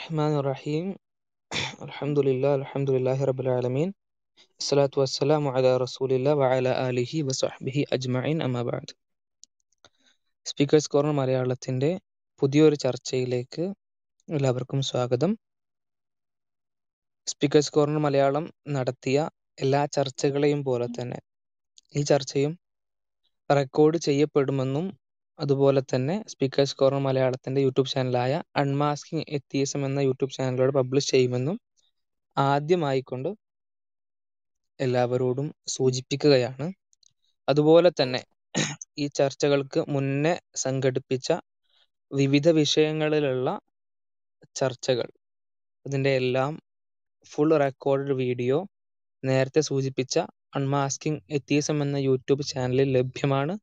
الرحمن الرحيم الحمد لله الحمد لله رب العالمين الصلاة والسلام على رسول الله وعلى آله وصحبه أجمعين أما بعد speakers corner മലയാളത്തിൻ്റെ പുതിയൊരു ചർച്ചയിലേക്ക് എല്ലാവർക്കും സ്വാഗതം സ്പീക്കേഴ്സ് കോർണർ മലയാളം നടത്തിയ എല്ലാ ചർച്ചകളെയും പോലെ തന്നെ ഈ ചർച്ചയും റെക്കോർഡ് ചെയ്യപ്പെടുമെന്നും അതുപോലെ തന്നെ സ്പീക്കേഴ്സ് കോർണർ മലയാളത്തിന്റെ യൂട്യൂബ് ചാനലായ അൺമാസ്കിംഗ് എത്തിയസം എന്ന യൂട്യൂബ് ചാനലിലൂടെ പബ്ലിഷ് ചെയ്യുമെന്നും ആദ്യമായിക്കൊണ്ട് എല്ലാവരോടും സൂചിപ്പിക്കുകയാണ്. അതുപോലെ തന്നെ ഈ ചർച്ചകൾക്ക് മുന്നേ സംഘടിപ്പിച്ച വിവിധ വിഷയങ്ങളിലുള്ള ചർച്ചകൾ അതിന്റെ എല്ലാം ഫുൾ റെക്കോർഡ് വീഡിയോ നേരത്തെ സൂചിപ്പിച്ച അൺമാസ്കിംഗ് എത്തിയസം എന്ന യൂട്യൂബ് ചാനലിൽ ലഭ്യമാണ്.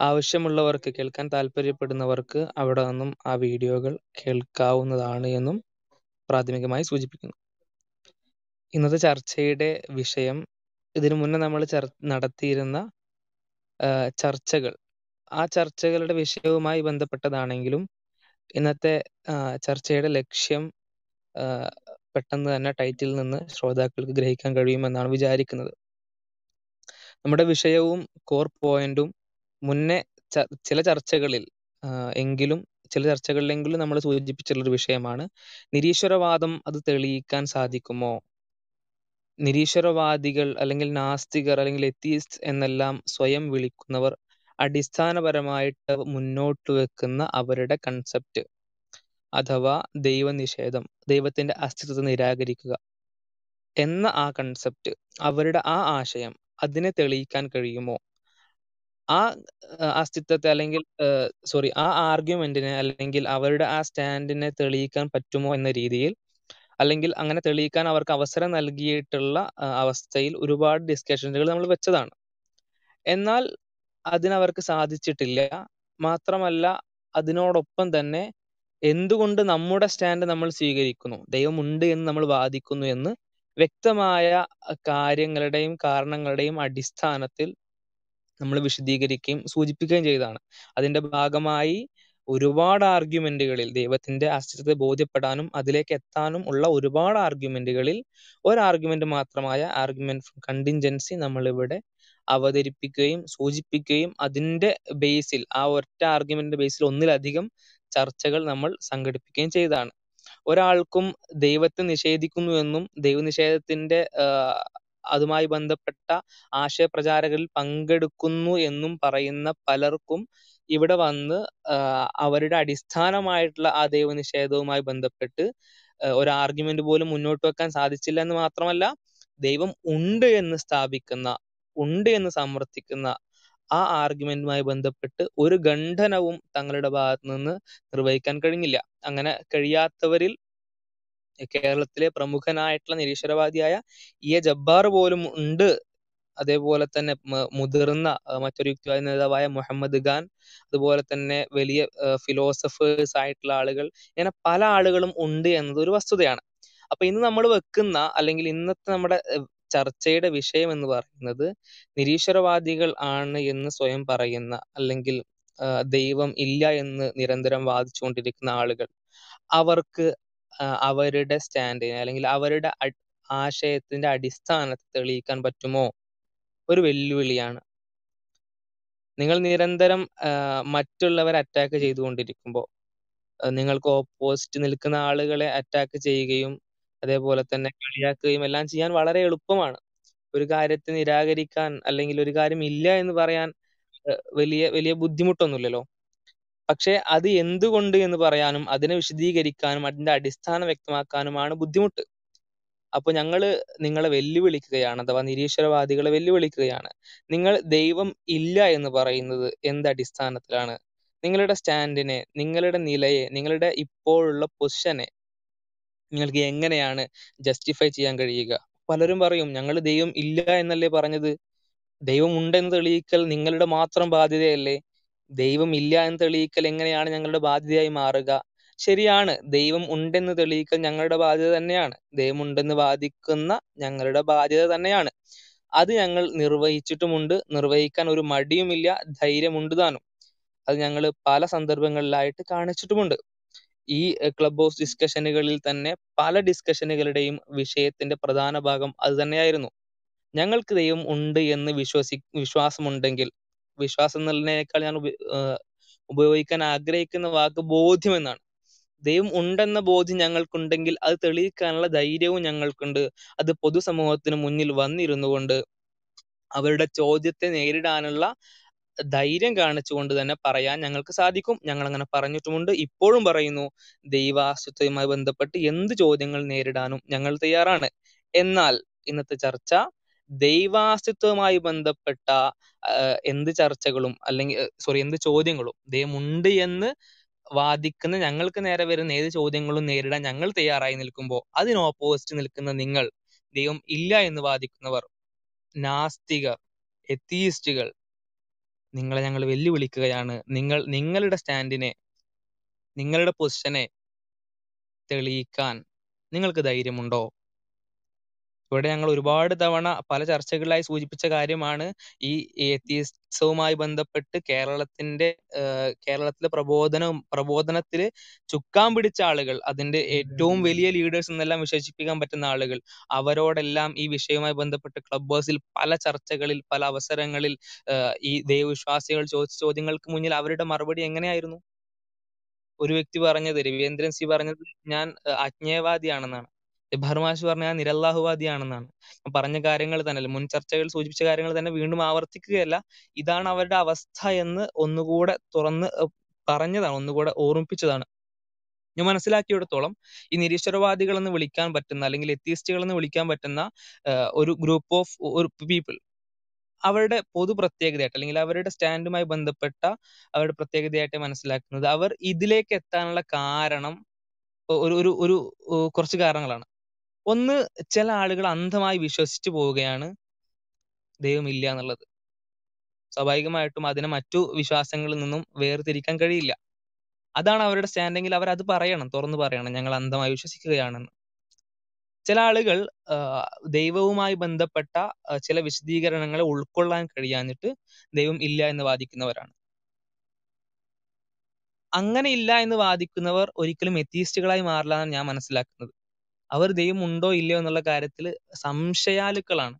ആവശ്യമുള്ളവർക്ക് കേൾക്കാൻ താല്പര്യപ്പെടുന്നവർക്ക് അവിടെ നിന്നും ആ വീഡിയോകൾ കേൾക്കാവുന്നതാണ് എന്നും പ്രാഥമികമായി സൂചിപ്പിക്കുന്നു. ഇന്നത്തെ ചർച്ചയുടെ വിഷയം ഇതിനു മുന്നേ നമ്മൾ ചർ നടത്തിയിരുന്ന ചർച്ചകൾ. ആ ചർച്ചകളുടെ വിഷയവുമായി ബന്ധപ്പെട്ടതാണെങ്കിലും ഇന്നത്തെ ചർച്ചയുടെ ലക്ഷ്യം പെട്ടെന്ന് തന്നെ ടൈറ്റിൽ നിന്ന് ശ്രോതാക്കൾക്ക് ഗ്രഹിക്കാൻ കഴിയുമെന്നാണ് വിചാരിക്കുന്നത്. നമ്മുടെ വിഷയവും കോർ പോയിന്റും മുന്നേ ചില ചർച്ചകളിൽ എങ്കിലും ചില ചർച്ചകളിലെങ്കിലും നമ്മൾ സൂചിപ്പിച്ചിട്ടുള്ളൊരു വിഷയമാണ് നിരീശ്വരവാദം അത് തെളിയിക്കാൻ സാധിക്കുമോ? നിരീശ്വരവാദികൾ അല്ലെങ്കിൽ നാസ്തികർ അല്ലെങ്കിൽ എത്തിയിസ്റ്റ് എന്നെല്ലാം സ്വയം വിളിക്കുന്നവർ അടിസ്ഥാനപരമായിട്ട് മുന്നോട്ട് വെക്കുന്ന അവരുടെ കൺസെപ്റ്റ് അഥവാ ദൈവനിഷേധം ദൈവത്തിന്റെ അസ്തിത്വത്തെ നിരാകരിക്കുക എന്ന ആ കൺസെപ്റ്റ് അവരുടെ ആ ആശയം അതിനെ തെളിയിക്കാൻ കഴിയുമോ? ആ അസ്തിത്വത്തെ അല്ലെങ്കിൽ സോറി ആ ആർഗ്യുമെന്റിനെ അല്ലെങ്കിൽ അവരുടെ ആ സ്റ്റാൻഡിനെ തെളിയിക്കാൻ പറ്റുമോ എന്ന രീതിയിൽ അല്ലെങ്കിൽ അങ്ങനെ തെളിയിക്കാൻ അവർക്ക് അവസരം നൽകിയിട്ടുള്ള അവസ്ഥയിൽ ഒരുപാട് ഡിസ്കഷനുകൾ നമ്മൾ വെച്ചതാണ്. എന്നാൽ അതിനവർക്ക് സാധിച്ചിട്ടില്ല. മാത്രമല്ല അതിനോടൊപ്പം തന്നെ എന്തുകൊണ്ട് നമ്മുടെ സ്റ്റാൻഡ് നമ്മൾ സ്വീകരിക്കുന്നു? ദൈവമുണ്ട് എന്ന് നമ്മൾ വാദിക്കുന്നു എന്ന് വ്യക്തമായ കാര്യങ്ങളുടെയും കാരണങ്ങളുടെയും അടിസ്ഥാനത്തിൽ നമ്മൾ വിശദീകരിക്കുകയും സൂചിപ്പിക്കുകയും ചെയ്തതാണ്. അതിന്റെ ഭാഗമായി ഒരുപാട് ആർഗ്യുമെന്റുകളിൽ ദൈവത്തിന്റെ അസ്തിത്വത്തെ ബോധ്യപ്പെടാനും അതിലേക്ക് എത്താനും ഉള്ള ഒരുപാട് ആർഗ്യുമെന്റുകളിൽ ഒരു ആർഗ്യുമെന്റ് മാത്രമായ ആർഗ്യുമെന്റ് കണ്ടിൻജൻസി നമ്മൾ ഇവിടെ അവതരിപ്പിക്കുകയും സൂചിപ്പിക്കുകയും അതിന്റെ ബേസിൽ ആ ഒറ്റ ആർഗ്യുമെന്റിന്റെ ബേസിൽ ഒന്നിലധികം ചർച്ചകൾ നമ്മൾ സംഘടിപ്പിക്കുകയും ചെയ്തതാണ്. ഒരാൾക്കും ദൈവത്തെ നിഷേധിക്കുന്നു എന്നും ദൈവനിഷേധത്തിന്റെ അതുമായി ബന്ധപ്പെട്ട ആശയ പ്രചാരകരിൽ പങ്കെടുക്കുന്നു എന്നും പറയുന്ന പലർക്കും ഇവിടെ വന്ന് അവരുടെ അടിസ്ഥാനമായിട്ടുള്ള ആ ദൈവനിഷേധവുമായി ബന്ധപ്പെട്ട് ഒരു ആർഗ്യുമെന്റ് പോലും മുന്നോട്ട് വെക്കാൻ സാധിച്ചില്ല എന്ന് മാത്രമല്ല ദൈവം ഉണ്ട് എന്ന് സ്ഥാപിക്കുന്ന ഉണ്ട് എന്ന് സമർത്ഥിക്കുന്ന ആ ആർഗ്യുമെന്റുമായി ബന്ധപ്പെട്ട് ഒരു ഖണ്ഡനവും തങ്ങളുടെ ഭാഗത്ത് നിന്ന് നിർവഹിക്കാൻ കഴിഞ്ഞില്ല. അങ്ങനെ കഴിയാത്തവരിൽ കേരളത്തിലെ പ്രമുഖനായിട്ടുള്ള നിരീശ്വരവാദിയായ ഇ. എ. ജബ്ബാർ പോലും ഉണ്ട്. അതേപോലെ തന്നെ മുതിർന്ന മറ്റൊരു യുക്തിവാദി നേതാവായ മുഹമ്മദ് ഖാൻ അതുപോലെ തന്നെ വലിയ ഫിലോസഫേഴ്സ് ആയിട്ടുള്ള ആളുകൾ ഇങ്ങനെ പല ആളുകളും ഉണ്ട് എന്നത് ഒരു വസ്തുതയാണ്. അപ്പൊ ഇന്ന് നമ്മൾ വെക്കുന്ന അല്ലെങ്കിൽ ഇന്നത്തെ നമ്മുടെ ചർച്ചയുടെ വിഷയം എന്ന് പറയുന്നത് നിരീശ്വരവാദികൾ ആണ് എന്ന് സ്വയം പറയുന്ന അല്ലെങ്കിൽ ദൈവം ഇല്ല എന്ന് നിരന്തരം വാദിച്ചുകൊണ്ടിരിക്കുന്ന ആളുകൾ. അവർക്ക് അവരുടെ സ്റ്റാൻഡിനെ അല്ലെങ്കിൽ അവരുടെ ആശയത്തിന്റെ അടിസ്ഥാനത്തെ തെളിയിക്കാൻ പറ്റുമോ? ഒരു വെല്ലുവിളിയാണ്. നിങ്ങൾ നിരന്തരം മറ്റുള്ളവരെ അറ്റാക്ക് ചെയ്തുകൊണ്ടിരിക്കുമ്പോൾ നിങ്ങൾക്ക് ഓപ്പോസിറ്റ് നിൽക്കുന്ന ആളുകളെ അറ്റാക്ക് ചെയ്യുകയും അതേപോലെ തന്നെ കളിയാക്കുകയും എല്ലാം ചെയ്യാൻ വളരെ എളുപ്പമാണ്. ഒരു കാര്യത്തെ നിരാകരിക്കാൻ അല്ലെങ്കിൽ ഒരു കാര്യം ഇല്ല എന്ന് പറയാൻ വലിയ വലിയ ബുദ്ധിമുട്ടൊന്നുമില്ലല്ലോ. പക്ഷെ അത് എന്തുകൊണ്ട് എന്ന് പറയാനും അതിനെ വിശദീകരിക്കാനും അതിന്റെ അടിസ്ഥാനം വ്യക്തമാക്കാനുമാണ് ബുദ്ധിമുട്ട്. അപ്പോൾ ഞങ്ങൾ നിങ്ങളെ വെല്ലുവിളിക്കുകയാണ് അഥവാ നിരീശ്വരവാദികളെ വെല്ലുവിളിക്കുകയാണ്. നിങ്ങൾ ദൈവം ഇല്ല എന്ന് പറയുന്നത് എന്ത് അടിസ്ഥാനത്തിലാണ്? നിങ്ങളുടെ സ്റ്റാൻഡിനെ നിങ്ങളുടെ നിലയെ നിങ്ങളുടെ ഇപ്പോഴുള്ള പൊസിഷനെ നിങ്ങൾക്ക് എങ്ങനെയാണ് ജസ്റ്റിഫൈ ചെയ്യാൻ കഴിയുക? പലരും പറയും ഞങ്ങൾ ദൈവം ഇല്ല എന്നല്ലേ പറഞ്ഞത്? ദൈവം ഉണ്ടെന്ന് തെളിയിക്കൽ നിങ്ങളുടെ മാത്രം ബാധ്യതയല്ലേ? ദൈവം ഇല്ല എന്ന് തെളിയിക്കൽ എങ്ങനെയാണ് ഞങ്ങളുടെ ബാധ്യതയായി മാറുക? ശരിയാണ് ദൈവം ഉണ്ടെന്ന് തെളിയിക്കൽ ഞങ്ങളുടെ ബാധ്യത തന്നെയാണ്. ദൈവം ഉണ്ടെന്ന് വാദിക്കുന്ന ഞങ്ങളുടെ ബാധ്യത തന്നെയാണ്. അത് ഞങ്ങൾ നിർവഹിച്ചിട്ടുമുണ്ട്. നിർവഹിക്കാൻ ഒരു മടിയുമില്ല ധൈര്യമുണ്ട് താനും. അത് ഞങ്ങൾ പല സന്ദർഭങ്ങളിലായിട്ട് കാണിച്ചിട്ടുമുണ്ട്. ഈ ക്ലബ് ഹൗസ് ഡിസ്കഷനുകളിൽ തന്നെ പല ഡിസ്കഷനുകളുടെയും വിഷയത്തിന്റെ പ്രധാന ഭാഗം അത് തന്നെയായിരുന്നു. ഞങ്ങൾക്ക് ദൈവം ഉണ്ട് എന്ന് വിശ്വസി വിശ്വാസമുണ്ടെങ്കിൽ വിശ്വാസം എന്നുള്ളതിനേക്കാൾ ഞാൻ ഉപയോഗിക്കാൻ ആഗ്രഹിക്കുന്ന വാക്ക് ബോധ്യം എന്നാണ് ദൈവം ഉണ്ടെന്ന ബോധ്യം ഞങ്ങൾക്കുണ്ടെങ്കിൽ അത് തെളിയിക്കാനുള്ള ധൈര്യവും ഞങ്ങൾക്കുണ്ട്. അത് പൊതുസമൂഹത്തിന് മുന്നിൽ വന്നിരുന്നു കൊണ്ട് അവരുടെ ചോദ്യത്തെ നേരിടാനുള്ള ധൈര്യം കാണിച്ചുകൊണ്ട് തന്നെ പറയാൻ ഞങ്ങൾക്ക് സാധിക്കും. ഞങ്ങൾ അങ്ങനെ പറഞ്ഞിട്ടുമുണ്ട്. ഇപ്പോഴും പറയുന്നു ദൈവാസ്തിത്വവുമായി ബന്ധപ്പെട്ട് എന്ത് ചോദ്യങ്ങൾ നേരിടാനും ഞങ്ങൾ തയ്യാറാണ്. എന്നാൽ ഇന്നത്തെ ചർച്ച ദൈവാസ്തിത്വവുമായി ബന്ധപ്പെട്ട എന്ത് ചർച്ചകളും അല്ലെങ്കിൽ സോറി എന്ത് ചോദ്യങ്ങളും ദൈവം ഉണ്ട് എന്ന് വാദിക്കുന്ന ഞങ്ങൾക്ക് നേരെ വരുന്ന ഏത് ചോദ്യങ്ങളും നേരിടാൻ ഞങ്ങൾ തയ്യാറായി നിൽക്കുമ്പോൾ അതിന് ഓപ്പോസിറ്റ് നിൽക്കുന്ന നിങ്ങൾ ദൈവം ഇല്ല എന്ന് വാദിക്കുന്നവർ നാസ്തികർ എത്തീസ്റ്റുകൾ നിങ്ങളെ ഞങ്ങൾ വെല്ലുവിളിക്കുകയാണ്. നിങ്ങൾ നിങ്ങളുടെ സ്റ്റാൻഡിനെ നിങ്ങളുടെ പൊസിഷനെ തെളിയിക്കാൻ നിങ്ങൾക്ക് ധൈര്യമുണ്ടോ? ഇവിടെ ഞങ്ങൾ ഒരുപാട് തവണ പല ചർച്ചകളിലായി സൂചിപ്പിച്ച കാര്യമാണ് ഈ എത്തിയസവുമായി ബന്ധപ്പെട്ട് കേരളത്തിന്റെ കേരളത്തിലെ പ്രബോധനം പ്രബോധനത്തിൽ ചുക്കാൻ പിടിച്ച ആളുകൾ അതിന്റെ ഏറ്റവും വലിയ ലീഡേഴ്സ് എന്നെല്ലാം വിശേഷിപ്പിക്കാൻ പറ്റുന്ന ആളുകൾ അവരോടെല്ലാം ഈ വിഷയവുമായി ബന്ധപ്പെട്ട് ക്ലബ്ബേഴ്സിൽ ഹൗസിൽ പല ചർച്ചകളിൽ പല അവസരങ്ങളിൽ ഏഹ് ഈ ദൈവവിശ്വാസികൾ ചോദിച്ച ചോദ്യങ്ങൾക്ക് മുന്നിൽ അവരുടെ മറുപടി എങ്ങനെയായിരുന്നു? ഒരു വ്യക്തി പറഞ്ഞത് രവീന്ദ്രൻ സി പറഞ്ഞത് ഞാൻ അജ്ഞേയവാദിയാണെന്നാണ് ബർമാഷ് പറഞ്ഞ ഞാൻ നിരല്ലാഹുവാദിയാണെന്നാണ്. പറഞ്ഞ കാര്യങ്ങൾ തന്നെ മുൻ ചർച്ചകൾ സൂചിപ്പിച്ച കാര്യങ്ങൾ തന്നെ വീണ്ടും ആവർത്തിക്കുകയല്ല. ഇതാണ് അവരുടെ അവസ്ഥ എന്ന് ഒന്നുകൂടെ തുറന്ന് പറഞ്ഞതാണ് ഒന്നുകൂടെ ഓർമ്മിപ്പിച്ചതാണ്. ഞാൻ മനസ്സിലാക്കിയിടത്തോളം ഈ നിരീശ്വരവാദികൾ എന്ന് വിളിക്കാൻ പറ്റുന്ന അല്ലെങ്കിൽ എത്തിയിസ്റ്റുകൾ എന്ന് വിളിക്കാൻ പറ്റുന്ന ഒരു ഗ്രൂപ്പ് ഓഫ് ഒരു പീപ്പിൾ അവരുടെ പൊതു പ്രത്യേകതയായിട്ട് അല്ലെങ്കിൽ അവരുടെ സ്റ്റാൻഡുമായി ബന്ധപ്പെട്ട അവരുടെ പ്രത്യേകതയായിട്ട് മനസ്സിലാക്കുന്നത്. അവർ ഇതിലേക്ക് എത്താനുള്ള കാരണം ഒരു ഒരു ഒരു കുറച്ച് കാരണങ്ങളാണ്. ഒന്ന് ചില ആളുകൾ അന്ധമായി വിശ്വസിച്ചു പോവുകയാണ് ദൈവമില്ല എന്നുള്ളത്. സ്വാഭാവികമായിട്ടും അതിനെ മറ്റു വിശ്വാസങ്ങളിൽ നിന്നും വേർതിരിക്കാൻ കഴിയില്ല. അതാണ് അവരുടെ സ്റ്റാൻഡെങ്കിൽ അവർ അത് പറയണം തുറന്നു പറയണം ഞങ്ങൾ അന്ധമായി വിശ്വസിക്കുകയാണെന്ന്. ചില ആളുകൾ ദൈവവുമായി ബന്ധപ്പെട്ട ചില വിശദീകരണങ്ങളെ ഉൾക്കൊള്ളാൻ കഴിയാഞ്ഞിട്ട് ദൈവം ഇല്ല എന്ന് വാദിക്കുന്നവരാണ്. അങ്ങനെ ഇല്ല എന്ന് വാദിക്കുന്നവർ ഒരിക്കലും എത്തീസ്റ്റുകളായി മാറില്ല എന്നാണ് ഞാൻ മനസ്സിലാക്കുന്നത്. അവർ ദൈവം ഉണ്ടോ ഇല്ലയോ എന്നുള്ള കാര്യത്തിൽ സംശയാലുക്കളാണ്.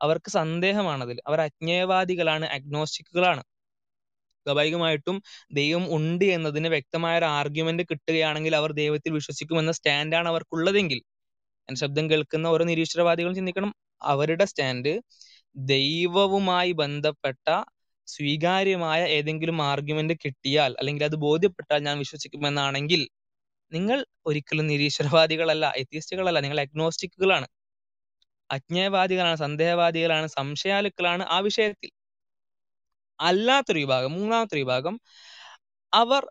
അവർക്ക് സന്ദേഹമാണ് അതിൽ അവർ അജ്ഞേയവാദികളാണ് അഗ്നോസ്റ്റിക്കുകളാണ്. സ്വാഭാവികമായിട്ടും ദൈവം ഉണ്ട് എന്നതിന് വ്യക്തമായ ഒരു ആർഗ്യുമെന്റ് കിട്ടുകയാണെങ്കിൽ അവർ ദൈവത്തിൽ വിശ്വസിക്കുമെന്ന സ്റ്റാൻഡാണ് അവർക്കുള്ളതെങ്കിൽ. എന്റെ ശബ്ദം കേൾക്കുന്ന ഓരോ നിരീശ്വരവാദികളും ചിന്തിക്കണം. അവരുടെ സ്റ്റാൻഡ് ദൈവവുമായി ബന്ധപ്പെട്ട സ്വീകാര്യമായ ഏതെങ്കിലും ആർഗ്യുമെന്റ് കിട്ടിയാൽ അല്ലെങ്കിൽ അത് ബോധ്യപ്പെട്ടാൽ ഞാൻ വിശ്വസിക്കുമെന്നാണെങ്കിൽ നിങ്ങൾ ഒരിക്കലും നിരീശ്വരവാദികളല്ല എത്തിയസ്റ്റുകളല്ല നിങ്ങൾ അഗ്നോസ്റ്റിക്കുകളാണ്. അജ്ഞേയവാദികളാണ് സന്ദേഹവാദികളാണ് സംശയാലുക്കളാണ് ആ വിഷയത്തിൽ. അല്ലാത്തൊരു വിഭാഗം മൂന്നാമത്തെ വിഭാഗം അവർ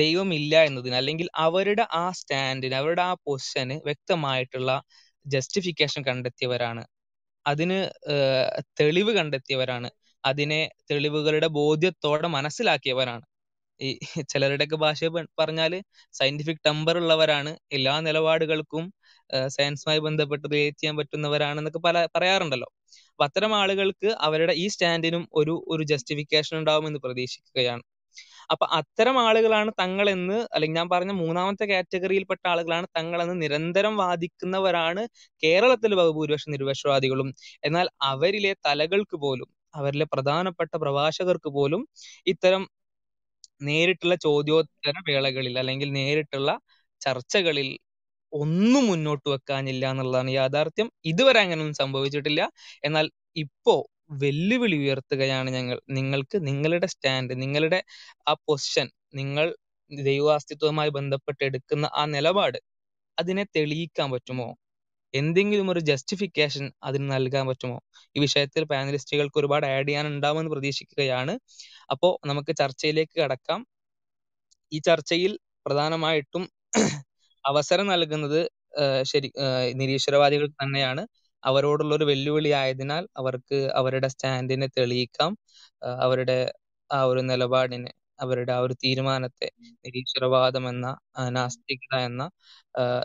ദൈവമില്ല എന്നതിന് അല്ലെങ്കിൽ അവരുടെ ആ സ്റ്റാൻഡിന് അവരുടെ ആ പൊസിഷന് വ്യക്തമായിട്ടുള്ള ജസ്റ്റിഫിക്കേഷൻ കണ്ടെത്തിയവരാണ്. അതിന് തെളിവ് കണ്ടെത്തിയവരാണ്. അതിനെ തെളിവുകളുടെ ബോധ്യത്തോടെ മനസ്സിലാക്കിയവരാണ്. ഈ ചിലരുടെയൊക്കെ ഭാഷ പറഞ്ഞാൽ സയന്റിഫിക് ടെമ്പർ ഉള്ളവരാണ്. എല്ലാ നിലപാടുകൾക്കും സയൻസുമായി ബന്ധപ്പെട്ട് റിലേറ്റ് ചെയ്യാൻ പറ്റുന്നവരാണെന്നൊക്കെ പല പറയാറുണ്ടല്ലോ. അപ്പൊ അത്തരം ആളുകൾക്ക് അവരുടെ ഈ സ്റ്റാൻഡിനും ഒരു ഒരു ജസ്റ്റിഫിക്കേഷൻ ഉണ്ടാവുമെന്ന് പ്രതീക്ഷിക്കുകയാണ്. അപ്പൊ അത്തരം ആളുകളാണ് തങ്ങളെന്ന് അല്ലെങ്കിൽ ഞാൻ പറഞ്ഞ മൂന്നാമത്തെ കാറ്റഗറിയിൽപ്പെട്ട ആളുകളാണ് തങ്ങളെന്ന് നിരന്തരം വാദിക്കുന്നവരാണ് കേരളത്തിലെ ബഹുഭൂരിപക്ഷ നിരുപക്ഷവാദികളും എന്നാൽ അവരിലെ തലകൾക്ക് പോലും അവരിലെ പ്രധാനപ്പെട്ട പ്രഭാഷകർക്ക് പോലും ഇത്തരം നേരിട്ടുള്ള ചോദ്യോത്തര വേളകളിൽ അല്ലെങ്കിൽ നേരിട്ടുള്ള ചർച്ചകളിൽ ഒന്നും മുന്നോട്ട് വെക്കാനില്ല എന്നുള്ളതാണ് യാഥാർത്ഥ്യം. ഇതുവരെ അങ്ങനെയൊന്നും സംഭവിച്ചിട്ടില്ല. എന്നാൽ ഇപ്പോ വെല്ലുവിളി ഉയർത്തുകയാണ് ഞങ്ങൾ നിങ്ങൾക്ക് നിങ്ങളുടെ സ്റ്റാൻഡ് നിങ്ങളുടെ ആ പൊസിഷൻ നിങ്ങൾ ദൈവാസ്തിത്വവുമായി ബന്ധപ്പെട്ട് എടുക്കുന്ന ആ നിലപാട് അതിനെ തെളിയിക്കാൻ പറ്റുമോ? എന്തെങ്കിലും ഒരു ജസ്റ്റിഫിക്കേഷൻ അതിന് നൽകാൻ പറ്റുമോ? ഈ വിഷയത്തിൽ പാനലിസ്റ്റുകൾക്ക് ഒരുപാട് ആഡ് ചെയ്യാൻ ഉണ്ടാവുമെന്ന് പ്രതീക്ഷിക്കുകയാണ്. അപ്പോൾ നമുക്ക് ചർച്ചയിലേക്ക് കടക്കാം. ഈ ചർച്ചയിൽ പ്രധാനമായിട്ടും അവസരം നൽകുന്നത് ശരി നിരീശ്വരവാദികൾ തന്നെയാണ്. അവരോടുള്ള ഒരു വെല്ലുവിളി ആയതിനാൽ അവർക്ക് അവരുടെ സ്റ്റാൻഡിനെ തെളിയിക്കാം. അവരുടെ ആ ഒരു നിലപാടിനെ അവരുടെ ആ ഒരു തീരുമാനത്തെ നിരീശ്വരവാദം എന്ന നാസ്തികത എന്ന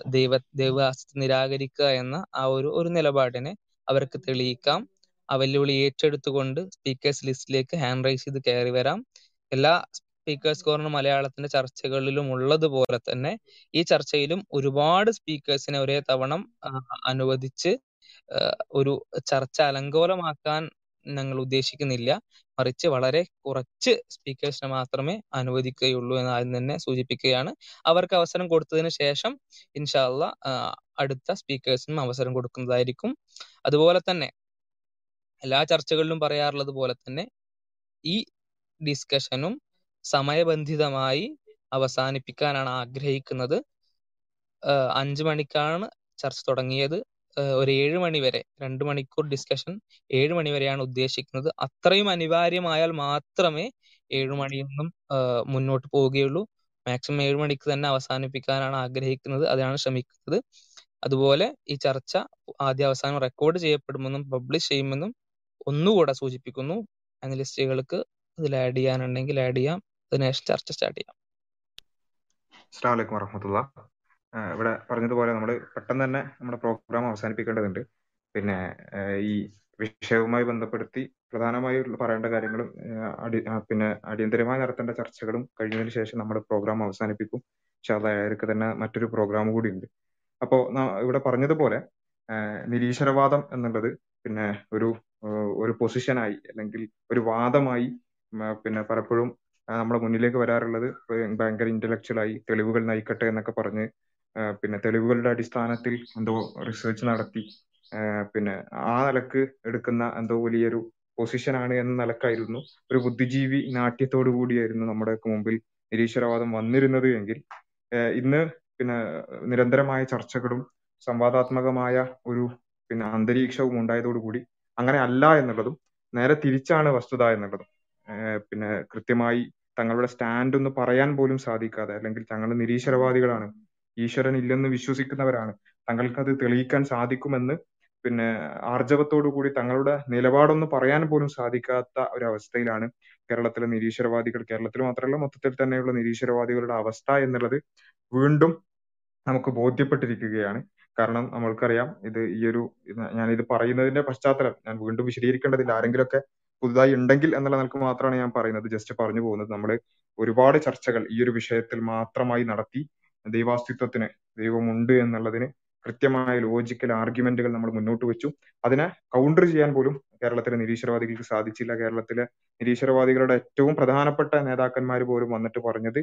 ദൈവ ദൈവാസ്തി നിരാകരിക്കുക എന്ന ആ ഒരു ഒരു നിലപാടിനെ അവർക്ക് തെളിയിക്കാം. ആ വെല്ലുവിളി ഏറ്റെടുത്തുകൊണ്ട് സ്പീക്കേഴ്സ് ലിസ്റ്റിലേക്ക് ഹാൻഡ് റൈസ് ചെയ്ത് കയറി വരാം. എല്ലാ സ്പീക്കേഴ്സ് കോർണർ മലയാളത്തിന്റെ ചർച്ചകളിലും ഉള്ളതുപോലെ തന്നെ ഈ ചർച്ചയിലും ഒരുപാട് സ്പീക്കേഴ്സിനെ ഒരേ തവണ അനുവദിച്ച് ഒരു ചർച്ച അലങ്കോലമാക്കാൻ ഞങ്ങൾ ഉദ്ദേശിക്കുന്നില്ല. മറിച്ച് വളരെ കുറച്ച് സ്പീക്കേഴ്സിനെ മാത്രമേ അനുവദിക്കുകയുള്ളൂ എന്ന് ആദ്യം തന്നെ സൂചിപ്പിക്കുകയാണ്. അവർക്ക് അവസരം കൊടുത്തതിന് ശേഷം ഇൻഷാല്ല അടുത്ത സ്പീക്കേഴ്സിനും അവസരം കൊടുക്കുന്നതായിരിക്കും. അതുപോലെ തന്നെ എല്ലാ ചർച്ചകളിലും പറയാറുള്ളത് പോലെ തന്നെ ഈ ഡിസ്കഷനും സമയബന്ധിതമായി അവസാനിപ്പിക്കാനാണ് ആഗ്രഹിക്കുന്നത്. അഞ്ചു മണിക്കാണ് ചർച്ച തുടങ്ങിയത്. ഒരു ഏഴ് മണി വരെ രണ്ട് മണിക്കൂർ ഡിസ്കഷൻ ഏഴ് മണി വരെയാണ് ഉദ്ദേശിക്കുന്നത്. അത്രയും അനിവാര്യമായാൽ മാത്രമേ ഏഴ് മണിയിൽ നിന്നും മുന്നോട്ട് പോവുകയുള്ളൂ. മാക്സിമം ഏഴ് മണിക്ക് തന്നെ അവസാനിപ്പിക്കാനാണ് ആഗ്രഹിക്കുന്നത്. അതിനാണ് ശ്രമിക്കുന്നത്. അതുപോലെ ഈ ചർച്ച ആദ്യ അവസാനം റെക്കോർഡ് ചെയ്യപ്പെടുമെന്നും പബ്ലിഷ് ചെയ്യുമെന്നും ഒന്നുകൂടെ സൂചിപ്പിക്കുന്നു. അനലിസ്റ്റുകൾക്ക് ഇതിൽ ആഡ് ചെയ്യാനുണ്ടെങ്കിൽ ആഡ് ചെയ്യാം. അതിനുശേഷം ചർച്ച സ്റ്റാർട്ട് ചെയ്യാം. അസ്സാം വലൈക്കും വറഹമത്തുള്ള ഇവിടെ പറഞ്ഞതുപോലെ നമ്മൾ പെട്ടെന്ന് തന്നെ നമ്മുടെ പ്രോഗ്രാം അവസാനിപ്പിക്കേണ്ടതുണ്ട്. പിന്നെ ഈ വിഷയവുമായി ബന്ധപ്പെടുത്തി പ്രധാനമായി പറയേണ്ട കാര്യങ്ങളും അടി പിന്നെ അടിയന്തരമായി നടത്തേണ്ട ചർച്ചകളും കഴിഞ്ഞതിന് ശേഷം നമ്മുടെ പ്രോഗ്രാം അവസാനിപ്പിക്കും. പക്ഷെ ഏഴരക്ക് തന്നെ മറ്റൊരു പ്രോഗ്രാം കൂടി ഉണ്ട്. അപ്പോൾ ഇവിടെ പറഞ്ഞതുപോലെ നിരീശ്വരവാദം എന്നുള്ളത് പിന്നെ ഒരു ഒരു പൊസിഷനായി അല്ലെങ്കിൽ ഒരു വാദമായി പിന്നെ പലപ്പോഴും നമ്മുടെ മുന്നിലേക്ക് വരാറുള്ളത് ഭയങ്കര ഇന്റലക്ച്വൽ ആയി തെളിവുകൾ നയിക്കട്ടെ എന്നൊക്കെ പറഞ്ഞ് പിന്നെ തെളിവുകളുടെ അടിസ്ഥാനത്തിൽ എന്തോ റിസർച്ച് നടത്തി. പിന്നെ ആ നിലയ്ക്ക് എടുക്കുന്ന എന്തോ വലിയൊരു പൊസിഷൻ ആണ് എന്ന നിലക്കായിരുന്നു. ഒരു ബുദ്ധിജീവി നാട്യത്തോടു കൂടിയായിരുന്നു നമ്മുടെ മുമ്പിൽ നിരീശ്വരവാദം വന്നിരുന്നത് എങ്കിൽ. ഇന്ന് പിന്നെ നിരന്തരമായ ചർച്ചകളും സംവാദാത്മകമായ ഒരു പിന്നെ അന്തരീക്ഷവും ഉണ്ടായതോടുകൂടി അങ്ങനെ അല്ല എന്നുള്ളതും നേരെ തിരിച്ചാണ് വസ്തുത എന്നുള്ളതും. പിന്നെ കൃത്യമായി തങ്ങളുടെ സ്റ്റാൻഡ് ഒന്ന് പറയാൻ പോലും സാധിക്കാതെ അല്ലെങ്കിൽ തങ്ങൾ നിരീശ്വരവാദികളാണ് ഈശ്വരൻ ഇല്ലെന്ന് വിശ്വസിക്കുന്നവരാണ്. തങ്ങൾക്ക് അത് തെളിയിക്കാൻ സാധിക്കുമെന്ന് പിന്നെ ആർജവത്തോടു കൂടി തങ്ങളുടെ നിലപാടൊന്ന് പറയാൻ പോലും സാധിക്കാത്ത ഒരു അവസ്ഥയിലാണ് കേരളത്തിലെ നിരീശ്വരവാദികൾ. കേരളത്തിൽ മാത്രമല്ല മൊത്തത്തിൽ തന്നെയുള്ള നിരീശ്വരവാദികളുടെ അവസ്ഥ എന്നുള്ളത് വീണ്ടും നമുക്ക് ബോധ്യപ്പെട്ടിരിക്കുകയാണ്. കാരണം നമ്മൾക്കറിയാം ഇത് ഈ ഒരു ഞാൻ ഇത് പറയുന്നതിന്റെ പശ്ചാത്തലം ഞാൻ വീണ്ടും വിശദീകരിക്കേണ്ടതില്ല. ആരെങ്കിലുമൊക്കെ പുതുതായി ഉണ്ടെങ്കിൽ എന്നുള്ള നിലയ്ക്ക് മാത്രമാണ് ഞാൻ പറയുന്നത്. ജസ്റ്റ് പറഞ്ഞു പോകുന്നത്. നമ്മൾ ഒരുപാട് ചർച്ചകൾ ഈ ഒരു വിഷയത്തിൽ മാത്രമായി നടത്തി ദൈവാസ്തിത്വത്തിന് ദൈവമുണ്ട് എന്നുള്ളതിന് കൃത്യമായ ലോജിക്കൽ ആർഗ്യുമെന്റുകൾ നമ്മൾ മുന്നോട്ട് വെച്ചു. അതിനെ കൗണ്ടർ ചെയ്യാൻ പോലും കേരളത്തിലെ നിരീശ്വരവാദികൾക്ക് സാധിച്ചില്ല. കേരളത്തിലെ നിരീശ്വരവാദികളുടെ ഏറ്റവും പ്രധാനപ്പെട്ട നേതാക്കന്മാർ പോലും വന്നിട്ട് പറഞ്ഞത്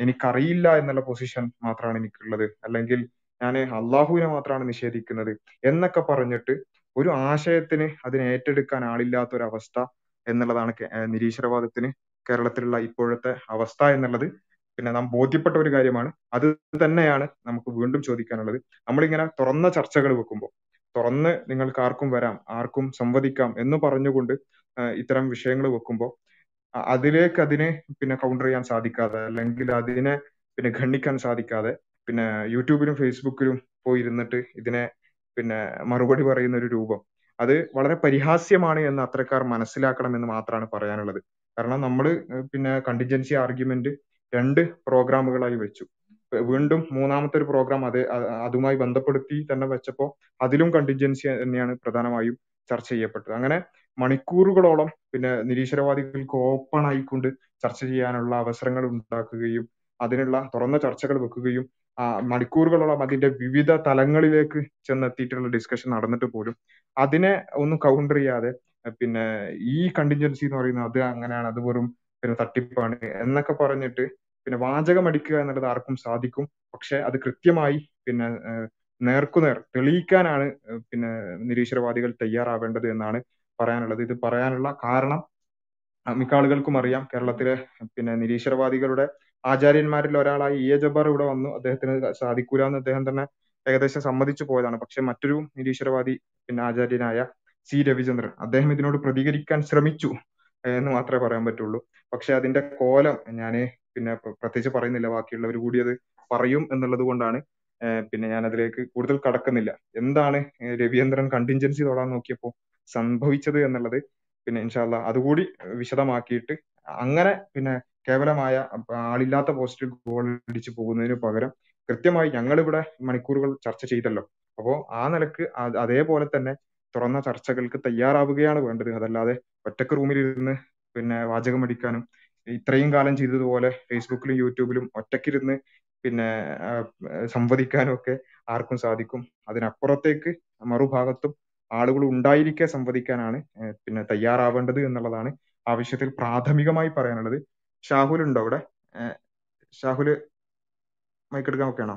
എനിക്കറിയില്ല എന്നുള്ള പൊസിഷൻ മാത്രമാണ് എനിക്കുള്ളത്. അല്ലെങ്കിൽ ഞാൻ അള്ളാഹുവിനെ മാത്രമാണ് നിഷേധിക്കുന്നത് എന്നൊക്കെ പറഞ്ഞിട്ട് ഒരു ആശയത്തിന് അതിനെ ഏറ്റെടുക്കാൻ ആളില്ലാത്ത ഒരു അവസ്ഥ എന്നുള്ളതാണ് നിരീശ്വരവാദത്തിന് കേരളത്തിലുള്ള ഇപ്പോഴത്തെ അവസ്ഥ എന്നുള്ളത് പിന്നെ നാം ബോധ്യപ്പെട്ട ഒരു കാര്യമാണ്. അത് തന്നെയാണ് നമുക്ക് വീണ്ടും ചോദിക്കാനുള്ളത്. നമ്മളിങ്ങനെ തുറന്ന ചർച്ചകൾ വെക്കുമ്പോൾ തുറന്ന് നിങ്ങൾക്ക് ആർക്കും വരാം ആർക്കും സംവദിക്കാം എന്ന് പറഞ്ഞുകൊണ്ട് ഇത്തരം വിഷയങ്ങൾ വെക്കുമ്പോൾ അതിലേക്ക് അതിനെ പിന്നെ കൗണ്ടർ ചെയ്യാൻ സാധിക്കാതെ അല്ലെങ്കിൽ അതിനെ പിന്നെ ഖണ്ഡിക്കാൻ സാധിക്കാതെ പിന്നെ യൂട്യൂബിലും ഫേസ്ബുക്കിലും പോയി ഇരുന്നിട്ട് ഇതിനെ പിന്നെ മറുപടി പറയുന്ന ഒരു രൂപം അത് വളരെ പരിഹാസ്യമാണ് എന്ന് അത്തരക്കാർ മനസ്സിലാക്കണം എന്ന് മാത്രമാണ് പറയാനുള്ളത്. കാരണം നമ്മൾ പിന്നെ കണ്ടിജൻസി ആർഗ്യുമെന്റ് രണ്ട് പ്രോഗ്രാമുകളായി വെച്ചു. വീണ്ടും മൂന്നാമത്തെ ഒരു പ്രോഗ്രാം അതേ അതുമായി ബന്ധപ്പെടുത്തി തന്നെ വെച്ചപ്പോൾ അതിലും കണ്ടിൻജൻസി തന്നെയാണ് പ്രധാനമായും ചർച്ച ചെയ്യപ്പെട്ടത്. അങ്ങനെ മണിക്കൂറുകളോളം പിന്നെ നിരീശ്വരവാദികൾക്ക് ഓപ്പൺ ആയിക്കൊണ്ട് ചർച്ച ചെയ്യാനുള്ള അവസരങ്ങൾ ഉണ്ടാക്കുകയും അതിനുള്ള തുറന്ന ചർച്ചകൾ വെക്കുകയും മണിക്കൂറുകളോളം അതിന്റെ വിവിധ തലങ്ങളിലേക്ക് ചെന്നെത്തിയിട്ടുള്ള ഡിസ്കഷൻ നടന്നിട്ട് പോലും അതിനെ ഒന്നും കൗണ്ടർ ചെയ്യാതെ പിന്നെ ഈ കണ്ടിൻജൻസി എന്ന് പറയുന്നത് അത് അങ്ങനെയാണ്. അത് വെറും പിന്നെ തട്ടിപ്പാണ് എന്നൊക്കെ പറഞ്ഞിട്ട് പിന്നെ വാചകം അടിക്കുക എന്നുള്ളത് ആർക്കും സാധിക്കും. പക്ഷെ അത് കൃത്യമായി പിന്നെ നേർക്കുനേർ തെളിയിക്കാനാണ് പിന്നെ നിരീശ്വരവാദികൾ തയ്യാറാവേണ്ടത് എന്നാണ് പറയാനുള്ളത്. ഇത് പറയാനുള്ള കാരണം മിക്ക ആളുകൾക്കും അറിയാം. കേരളത്തിലെ പിന്നെ നിരീശ്വരവാദികളുടെ ആചാര്യന്മാരിൽ ഒരാളായി ഇ എ. ജബ്ബാർ ഇവിടെ വന്നു. അദ്ദേഹത്തിന് സാധിക്കൂല എന്ന് അദ്ദേഹം തന്നെ ഏകദേശം സമ്മതിച്ചു പോയതാണ്. പക്ഷെ മറ്റൊരു നിരീശ്വരവാദി പിന്നെ ആചാര്യനായ സി. രവിചന്ദ്രൻ അദ്ദേഹം ഇതിനോട് പ്രതികരിക്കാൻ ശ്രമിച്ചു. എന്ന് മാത്രമേ പറയാൻ പറ്റുള്ളൂ. പക്ഷെ അതിന്റെ കോലം ഞാൻ പിന്നെ പ്ര- പ്രത്യേകിച്ച് പറയുന്നില്ല. ബാക്കിയുള്ളവർ കൂടി അത് പറയും എന്നുള്ളത് കൊണ്ടാണ് പിന്നെ ഞാൻ അതിലേക്ക് കൂടുതൽ കടക്കുന്നില്ല. എന്താണ് രവീന്ദ്രൻ കണ്ടിൻജൻസി തൊടാൻ നോക്കിയപ്പോൾ സംഭവിച്ചത് എന്നുള്ളത് പിന്നെ ഇൻഷാല്ല അതുകൂടി വിശദമാക്കിയിട്ട് അങ്ങനെ പിന്നെ കേവലമായ ആളില്ലാത്ത പോസ്റ്റിൽ ഗോൾ അടിച്ചു പോകുന്നതിന് പകരം കൃത്യമായി ഞങ്ങളിവിടെ മണിക്കൂറുകൾ ചർച്ച ചെയ്തല്ലോ. അപ്പോ ആ നിലയ്ക്ക് അതേപോലെ തന്നെ തുറന്ന ചർച്ചകൾക്ക് തയ്യാറാവുകയാണ് വേണ്ടത്. അതല്ലാതെ ഒറ്റയ്ക്ക് റൂമിൽ ഇരുന്ന് പിന്നെ വാചകം അടിക്കാനും ഇത്രയും കാലം ചെയ്തതുപോലെ ഫേസ്ബുക്കിലും യൂട്യൂബിലും ഒറ്റക്കിരുന്ന് പിന്നെ സംവദിക്കാനും ഒക്കെ ആർക്കും സാധിക്കും. അതിനപ്പുറത്തേക്ക് മറുഭാഗത്തും ആളുകൾ ഉണ്ടായിരിക്കെ സംവദിക്കാനാണ് പിന്നെ തയ്യാറാവേണ്ടത് എന്നുള്ളതാണ് ആവശ്യത്തിൽ പ്രാഥമികമായി പറയാനുള്ളത്. ഷാഹുൽ ഉണ്ടോ അവിടെ? ഷാഹുൽ ഷാഹുൽ മൈക്ക് എടുക്കാൻ ഓക്കെയാണോ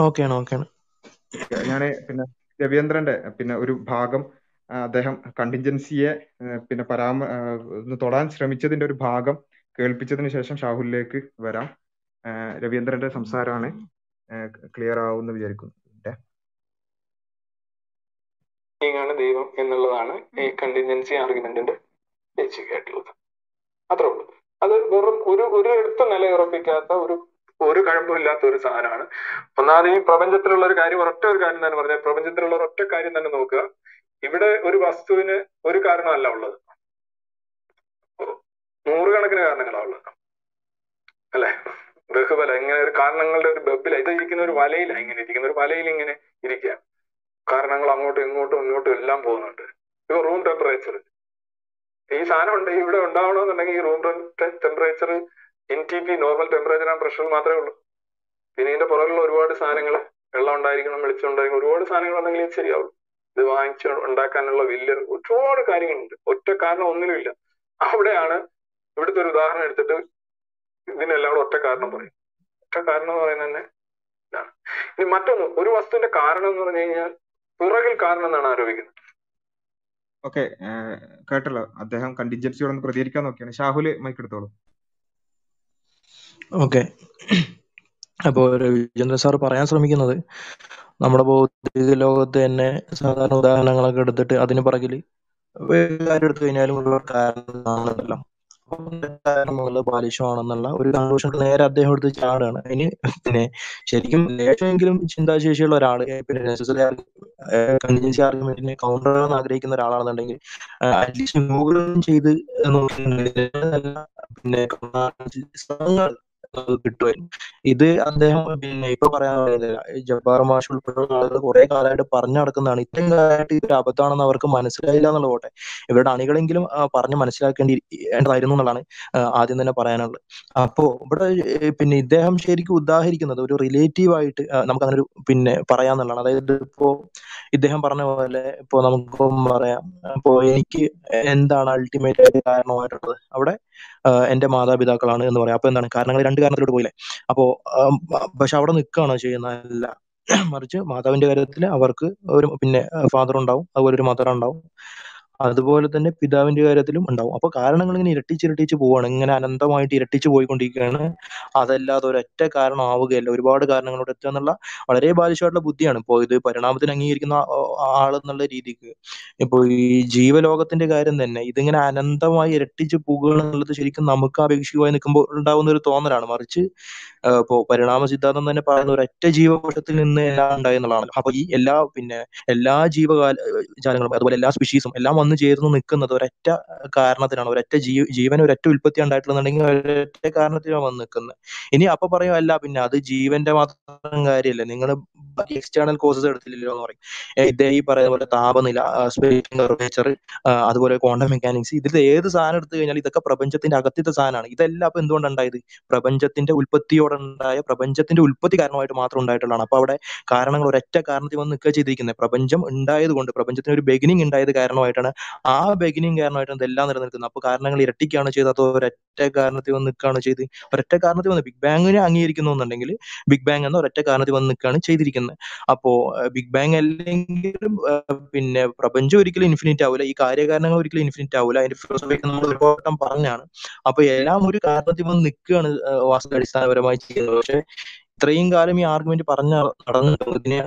ഓക്കെയാണ് ഓക്കെയാണ് ഞാൻ പിന്നെ രവീന്ദ്രന്റെ പിന്നെ ഒരു ഭാഗം അദ്ദേഹം കണ്ടിൻജൻസിയെ പിന്നെ പരാമ തൊടാൻ ശ്രമിച്ചതിന്റെ ഒരു ഭാഗം കേൾപ്പിച്ചതിന് ശേഷം ഷാഹുലിലേക്ക് വരാം. രവീന്ദ്രന്റെ സംസാരമാണ് ക്ലിയർ ആവുമെന്ന് വിചാരിക്കുന്നു? ആണ് ദൈവം എന്നുള്ളതാണ് ഈ കണ്ടിൻജൻസി ആർഗ്യുമെന്റിന്റെ ബേസിക് ആയിട്ടുള്ളത്. അത്രേ ഉള്ളൂ. അത് വെറും ഒരു ഒരു എടുത്ത് നിലയുറപ്പിക്കാത്ത ഒരു ഒരു കഴമ്പുമില്ലാത്ത ഒരു സാധനമാണ്. ഒന്നാമത് ഈ പ്രപഞ്ചത്തിലുള്ള ഒരു കാര്യം ഒരൊറ്റ ഒരു കാര്യം തന്നെ പറഞ്ഞാൽ പ്രപഞ്ചത്തിലുള്ള ഒരൊറ്റ കാര്യം തന്നെ നോക്കുക. ഇവിടെ ഒരു വസ്തുവിന് ഒരു കാരണമല്ല ഉള്ളത്. നൂറുകണക്കിന് കാരണങ്ങളാണ് ഉള്ളത്. അല്ലെ? ബഹുബല ഇങ്ങനെ ഒരു കാരണങ്ങളുടെ ഒരു ബബില ഇത് ഇരിക്കുന്ന ഒരു വലയില ഇങ്ങനെ ഇരിക്കുന്ന ഒരു വലയിൽ ഇങ്ങനെ ഇരിക്കുക കാരണങ്ങൾ അങ്ങോട്ടും ഇങ്ങോട്ടും ഇങ്ങോട്ടും എല്ലാം പോകുന്നുണ്ട്. ഇപ്പൊ റൂം ടെമ്പറേച്ചർ ഈ സാധനം ഉണ്ട് ഇവിടെ ഉണ്ടാവണമെന്നുണ്ടെങ്കിൽ ഈ room temperature N T normal temperature and pressure മാത്രമേ ഉള്ളൂ. പിന്നെ ഇതിന്റെ പുറകിലുള്ള ഒരുപാട് സാധനങ്ങൾ വെള്ളം ഉണ്ടായിരിക്കണം വെളിച്ചം ഉണ്ടായിരിക്കണം ഒരുപാട് സാധനങ്ങൾ ഉണ്ടെങ്കിൽ ഇത് ശരിയാവുള്ളൂ. ഇത് വാങ്ങിച്ച് ഉണ്ടാക്കാനുള്ള വലിയ ഒരുപാട് കാര്യങ്ങളുണ്ട്. ഒറ്റ കാരണം ഒന്നിനുമില്ല. അവിടെയാണ് ഇവിടുത്തെ ഒരു ഉദാഹരണം എടുത്തിട്ട് ഇതിനെല്ലാം കൂടെ ഒറ്റ കാരണം പറയും. ഒറ്റ കാരണം എന്ന് പറയുന്നത് തന്നെ ഇതാണ്. ഇനി മറ്റൊന്ന് ഒരു വസ്തുവിന്റെ കാരണം എന്ന് പറഞ്ഞു കഴിഞ്ഞാൽ പിറകിൽ കാരണം എന്നാണ് ആരോപിക്കുന്നത്. ഓക്കെ കേട്ടല്ലോ. അദ്ദേഹം കണ്ടിൻജൻസിയോടൊന്ന് പ്രതികരിക്കാൻ നോക്കിയാണ്. ഷാഹുൽ മൈക്ക് എടുത്തോളൂ. ഓക്കെ. അപ്പോൾ രവിചന്ദ്രൻ സാർ പറയാൻ ശ്രമിക്കുന്നത് നമ്മുടെ ഭൗതിക ലോകത്ത് തന്നെ സാധാരണ ഉദാഹരണങ്ങളൊക്കെ എടുത്തിട്ട് അതിന് പിറകിൽ വേറെ കാര്യം എടുത്തു കഴിഞ്ഞാലും ഒരുപാട് ഒരു കൺക്ലൂഷൻ നേരെ അദ്ദേഹം എടുത്ത് ചാടാണ്. അതിന് പിന്നെ ശരിക്കും ലേശമെങ്കിലും ചിന്താശേഷിയുള്ള ഒരാൾ പിന്നെ നെസസറി ആർഗ്യുമെന്റിനെ കൗണ്ടർ ചെയ്യാൻ ആഗ്രഹിക്കുന്ന ഒരാളാണെന്നുണ്ടെങ്കിൽ അറ്റ്ലീസ്റ്റ് ഗൂഗിൾ ചെയ്ത് പിന്നെ കിട്ടുമായിരുന്നു ഇത് അദ്ദേഹം പിന്നെ ഇപ്പൊ പറയാൻ പറയുന്നില്ല ജബ്ബാർ മാഷ് ഉൾപ്പെടെയുള്ള കുറെ കാലമായിട്ട് പറഞ്ഞു നടക്കുന്നതാണ്. ഇത്രയും കാലമായിട്ട് ഇതൊരു അബദ്ധമാണെന്ന് അവർക്ക് മനസ്സിലായില്ല എന്നുള്ള പോട്ടെ. ഇവരുടെ അണികളെങ്കിലും പറഞ്ഞ് മനസ്സിലാക്കേണ്ടിണ്ടായിരുന്നു എന്നുള്ളതാണ് ആദ്യം തന്നെ പറയാനുള്ളത്. അപ്പോ ഇവിടെ പിന്നെ ഇദ്ദേഹം ശരിക്കും ഉദാഹരിക്കുന്നത് ഒരു റിലേറ്റീവ് ആയിട്ട് നമുക്ക് അങ്ങനെ ഒരു പിന്നെ പറയാന്നുള്ളതാണ്. അതായത് ഇപ്പോ ഇദ്ദേഹം പറഞ്ഞ പോലെ ഇപ്പോ നമുക്ക് പറയാം ഇപ്പോ എനിക്ക് എന്താണ് അൾട്ടിമേറ്റ് ആയിട്ട് കാരണമായിട്ടുള്ളത്? അവിടെ ആ, എന്റെ മാതാപിതാക്കളാണ് എന്ന് പറയാം. അപ്പൊ എന്താണ്? കാരണങ്ങൾ രണ്ട് കാരണത്തിലോട്ട് പോയില്ലേ? അപ്പോ ആം, പക്ഷെ അവിടെ നിൽക്കുകയാണോ ചെയ്യുന്നതല്ല മറിച്ച് മാതാവിന്റെ കാര്യത്തിൽ അവർക്ക് ഒരു പിന്നെ ഫാദർ ഉണ്ടാവും. അതുപോലെ ഒരു മദർ ഉണ്ടാവും. അതുപോലെ തന്നെ പിതാവിന്റെ കാര്യത്തിലും ഉണ്ടാവും. അപ്പൊ കാരണങ്ങൾ ഇങ്ങനെ ഇരട്ടിച്ച് ഇരട്ടിച്ച് പോവാണ്. ഇങ്ങനെ അനന്തമായിട്ട് ഇരട്ടിച്ച് പോയിക്കൊണ്ടിരിക്കുകയാണ്. അതല്ലാതെ ഒരൊറ്റ കാരണം ആവുകയല്ല ഒരുപാട് കാരണങ്ങളോട് എത്തുക എന്നുള്ള വളരെ ബാലിശമായിട്ടുള്ള ബുദ്ധിയാണ്. ഇപ്പോൾ ഇത് പരിണാമത്തിന് അംഗീകരിക്കുന്ന ആൾ എന്നുള്ള രീതിക്ക്. ഇപ്പൊ ഈ ജീവലോകത്തിന്റെ കാര്യം തന്നെ ഇതിങ്ങനെ അനന്തമായി ഇരട്ടിച്ച് പോകുക എന്നുള്ളത് ശരിക്കും നമുക്ക് അപേക്ഷിക്കുമായി നിൽക്കുമ്പോൾ ഉണ്ടാകുന്ന ഒരു തോന്നലാണ്. മറിച്ച് ഇപ്പോ പരിണാമ സിദ്ധാന്തം തന്നെ പറയുന്ന ഒരൊറ്റ ജീവകോശത്തിൽ നിന്ന് എല്ലാം ഉണ്ടായി എന്നുള്ളതാണ്. അപ്പൊ ഈ എല്ലാ പിന്നെ എല്ലാ ജീവകാല ജാലങ്ങളും അതുപോലെ എല്ലാ സ്പീഷീസും എല്ലാം വന്നു ചേർന്ന് നിൽക്കുന്നത് ഒരൊറ്റ കാരണത്തിനാണ്. ഒരൊറ്റ ജീവ ജീവൻ ഒരൊറ്റ ഉൽപ്പത്തി ഉണ്ടായിട്ടുണ്ടെന്നുണ്ടെങ്കിൽ ഒരൊറ്റ കാരണത്തിനാണ് വന്ന് നിൽക്കുന്നത് ഇനി അപ്പൊ പറയും അല്ല പിന്നെ അത് ജീവന്റെ മാത്രം കാര്യമല്ല. നിങ്ങൾ എക്സ്റ്റേണൽ കോസസ് എടുത്തില്ലല്ലോ എന്ന് പറയും. ഇതേ ഈ പറയുന്ന പോലെ താപനില ടെമ്പറേച്ചർ അതുപോലെ ക്വാണ്ടം മെക്കാനിക്സ് ഇതിൽ ഏത് സാധനം എടുത്തു കഴിഞ്ഞാൽ ഇതൊക്കെ പ്രപഞ്ചത്തിന്റെ അകത്തിത്തെ സാധനമാണ്. ഇതെല്ലാം അപ്പൊ എന്തുകൊണ്ട് ഉണ്ടായത്? പ്രപഞ്ചത്തിന്റെ ഉൽപ്പത്തിയോടുണ്ടായ പ്രപഞ്ചത്തിന്റെ ഉൽപ്പത്തി കാരണമായിട്ട് മാത്രം ഉണ്ടായിട്ടുള്ളതാണ്. അപ്പൊ അവിടെ കാരണങ്ങൾ ഒരൊറ്റ കാരണത്തിൽ വന്ന് നിൽക്കുക ചെയ്തിരിക്കുന്നത്. പ്രപഞ്ചം ഉണ്ടായത് കൊണ്ട് പ്രപഞ്ചത്തിന് ഒരു ബെഗിനിങ് ഉണ്ടായത് കാരണമായിട്ടാണ് ആ ബെഗിനിങ് കാരണമായിട്ട് ഇതെല്ലാം നിലനിൽക്കുന്നത്. അപ്പൊ കാരണങ്ങൾ ഇരട്ടിക്കാണ് ചെയ്തത്. അതോ ഒരൊറ്റ കാരണത്തിൽ വന്ന് നിൽക്കുകയാണ് ചെയ്ത് ഒരൊറ്റ കാരണത്തിൽ വന്ന് ബിഗ് ബാങ്ങിനെ അംഗീകരിക്കുന്നു എന്നുണ്ടെങ്കിൽ ബിഗ് ബാങ് എന്ന ഒരൊറ്റ കാരണത്തിൽ വന്ന് നിൽക്കുകയാണ് ചെയ്തിരിക്കുന്നത്. അപ്പോ ബിഗ് ബാങ് അല്ലെങ്കിലും പിന്നെ പ്രപഞ്ചം ഒരിക്കലും ഇൻഫിനിറ്റ് ആവില്ല ഈ കാര്യകാരണങ്ങൾ ഒരിക്കലും ഇൻഫിനിറ്റ് ആവില്ല അതിന്റെ ഫിലോസഫിക്ക് നമ്മൾ ഒരുപാട് പറഞ്ഞാണ്. അപ്പൊ എല്ലാം ഒരു കാരണത്തിൽ വന്ന് നിൽക്കുകയാണ് വാസ്തു അടിസ്ഥാനപരമായി ചെയ്യുന്നത് പക്ഷെ ഇത്രയും കാലം ഈ ആർഗ്യുമെന്റ് പറഞ്ഞ നടന്നിട്ടുള്ളതിന്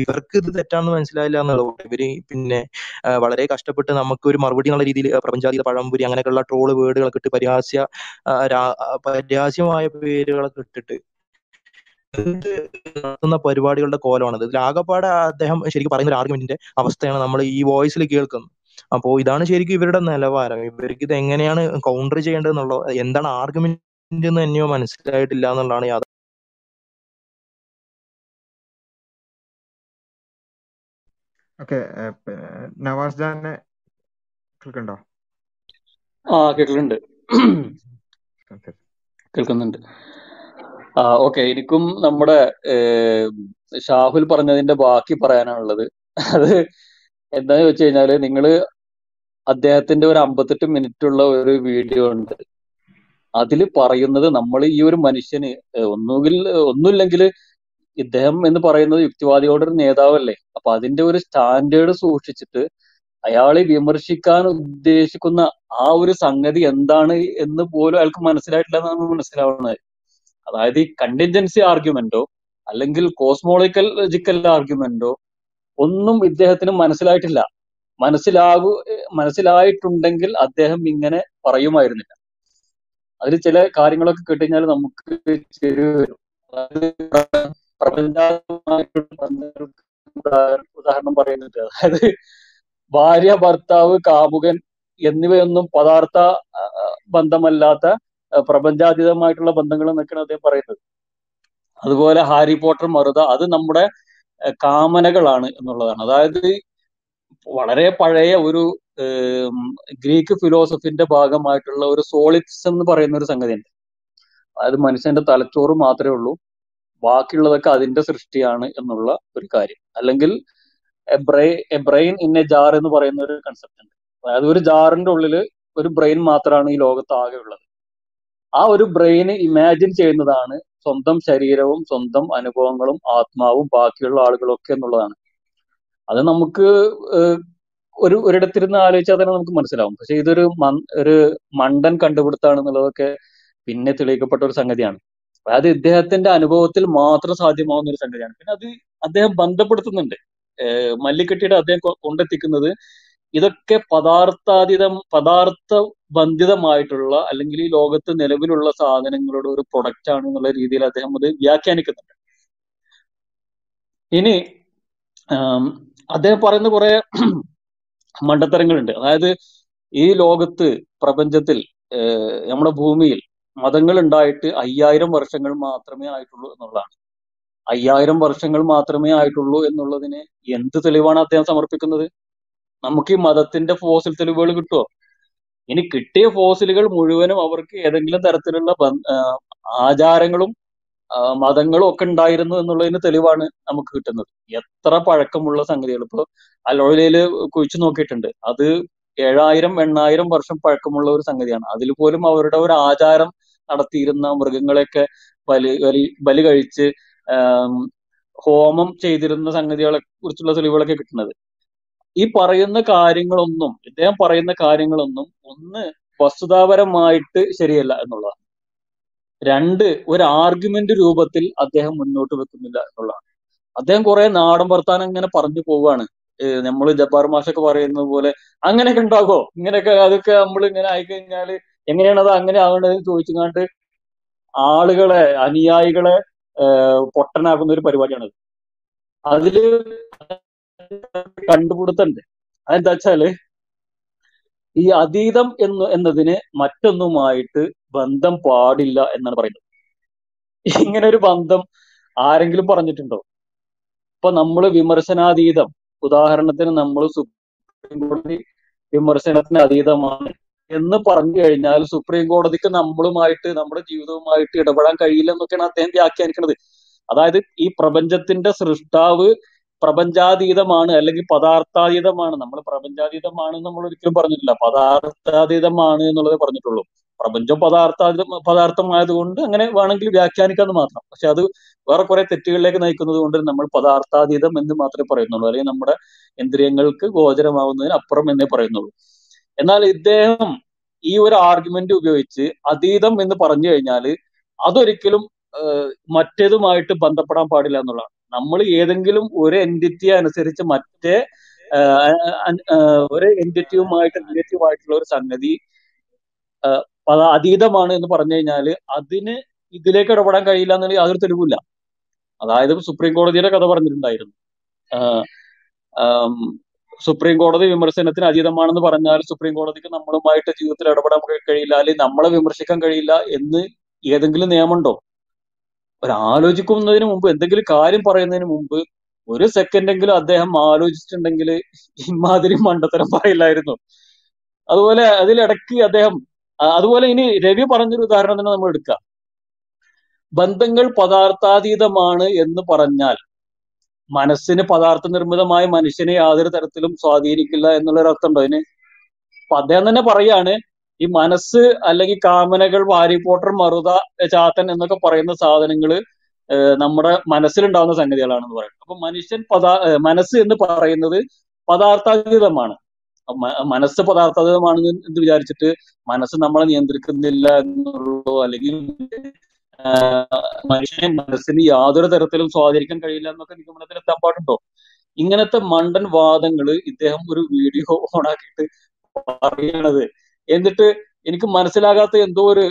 ഇവർക്ക് ഇത് തെറ്റാണെന്ന് മനസ്സിലായില്ല എന്നുള്ളത് ഇവർ പിന്നെ വളരെ കഷ്ടപ്പെട്ട് നമുക്ക് ഒരു മറുപടി എന്നുള്ള രീതിയിൽ പ്രപഞ്ചാതീത പഴംപുരി അങ്ങനെയൊക്കെയുള്ള ട്രോൾ വേർഡുകളൊക്കെ ഇട്ട് പരിഹാസ്യ പരിഹാസ്യമായ പേരുകളൊക്കെ ഇട്ടിട്ട് നടത്തുന്ന പരിപാടികളുടെ കോലമാണത്. ഇതിൽ ആകപ്പാടെ അദ്ദേഹം ശരിക്കും പറയുന്ന ഒരു ആർഗ്യുമെന്റിന്റെ അവസ്ഥയാണ് നമ്മൾ ഈ വോയിസിൽ കേൾക്കുന്നത്. അപ്പോ ഇതാണ് ശരിക്കും ഇവരുടെ നിലവാരം. ഇവർക്ക് ഇത് എങ്ങനെയാണ് കൗണ്ടർ ചെയ്യേണ്ടത് എന്നുള്ളത് എന്താണ് ആർഗ്യുമെന്റ് എന്ന് തന്നെയോ മനസ്സിലായിട്ടില്ല എന്നുള്ളതാണ് നവാസ് ജാനെ കേൾക്കണ്ടോ? ആ കേൾക്കുന്നുണ്ട്. കേൾക്കുന്നുണ്ട്. ആ ഓക്കെ എനിക്കും നമ്മുടെ ഷാഹുൽ പറഞ്ഞതിന്റെ ബാക്കി പറയാനാണുള്ളത് അത് എന്താന്ന് വെച്ച് കഴിഞ്ഞാൽ നിങ്ങൾ അദ്ദേഹത്തിന്റെ ഒരു അമ്പത്തെട്ട് മിനിറ്റ് ഉള്ള ഒരു വീഡിയോ ഉണ്ട്. അതിൽ പറയുന്നത് നമ്മൾ ഈ ഒരു മനുഷ്യന് ഒന്നുകിൽ ഒന്നുമില്ലെങ്കിൽ ഇദ്ദേഹം എന്ന് പറയുന്നത് യുക്തിവാദികളുടെ ഒരു നേതാവല്ലേ? അപ്പൊ അതിന്റെ ഒരു സ്റ്റാൻഡേർഡ് സൂക്ഷിച്ചിട്ട് അയാളെ വിമർശിക്കാൻ ഉദ്ദേശിക്കുന്ന ആ ഒരു സംഗതി എന്താണ് എന്ന് പോലും അയാൾക്ക് മനസ്സിലായിട്ടില്ല എന്നാണ് മനസ്സിലാവുന്നത്. അതായത് ഈ കണ്ടിൻജൻസി ആർഗ്യുമെന്റോ അല്ലെങ്കിൽ കോസ്മോളജിക്കൽ ആർഗ്യുമെന്റോ ഒന്നും ഇദ്ദേഹത്തിന് മനസ്സിലായിട്ടില്ല. മനസ്സിലാകു മനസ്സിലായിട്ടുണ്ടെങ്കിൽ അദ്ദേഹം ഇങ്ങനെ പറയുമായിരുന്നില്ല. അതിൽ ചില കാര്യങ്ങളൊക്കെ കേട്ടുകഴിഞ്ഞാൽ നമുക്ക് ചെറിയ പ്രപഞ്ചാത്മകമായിട്ടുള്ള ഉദാഹരണം പറയുന്നുണ്ട് അതായത് ഭാര്യ ഭർത്താവ് കാമുകൻ എന്നിവയൊന്നും പദാർത്ഥ ബന്ധമല്ലാത്ത പ്രപഞ്ചാതീതമായിട്ടുള്ള ബന്ധങ്ങൾ എന്നൊക്കെയാണ് അദ്ദേഹം പറയുന്നത്. അതുപോലെ ഹാരി പോട്ടർ മറുത അത് നമ്മുടെ കാമനകളാണ് എന്നുള്ളതാണ്. അതായത് വളരെ പഴയ ഒരു ഗ്രീക്ക് ഫിലോസഫിന്റെ ഭാഗമായിട്ടുള്ള ഒരു സോളിറ്റ്സ് എന്ന് പറയുന്ന ഒരു സംഗതി ഉണ്ട് അതായത് മനുഷ്യന്റെ തലച്ചോറ് മാത്രമേ ഉള്ളൂ. ബാക്കിയുള്ളതൊക്കെ അതിന്റെ സൃഷ്ടിയാണ് എന്നുള്ള ഒരു കാര്യം. അല്ലെങ്കിൽ ബ്രെയിൻ ഇൻ എ ജാർ എന്ന് പറയുന്ന ഒരു കൺസെപ്റ്റ് ഉണ്ട്. അതായത് ഒരു ജാറിന്റെ ഉള്ളിൽ ഒരു ബ്രെയിൻ മാത്രമാണ് ഈ ലോകത്ത് ആകെ ഉള്ളത്. ആ ഒരു ബ്രെയിന് ഇമാജിൻ ചെയ്യുന്നതാണ് സ്വന്തം ശരീരവും സ്വന്തം അനുഭവങ്ങളും ആത്മാവും ബാക്കിയുള്ള ആളുകളൊക്കെ എന്നുള്ളതാണ്. അത് നമുക്ക് ഒരു ഒരിടത്തിരുന്ന് ആലോചിച്ചാൽ തന്നെ നമുക്ക് മനസ്സിലാവും. പക്ഷെ ഇതൊരു ഒരു മണ്ടൻ കണ്ടുപിടുത്താണ് എന്നുള്ളതൊക്കെ പിന്നെ തെളിയിക്കപ്പെട്ട ഒരു സംഗതിയാണ്. അതായത് ഇദ്ദേഹത്തിന്റെ അനുഭവത്തിൽ മാത്രം സാധ്യമാവുന്ന ഒരു സംഗതിയാണ്. പിന്നെ അത് അദ്ദേഹം ബന്ധപ്പെടുത്തുന്നുണ്ട്. മല്ലിക്കെട്ടിയുടെ അദ്ദേഹം കൊണ്ടെത്തിക്കുന്നത് ഇതൊക്കെ പദാർത്ഥാതീതം പദാർത്ഥ ബന്ധിതമായിട്ടുള്ള അല്ലെങ്കിൽ ഈ ലോകത്ത് നിലവിലുള്ള സാധനങ്ങളുടെ ഒരു പ്രൊഡക്റ്റ് ആണ് എന്നുള്ള രീതിയിൽ അദ്ദേഹം അത് വ്യാഖ്യാനിക്കുന്നുണ്ട്. ഇനി അദ്ദേഹം പറയുന്ന കുറെ മണ്ടത്തരങ്ങളുണ്ട്. അതായത് ഈ ലോകത്ത് പ്രപഞ്ചത്തിൽ നമ്മുടെ ഭൂമിയിൽ മതങ്ങൾ ഉണ്ടായിട്ട് അയ്യായിരം വർഷങ്ങൾ മാത്രമേ ആയിട്ടുള്ളൂ എന്നുള്ളതാണ്. അയ്യായിരം വർഷങ്ങൾ മാത്രമേ ആയിട്ടുള്ളൂ എന്നുള്ളതിന് എന്ത് തെളിവാണ് അദ്ദേഹം സമർപ്പിക്കുന്നത്? നമുക്ക് ഈ മതത്തിന്റെ ഫോസിൽ തെളിവുകൾ കിട്ടുമോ ഇനി കിട്ടിയ ഫോസിലുകൾ മുഴുവനും അവർക്ക് ഏതെങ്കിലും തരത്തിലുള്ള ആചാരങ്ങളും മതങ്ങളും ഒക്കെ ഉണ്ടായിരുന്നു എന്നുള്ളതിന് തെളിവാണ് നമുക്ക് കിട്ടുന്നത്. എത്ര പഴക്കമുള്ള സംഗതികൾ. ഇപ്പോൾ അലോയിലയിൽ കുഴിച്ചു നോക്കിയിട്ടുണ്ട്. അത് ഏഴായിരം എണ്ണായിരം വർഷം പഴക്കമുള്ള ഒരു സംഗതിയാണ്. അതിൽ പോലും അവരുടെ ഒരു ആചാരം നടത്തിയിരുന്ന മൃഗങ്ങളെയൊക്കെ ബലി ബലി ബലി കഴിച്ച് ഹോമം ചെയ്തിരുന്ന സംഗതികളെ കുറിച്ചുള്ള തെളിവുകളൊക്കെ കിട്ടുന്നത്. ഈ പറയുന്ന കാര്യങ്ങളൊന്നും ഇദ്ദേഹം പറയുന്ന കാര്യങ്ങളൊന്നും ഒന്ന് വസ്തുതാപരമായിട്ട് ശരിയല്ല എന്നുള്ളതാണ്. രണ്ട് ഒരു ആർഗ്യുമെന്റ് രൂപത്തിൽ അദ്ദേഹം മുന്നോട്ട് വെക്കുന്നില്ല എന്നുള്ളതാണ്. അദ്ദേഹം കുറെ നാടൻ വർത്താനം ഇങ്ങനെ പറഞ്ഞു പോവാണ്. നമ്മൾ ജബ്ബാർ മാഷൊക്കെ പറയുന്നത് പോലെ അങ്ങനെയൊക്കെ ഉണ്ടാകോ ഇങ്ങനെയൊക്കെ അതൊക്കെ നമ്മൾ ഇങ്ങനെ ആയിക്കഴിഞ്ഞാൽ എങ്ങനെയാണ് അത് അങ്ങനെ ആകേണ്ടതെന്ന് ചോദിച്ചുകൊണ്ട് ആളുകളെ അനുയായികളെ പൊട്ടനാക്കുന്ന ഒരു പരിപാടിയാണത് അതിൽ കണ്ടുപിടുത്തണ്ട്. അതെന്താ വെച്ചാൽ ഈ അതീതം എന്ന് എന്നതിന് മറ്റൊന്നുമായിട്ട് ബന്ധം പാടില്ല എന്നാണ് പറയുന്നത്. ഇങ്ങനെ ഒരു ബന്ധം ആരെങ്കിലും പറഞ്ഞിട്ടുണ്ടോ? ഇപ്പൊ നമ്മൾ വിമർശനാതീതം. ഉദാഹരണത്തിന് നമ്മൾ സുപ്രീം കോടതി വിമർശനത്തിന് അതീതമാണ്. എന്ന് പറഞ്ഞു കഴിഞ്ഞാൽ സുപ്രീം കോടതിക്ക് നമ്മളുമായിട്ട് നമ്മുടെ ജീവിതവുമായിട്ട് ഇടപെടാൻ കഴിയില്ല എന്നൊക്കെയാണ് അദ്ദേഹം വ്യാഖ്യാനിക്കുന്നത്. അതായത് ഈ പ്രപഞ്ചത്തിന്റെ സൃഷ്ടാവ് പ്രപഞ്ചാതീതമാണ് അല്ലെങ്കിൽ പദാർത്ഥാതീതമാണ്. നമ്മൾ പ്രപഞ്ചാതീതമാണ് നമ്മൾ ഒരിക്കലും പറഞ്ഞിട്ടില്ല. പദാർത്ഥാതീതമാണ് എന്നുള്ളത് പറഞ്ഞിട്ടുള്ളൂ. പ്രപഞ്ചം പദാർത്ഥാതീത പദാർത്ഥമായതുകൊണ്ട് അങ്ങനെ വേണമെങ്കിൽ വ്യാഖ്യാനിക്കാന്ന് മാത്രം. പക്ഷെ അത് വേറെ കുറെ തെറ്റുകളിലേക്ക് നയിക്കുന്നത് കൊണ്ട് നമ്മൾ പദാർത്ഥാതീതം എന്ന് മാത്രമേ പറയുന്നുള്ളൂ. അല്ലെങ്കിൽ നമ്മുടെ ഇന്ദ്രിയങ്ങൾക്ക് ഗോചരമാവുന്നതിന് അപ്പുറം എന്നേ പറയുന്നുള്ളൂ. എന്നാൽ ഇദ്ദേഹം ഈ ഒരു ആർഗ്യുമെന്റ് ഉപയോഗിച്ച് അതീതം എന്ന് പറഞ്ഞു കഴിഞ്ഞാൽ അതൊരിക്കലും മറ്റേതുമായിട്ട് ബന്ധപ്പെടാൻ പാടില്ല എന്നുള്ളതാണ്. നമ്മൾ ഏതെങ്കിലും ഒരു എന്റിറ്റി അനുസരിച്ച് മറ്റേ ഒരു എന്റിറ്റിയുമായിട്ട് റിലേറ്റീവ് ആയിട്ടുള്ള ഒരു സംഗതി അതീതമാണ് എന്ന് പറഞ്ഞു കഴിഞ്ഞാൽ അതിന് ഇതിലേക്ക് ഇടപെടാൻ കഴിയില്ല എന്നുള്ള യാതൊരു തെളിവില്ല അതായത് സുപ്രീം കോടതിയുടെ കഥ പറഞ്ഞിട്ടുണ്ടായിരുന്നു. സുപ്രീം കോടതി വിമർശനത്തിന് അതീതമാണെന്ന് പറഞ്ഞാൽ സുപ്രീം കോടതിക്ക് നമ്മളുമായിട്ട് ജീവിതത്തിൽ ഇടപെടാൻ കഴിയില്ല അല്ലെങ്കിൽ നമ്മളെ വിമർശിക്കാൻ കഴിയില്ല എന്ന് ഏതെങ്കിലും നിയമമുണ്ടോ? ഒരു ആലോചിക്കുന്നതിന് മുമ്പ് എന്തെങ്കിലും കാര്യം പറയുന്നതിന് മുമ്പ് ഒരു സെക്കൻഡെങ്കിലും അദ്ദേഹം ആലോചിച്ചിട്ടുണ്ടെങ്കിൽ ഇമാതിരി മണ്ടത്തരം പറയില്ലായിരുന്നു. അതുപോലെ അതിലിടയ്ക്ക് അദ്ദേഹം അതുപോലെ ഇനി രവി പറഞ്ഞൊരു ഉദാഹരണം തന്നെ നമ്മൾ എടുക്കാം. ബന്ധങ്ങൾ പദാർത്ഥാതീതമാണ് എന്ന് പറഞ്ഞാൽ മനസ്സിന് പദാർത്ഥ നിർമ്മിതമായ മനുഷ്യനെ യാതൊരു തരത്തിലും സ്വാധീനിക്കില്ല എന്നുള്ള ഒരു അർത്ഥം ഉണ്ടോ അതിന്? അപ്പൊ അദ്ദേഹം തന്നെ പറയാണ് ഈ മനസ്സ് അല്ലെങ്കിൽ കാമനകൾ വാരി പോട്ടർ മറുത ചാത്തൻ എന്നൊക്കെ പറയുന്ന സാധനങ്ങൾ നമ്മുടെ മനസ്സിലുണ്ടാവുന്ന സംഗതികളാണെന്ന് പറയുന്നത് അപ്പൊ മനുഷ്യൻ പദാ മനസ്സ് എന്ന് പറയുന്നത് പദാർത്ഥാതീതമാണ്. മനസ്സ് പദാർത്ഥാതീതമാണെന്ന് എന്ന് വിചാരിച്ചിട്ട് മനസ്സ് നമ്മളെ നിയന്ത്രിക്കുന്നില്ല എന്നുള്ളതോ അല്ലെങ്കിൽ മനുഷ്യനെ മനസ്സിന് യാതൊരു തരത്തിലും സ്വാധീനിക്കാൻ കഴിയില്ല എന്നൊക്കെ നിഗമനത്തിൽ എത്താൻ പാടുണ്ടോ? ഇങ്ങനത്തെ മണ്ടൻ വാദങ്ങൾ ഇദ്ദേഹം ഒരു വീഡിയോ ഓണാക്കിയിട്ട് പറയണത്. എന്നിട്ട് എനിക്ക് മനസ്സിലാകാത്ത എന്തോ ഒരു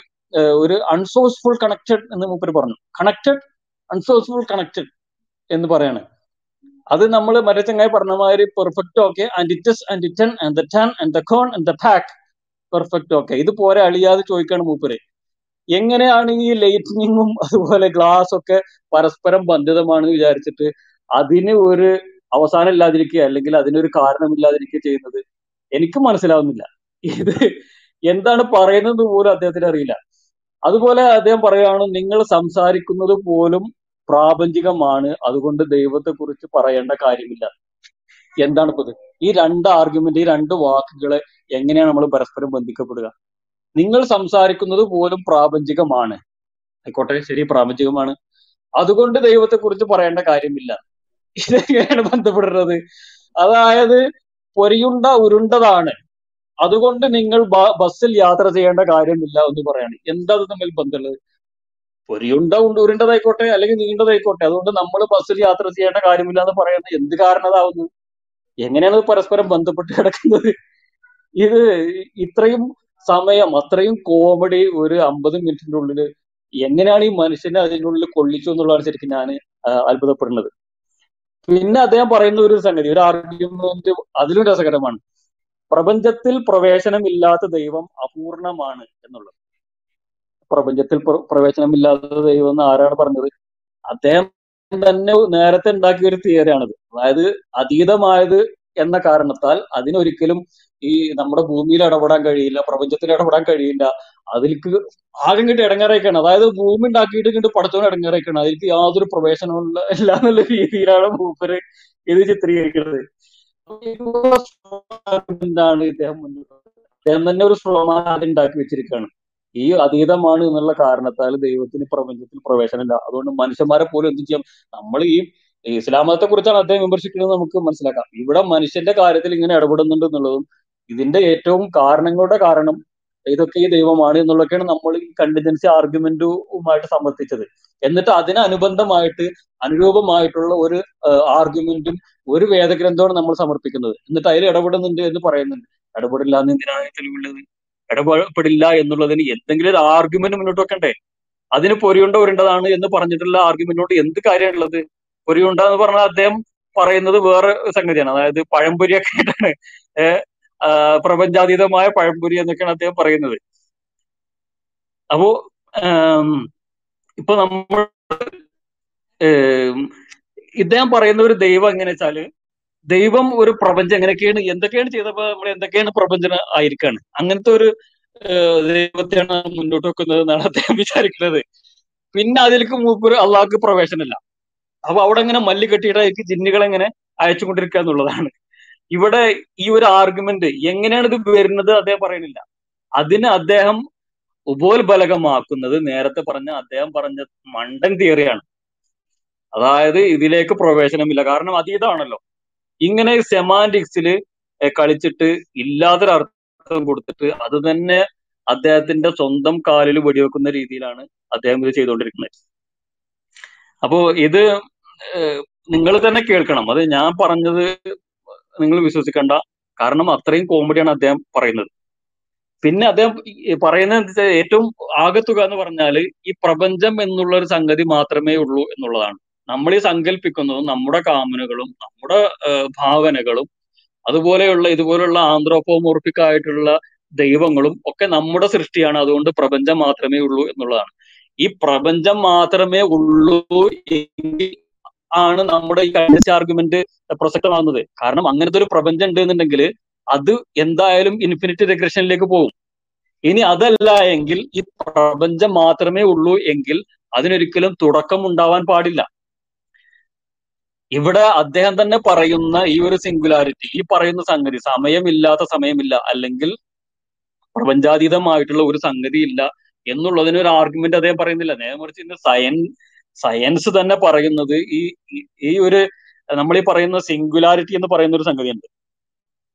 ഒരു അൺസോഴ്സ്ഫുൾ കണക്റ്റഡ് എന്ന് മൂപ്പര് പറഞ്ഞു. കണക്റ്റഡ് അൺസോഴ്സ്ഫുൾ കണക്റ്റഡ് എന്ന് പറയാണ്. അത് നമ്മൾ മറ്റേ ചങ്ങായി perfect okay and it's and and the ton and the corn and the pack perfect okay ഇത് പോരെ അളിയാതെ ചോദിക്കാണ് മൂപ്പര്. എങ്ങനെയാണ് ഈ ലൈറ്റിനിങ്ങും അതുപോലെ ഗ്ലാസ് ഒക്കെ പരസ്പരം ബന്ധിതമാണെന്ന് വിചാരിച്ചിട്ട് അതിന് ഒരു അവസാനം ഇല്ലാതിരിക്കുക അല്ലെങ്കിൽ അതിനൊരു കാരണമില്ലാതിരിക്കുക ചെയ്യുന്നത് എനിക്ക് മനസ്സിലാവുന്നില്ല. ഇത് എന്താണ് പറയുന്നത് പോലും അദ്ദേഹത്തിന് അറിയില്ല. അതുപോലെ അദ്ദേഹം പറയുകയാണ് നിങ്ങൾ സംസാരിക്കുന്നത് പോലും പ്രാപഞ്ചികമാണ്. അതുകൊണ്ട് ദൈവത്തെ കുറിച്ച് പറയേണ്ട കാര്യമില്ല. എന്താണ് ഇപ്പൊ ഈ രണ്ട് ആർഗ്യുമെന്റ് ഈ രണ്ട് വാക്കുകളെ എങ്ങനെയാണ് നമ്മൾ പരസ്പരം ബന്ധിക്കപ്പെടുക? നിങ്ങൾ സംസാരിക്കുന്നത് പോലും പ്രാപഞ്ചികമാണ്. ആയിക്കോട്ടെ ശരി പ്രാപഞ്ചികമാണ്. അതുകൊണ്ട് ദൈവത്തെക്കുറിച്ച് പറയേണ്ട കാര്യമില്ല. ഇതെങ്ങനെയാണ് ബന്ധപ്പെടുന്നത്? അതായത് പൊരിയുണ്ട ഉരുണ്ടതാണ്. അതുകൊണ്ട് നിങ്ങൾ ബസ്സിൽ യാത്ര ചെയ്യേണ്ട കാര്യമില്ല എന്ന് പറയാണ്. എന്താ തമ്മിൽ ബന്ധമുള്ളത്? പൊരിയുണ്ട ഉണ്ട് ഉരുണ്ടതായിക്കോട്ടെ അല്ലെങ്കിൽ നീണ്ടതായിക്കോട്ടെ. അതുകൊണ്ട് നമ്മൾ ബസ്സിൽ യാത്ര ചെയ്യേണ്ട കാര്യമില്ല എന്ന് പറയുന്നത് എന്ത് കാരണതാവുന്നു? എങ്ങനെയാണ് പരസ്പരം ബന്ധപ്പെട്ട് കിടക്കുന്നത്? ഇത് ഇത്രയും സമയം. അത്രയും കോമഡി ഒരു അമ്പത് മിനിറ്റിന്റെ ഉള്ളിൽ എങ്ങനെയാണ് ഈ മനുഷ്യനെ അതിനുള്ളിൽ കൊള്ളിച്ചു എന്നുള്ളതാണ് ശരിക്കും ഞാൻ അത്ഭുതപ്പെടുന്നത്. പിന്നെ അദ്ദേഹം പറയുന്ന ഒരു സംഗതി ഒരു ആർഗ്യുമെന്റ് അതിലും രസകരമാണ്. പ്രപഞ്ചത്തിൽ പ്രവേശനമില്ലാത്ത ദൈവം അപൂർണമാണ് എന്നുള്ളത്. പ്രപഞ്ചത്തിൽ പ്ര- പ്രവേശനമില്ലാത്ത ദൈവം എന്ന് ആരാണ് പറഞ്ഞത്? അദ്ദേഹം തന്നെ നേരത്തെ ഉണ്ടാക്കിയ ഒരു തിയറിയാണിത് അതായത് അതീതമായത് എന്ന കാരണത്താൽ അതിനൊരിക്കലും ഈ നമ്മുടെ ഭൂമിയിൽ ഇടപെടാൻ കഴിയില്ല പ്രപഞ്ചത്തിൽ ഇടപെടാൻ കഴിയില്ല അതിലേക്ക് ആകെ കിട്ടി ഇടങ്ങേറേക്കാണ് അതായത് ഭൂമി ഉണ്ടാക്കിയിട്ട് കണ്ട് പടച്ചവൻ ഇടങ്ങേറേക്കാണ് അതിലേക്ക് യാതൊരു പ്രവേശനവും ഇല്ല എന്നുള്ള രീതിയിലാണ് മൂപ്പര് ഇത് ചിത്രീകരിക്കുന്നത്. എന്താണ് ഇദ്ദേഹം മുന്നോട്ട്? അദ്ദേഹം തന്നെ ഒരു സ്ട്രോമാൻ ഉണ്ടാക്കി വെച്ചിരിക്കുകയാണ് ഈ അതീതമാണ് എന്നുള്ള കാരണത്താൽ ദൈവത്തിന് പ്രപഞ്ചത്തിൽ പ്രവേശനമില്ല. അതുകൊണ്ട് മനുഷ്യന്മാരെ പോലും എന്ത് ചെയ്യാം? നമ്മൾ ഈ ഇസ്ലാം മതത്തെ കുറിച്ചാണ് അദ്ദേഹം വിമർശിക്കുന്നത് നമുക്ക് മനസ്സിലാക്കാം. ഇവിടെ മനുഷ്യന്റെ കാര്യത്തിൽ ഇങ്ങനെ ഇടപെടുന്നുണ്ട് എന്നുള്ളതും ഇതിന്റെ ഏറ്റവും കാരണങ്ങളുടെ കാരണം ഇതൊക്കെ ഈ ദൈവമാണ് എന്നുള്ളതൊക്കെയാണ് നമ്മൾ ഈ കണ്ടിജൻസി ആർഗ്യുമെന്റുമായിട്ട് സമർത്ഥിച്ചത് എന്നിട്ട് അതിനനുബന്ധമായിട്ട് അനുരൂപമായിട്ടുള്ള ഒരു ആർഗ്യുമെന്റും ഒരു വേദഗ്രന്ഥമാണ് നമ്മൾ സമർപ്പിക്കുന്നത്. എന്നിട്ട് അതിൽ ഇടപെടുന്നുണ്ട് എന്ന് പറയുന്നുണ്ട്. ഇടപെടില്ല എന്ന് എന്തിനാണ് തെളിവുള്ളത്? ഇടപെടില്ല എന്നുള്ളതിന് എന്തെങ്കിലും ഒരു ആർഗ്യുമെന്റ് മുന്നോട്ട് വെക്കണ്ടേ? അതിന് പൊരിയുണ്ട ഉരുണ്ടതാണ് എന്ന് പറഞ്ഞിട്ടുള്ള ആർഗ്യുമെന്റിനോട് എന്ത് കാര്യമുള്ളത് പൊരിയുണ്ട എന്ന് പറഞ്ഞാൽ അദ്ദേഹം പറയുന്നത് വേറെ സംഗതിയാണ്. അതായത് പഴംപൊരിയൊക്കെ ആയിട്ടാണ്. പ്രപഞ്ചാതീതമായ പഴംപൊരി എന്നൊക്കെയാണ് അദ്ദേഹം പറയുന്നത്. അപ്പോ ഇപ്പൊ നമ്മൾ ഇദ്ദേഹം പറയുന്ന ഒരു ദൈവം എങ്ങനെ വെച്ചാൽ ദൈവം ഒരു പ്രപഞ്ചം എങ്ങനെയൊക്കെയാണ് എന്തൊക്കെയാണ് ചെയ്തപ്പോ നമ്മൾ എന്തൊക്കെയാണ് പ്രപഞ്ചം ആയിരിക്കാണ്? അങ്ങനത്തെ ഒരു ദൈവത്തെയാണ് മുന്നോട്ട് വെക്കുന്നത് എന്നാണ് അദ്ദേഹം വിചാരിക്കുന്നത്. പിന്നെ അതിലേക്ക് മൂപ്പര് അള്ളാഹ്ക്ക് പ്രവേശനമില്ല. അപ്പൊ അവിടെ ഇങ്ങനെ മല്ലി കെട്ടിയിട്ട് ജിന്നുകളെങ്ങനെ അയച്ചുകൊണ്ടിരിക്കുക എന്നുള്ളതാണ്. ഇവിടെ ഈ ഒരു ആർഗ്യുമെന്റ് എങ്ങനെയാണ് ഇത് വരുന്നത് അദ്ദേഹം പറയുന്നില്ല. അതിന് അദ്ദേഹം ഉപോത്ബലകമാക്കുന്നത് നേരത്തെ പറഞ്ഞ അദ്ദേഹം പറഞ്ഞ മണ്ടൻ തിയറിയാണ് അതായത് ഇതിലേക്ക് പ്രവേശനമില്ല. കാരണം അതീതമാണല്ലോ ഇങ്ങനെ സെമാന്റിക്സിൽ കളിച്ചിട്ട് ഇല്ലാത്തൊരു അർത്ഥം കൊടുത്തിട്ട് അത് തന്നെ അദ്ദേഹത്തിന്റെ സ്വന്തം കാലിൽ വെടിവെക്കുന്ന രീതിയിലാണ് അദ്ദേഹം ഇത് ചെയ്തുകൊണ്ടിരിക്കുന്നത്. അപ്പോ ഇത് നിങ്ങൾ തന്നെ കേൾക്കണം. അത് ഞാൻ പറഞ്ഞത് നിങ്ങൾ വിശ്വസിക്കേണ്ട. കാരണം അത്രയും കോമഡിയാണ് അദ്ദേഹം പറയുന്നത്. പിന്നെ അദ്ദേഹം പറയുന്നത് എന്താ ഏറ്റവും ആകത്തുക എന്ന് പറഞ്ഞാൽ ഈ പ്രപഞ്ചം എന്നുള്ള ഒരു സംഗതി മാത്രമേ ഉള്ളൂ എന്നുള്ളതാണ്. നമ്മൾ ഈ സങ്കല്പിക്കുന്നതും നമ്മുടെ കാമനകളും നമ്മുടെ ഭാവനകളും അതുപോലെയുള്ള ഇതുപോലുള്ള ആന്ത്രോപോമോർഫിക് ആയിട്ടുള്ള ദൈവങ്ങളും ഒക്കെ നമ്മുടെ സൃഷ്ടിയാണ്. അതുകൊണ്ട് പ്രപഞ്ചം മാത്രമേ ഉള്ളൂ എന്നുള്ളതാണ്. ഈ പ്രപഞ്ചം മാത്രമേ ഉള്ളൂ ആണ് നമ്മുടെ ഈ കഴിച്ച ആർഗ്യുമെന്റ് പ്രസക്തമാകുന്നത്. കാരണം അങ്ങനത്തെ ഒരു പ്രപഞ്ചം ഉണ്ട് അത് എന്തായാലും ഇൻഫിനിറ്റ് റിഗ്രഷനിലേക്ക് പോകും. ഇനി അതല്ല എങ്കിൽ ഈ പ്രപഞ്ചം മാത്രമേ ഉള്ളൂ എങ്കിൽ അതിനൊരിക്കലും തുടക്കം ഉണ്ടാവാൻ പാടില്ല. ഇവിടെ അദ്ദേഹം തന്നെ പറയുന്ന ഈ ഒരു സിംഗുലാരിറ്റി ഈ പറയുന്ന സംഗതി സമയമില്ലാത്ത സമയമില്ല അല്ലെങ്കിൽ പ്രപഞ്ചാതീതമായിട്ടുള്ള ഒരു സംഗതി ഇല്ല എന്നുള്ളതിന് ഒരു ആർഗ്യുമെന്റ് അദ്ദേഹം പറയുന്നില്ല. നേരെ മറിച്ച് ഇന്ന് സയൻ സയൻസ് തന്നെ പറയുന്നത് ഈ ഈ- ഒരു നമ്മൾ ഈ പറയുന്ന സിംഗുലാരിറ്റി എന്ന് പറയുന്ന ഒരു സംഗതിയുണ്ട്.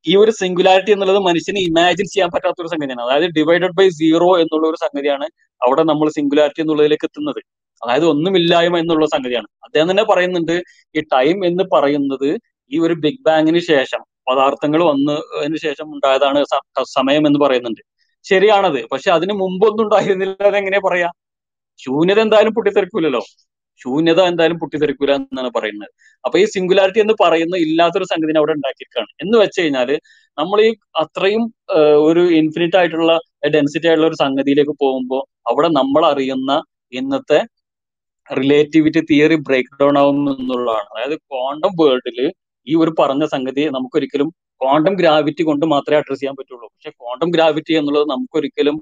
ഈ ഒരു സിംഗുലാരിറ്റി എന്നുള്ളത് മനുഷ്യന് ഇമാജിൻ ചെയ്യാൻ പറ്റാത്ത ഒരു സംഗതിയാണ്. അതായത് ഡിവൈഡഡ് ബൈ സീറോ എന്നുള്ള ഒരു സംഗതിയാണ് അവിടെ നമ്മൾ സിംഗുലാരിറ്റി എന്നുള്ളതിലേക്ക് എത്തുന്നത്. അതായത് ഒന്നുമില്ലായ്മ എന്നുള്ള സംഗതിയാണ്. അദ്ദേഹം തന്നെ പറയുന്നുണ്ട് ഈ ടൈം എന്ന് പറയുന്നത് ഈ ഒരു ബിഗ് ബാങ്ങിന് ശേഷം പദാർത്ഥങ്ങൾ വന്നതിന് ശേഷം ഉണ്ടായതാണ് സമയം എന്ന് പറയുന്നുണ്ട്. ശരിയാണത്. പക്ഷെ അതിന് മുമ്പൊന്നും ഉണ്ടായിരുന്നില്ല. അതെങ്ങനെയാ പറയാ? ശൂന്യത എന്തായാലും പൊട്ടിത്തെറിക്കൂലല്ലോ. ശൂന്യത എന്തായാലും പൊട്ടിത്തെറിക്കൂല എന്നാണ് പറയുന്നത്. അപ്പൊ ഈ സിംഗുലാരിറ്റി എന്ന് പറയുന്ന ഇല്ലാത്തൊരു സംഗതിനെ അവിടെ ഉണ്ടാക്കിയിരിക്കുകയാണ്. എന്ന് വെച്ച് കഴിഞ്ഞാൽ നമ്മൾ ഈ അത്രയും ഒരു ഇൻഫിനിറ്റ് ആയിട്ടുള്ള ഡെൻസിറ്റി ആയിട്ടുള്ള ഒരു സംഗതിയിലേക്ക് പോകുമ്പോൾ അവിടെ നമ്മൾ അറിയുന്ന ഇന്നത്തെ റിലേറ്റിവിറ്റി തിയറി ബ്രേക്ക് ഡൗൺ ആവും എന്നുള്ളതാണ്. അതായത് ക്വാണ്ടം വേൾഡിൽ ഈ ഒരു പറഞ്ഞ സംഗതി നമുക്കൊരിക്കലും ക്വാണ്ടം ഗ്രാവിറ്റി കൊണ്ട് മാത്രമേ അഡ്രസ് ചെയ്യാൻ പറ്റുള്ളൂ. പക്ഷെ ക്വാണ്ടം ഗ്രാവിറ്റി എന്നുള്ളത് നമുക്കൊരിക്കലും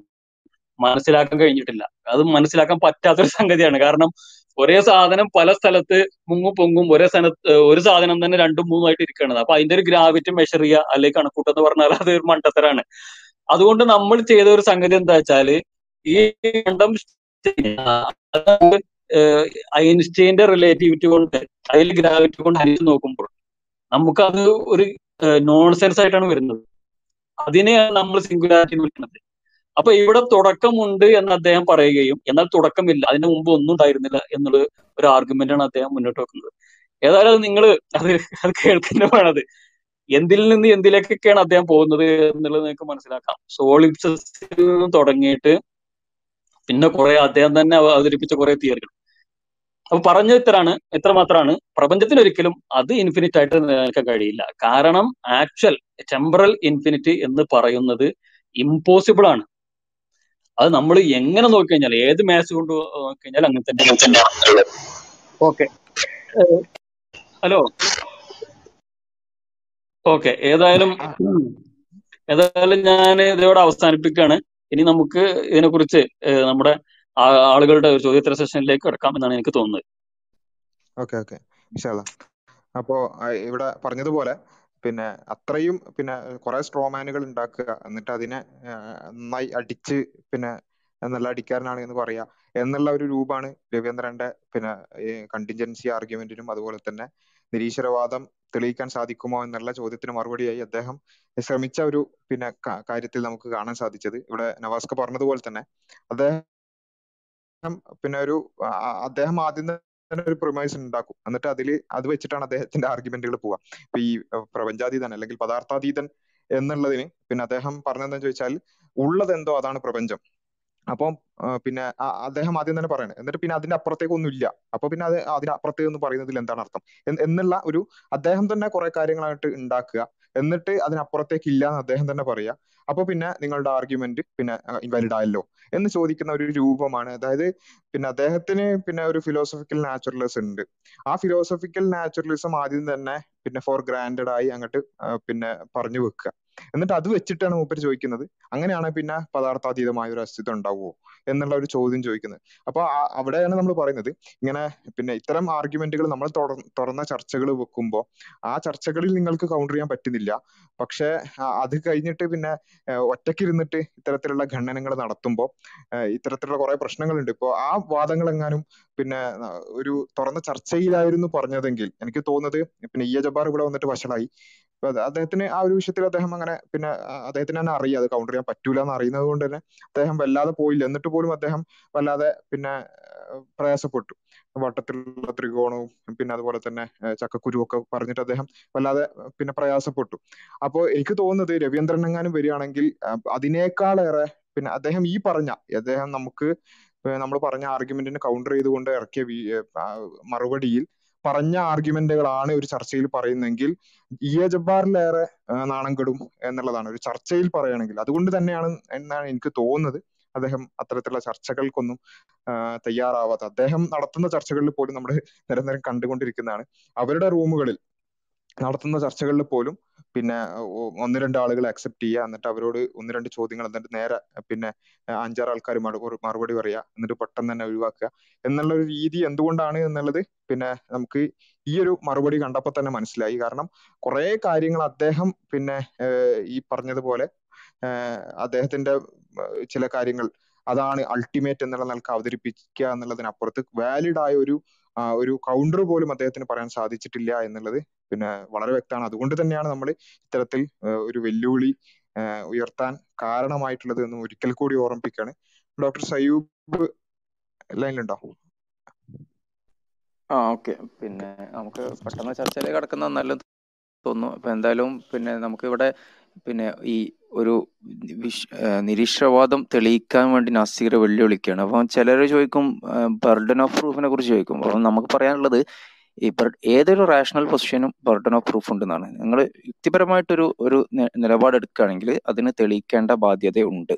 മനസ്സിലാക്കാൻ കഴിഞ്ഞിട്ടില്ല. അത് മനസ്സിലാക്കാൻ പറ്റാത്തൊരു സംഗതിയാണ്. കാരണം ഒരേ സാധനം പല സ്ഥലത്ത് മുങ്ങും പൊങ്ങും ഒരേ സ്ഥലത്ത് ഒരു സാധനം തന്നെ രണ്ടും മൂന്നുമായിട്ട് ഇരിക്കുകയാണ് അപ്പൊ അതിന്റെ ഒരു ഗ്രാവിറ്റി മെഷർ ചെയ്യുക അല്ലെങ്കിൽ കണക്കൂട്ടെന്ന് പറഞ്ഞാൽ അത് ഒരു മണ്ടത്തരാണ്. അതുകൊണ്ട് നമ്മൾ ചെയ്ത ഒരു സംഗതി എന്താ വെച്ചാൽ ഈ മണ്ടം ഐൻസ്റ്റൈന്റെ റിലേറ്റിവിറ്റി കൊണ്ട് അതിൽ ഗ്രാവിറ്റി കൊണ്ട് ഹരിച്ച് നോക്കുമ്പോൾ നമുക്കത് ഒരു നോൺസെൻസ് ആയിട്ടാണ് വരുന്നത്. അതിനെയാണ് നമ്മൾ സിംഗുലാരിറ്റി വിളിക്കുന്നത്. അപ്പൊ ഇവിടെ തുടക്കമുണ്ട് എന്ന് അദ്ദേഹം പറയുകയും എന്നാൽ തുടക്കമില്ല അതിന് മുമ്പ് ഒന്നും ഉണ്ടായിരുന്നില്ല എന്നുള്ള ഒരു ആർഗ്യുമെന്റ് ആണ് അദ്ദേഹം മുന്നോട്ട് വെക്കുന്നത്. ഏതായാലും നിങ്ങൾ അത് അത് കേൾക്കുന്ന വേണത് എന്തിൽ നിന്ന് എന്തിലേക്കൊക്കെയാണ് അദ്ദേഹം പോകുന്നത് എന്നുള്ളത് നിങ്ങൾക്ക് മനസ്സിലാക്കാം. സോളിപ്സിൽ നിന്ന് തുടങ്ങിയിട്ട് പിന്നെ കുറെ അദ്ദേഹം തന്നെ അവ- അവതരിപ്പിച്ച കുറെ തിയറികൾ. അപ്പൊ പറഞ്ഞ ഇത്രയാണ് എത്ര മാത്രമാണ് പ്രപഞ്ചത്തിന് ഒരിക്കലും അത് ഇൻഫിനിറ്റ് ആയിട്ട് നിലനിൽക്കാൻ കഴിയില്ല. കാരണം ആക്ച്വൽ ടെമ്പറൽ ഇൻഫിനിറ്റി എന്ന് പറയുന്നത് ഇമ്പോസിബിൾ ആണ്. അത് നമ്മൾ എങ്ങനെ നോക്കിക്കഴിഞ്ഞാൽ ഏത് മാച്ച് കൊണ്ട് നോക്കിക്കഴിഞ്ഞാൽ അങ്ങനെ തന്നെ ഓക്കെ ഹലോ ഓക്കെ ഏതായാലും. ഏതായാലും ഞാൻ ഇതോടെ അവസാനിപ്പിക്കുകയാണ്. ഇനി നമുക്ക് ഇതിനെക്കുറിച്ച് നമ്മുടെ ആളുകളുടെ ഒരു ചോദ്യോത്തര സെഷനിലേക്ക് കിടക്കാം എന്നാണ് എനിക്ക് തോന്നുന്നത്. ഓക്കെ ഓക്കെ അപ്പോ ഇവിടെ പറഞ്ഞതുപോലെ പിന്നെ അത്രയും പിന്നെ കുറെ സ്ട്രോമാനുകൾ ഉണ്ടാക്കുക എന്നിട്ട് അതിനെ നന്നായി അടിച്ച് പിന്നെ നല്ല അടിക്കാരനാണ് എന്ന് പറയാ. എന്നുള്ള ഒരു രൂപമാണ് രവീന്ദ്രന്റെ പിന്നെ കണ്ടിൻജൻസി ആർഗ്യുമെന്റിനും അതുപോലെ തന്നെ നിരീശ്വരവാദം തെളിയിക്കാൻ സാധിക്കുമോ എന്നുള്ള ചോദ്യത്തിന് മറുപടിയായി അദ്ദേഹം ശ്രമിച്ച ഒരു പിന്നെ കാര്യത്തിൽ നമുക്ക് കാണാൻ സാധിച്ചത്. ഇവിടെ നവാസ്ക പറഞ്ഞതുപോലെ തന്നെ അദ്ദേഹം പിന്നെ ഒരു അദ്ദേഹം ആദ്യം തന്നെ ഒരു പ്രൊമൈസ് ഉണ്ടാക്കും. എന്നിട്ട് അതിൽ അത് വെച്ചിട്ടാണ് അദ്ദേഹത്തിന്റെ ആർഗ്യുമെന്റുകൾ പോവുക. ഇപ്പൊ ഈ പ്രപഞ്ചാതീതൻ അല്ലെങ്കിൽ പദാർത്ഥാതീതൻ എന്നുള്ളതിന് പിന്നെ അദ്ദേഹം പറഞ്ഞതെന്ന് ചോദിച്ചാൽ ഉള്ളതെന്തോ അതാണ് പ്രപഞ്ചം. അപ്പം പിന്നെ അദ്ദേഹം ആദ്യം തന്നെ പറയണേ. എന്നിട്ട് പിന്നെ അതിന്റെ അപ്പുറത്തേക്ക് ഒന്നും ഇല്ല അപ്പൊ പിന്നെ അത് അതിന് അപ്പുറത്തേക്ക് എന്ന് പറയുന്നതിൽ എന്താണ് അർത്ഥം? എന്നുള്ള ഒരു അദ്ദേഹം തന്നെ കുറെ കാര്യങ്ങളായിട്ട് ഉണ്ടാക്കുക. എന്നിട്ട് അതിനപ്പുറത്തേക്ക് ഇല്ല എന്ന് അദ്ദേഹം തന്നെ പറയാ. അപ്പൊ പിന്നെ നിങ്ങളുടെ ആർഗ്യുമെന്റ് പിന്നെ ഇൻവാലിഡ് ആയല്ലോ എന്ന് ചോദിക്കുന്ന ഒരു രൂപമാണ്. അതായത് പിന്നെ അദ്ദേഹത്തിന് പിന്നെ ഒരു ഫിലോസഫിക്കൽ നാച്ചുറലിസം ഉണ്ട്. ആ ഫിലോസഫിക്കൽ നാച്ചുറലിസം ആദ്യം തന്നെ പിന്നെ ഫോർ ഗ്രാൻഡഡ് ആയി അങ്ങോട്ട് പിന്നെ പറഞ്ഞു വെക്കുക എന്നിട്ട് അത് വെച്ചിട്ടാണ് മൂപ്പര് ചോദിക്കുന്നത്. അങ്ങനെയാണെങ്കിൽ പിന്നെ പദാർത്ഥാതീതമായ ഒരു അസ്തിത്വം ഉണ്ടാവുമോ എന്നുള്ള ഒരു ചോദ്യം ചോദിക്കുന്നത്. അപ്പൊ അവിടെയാണ് നമ്മൾ പറയുന്നത് ഇങ്ങനെ പിന്നെ ഇത്തരം ആർഗ്യുമെന്റുകൾ നമ്മൾ തുറ- തുറന്ന ചർച്ചകൾ വെക്കുമ്പോൾ ആ ചർച്ചകളിൽ നിങ്ങൾക്ക് കൗണ്ടർ ചെയ്യാൻ പറ്റുന്നില്ല. പക്ഷേ അത് കഴിഞ്ഞിട്ട് പിന്നെ ഒറ്റയ്ക്ക് ഇരുന്നിട്ട് ഇത്തരത്തിലുള്ള ഖണ്ഡനങ്ങൾ നടത്തുമ്പോൾ ഇത്തരത്തിലുള്ള കുറെ പ്രശ്നങ്ങളുണ്ട്. ഇപ്പോ ആ വാദങ്ങൾ എങ്ങാനും പിന്നെ ഒരു തുറന്ന ചർച്ചയിലായിരുന്നു പറഞ്ഞതെങ്കിൽ എനിക്ക് തോന്നുന്നത് പിന്നെ ഇ എ ജബ്ബാർ ഇവിടെ വന്നിട്ട് വഷളായി. അദ്ദേഹത്തിന് ആ ഒരു വിഷയത്തിൽ അദ്ദേഹം അങ്ങനെ പിന്നെ അദ്ദേഹത്തിന് തന്നെ അറിയാം. അത് കൗണ്ടർ ചെയ്യാൻ പറ്റൂല എന്ന് അറിയുന്നത് കൊണ്ട് തന്നെ അദ്ദേഹം വല്ലാതെ പോയില്ല. എന്നിട്ട് പോലും അദ്ദേഹം വല്ലാതെ പിന്നെ പ്രയാസപ്പെട്ടു. വട്ടത്തിലുള്ള ത്രികോണവും പിന്നെ അതുപോലെ തന്നെ ചക്കക്കുരുവും ഒക്കെ പറഞ്ഞിട്ട് അദ്ദേഹം വല്ലാതെ പിന്നെ പ്രയാസപ്പെട്ടു. അപ്പോ എനിക്ക് തോന്നുന്നത് രവീന്ദ്രൻ എങ്ങാനും വരികയാണെങ്കിൽ അതിനേക്കാളേറെ പിന്നെ അദ്ദേഹം ഈ പറഞ്ഞ അദ്ദേഹം നമുക്ക് നമ്മൾ പറഞ്ഞ ആർഗ്യുമെന്റിന് കൗണ്ടർ ചെയ്തുകൊണ്ട് ഇറക്കിയ മറുപടിയിൽ പറഞ്ഞ ആർഗ്യുമെന്റുകളാണ് ഒരു ചർച്ചയിൽ പറയുന്നെങ്കിൽ ഇ എ ജബ്ബാറിലേറെ നാണം കെടും എന്നുള്ളതാണ് ഒരു ചർച്ചയിൽ പറയുകയാണെങ്കിൽ അതുകൊണ്ട് തന്നെയാണ് എന്നാണ് എനിക്ക് തോന്നുന്നത് അദ്ദേഹം അത്തരത്തിലുള്ള ചർച്ചകൾക്കൊന്നും തയ്യാറാവാത്തത്. തയ്യാറാവാത്ത അദ്ദേഹം നടത്തുന്ന ചർച്ചകളിൽ പോലും നമ്മൾ നിരന്തരം കണ്ടുകൊണ്ടിരിക്കുന്നതാണ് അവരുടെ റൂമുകളിൽ നടത്തുന്ന ചർച്ചകളിൽ പോലും പിന്നെ ഒന്ന് രണ്ട് ആളുകൾ അക്സെപ്റ്റ് ചെയ്യുക എന്നിട്ട് അവരോട് ഒന്ന് രണ്ട് ചോദ്യങ്ങൾ എന്നിട്ട് നേരെ പിന്നെ അഞ്ചാറ് ആൾക്കാർ മറുപടി പറയുക എന്നിട്ട് പെട്ടെന്ന് തന്നെ ഒഴിവാക്കുക എന്നുള്ള ഒരു രീതി എന്തുകൊണ്ടാണ് എന്നുള്ളത് പിന്നെ നമുക്ക് ഈ ഒരു മറുപടി കണ്ടപ്പോൾ തന്നെ മനസ്സിലായി. കാരണം കുറെ കാര്യങ്ങൾ അദ്ദേഹം പിന്നെ ഈ പറഞ്ഞതുപോലെ അദ്ദേഹത്തിന്റെ ചില കാര്യങ്ങൾ അതാണ് അൾട്ടിമേറ്റ് എന്നുള്ള നിലയ്ക്ക് അവതരിപ്പിക്കുക എന്നുള്ളതിനപ്പുറത്ത് വാലിഡ് ആയ ഒരു ഒരു കൗണ്ടർ പോലും അദ്ദേഹത്തിന് പറയാൻ സാധിച്ചിട്ടില്ല എന്നുള്ളത് പിന്നെ വളരെ വ്യക്തമാണ്. അതുകൊണ്ട് തന്നെയാണ് നമ്മൾ ഇത്തരത്തിൽ ഒരു വെല്ലുവിളി ഉയർത്താൻ കാരണമായിട്ടുള്ളത് എന്ന് ഒരിക്കൽ കൂടി ഓർമ്മിപ്പിക്കുകയാണ്. ഡോക്ടർ സയൂബ് ലൈനിലുണ്ടോ? ആ ഓക്കെ. പിന്നെ നമുക്ക് പെട്ടെന്ന് ചർച്ചയിലേക്ക് കടക്കുന്നത് നല്ലത് തോന്നുന്നു. അപ്പൊ എന്തായാലും പിന്നെ നമുക്ക് ഇവിടെ പിന്നെ ഈ ഒരു വിശ് നിരീശ്വരവാദം തെളിയിക്കാൻ വേണ്ടി നാസ്തികരെ വെല്ലുവിളിക്കുകയാണ്. അപ്പം ചിലർ ചോദിക്കും ബർഡൻ ഓഫ് പ്രൂഫിനെ കുറിച്ച് ചോദിക്കും. അപ്പം നമുക്ക് പറയാനുള്ളത് ഈ ഏതൊരു റാഷണൽ പൊസിഷനും ബർഡൻ ഓഫ് പ്രൂഫ് ഉണ്ടെന്നാണ്. നിങ്ങൾ യുക്തിപരമായിട്ടൊരു ഒരു നിലപാട് നിലപാടെടുക്കുകയാണെങ്കിൽ അതിന് തെളിയിക്കേണ്ട ബാധ്യതയുണ്ട്.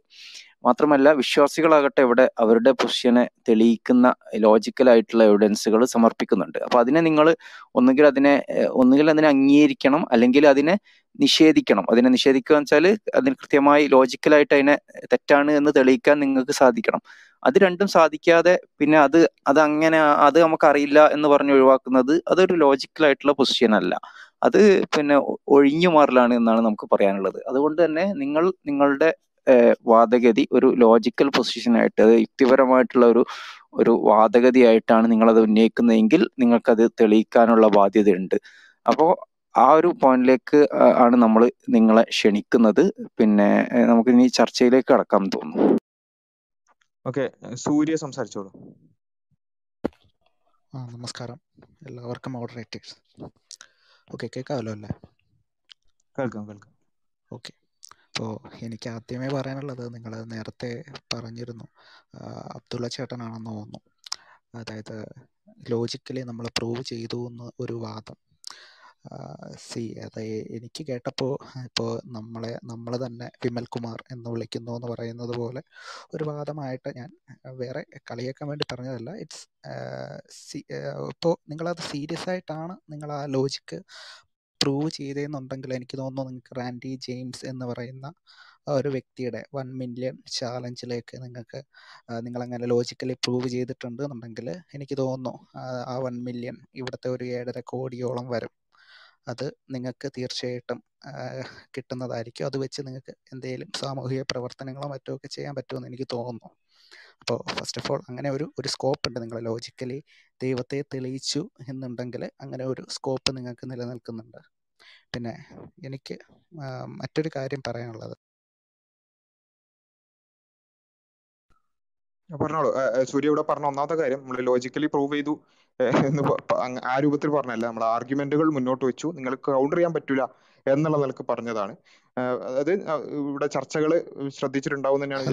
മാത്രമല്ല വിശ്വാസികളാകട്ടെ ഇവിടെ അവരുടെ പൊസിഷനെ തെളിയിക്കുന്ന ലോജിക്കൽ ആയിട്ടുള്ള എവിഡൻസുകൾ സമർപ്പിക്കുന്നുണ്ട്. അപ്പൊ അതിനെ നിങ്ങൾ ഒന്നുകിൽ അതിനെ ഒന്നുകിൽ അതിനെ അംഗീകരിക്കണം അല്ലെങ്കിൽ അതിനെ നിഷേധിക്കണം. അതിനെ നിഷേധിക്കുക എന്ന് വെച്ചാൽ അതിന് കൃത്യമായി ലോജിക്കലായിട്ട് അതിനെ തെറ്റാണ് എന്ന് തെളിയിക്കാൻ നിങ്ങൾക്ക് സാധിക്കണം. അത് രണ്ടും സാധിക്കാതെ പിന്നെ അത് അത് അങ്ങനെ അത് നമുക്കറിയില്ല എന്ന് പറഞ്ഞ് ഒഴിവാക്കുന്നത് അതൊരു ലോജിക്കലായിട്ടുള്ള പൊസിഷൻ അല്ല. അത് പിന്നെ ഒഴിഞ്ഞു മാറലാണ് എന്നാണ് നമുക്ക് പറയാനുള്ളത്. അതുകൊണ്ട് തന്നെ നിങ്ങൾ നിങ്ങളുടെ വാദഗതി ഒരു ലോജിക്കൽ പൊസിഷനായിട്ട് അത് യുക്തിപരമായിട്ടുള്ള ഒരു ഒരു വാദഗതി വാദഗതിയായിട്ടാണ് നിങ്ങളത് ഉന്നയിക്കുന്നതെങ്കിൽ നിങ്ങൾക്കത് തെളിയിക്കാനുള്ള ബാധ്യതയുണ്ട്. അപ്പോൾ ആ ഒരു പോയിന്റിലേക്ക് ആണ് നമ്മൾ നിങ്ങളെ ക്ഷണിക്കുന്നത്. പിന്നെ നമുക്ക് ഇനി ചർച്ചയിലേക്ക് കടക്കാം എന്ന് തോന്നുന്നു. ഓക്കെ സൂര്യ സംസാരിച്ചോളൂ. ആ നമസ്കാരം. എല്ലാവർക്കും മോഡറേറ്റേഴ്സ് ഓക്കെ കേൾക്കാമല്ലോ അല്ലേ? കേൾക്കാം കേൾക്കാം. ഓക്കെ. അപ്പോൾ എനിക്ക് ആദ്യമേ പറയാനുള്ളത് നിങ്ങൾ നേരത്തെ പറഞ്ഞിരുന്നു അബ്ദുള്ള ചേട്ടനാണെന്ന് തോന്നുന്നു. അതായത് ലോജിക്കലി നമ്മൾ പ്രൂവ് ചെയ്തു എന്ന് ഒരു വാദം. സി അത് എനിക്ക് കേട്ടപ്പോൾ ഇപ്പോൾ നമ്മളെ നമ്മൾ തന്നെ വിമൽ കുമാർ എന്ന് വിളിക്കുന്നു എന്ന് പറയുന്നത് പോലെ ഒരു വാദമായിട്ട് ഞാൻ വേറെ കളിയാക്കാൻ വേണ്ടി പറഞ്ഞതല്ല. ഇറ്റ്സ് ഇപ്പോൾ നിങ്ങളത് സീരിയസ് ആയിട്ടാണ് നിങ്ങൾ ആ ലോജിക്ക് പ്രൂവ് ചെയ്തതെന്നുണ്ടെങ്കിൽ എനിക്ക് തോന്നുന്നു നിങ്ങൾക്ക് റാൻഡി ജെയിംസ് എന്ന് പറയുന്ന ഒരു വ്യക്തിയുടെ വൺ മില്യൺ ചാലഞ്ചിലേക്ക് നിങ്ങൾക്ക് നിങ്ങളങ്ങനെ ലോജിക്കലി പ്രൂവ് ചെയ്തിട്ടുണ്ട് എന്നുണ്ടെങ്കിൽ എനിക്ക് തോന്നുന്നു ആ വൺ മില്യൺ ഇവിടുത്തെ ഒരു ഏഴര കോടിയോളം വരും. അത് നിങ്ങൾക്ക് തീർച്ചയായിട്ടും കിട്ടുന്നതായിരിക്കും. അത് വെച്ച് നിങ്ങൾക്ക് എന്തെങ്കിലും സാമൂഹിക പ്രവർത്തനങ്ങളോ മറ്റോ ഒക്കെ ചെയ്യാൻ പറ്റുമെന്ന് എനിക്ക് തോന്നുന്നു. അപ്പോൾ ഫസ്റ്റ് ഓഫ് ഓൾ അങ്ങനെ ഒരു ഒരു സ്കോപ്പ് ഉണ്ട് നിങ്ങൾ ലോജിക്കലി ദൈവത്തെ തെളിയിച്ചു എന്നുണ്ടെങ്കിൽ അങ്ങനെ ഒരു സ്കോപ്പ് നിങ്ങൾക്ക് നിലനിൽക്കുന്നുണ്ട്. പിന്നെ എനിക്ക് മറ്റൊരു കാര്യം പറയാനുള്ളത്. പറഞ്ഞോളൂ. സൂര്യ ഇവിടെ പറഞ്ഞ ഒന്നാമത്തെ കാര്യം നമ്മൾ ലോജിക്കലി പ്രൂവ് ചെയ്തു എന്ന് ആ രൂപത്തിൽ പറഞ്ഞല്ല. നമ്മൾ ആർഗ്യുമെന്റുകൾ മുന്നോട്ട് വെച്ചു. നിങ്ങൾക്ക് കൗണ്ടർ ചെയ്യാൻ പറ്റൂല. എന്നുള്ള നിലയ്ക്ക് പറഞ്ഞതാണ്. അതായത് ഇവിടെ ചർച്ചകൾ ശ്രദ്ധിച്ചിട്ടുണ്ടാവും തന്നെയാണ്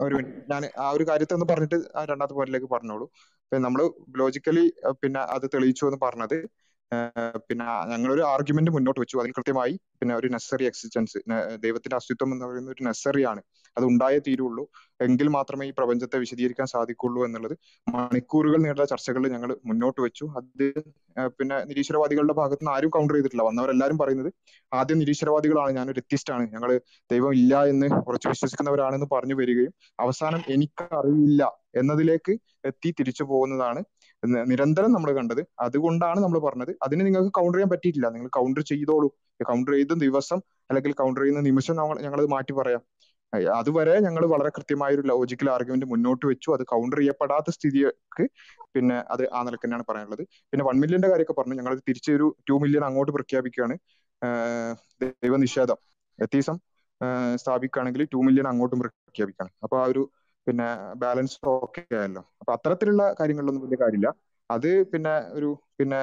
ഒരു മിനിറ്റ് ഞാൻ ആ ഒരു കാര്യത്തെ ഒന്ന് പറഞ്ഞിട്ട് ആ രണ്ടാമത്തെ പോയിന്റിലേക്ക് പറഞ്ഞോളൂ. നമ്മൾ ലോജിക്കലി പിന്നെ അത് തെളിയിച്ചു എന്ന് പറഞ്ഞത് പിന്നെ ഞങ്ങളൊരു ആർഗ്യുമെന്റ് മുന്നോട്ട് വെച്ചു. അതിൽ കൃത്യമായി പിന്നെ ഒരു നെസറി എക്സിസ്റ്റൻസ് ദൈവത്തിന്റെ അസ്തിത്വം എന്ന് പറയുന്ന ഒരു നെസസറി ആണ്. അത് ഉണ്ടായേ തീരുള്ളൂ. എങ്കിൽ മാത്രമേ ഈ പ്രപഞ്ചത്തെ വിശദീകരിക്കാൻ സാധിക്കുള്ളൂ എന്നുള്ളത് മണിക്കൂറുകൾ നീണ്ട ചർച്ചകളിൽ ഞങ്ങൾ മുന്നോട്ട് വെച്ചു. അത് പിന്നെ നിരീശ്വരവാദികളുടെ ഭാഗത്ത് നിന്ന് ആരും കൗണ്ടർ ചെയ്തിട്ടില്ല. വന്നവരെല്ലാരും പറയുന്നത് ആദ്യം നിരീശ്വരവാദികളാണ്. ഞാനൊരു ആണ് ഞങ്ങൾ ദൈവം ഇല്ല എന്ന് കുറച്ച് വിശ്വസിക്കുന്നവരാണെന്ന് പറഞ്ഞു വരികയും അവസാനം എനിക്കറിയില്ല എന്നതിലേക്ക് എത്തി തിരിച്ചു പോകുന്നതാണ് നിരന്തരം നമ്മൾ കണ്ടത്. അതുകൊണ്ടാണ് നമ്മൾ പറഞ്ഞത്. അതിന് നിങ്ങൾക്ക് കൗണ്ടർ ചെയ്യാൻ പറ്റിയിട്ടില്ല. നിങ്ങൾ കൗണ്ടർ ചെയ്തോളൂ. കൗണ്ടർ ചെയ്ത ദിവസം അല്ലെങ്കിൽ കൗണ്ടർ ചെയ്യുന്ന നിമിഷം ഞങ്ങൾ ഞങ്ങളത് മാറ്റി പറയാം. അതുവരെ ഞങ്ങൾ വളരെ കൃത്യമായ ഒരു ലോജിക്കൽ ആർഗ്യുമെന്റ് മുന്നോട്ട് വെച്ചു. അത് കൗണ്ടർ ചെയ്യപ്പെടാത്ത സ്ഥിതിക്ക് പിന്നെ അത് ആ നിലയ്ക്ക് തന്നെയാണ് പറയാനുള്ളത്. പിന്നെ വൺ മില്യന്റെ കാര്യമൊക്കെ പറഞ്ഞു. ഞങ്ങൾ തിരിച്ചൊരു ടു മില്യൺ അങ്ങോട്ട് പ്രഖ്യാപിക്കുകയാണ്. ദൈവനിഷേധം. എത്തീസം സ്ഥാപിക്കുകയാണെങ്കിൽ ടു മില്യൺ അങ്ങോട്ടും പ്രഖ്യാപിക്കുകയാണ് അപ്പൊ ആ ഒരു പിന്നെ ബാലൻസ് ഓക്കെ ആയല്ലോ. അപ്പൊ അത്തരത്തിലുള്ള കാര്യങ്ങളിലൊന്നും വലിയ കാര്യമില്ല. അത് പിന്നെ ഒരു പിന്നെ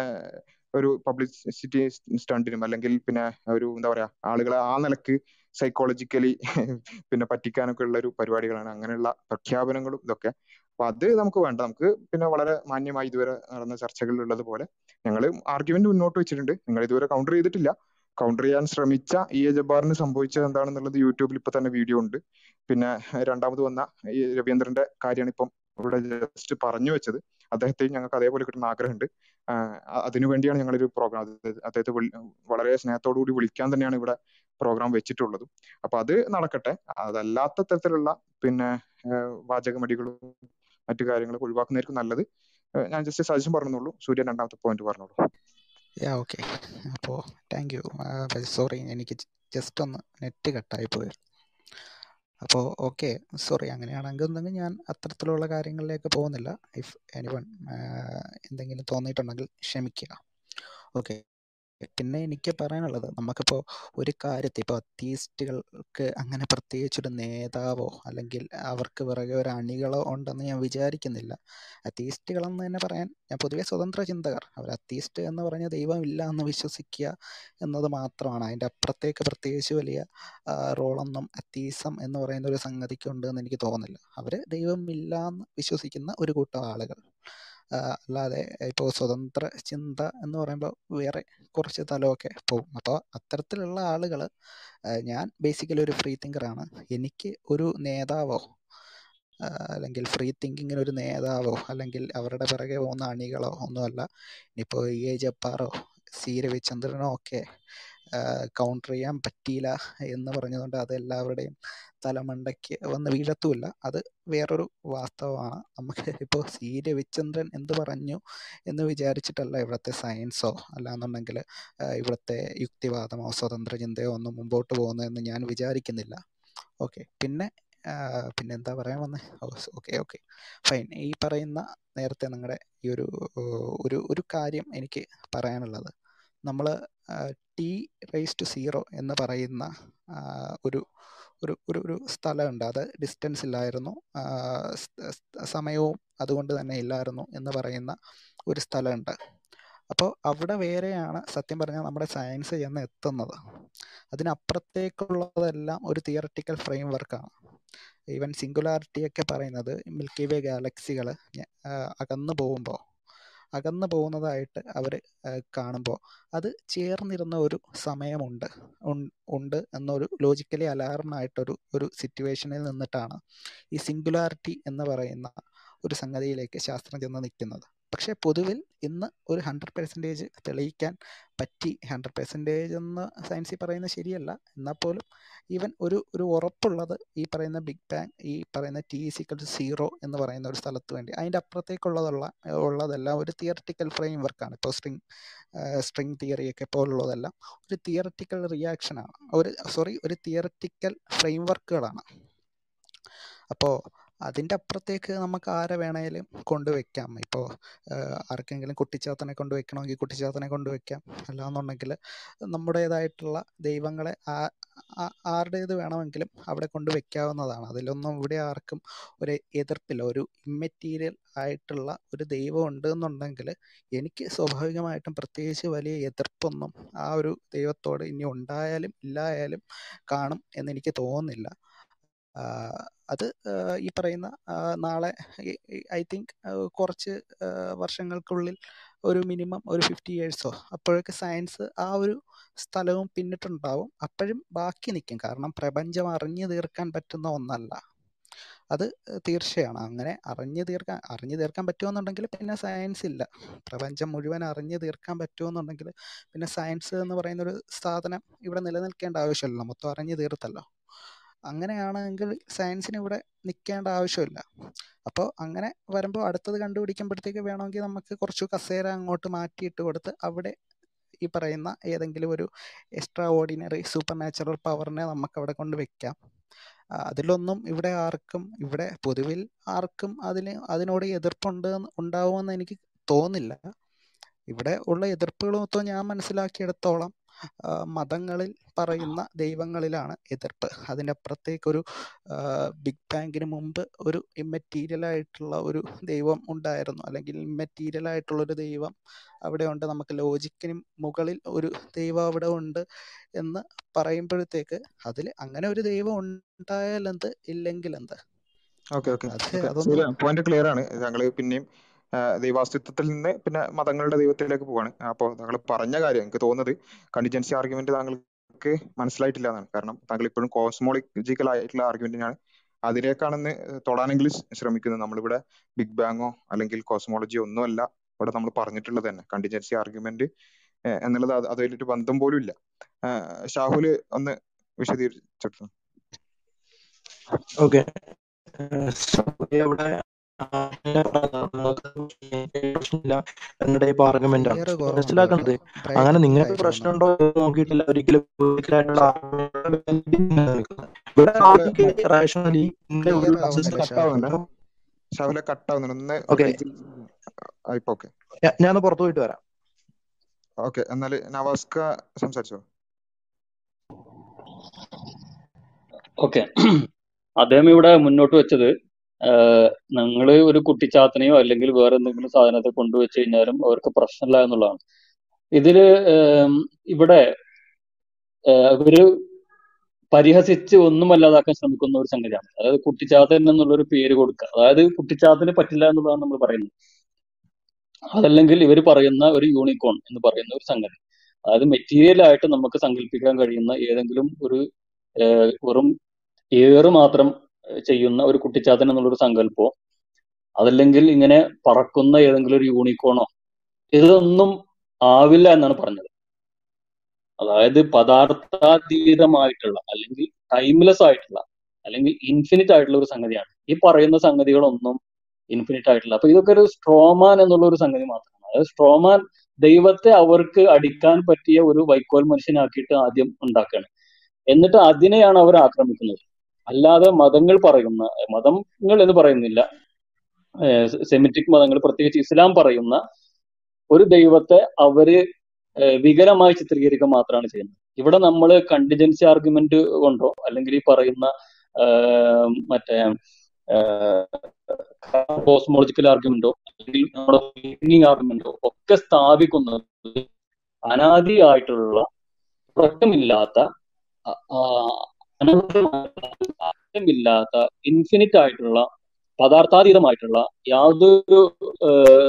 ഒരു പബ്ലിസിറ്റി സ്റ്റണ്ടിനും അല്ലെങ്കിൽ പിന്നെ ഒരു എന്താ പറയാ ആളുകളെ ആ നിലയ്ക്ക് സൈക്കോളജിക്കലി പിന്നെ പറ്റിക്കാനൊക്കെ ഉള്ള ഒരു പരിപാടികളാണ്. അങ്ങനെയുള്ള പ്രഖ്യാപനങ്ങളും ഇതൊക്കെ. അപ്പൊ അത് നമുക്ക് വേണ്ട. നമുക്ക് പിന്നെ വളരെ മാന്യമായി ഇതുവരെ നടന്ന ചർച്ചകളിൽ ഉള്ളത് പോലെ ഞങ്ങൾ ആർഗ്യുമെന്റ് മുന്നോട്ട് വെച്ചിട്ടുണ്ട്. നിങ്ങൾ ഇതുവരെ കൗണ്ടർ ചെയ്തിട്ടില്ല. കൗണ്ടർ ചെയ്യാൻ ശ്രമിച്ച ഇ എ ജബ്ബാറിന് സംഭവിച്ചത് എന്താണെന്നുള്ളത് യൂട്യൂബിൽ ഇപ്പൊ തന്നെ വീഡിയോ ഉണ്ട്. പിന്നെ രണ്ടാമത് വന്ന ഈ രവീന്ദ്രന്റെ കാര്യമാണ് ഇപ്പം ഇവിടെ ജസ്റ്റ് പറഞ്ഞു വെച്ചത്. അദ്ദേഹത്തെയും ഞങ്ങൾക്ക് അതേപോലെ കിട്ടുന്ന ആഗ്രഹമുണ്ട്. അതിനു വേണ്ടിയാണ് അതിനുവേണ്ടിയാണ് ഞങ്ങളൊരു പ്രോഗ്രാം അദ്ദേഹത്തെ വളരെ സ്നേഹത്തോടു കൂടി വിളിക്കാൻ തന്നെയാണ് ഇവിടെ പ്രോഗ്രാം വെച്ചിട്ടുള്ളത്. അപ്പൊ അത് നടക്കട്ടെ. അതല്ലാത്ത തരത്തിലുള്ള പിന്നെ വാചകമടികളും മറ്റു കാര്യങ്ങളും ഒഴിവാക്കുന്നതായിരിക്കും നല്ലത്. ഞാൻ ജസ്റ്റ് സജഷൻ ഉള്ളൂ സൂര്യ രണ്ടാമത്തെ പോയിന്റ് പറഞ്ഞോളൂ. യാ ഓക്കെ അപ്പോൾ താങ്ക് യു സോറി എനിക്ക് ജസ്റ്റ് ഒന്ന് നെറ്റ് കട്ടായി പോയി. അപ്പോൾ ഓക്കെ സോറി അങ്ങനെയാണെങ്കിൽ ഒന്നെങ്കിൽ ഞാൻ അത്തരത്തിലുള്ള കാര്യങ്ങളിലേക്ക് പോകുന്നില്ല. ഇഫ് എനിവൺ എന്തെങ്കിലും തോന്നിയിട്ടുണ്ടെങ്കിൽ ക്ഷമിക്കുക. ഓക്കെ പിന്നെ എനിക്ക് പറയാനുള്ളത് നമുക്കിപ്പോൾ ഒരു കാര്യത്തിൽ ഇപ്പോൾ അത്തീസ്റ്റുകൾക്ക് അങ്ങനെ പ്രത്യേകിച്ചൊരു നേതാവോ അല്ലെങ്കിൽ അവർക്ക് പിറകെ ഒരു അണികളോ ഉണ്ടെന്ന് ഞാൻ വിചാരിക്കുന്നില്ല. അത്തീസ്റ്റുകളെന്ന് തന്നെ പറയാൻ ഞാൻ പൊതുവെ സ്വതന്ത്ര ചിന്തകർ. അവർ അത്തീസ്റ്റ് എന്ന് പറഞ്ഞ ദൈവമില്ല എന്ന് വിശ്വസിക്കുക എന്നത് മാത്രമാണ്. അതിന്റെ അപ്പുറത്തേക്ക് പ്രത്യേകിച്ച് വലിയ റോളൊന്നും അത്തീസം എന്ന് പറയുന്ന ഒരു സംഗതിക്കുണ്ട് എന്ന് എനിക്ക് തോന്നുന്നില്ല. അവർ ദൈവമില്ല എന്ന് വിശ്വസിക്കുന്ന ഒരു കൂട്ടം ആളുകൾ. അല്ലാതെ ഇപ്പോൾ സ്വതന്ത്ര ചിന്ത എന്ന് പറയുമ്പോൾ വേറെ കുറച്ച് തലമൊക്കെ പോകും അപ്പോൾ അത്തരത്തിലുള്ള ആളുകൾ ഞാൻ ബേസിക്കലി ഒരു ഫ്രീ തിങ്കറാണ് എനിക്ക് ഒരു നേതാവോ അല്ലെങ്കിൽ ഫ്രീ തിങ്കിങ്ങിന് ഒരു നേതാവോ അല്ലെങ്കിൽ അവരുടെ പിറകെ പോകുന്ന അണികളോ ഒന്നുമല്ല. ഇനിയിപ്പോൾ എ ജപ്പാറോ സി രവിചന്ദ്രനോ ഒക്കെ കൗണ്ടർ ചെയ്യാൻ പറ്റിയില്ല എന്ന് പറഞ്ഞതുകൊണ്ട് അത് എല്ലാവരുടെയും തലമണ്ടയ്ക്ക് വന്ന് വീഴത്തുമില്ല. അത് വേറൊരു വാസ്തവമാണ്. നമുക്ക് ഇപ്പോൾ സി. രവിചന്ദ്രൻ എന്ത് പറഞ്ഞു എന്ന് വിചാരിച്ചിട്ടല്ല ഇവിടുത്തെ സയൻസോ അല്ലാന്നുണ്ടെങ്കിൽ ഇവിടുത്തെ യുക്തിവാദമോ സ്വതന്ത്ര ചിന്തയോ ഒന്നും മുമ്പോട്ട് പോകുന്നതെന്ന് ഞാൻ വിചാരിക്കുന്നില്ല. ഓക്കെ പിന്നെ പിന്നെ എന്താ പറയാൻ വന്നേ? Okay okay. ഫൈൻ ഈ പറയുന്ന നേരത്തെ നിങ്ങളുടെ ഈ ഒരു ഒരു ഒരു കാര്യം എനിക്ക് പറയാനുള്ളത്. നമ്മൾ ടി റേസ് ടു സീറോ എന്ന് പറയുന്ന ഒരു ഒരു ഒരു ഒരു സ്ഥലമുണ്ട്. അത് ഡിസ്റ്റൻസ് ഇല്ലായിരുന്നു. സമയവും അതുകൊണ്ട് തന്നെ ഇല്ലായിരുന്നു എന്ന് പറയുന്ന ഒരു സ്ഥലമുണ്ട്. അപ്പോൾ അവിടെ വേറെയാണ് സത്യം പറഞ്ഞാൽ നമ്മുടെ സയൻസ് ചെന്ന് എത്തുന്നത്. അതിനപ്പുറത്തേക്കുള്ളതെല്ലാം ഒരു തിയറട്ടിക്കൽ ഫ്രെയിം വർക്കാണ് ഈവൻ സിംഗുലാരിറ്റി ഒക്കെ പറയുന്നത് മിൽക്കി വേ ഗാലക്സികൾ അകന്നു പോകുമ്പോൾ അകന്നു പോകുന്നതായിട്ട് അവർ കാണുമ്പോൾ അത് ചേർന്നിരുന്ന ഒരു സമയമുണ്ട്. ഉണ്ട് എന്നൊരു ലോജിക്കലി അലാർമായിട്ടൊരു ഒരു സിറ്റുവേഷനിൽ നിന്നിട്ടാണ് ഈ സിംഗുലാരിറ്റി എന്ന് പറയുന്ന ഒരു സംഗതിയിലേക്ക് ശാസ്ത്രം ചെന്ന് നിൽക്കുന്നത് പക്ഷേ പൊതുവിൽ ഇന്ന് ഒരു ഹൺഡ്രഡ് പെർസെന്റേജ് തെളിയിക്കാൻ പറ്റി. ഹൺഡ്രഡ് പെർസെന്റേജ് എന്ന് സയൻസിൽ പറയുന്നത് ശരിയല്ല. എന്നാൽ പോലും ഈവൻ ഒരു ഒരു ഉറപ്പുള്ളത് ഈ പറയുന്ന ബിഗ് ബാങ് ഈ പറയുന്ന ടി സിക്കൽ സീറോ എന്ന് പറയുന്ന ഒരു സ്ഥലത്ത് വേണ്ടി. അതിന്റെ അപ്പുറത്തേക്കുള്ളതുള്ള ഉള്ളതെല്ലാം ഒരു തിയറട്ടിക്കൽ ഫ്രെയിം വർക്കാണ് ഇപ്പോൾ സ്ട്രിങ് സ്ട്രിങ് തിയറിയൊക്കെ പോലുള്ളതെല്ലാം ഒരു തിയറട്ടിക്കൽ റിയാക്ഷനാണ് ഒരു സോറി ഒരു തിയറട്ടിക്കൽ ഫ്രെയിം വർക്കുകളാണ് അപ്പോൾ അതിന്റെ അപ്പുറത്തേക്ക് നമുക്ക് ആരെ വേണേലും കൊണ്ടുവയ്ക്കാം ഇപ്പോൾ ആർക്കെങ്കിലും കുട്ടിച്ചാത്തനെ കൊണ്ട് വെക്കണമെങ്കിൽ കുട്ടിച്ചാത്തനെ കൊണ്ട് വെക്കാം. അല്ലാന്നുണ്ടെങ്കിൽ നമ്മുടേതായിട്ടുള്ള ദൈവങ്ങളെ ആ- ആരുടേത് വേണമെങ്കിലും അവിടെ കൊണ്ട് വെക്കാവുന്നതാണ്. അതിലൊന്നും ഇവിടെ ആർക്കും ഒരു എതിർപ്പില്ല. ഒരു ഇമ്മെറ്റീരിയൽ ആയിട്ടുള്ള ഒരു ദൈവം ഉണ്ട് എന്നുണ്ടെങ്കിൽ എനിക്ക് സ്വാഭാവികമായിട്ടും പ്രത്യേകിച്ച് വലിയ എതിർപ്പൊന്നും ആ ഒരു ദൈവത്തോട് ഇനി ഉണ്ടായാലും ഇല്ലായാലും കാണും എന്നെനിക്ക് തോന്നുന്നില്ല. അത് ഈ പറയുന്ന നാളെ ഐ തിങ്ക് കുറച്ച് വർഷങ്ങൾക്കുള്ളിൽ ഒരു മിനിമം ഒരു ഫിഫ്റ്റി ഇയേഴ്സോ അപ്പോഴൊക്കെ സയൻസ് ആ ഒരു സ്ഥലവും പിന്നിട്ടുണ്ടാവും. അപ്പോഴും ബാക്കി നിൽക്കും. കാരണം പ്രപഞ്ചം അറിഞ്ഞു തീർക്കാൻ പറ്റുന്ന ഒന്നല്ല. അത് തീർച്ചയാണ്. അങ്ങനെ അറിഞ്ഞു തീർക്കാൻ അറിഞ്ഞു തീർക്കാൻ പറ്റുമെന്നുണ്ടെങ്കിൽ പിന്നെ സയൻസ് ഇല്ല. പ്രപഞ്ചം മുഴുവൻ അറിഞ്ഞു തീർക്കാൻ പറ്റുമെന്നുണ്ടെങ്കിൽ പിന്നെ സയൻസ് എന്ന് പറയുന്ന ഒരു സാധനം ഇവിടെ നിലനിൽക്കേണ്ട ആവശ്യമില്ല മൊത്തം അറിഞ്ഞു തീർത്തല്ലോ അങ്ങനെയാണെങ്കിൽ സയൻസിന് ഇവിടെ നിൽക്കേണ്ട ആവശ്യമില്ല. അപ്പോൾ അങ്ങനെ വരുമ്പോൾ അടുത്തത് കണ്ടുപിടിക്കുമ്പോഴത്തേക്ക് വേണമെങ്കിൽ നമുക്ക് കുറച്ച് കസേര അങ്ങോട്ട് മാറ്റിയിട്ട് കൊടുത്ത് അവിടെ ഈ പറയുന്ന ഏതെങ്കിലും ഒരു എക്സ്ട്രാ ഓർഡിനറി സൂപ്പർ നാച്ചുറൽ പവറിനെ നമുക്ക് അവിടെ കൊണ്ട് വെക്കാം. അതിലൊന്നും ഇവിടെ ആർക്കും ഇവിടെ പൊതുവിൽ ആർക്കും അതിന് അതിനോട് എതിർപ്പുണ്ട് ഉണ്ടാവുമെന്ന് എനിക്ക് തോന്നില്ല. ഇവിടെ ഉള്ള എതിർപ്പുകൾ മൊത്തം ഞാൻ മനസ്സിലാക്കിയെടുത്തോളം മതങ്ങളിൽ പറയുന്ന ദൈവങ്ങളിലാണ് എതിർപ്പ്. അതിന്റെ അപ്പുറത്തേക്കൊരു ബിഗ് ബാങ്കിന് മുമ്പ് ഒരു ഇമ്മറ്റീരിയൽ ആയിട്ടുള്ള ഒരു ദൈവം ഉണ്ടായിരുന്നു. അല്ലെങ്കിൽ ഇമ്മറ്റീരിയൽ ആയിട്ടുള്ള ഒരു ദൈവം അവിടെ ഉണ്ട്. നമുക്ക് ലോജിക്കിന് മുകളിൽ ഒരു ദൈവം അവിടെ ഉണ്ട് എന്ന് പറയുമ്പോഴത്തേക്ക് അതിൽ അങ്ങനെ ഒരു ദൈവം അതൊന്നും ശരി പോയിന്റ് ക്ലിയർ ആണ്. ഞങ്ങൾ പിന്നെയും ദൈവാസ്തിത്വത്തിൽ നിന്ന് പിന്നെ മതങ്ങളുടെ ദൈവത്തിലേക്ക് പോവാണ്. അപ്പോൾ താങ്കൾ പറഞ്ഞ കാര്യം എനിക്ക് തോന്നുന്നത് കണ്ടിജൻസി ആർഗ്യുമെന്റ് താങ്കൾക്ക് മനസ്സിലായിട്ടില്ല എന്നാണ് കാരണം താങ്കൾ ഇപ്പോഴും കോസ്മോളജിക്കൽ ആയിട്ടുള്ള ആർഗ്യുമെന്റിനാണ് അതിലേക്കാണെന്ന് തൊടാനെങ്കിലും ശ്രമിക്കുന്നത്. നമ്മളിവിടെ ബിഗ് ബാങ്ങോ അല്ലെങ്കിൽ കോസ്മോളജിയോ ഒന്നുമല്ല ഇവിടെ നമ്മൾ പറഞ്ഞിട്ടുള്ളത് തന്നെ. കണ്ടിജൻസി ആർഗ്യുമെന്റ് എന്നുള്ളത് അത് അതുമായിട്ട് ബന്ധം പോലും ഇല്ല. ഷാഹുൽ ഒന്ന് വിശദീകരിച്ചിട്ടുണ്ട് ഓക്കെ. ഇവിടെ പ്രശ്നമില്ല എന്ന ടൈപ്പ് ആർഗ്യുമെന്റ് ആണ് കുറവുണ്ട് അങ്ങനെ നിങ്ങൾക്ക് പ്രശ്നം പ്രശ്നമുണ്ടോ എന്ന് നോക്കിയിട്ടില്ല. ഒരിക്കലും ഇവിടെ റാഷണലി ഞാൻ പുറത്തു പോയിട്ട് വരാം. ഓക്കെ എന്നാൽ നവാസ്ക സംസാരിച്ചോ? ഓക്കെ അദ്ദേഹം ഇവിടെ മുന്നോട്ട് വെച്ചത് നിങ്ങൾ ഒരു കുട്ടിച്ചാത്തനെയോ അല്ലെങ്കിൽ വേറെ എന്തെങ്കിലും സാധനത്തെ കൊണ്ടുവച്ച് കഴിഞ്ഞാലും അവർക്ക് പ്രശ്നമില്ല എന്നുള്ളതാണ്. ഇതിൽ ഇവിടെ അവർ പരിഹസിച്ച് ഒന്നും അല്ലാതാക്കാൻ ശ്രമിക്കുന്ന ഒരു സംഗതിയാണ്. അതായത് കുട്ടിച്ചാത്തൻ എന്നുള്ള ഒരു പേര് കൊടുക്കുക. അതായത് കുട്ടിച്ചാത്തന് പറ്റില്ല എന്നുള്ളതാണ് നമ്മൾ പറയുന്നത്. അതല്ലെങ്കിൽ ഇവർ പറയുന്ന ഒരു യൂണിക്കോൺ എന്ന് പറയുന്ന ഒരു സംഗതി. അതായത് മെറ്റീരിയൽ ആയിട്ട് നമുക്ക് സങ്കല്പിക്കാൻ കഴിയുന്ന ഏതെങ്കിലും ഒരു വെറും ഏറ് മാത്രം ചെയ്യുന്ന ഒരു കുട്ടിച്ചാത്തൻ എന്നുള്ളൊരു സങ്കല്പമോ അതല്ലെങ്കിൽ ഇങ്ങനെ പറക്കുന്ന ഏതെങ്കിലും ഒരു യൂണിക്കോണോ ഇതൊന്നും ആവില്ല എന്നാണ് പറഞ്ഞത്. അതായത് പദാർത്ഥാതീതമായിട്ടുള്ള അല്ലെങ്കിൽ ടൈംലെസ് ആയിട്ടുള്ള അല്ലെങ്കിൽ ഇൻഫിനിറ്റ് ആയിട്ടുള്ള ഒരു സംഗതിയാണ്. ഈ പറയുന്ന സംഗതികളൊന്നും ഇൻഫിനിറ്റ് ആയിട്ടില്ല. അപ്പൊ ഇതൊക്കെ ഒരു സ്ട്രോമാൻ എന്നുള്ള ഒരു സംഗതി മാത്രമാണ്. അതായത് സ്ട്രോമാൻ ദൈവത്തെ അവർക്ക് അടിക്കാൻ പറ്റിയ ഒരു വൈക്കോൽ മനുഷ്യനാക്കിയിട്ട് ആദ്യം ഉണ്ടാക്കുകയാണ് എന്നിട്ട് അതിനെയാണ് അവർ ആക്രമിക്കുന്നത്. അല്ലാതെ മതങ്ങൾ പറയുന്ന മതങ്ങൾ എന്ന് പറയുന്നില്ല. സെമിറ്റിക് മതങ്ങൾ പ്രത്യേകിച്ച് ഇസ്ലാം പറയുന്ന ഒരു ദൈവത്തെ അവർ വികലമായി ചിത്രീകരിക്കുക മാത്രമാണ് ചെയ്യുന്നത്. ഇവിടെ നമ്മൾ കണ്ടിജൻസി ആർഗ്യുമെന്റ് കൊണ്ടോ അല്ലെങ്കിൽ ഈ പറയുന്ന മറ്റേ കോസ്മോളജിക്കൽ ആർഗ്യുമെന്റോ അല്ലെങ്കിൽ നമ്മുടെ ആർഗ്യുമെന്റോ ഒക്കെ സ്ഥാപിക്കുന്നത് അനാദിയായിട്ടുള്ള പ്രശ്നമില്ലാത്ത അനന്തമില്ലാത്ത ഇൻഫിനിറ്റ് ആയിട്ടുള്ള പദാർത്ഥാതീതമായിട്ടുള്ള യാതൊരു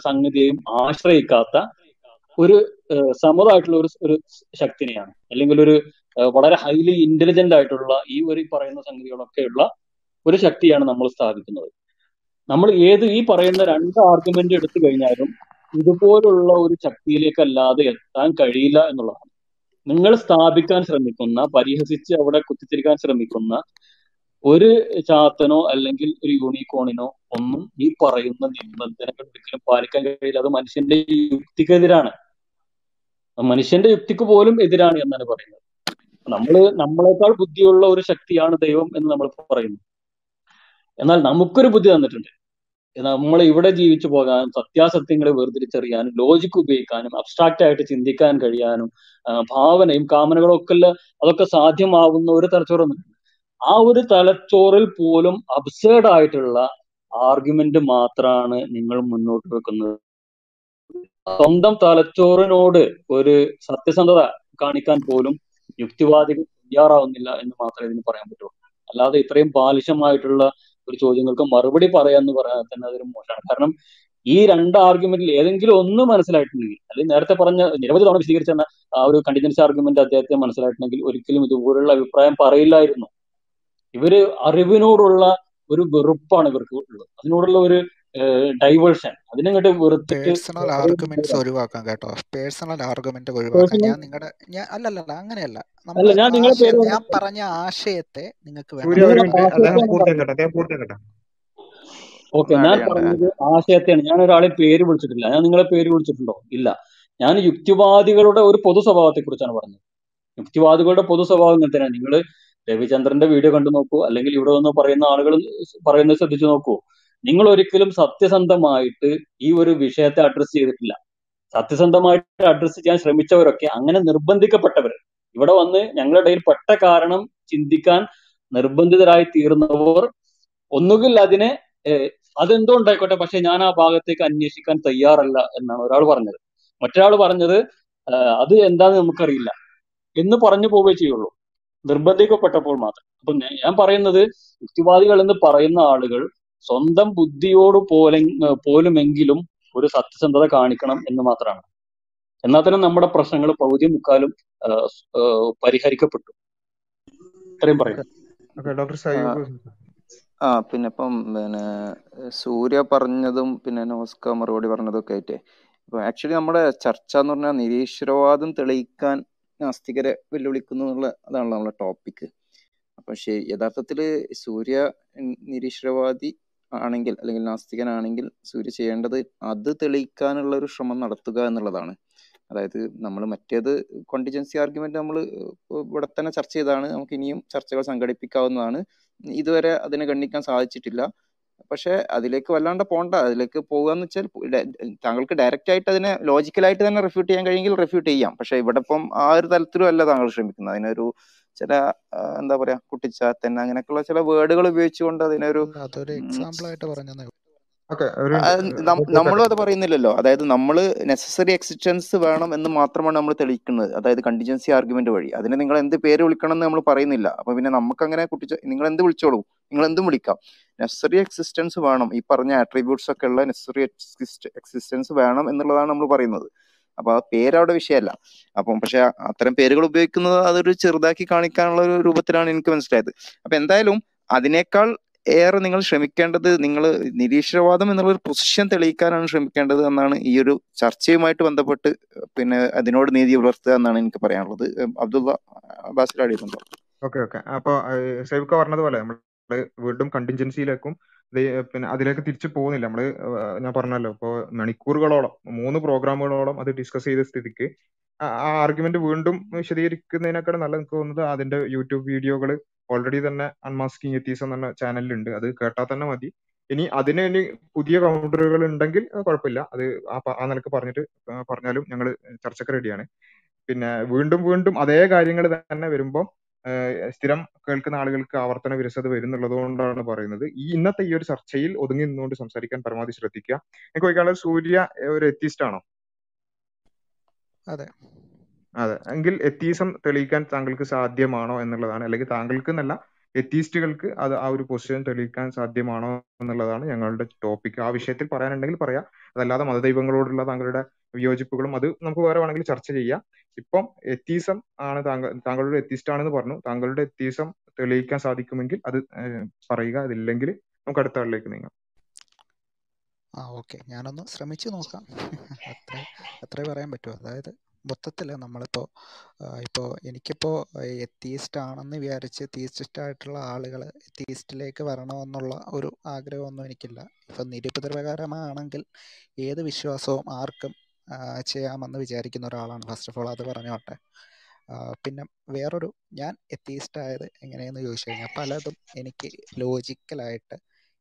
സംഗതിയെയും ആശ്രയിക്കാത്ത ഒരു സമതായിട്ടുള്ള ഒരു ഒരു ശക്തിനെയാണ്. അല്ലെങ്കിൽ ഒരു വളരെ ഹൈലി ഇന്റലിജന്റ് ആയിട്ടുള്ള ഈ ഒരു പറയുന്ന സംഗതികളൊക്കെയുള്ള ഒരു ശക്തിയാണ് നമ്മൾ സ്ഥാപിക്കുന്നത്. നമ്മൾ ഏത് ഈ പറയുന്ന രണ്ട് ആർഗ്യുമെന്റ് എടുത്തു കഴിഞ്ഞാലും ഇതുപോലുള്ള ഒരു ശക്തിയിലേക്കല്ലാതെ എത്താൻ കഴിയില്ല എന്നുള്ളതാണ്. നിങ്ങൾ സ്ഥാപിക്കാൻ ശ്രമിക്കുന്ന പരിഹസിച്ച് അവിടെ കുത്തിത്തിരിക്കാൻ ശ്രമിക്കുന്ന ഒരു ചാത്തനോ അല്ലെങ്കിൽ ഒരു യൂണിക്കോണിനോ ഒന്നും ഈ പറയുന്ന നിബന്ധനകൾ ഒരിക്കലും പാലിക്കാൻ കഴിയില്ല. അത് മനുഷ്യന്റെ യുക്തിക്കെതിരാണ്. മനുഷ്യന്റെ യുക്തിക്ക് പോലും എതിരാണ് എന്നാണ് പറയുന്നത്. നമ്മൾ നമ്മളെക്കാൾ ബുദ്ധിയുള്ള ഒരു ശക്തിയാണ് ദൈവം എന്ന് നമ്മൾ പറയുന്നു. എന്നാൽ നമുക്കൊരു ബുദ്ധി തന്നിട്ടുണ്ട്. നമ്മൾ ഇവിടെ ജീവിച്ചു പോകാനും സത്യാസത്യങ്ങളെ വേർതിരിച്ചറിയാനും ലോജിക്ക് ഉപയോഗിക്കാനും അബ്സ്ട്രാക്റ്റ് ആയിട്ട് ചിന്തിക്കാൻ കഴിയാനും ഭാവനയും കാമനകളും ഒക്കെ അതൊക്കെ സാധ്യമാവുന്ന ഒരു തലച്ചോറൊന്നും ആ ഒരു തലച്ചോറിൽ പോലും അബ്സേർഡ് ആയിട്ടുള്ള ആർഗ്യുമെന്റ് മാത്രമാണ് നിങ്ങൾ മുന്നോട്ട് വെക്കുന്നത്. സ്വന്തം തലച്ചോറിനോട് ഒരു സത്യസന്ധത കാണിക്കാൻ പോലും യുക്തിവാദികൾ തയ്യാറാവുന്നില്ല എന്ന് മാത്രമേ ഇതിന് പറയാൻ പറ്റുള്ളൂ. അല്ലാതെ ഇത്രയും ബാലിശമായിട്ടുള്ള ഒരു ചോദ്യങ്ങൾക്ക് മറുപടി പറയാന്ന് പറയാൻ തന്നെ അതൊരു മോശമാണ്. കാരണം ഈ രണ്ട് ആർഗ്യുമെന്റിൽ ഏതെങ്കിലും ഒന്ന് മനസ്സിലായിട്ടുണ്ടെങ്കിൽ അല്ലെങ്കിൽ നേരത്തെ പറഞ്ഞ നിരവധി തവണ വിശദീകരിച്ച ആ ഒരു കണ്ടിജൻസി ആർഗ്യുമെന്റ് അദ്ദേഹത്തെ മനസ്സിലായിട്ടുണ്ടെങ്കിൽ ഒരിക്കലും ഇതുപോലുള്ള അഭിപ്രായം പറയില്ലായിരുന്നു. ഇവർ അറിവിനോടുള്ള ഒരു വെറുപ്പാണ് ഇവർക്ക് ഉള്ളത്. അതിനോടുള്ള ഒരു ഡൈവേർഷൻ അതിനങ്ങോട്ട് വെറുതെ പേഴ്സണൽ ആർഗ്യുമെന്റ്സ് ഒഴിവാക്കാം കേട്ടോ. പേഴ്സണൽ ആർഗ്യുമെന്റ് ഒഴിവാക്കാം. ഞാൻ നിങ്ങളുടെ ഞാൻ അല്ലല്ല അങ്ങനെയല്ല. ഞാൻ നിങ്ങളെ പേര് ഞാൻ പറഞ്ഞ ആശയത്തെ നിങ്ങൾക്ക് ഓക്കെ ഞാൻ പറഞ്ഞത് ആശയത്തെയാണ്. ഞാൻ ഒരാളെ പേര് വിളിച്ചിട്ടില്ല. ഞാൻ നിങ്ങളെ പേര് വിളിച്ചിട്ടുണ്ടോ? ഇല്ല. ഞാൻ യുക്തിവാദികളുടെ ഒരു പൊതു സ്വഭാവത്തെ കുറിച്ചാണ് പറഞ്ഞത്. യുക്തിവാദികളുടെ പൊതു സ്വഭാവം ഇങ്ങനെ തന്നെയാണ്. നിങ്ങൾ രവിചന്ദ്രന്റെ വീഡിയോ കണ്ടു നോക്കൂ. അല്ലെങ്കിൽ ഇവിടെ വന്ന് പറയുന്ന ആളുകൾ പറയുന്നത് ശ്രദ്ധിച്ചു നോക്കൂ. നിങ്ങൾ ഒരിക്കലും സത്യസന്ധമായിട്ട് ഈ ഒരു വിഷയത്തെ അഡ്രസ്സ് ചെയ്തിട്ടില്ല. സത്യസന്ധമായിട്ട് അഡ്രസ്സ് ചെയ്യാൻ ശ്രമിച്ചവരൊക്കെ അങ്ങനെ നിർബന്ധിക്കപ്പെട്ടവർ ഇവിടെ വന്ന് ഞങ്ങളുടെ ഇടയിൽ പെട്ട കാരണം ചിന്തിക്കാൻ നിർബന്ധിതരായി തീർന്നവർ ഒന്നുകിൽ അതിനെ അതെന്തോ ഉണ്ടായിക്കോട്ടെ പക്ഷെ ഞാൻ ആ ഭാഗത്തേക്ക് അന്വേഷിക്കാൻ തയ്യാറല്ല എന്നാണ് ഒരാൾ പറഞ്ഞത്. മറ്റൊരാൾ പറഞ്ഞത് അത് എന്താന്ന് നമുക്കറിയില്ല എന്ന് പറഞ്ഞു പോവുകയേ ചെയ്യുള്ളൂ. നിർബന്ധിക്കപ്പെട്ടപ്പോൾ മാത്രം. അപ്പൊ ഞാൻ പറയുന്നത് യുക്തിവാദികൾ എന്ന് പറയുന്ന ആളുകൾ സ്വന്തം ബുദ്ധിയോട് പോലെ പോലുമെങ്കിലും ഒരു സത്യസന്ധത കാണിക്കണം എന്ന് മാത്രമാണ്. എന്നാൽ തന്നെ നമ്മുടെ പ്രശ്നങ്ങൾ പകുതി മുക്കാലും പരിഹരിക്കപ്പെട്ടു. ഇത്രയും പറയാം. ഓക്കെ ഡോക്ടർ ആ, ആ പിന്നെ ഇപ്പം പിന്നെ സൂര്യ പറഞ്ഞതും പിന്നെ നോസ്ക മറുപടി പറഞ്ഞതും ഒക്കെ ആയിട്ടേ ആക്ച്വലി നമ്മുടെ ചർച്ച എന്ന് പറഞ്ഞാൽ നിരീശ്വരവാദം തെളിയിക്കാൻ നാസ്തികരെ വെല്ലുവിളിക്കുന്നു എന്നുള്ള അതാണല്ലോ നമ്മുടെ ടോപ്പിക് പക്ഷേ യഥാർത്ഥത്തിൽ സൂര്യ നിരീശ്വരവാദി ആണെങ്കിൽ അല്ലെങ്കിൽ നാസ്തികനാണെങ്കിൽ സൂര്യ ചെയ്യേണ്ടത് അത് തെളിയിക്കാനുള്ള ഒരു ശ്രമം നടത്തുക എന്നുള്ളതാണ്. അതായത് നമ്മൾ മറ്റേത് കോണ്ടിജൻസി ആർഗ്യുമെന്റ് നമ്മൾ ഇവിടെ തന്നെ ചർച്ച ചെയ്താണ് നമുക്ക് ഇനിയും ചർച്ചകൾ സംഘടിപ്പിക്കാവുന്നതാണ്. ഇതുവരെ അതിനെ ഗണ്ണിക്കാൻ സാധിച്ചിട്ടില്ല. പക്ഷെ അതിലേക്ക് വല്ലാണ്ട് പോണ്ട. അതിലേക്ക് പോകുക എന്ന് വെച്ചാൽ താങ്കൾക്ക് ഡയറക്റ്റ് ആയിട്ട് അതിനെ ലോജിക്കലായിട്ട് തന്നെ റിഫ്യൂട്ട് ചെയ്യാൻ കഴിയുമെങ്കിൽ റിഫ്യൂട്ട് ചെയ്യാം. പക്ഷെ ഇവിടെ ഇപ്പം ആ ഒരു തലത്തിലും അല്ല താങ്കൾ ശ്രമിക്കുന്നത്. അതിനൊരു ചില എന്താ പറയാ കുട്ടിച്ചാത്തൻ അങ്ങനെയൊക്കെയുള്ള ചില വേർഡുകൾ ഉപയോഗിച്ചുകൊണ്ട് അതിനൊരു നമ്മളും അത് പറയുന്നില്ലല്ലോ. അതായത് നമ്മൾ നെസസറി എക്സിസ്റ്റൻസ് വേണം എന്ന് മാത്രമാണ് നമ്മൾ തെളിയിക്കുന്നത്. അതായത് കണ്ടിജൻസി ആർഗ്യുമെന്റ് വഴി. അതിന് നിങ്ങൾ എന്ത് പേര് വിളിക്കണം എന്ന് നമ്മൾ പറയുന്നില്ല. അപ്പൊ പിന്നെ നമുക്ക് അങ്ങനെ കുട്ടിച്ച നിങ്ങൾ എന്ത് വിളിച്ചോളൂ? നിങ്ങൾ എന്തും വിളിക്കാം. നെസസറി എക്സിസ്റ്റൻസ് വേണം. ഈ പറഞ്ഞ ആട്രിബ്യൂട്ട്സ് ഒക്കെ ഉള്ള നെസസറി എക്സിസ്റ്റൻസ് വേണം എന്നുള്ളതാണ് നമ്മൾ പറയുന്നത്. അപ്പൊ ആ പേര് അവിടെ വിഷയമല്ല. അപ്പം പക്ഷെ അത്തരം പേരുകൾ ഉപയോഗിക്കുന്നത് അതൊരു ചെറുതാക്കി കാണിക്കാനുള്ള ഒരു രൂപത്തിലാണ് എനിക്ക് മനസ്സിലായത്. അപ്പൊ എന്തായാലും അതിനേക്കാൾ ഏറെ നിങ്ങൾ ശ്രമിക്കേണ്ടത് നിങ്ങൾ നിരീശ്വരവാദം എന്നുള്ള ഒരു പൊസിഷൻ തെളിയിക്കാനാണ് ശ്രമിക്കേണ്ടത് എന്നാണ് ഈ ഒരു ചർച്ചയുമായിട്ട് ബന്ധപ്പെട്ട് പിന്നെ അതിനോട് നീതി പുലർത്തുക എന്നാണ് എനിക്ക് പറയാനുള്ളത്. അബ്ദുള്ള ബാസിൽ അടിയുന്നുണ്ടോ ഓക്കെ ഓക്കെ. അപ്പൊ പറഞ്ഞതുപോലെ നമ്മൾ വീണ്ടും കണ്ടിൻജൻസിയിലേക്കും പിന്നെ അതിലേക്ക് തിരിച്ചു പോകുന്നില്ല. നമ്മൾ ഞാൻ പറഞ്ഞല്ലോ ഇപ്പോ മണിക്കൂറുകളോളം മൂന്ന് പ്രോഗ്രാമുകളോളം അത് ഡിസ്കസ് ചെയ്ത സ്ഥിതിക്ക് ആ ആർഗ്യുമെന്റ് വീണ്ടും വിശദീകരിക്കുന്നതിനേക്കാൾ നല്ല എനിക്ക് തോന്നുന്നത് അതിന്റെ യൂട്യൂബ് വീഡിയോകൾ ഓൾറെഡി തന്നെ അൺമാസ്കിങ് എത്തീസം എന്ന ചാനലിലുണ്ട് അത് കേട്ടാൽ തന്നെ മതി. ഇനി അതിന് ഇനി പുതിയ കൗണ്ടറുകൾ ഉണ്ടെങ്കിൽ കുഴപ്പമില്ല. അത് ആ നിലയ്ക്ക് പറഞ്ഞിട്ട് പറഞ്ഞാലും ഞങ്ങൾ ചർച്ചക്ക് റെഡിയാണ് പിന്നെ വീണ്ടും വീണ്ടും അതേ കാര്യങ്ങൾ തന്നെ വരുമ്പോൾ സ്ഥിരം കേൾക്കുന്ന ആളുകൾക്ക് ആവർത്തന വിരസത വരുന്നുള്ളത് കൊണ്ടാണ് പറയുന്നത്. ഈ ഇന്നത്തെ ഈ ഒരു ചർച്ചയിൽ ഒതുങ്ങി നിന്നുകൊണ്ട് സംസാരിക്കാൻ പരമാവധി ശ്രദ്ധിക്കുക. എനിക്ക് ചോദിക്കാനുള്ളത് സൂര്യ ഒരു എത്തിസ്റ്റ് ആണോ അതെ. അതെ. എങ്കിൽ എത്തീസം തെളിയിക്കാൻ താങ്കൾക്ക് സാധ്യമാണോ എന്നുള്ളതാണ്. അല്ലെങ്കിൽ താങ്കൾക്ക് എന്നല്ല എത്തീസ്റ്റുകൾക്ക് അത് ആ ഒരു പൊസിഷൻ തെളിയിക്കാൻ സാധ്യമാണോ എന്നുള്ളതാണ് ഞങ്ങളുടെ ടോപ്പിക് ആ വിഷയത്തിൽ പറയാനുണ്ടെങ്കിൽ പറയാം. അതല്ലാതെ മതദൈവങ്ങളോടുള്ള താങ്കളുടെ വിയോജിപ്പുകളും അത് നമുക്ക് വേറെ വേണമെങ്കിൽ ചർച്ച ചെയ്യാം. ഇപ്പം എത്തീസം ആണ് താങ്കൾ താങ്കളുടെ എത്തീസ്റ്റ് ആണെന്ന് പറഞ്ഞു. താങ്കളുടെ എത്തീസം തെളിയിക്കാൻ സാധിക്കുമെങ്കിൽ അത് പറയുക. അതില്ലെങ്കിൽ നമുക്ക് അടുത്ത ആളിലേക്ക് നീങ്ങാം. ആ ഓക്കെ. ഞാനൊന്ന് ശ്രമിച്ചു നോക്കാം. അത്ര അത്രേ പറയാൻ പറ്റുമോ അതായത് മൊത്തത്തിൽ നമ്മളിപ്പോൾ ഇപ്പോൾ എനിക്കിപ്പോൾ എത്തീസ്റ്റ് ആണെന്ന് വിചാരിച്ച് തീയിസ്റ്റ് ആയിട്ടുള്ള ആളുകൾ എത്തീസ്റ്റിലേക്ക് വരണമെന്നുള്ള ഒരു ആഗ്രഹമൊന്നും എനിക്കില്ല. ഇപ്പം നിരുപദ്രവകരമാണെങ്കിൽ ഏത് വിശ്വാസവും ആർക്കും ചെയ്യാമെന്ന് വിചാരിക്കുന്ന ഒരാളാണ്. ഫസ്റ്റ് ഓഫ് ഓൾ അത് പറഞ്ഞോട്ടെ. പിന്നെ വേറൊരു ഞാൻ എത്തീസ്റ്റ് ആയത് എങ്ങനെയെന്ന് ചോദിച്ചു കഴിഞ്ഞാൽ പലതും എനിക്ക് ലോജിക്കലായിട്ട്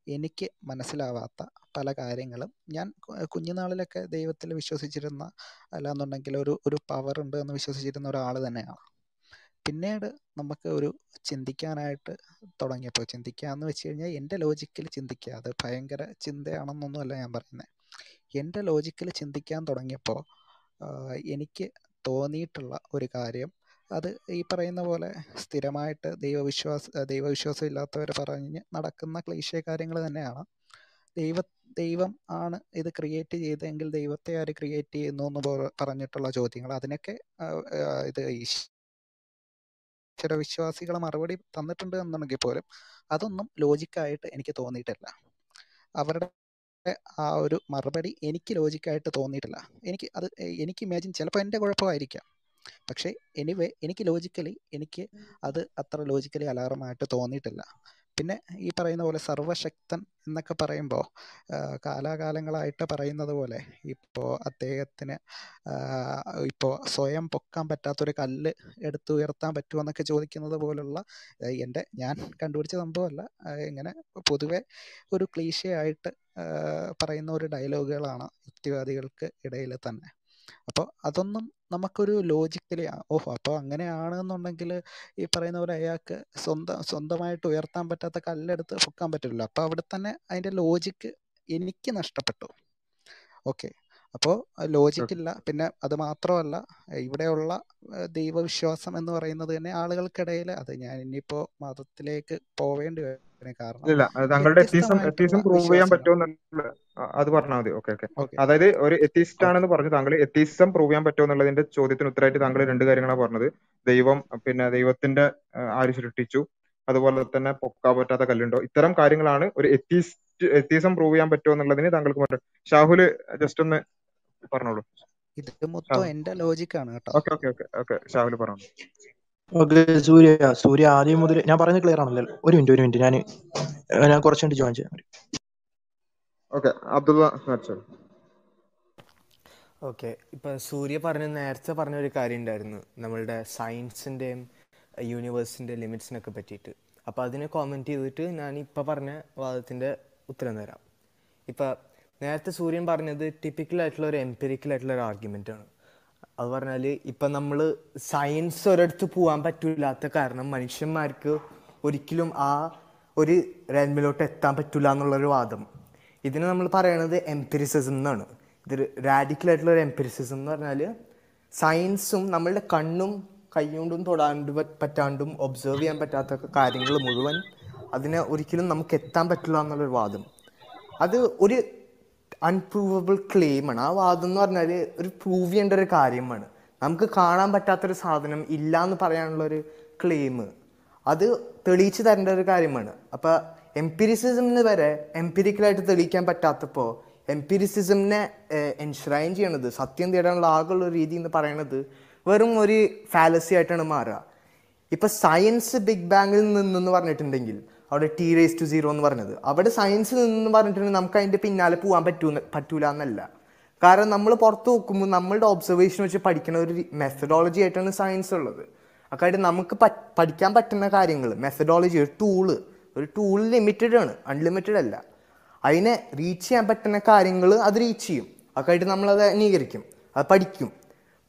എനിക്ക് മനസ്സിലാവാത്ത പല കാര്യങ്ങളും ഞാൻ കുഞ്ഞുനാളിലൊക്കെ ദൈവത്തിൽ വിശ്വസിച്ചിരുന്ന അല്ലാന്നുണ്ടെങ്കിൽ ഒരു ഒരു പവർ ഉണ്ട് എന്ന് വിശ്വസിച്ചിരുന്ന ഒരാൾ തന്നെയാണ്. പിന്നീട് നമുക്ക് ഒരു ചിന്തിക്കാനായിട്ട് തുടങ്ങിയപ്പോൾ ചിന്തിക്കുക എന്ന് വെച്ച് കഴിഞ്ഞാൽ എന്റെ ലോജിക്കിൽ ചിന്തിക്കുക അത് ഭയങ്കര ചിന്തയാണെന്നൊന്നുമല്ല ഞാൻ പറയുന്നത് എന്റെ ലോജിക്കിൽ ചിന്തിക്കാൻ തുടങ്ങിയപ്പോൾ എനിക്ക് തോന്നിയിട്ടുള്ള ഒരു കാര്യം അത് ഈ പറയുന്ന പോലെ സ്ഥിരമായിട്ട് ദൈവവിശ്വാസ ദൈവവിശ്വാസം ഇല്ലാത്തവർ പറഞ്ഞ് നടക്കുന്ന ക്ലീശേ കാര്യങ്ങൾ തന്നെയാണ്. ദൈവ ദൈവം ആണ് ഇത് ക്രിയേറ്റ് ചെയ്തെങ്കിൽ ദൈവത്തെ ആര് ക്രിയേറ്റ് ചെയ്യുന്നു എന്ന് പറഞ്ഞിട്ടുള്ള ചോദ്യങ്ങൾ. അതിനൊക്കെ ഇത് ഈശ്വര വിശ്വാസികൾ മറുപടി തന്നിട്ടുണ്ട് എന്നുണ്ടെങ്കിൽ പോലും അതൊന്നും ലോജിക്കായിട്ട് എനിക്ക് തോന്നിയിട്ടില്ല. അവരുടെ ആ ഒരു മറുപടി എനിക്ക് ലോജിക്കായിട്ട് തോന്നിയിട്ടില്ല. എനിക്ക് അത് എനിക്ക് ഇമാജിൻ ചിലപ്പോൾ എന്റെ കുഴപ്പമായിരിക്കാം. പക്ഷേ എനിവേ എനിക്ക് ലോജിക്കലി എനിക്ക് അത് അത്ര ലോജിക്കലി അലാറമായിട്ട് തോന്നിയിട്ടില്ല. പിന്നെ ഈ പറയുന്ന പോലെ സർവശക്തൻ എന്നൊക്കെ പറയുമ്പോൾ കാലാകാലങ്ങളായിട്ട് പറയുന്നത് പോലെ ഇപ്പോൾ അദ്ദേഹത്തിന് ഇപ്പോൾ സ്വയം പൊക്കാൻ പറ്റാത്തൊരു കല്ല് എടുത്ത് ഉയർത്താൻ പറ്റുമോ എന്നൊക്കെ ചോദിക്കുന്നത് പോലുള്ള എന്റെ ഞാൻ കണ്ടുപിടിച്ച സംഭവമല്ല. ഇങ്ങനെ പൊതുവെ ഒരു ക്ലീശയായിട്ട് പറയുന്ന ഒരു ഡയലോഗുകളാണ് യുക്തിവാദികൾക്ക് ഇടയിൽ തന്നെ. അപ്പോൾ അതൊന്നും നമുക്കൊരു ലോജിക്കലി ഓഹോ അപ്പോൾ അങ്ങനെയാണെന്നുണ്ടെങ്കിൽ ഈ പറയുന്ന പോലെ അയാൾക്ക് സ്വന്തം സ്വന്തമായിട്ട് ഉയർത്താൻ പറ്റാത്ത കല്ലെടുത്ത് പൊക്കാൻ പറ്റില്ല അപ്പോൾ അവിടെ തന്നെ അതിന്റെ ലോജിക്ക് എനിക്ക് നഷ്ടപ്പെട്ടു. ഓക്കെ. അപ്പോൾ ലോജിക്കില്ല പിന്നെ അത് മാത്രമല്ല ഇവിടെയുള്ള ദൈവവിശ്വാസം എന്ന് പറയുന്നത് തന്നെ ആളുകൾക്കിടയിൽ അത് ഞാൻ ഇനിയിപ്പോൾ മതത്തിലേക്ക് പോവേണ്ടി വരും. കാരണം. ഇല്ല താങ്കളുടെ എത്തിസം എത്തിസം പ്രൂവ് ചെയ്യാൻ പറ്റുമെന്നുള്ള അത് പറഞ്ഞാൽ മതി. ഓക്കെ ഓക്കെ അതായത് ഒരു എത്തിസ്റ്റ് ആണെന്ന് പറഞ്ഞു താങ്കൾ എത്തിസം പ്രൂവ് ചെയ്യാൻ പറ്റുമോ എന്നുള്ളതിന്റെ ചോദ്യത്തിന് ഉത്തരമായിട്ട് താങ്കൾ രണ്ട് കാര്യങ്ങളാണ് പറഞ്ഞത്. ദൈവം പിന്നെ ദൈവത്തിന്റെ ആര് സൃഷ്ടിച്ചു? അതുപോലെ തന്നെ പൊക്കാൻ പറ്റാത്ത കല്ലുണ്ടോ? ഇത്തരം കാര്യങ്ങളാണ് ഒരു എത്തിസ്റ്റ് എത്തിസം പ്രൂവ് ചെയ്യാൻ പറ്റുമോ എന്നുള്ളതിന് താങ്കൾക്ക് പറ്റും ഷാഹുൽ ജസ്റ്റ് ഒന്ന് പറഞ്ഞോളൂ. ഇത് മൊത്തം ഷാഹുൽ എന്റെ ലോജിക്കാണ് കേട്ടോ. Okay okay okay okay Shahul പറഞ്ഞോളൂ. ഓക്കെ സൂര്യ സൂര്യ ആദ്യം മുതൽ ഞാൻ പറയുന്നത് ക്ലിയർ ആണല്ലോ. ഒരു മിനിറ്റ് ഒരു മിനിറ്റ് ഞാൻ ഞാൻ കുറച്ച് മിനിറ്റ് ജോയിൻ ചെയ്യാം. ഓക്കെ അബ്ദുള്ള ഓക്കെ ഇപ്പോൾ സൂര്യ പറഞ്ഞ നേരത്തെ പറഞ്ഞ ഒരു കാര്യം ഉണ്ടായിരുന്നു. നമ്മളുടെ സയൻസിന്റെയും യൂണിവേഴ്സിന്റെ ലിമിറ്റ്സിനൊക്കെ പറ്റിയിട്ട്. അപ്പോൾ അതിനെ കോമെന്റ് ചെയ്തിട്ട് ഞാൻ ഇപ്പോൾ പറഞ്ഞ വാദത്തിന്റെ ഉത്തരം തരാം. ഇപ്പം നേരത്തെ സൂര്യൻ പറഞ്ഞത് ടിപ്പിക്കൽ ആയിട്ടുള്ള ഒരു എംപെരിക്കൽ ആയിട്ടുള്ള ഒരു ആർഗ്യുമെന്റ് ആണ്. അത് പറഞ്ഞാൽ ഇപ്പം നമ്മൾ സയൻസ് ഒരിടത്ത് പോകാൻ പറ്റില്ലാത്ത കാരണം മനുഷ്യന്മാർക്ക് ഒരിക്കലും ആ ഒരു റെൽമിലോട്ട് എത്താൻ പറ്റില്ല എന്നുള്ളൊരു വാദം. ഇതിന് നമ്മൾ പറയണത് എംപിരിസിസം എന്നാണ് ഇത് റാഡിക്കൽ ആയിട്ടുള്ള ഒരു എംപിരിസിസം എന്ന് പറഞ്ഞാൽ സയൻസും നമ്മളുടെ കണ്ണും കൈകൊണ്ടും തൊടാണ്ട് പറ്റാണ്ടും ഒബ്സർവ് ചെയ്യാൻ പറ്റാത്ത കാര്യങ്ങൾ മുഴുവൻ അതിനെ ഒരിക്കലും നമുക്ക് എത്താൻ പറ്റില്ല എന്നുള്ളൊരു വാദം. അത് ഒരു അൺപ്രൂവബിൾ ക്ലെയിമാണ് ആ വാദം എന്ന് പറഞ്ഞാൽ ഒരു പ്രൂവ് ചെയ്യേണ്ട ഒരു കാര്യമാണ്. നമുക്ക് കാണാൻ പറ്റാത്തൊരു സാധനം ഇല്ല എന്ന് പറയാനുള്ള ഒരു ക്ലെയിം അത് തെളിയിച്ച് തരേണ്ട ഒരു കാര്യമാണ്. അപ്പോൾ എംപിരിസിസമിന് വരെ എംപിരിക്കലായിട്ട് തെളിയിക്കാൻ പറ്റാത്തപ്പോൾ എംപിരിസിസമിനെ എൻഷ്രൈൻ ചെയ്യണത് സത്യം തേടാനുള്ള ആകെയുള്ള ഒരു രീതി എന്ന് പറയണത് വെറും ഒരു ഫാലസി ആയിട്ടാണ് മാറുക. ഇപ്പൊ സയൻസ് ബിഗ് ബാങ്ങിൽ നിന്നെന്ന് പറഞ്ഞിട്ടുണ്ടെങ്കിൽ അവിടെ ടി റേസ് ടു സീറോ എന്ന് പറഞ്ഞത്. അവിടെ സയൻസ് നിന്ന് പറഞ്ഞിട്ടുണ്ടെങ്കിൽ നമുക്ക് അതിന്റെ പിന്നാലെ പോകാൻ പറ്റൂ പറ്റൂല എന്നല്ല കാരണം നമ്മൾ പുറത്ത് നോക്കുമ്പോൾ നമ്മളുടെ ഒബ്സർവേഷൻ വെച്ച് പഠിക്കുന്ന ഒരു മെത്തഡോളജി ആയിട്ടാണ് സയൻസ് ഉള്ളത്. അക്കാര്യം നമുക്ക് പഠിക്കാൻ പറ്റുന്ന കാര്യങ്ങൾ മെത്തഡോളജി ഒരു ടൂൾ ഒരു ടൂൾ ലിമിറ്റഡ് ആണ് അൺലിമിറ്റഡ് അല്ല. അതിനെ റീച്ച് ചെയ്യാൻ പറ്റുന്ന കാര്യങ്ങൾ അത് റീച്ച് ചെയ്യും. അക്കായിട്ട് നമ്മളത് അംഗീകരിക്കും അത് പഠിക്കും.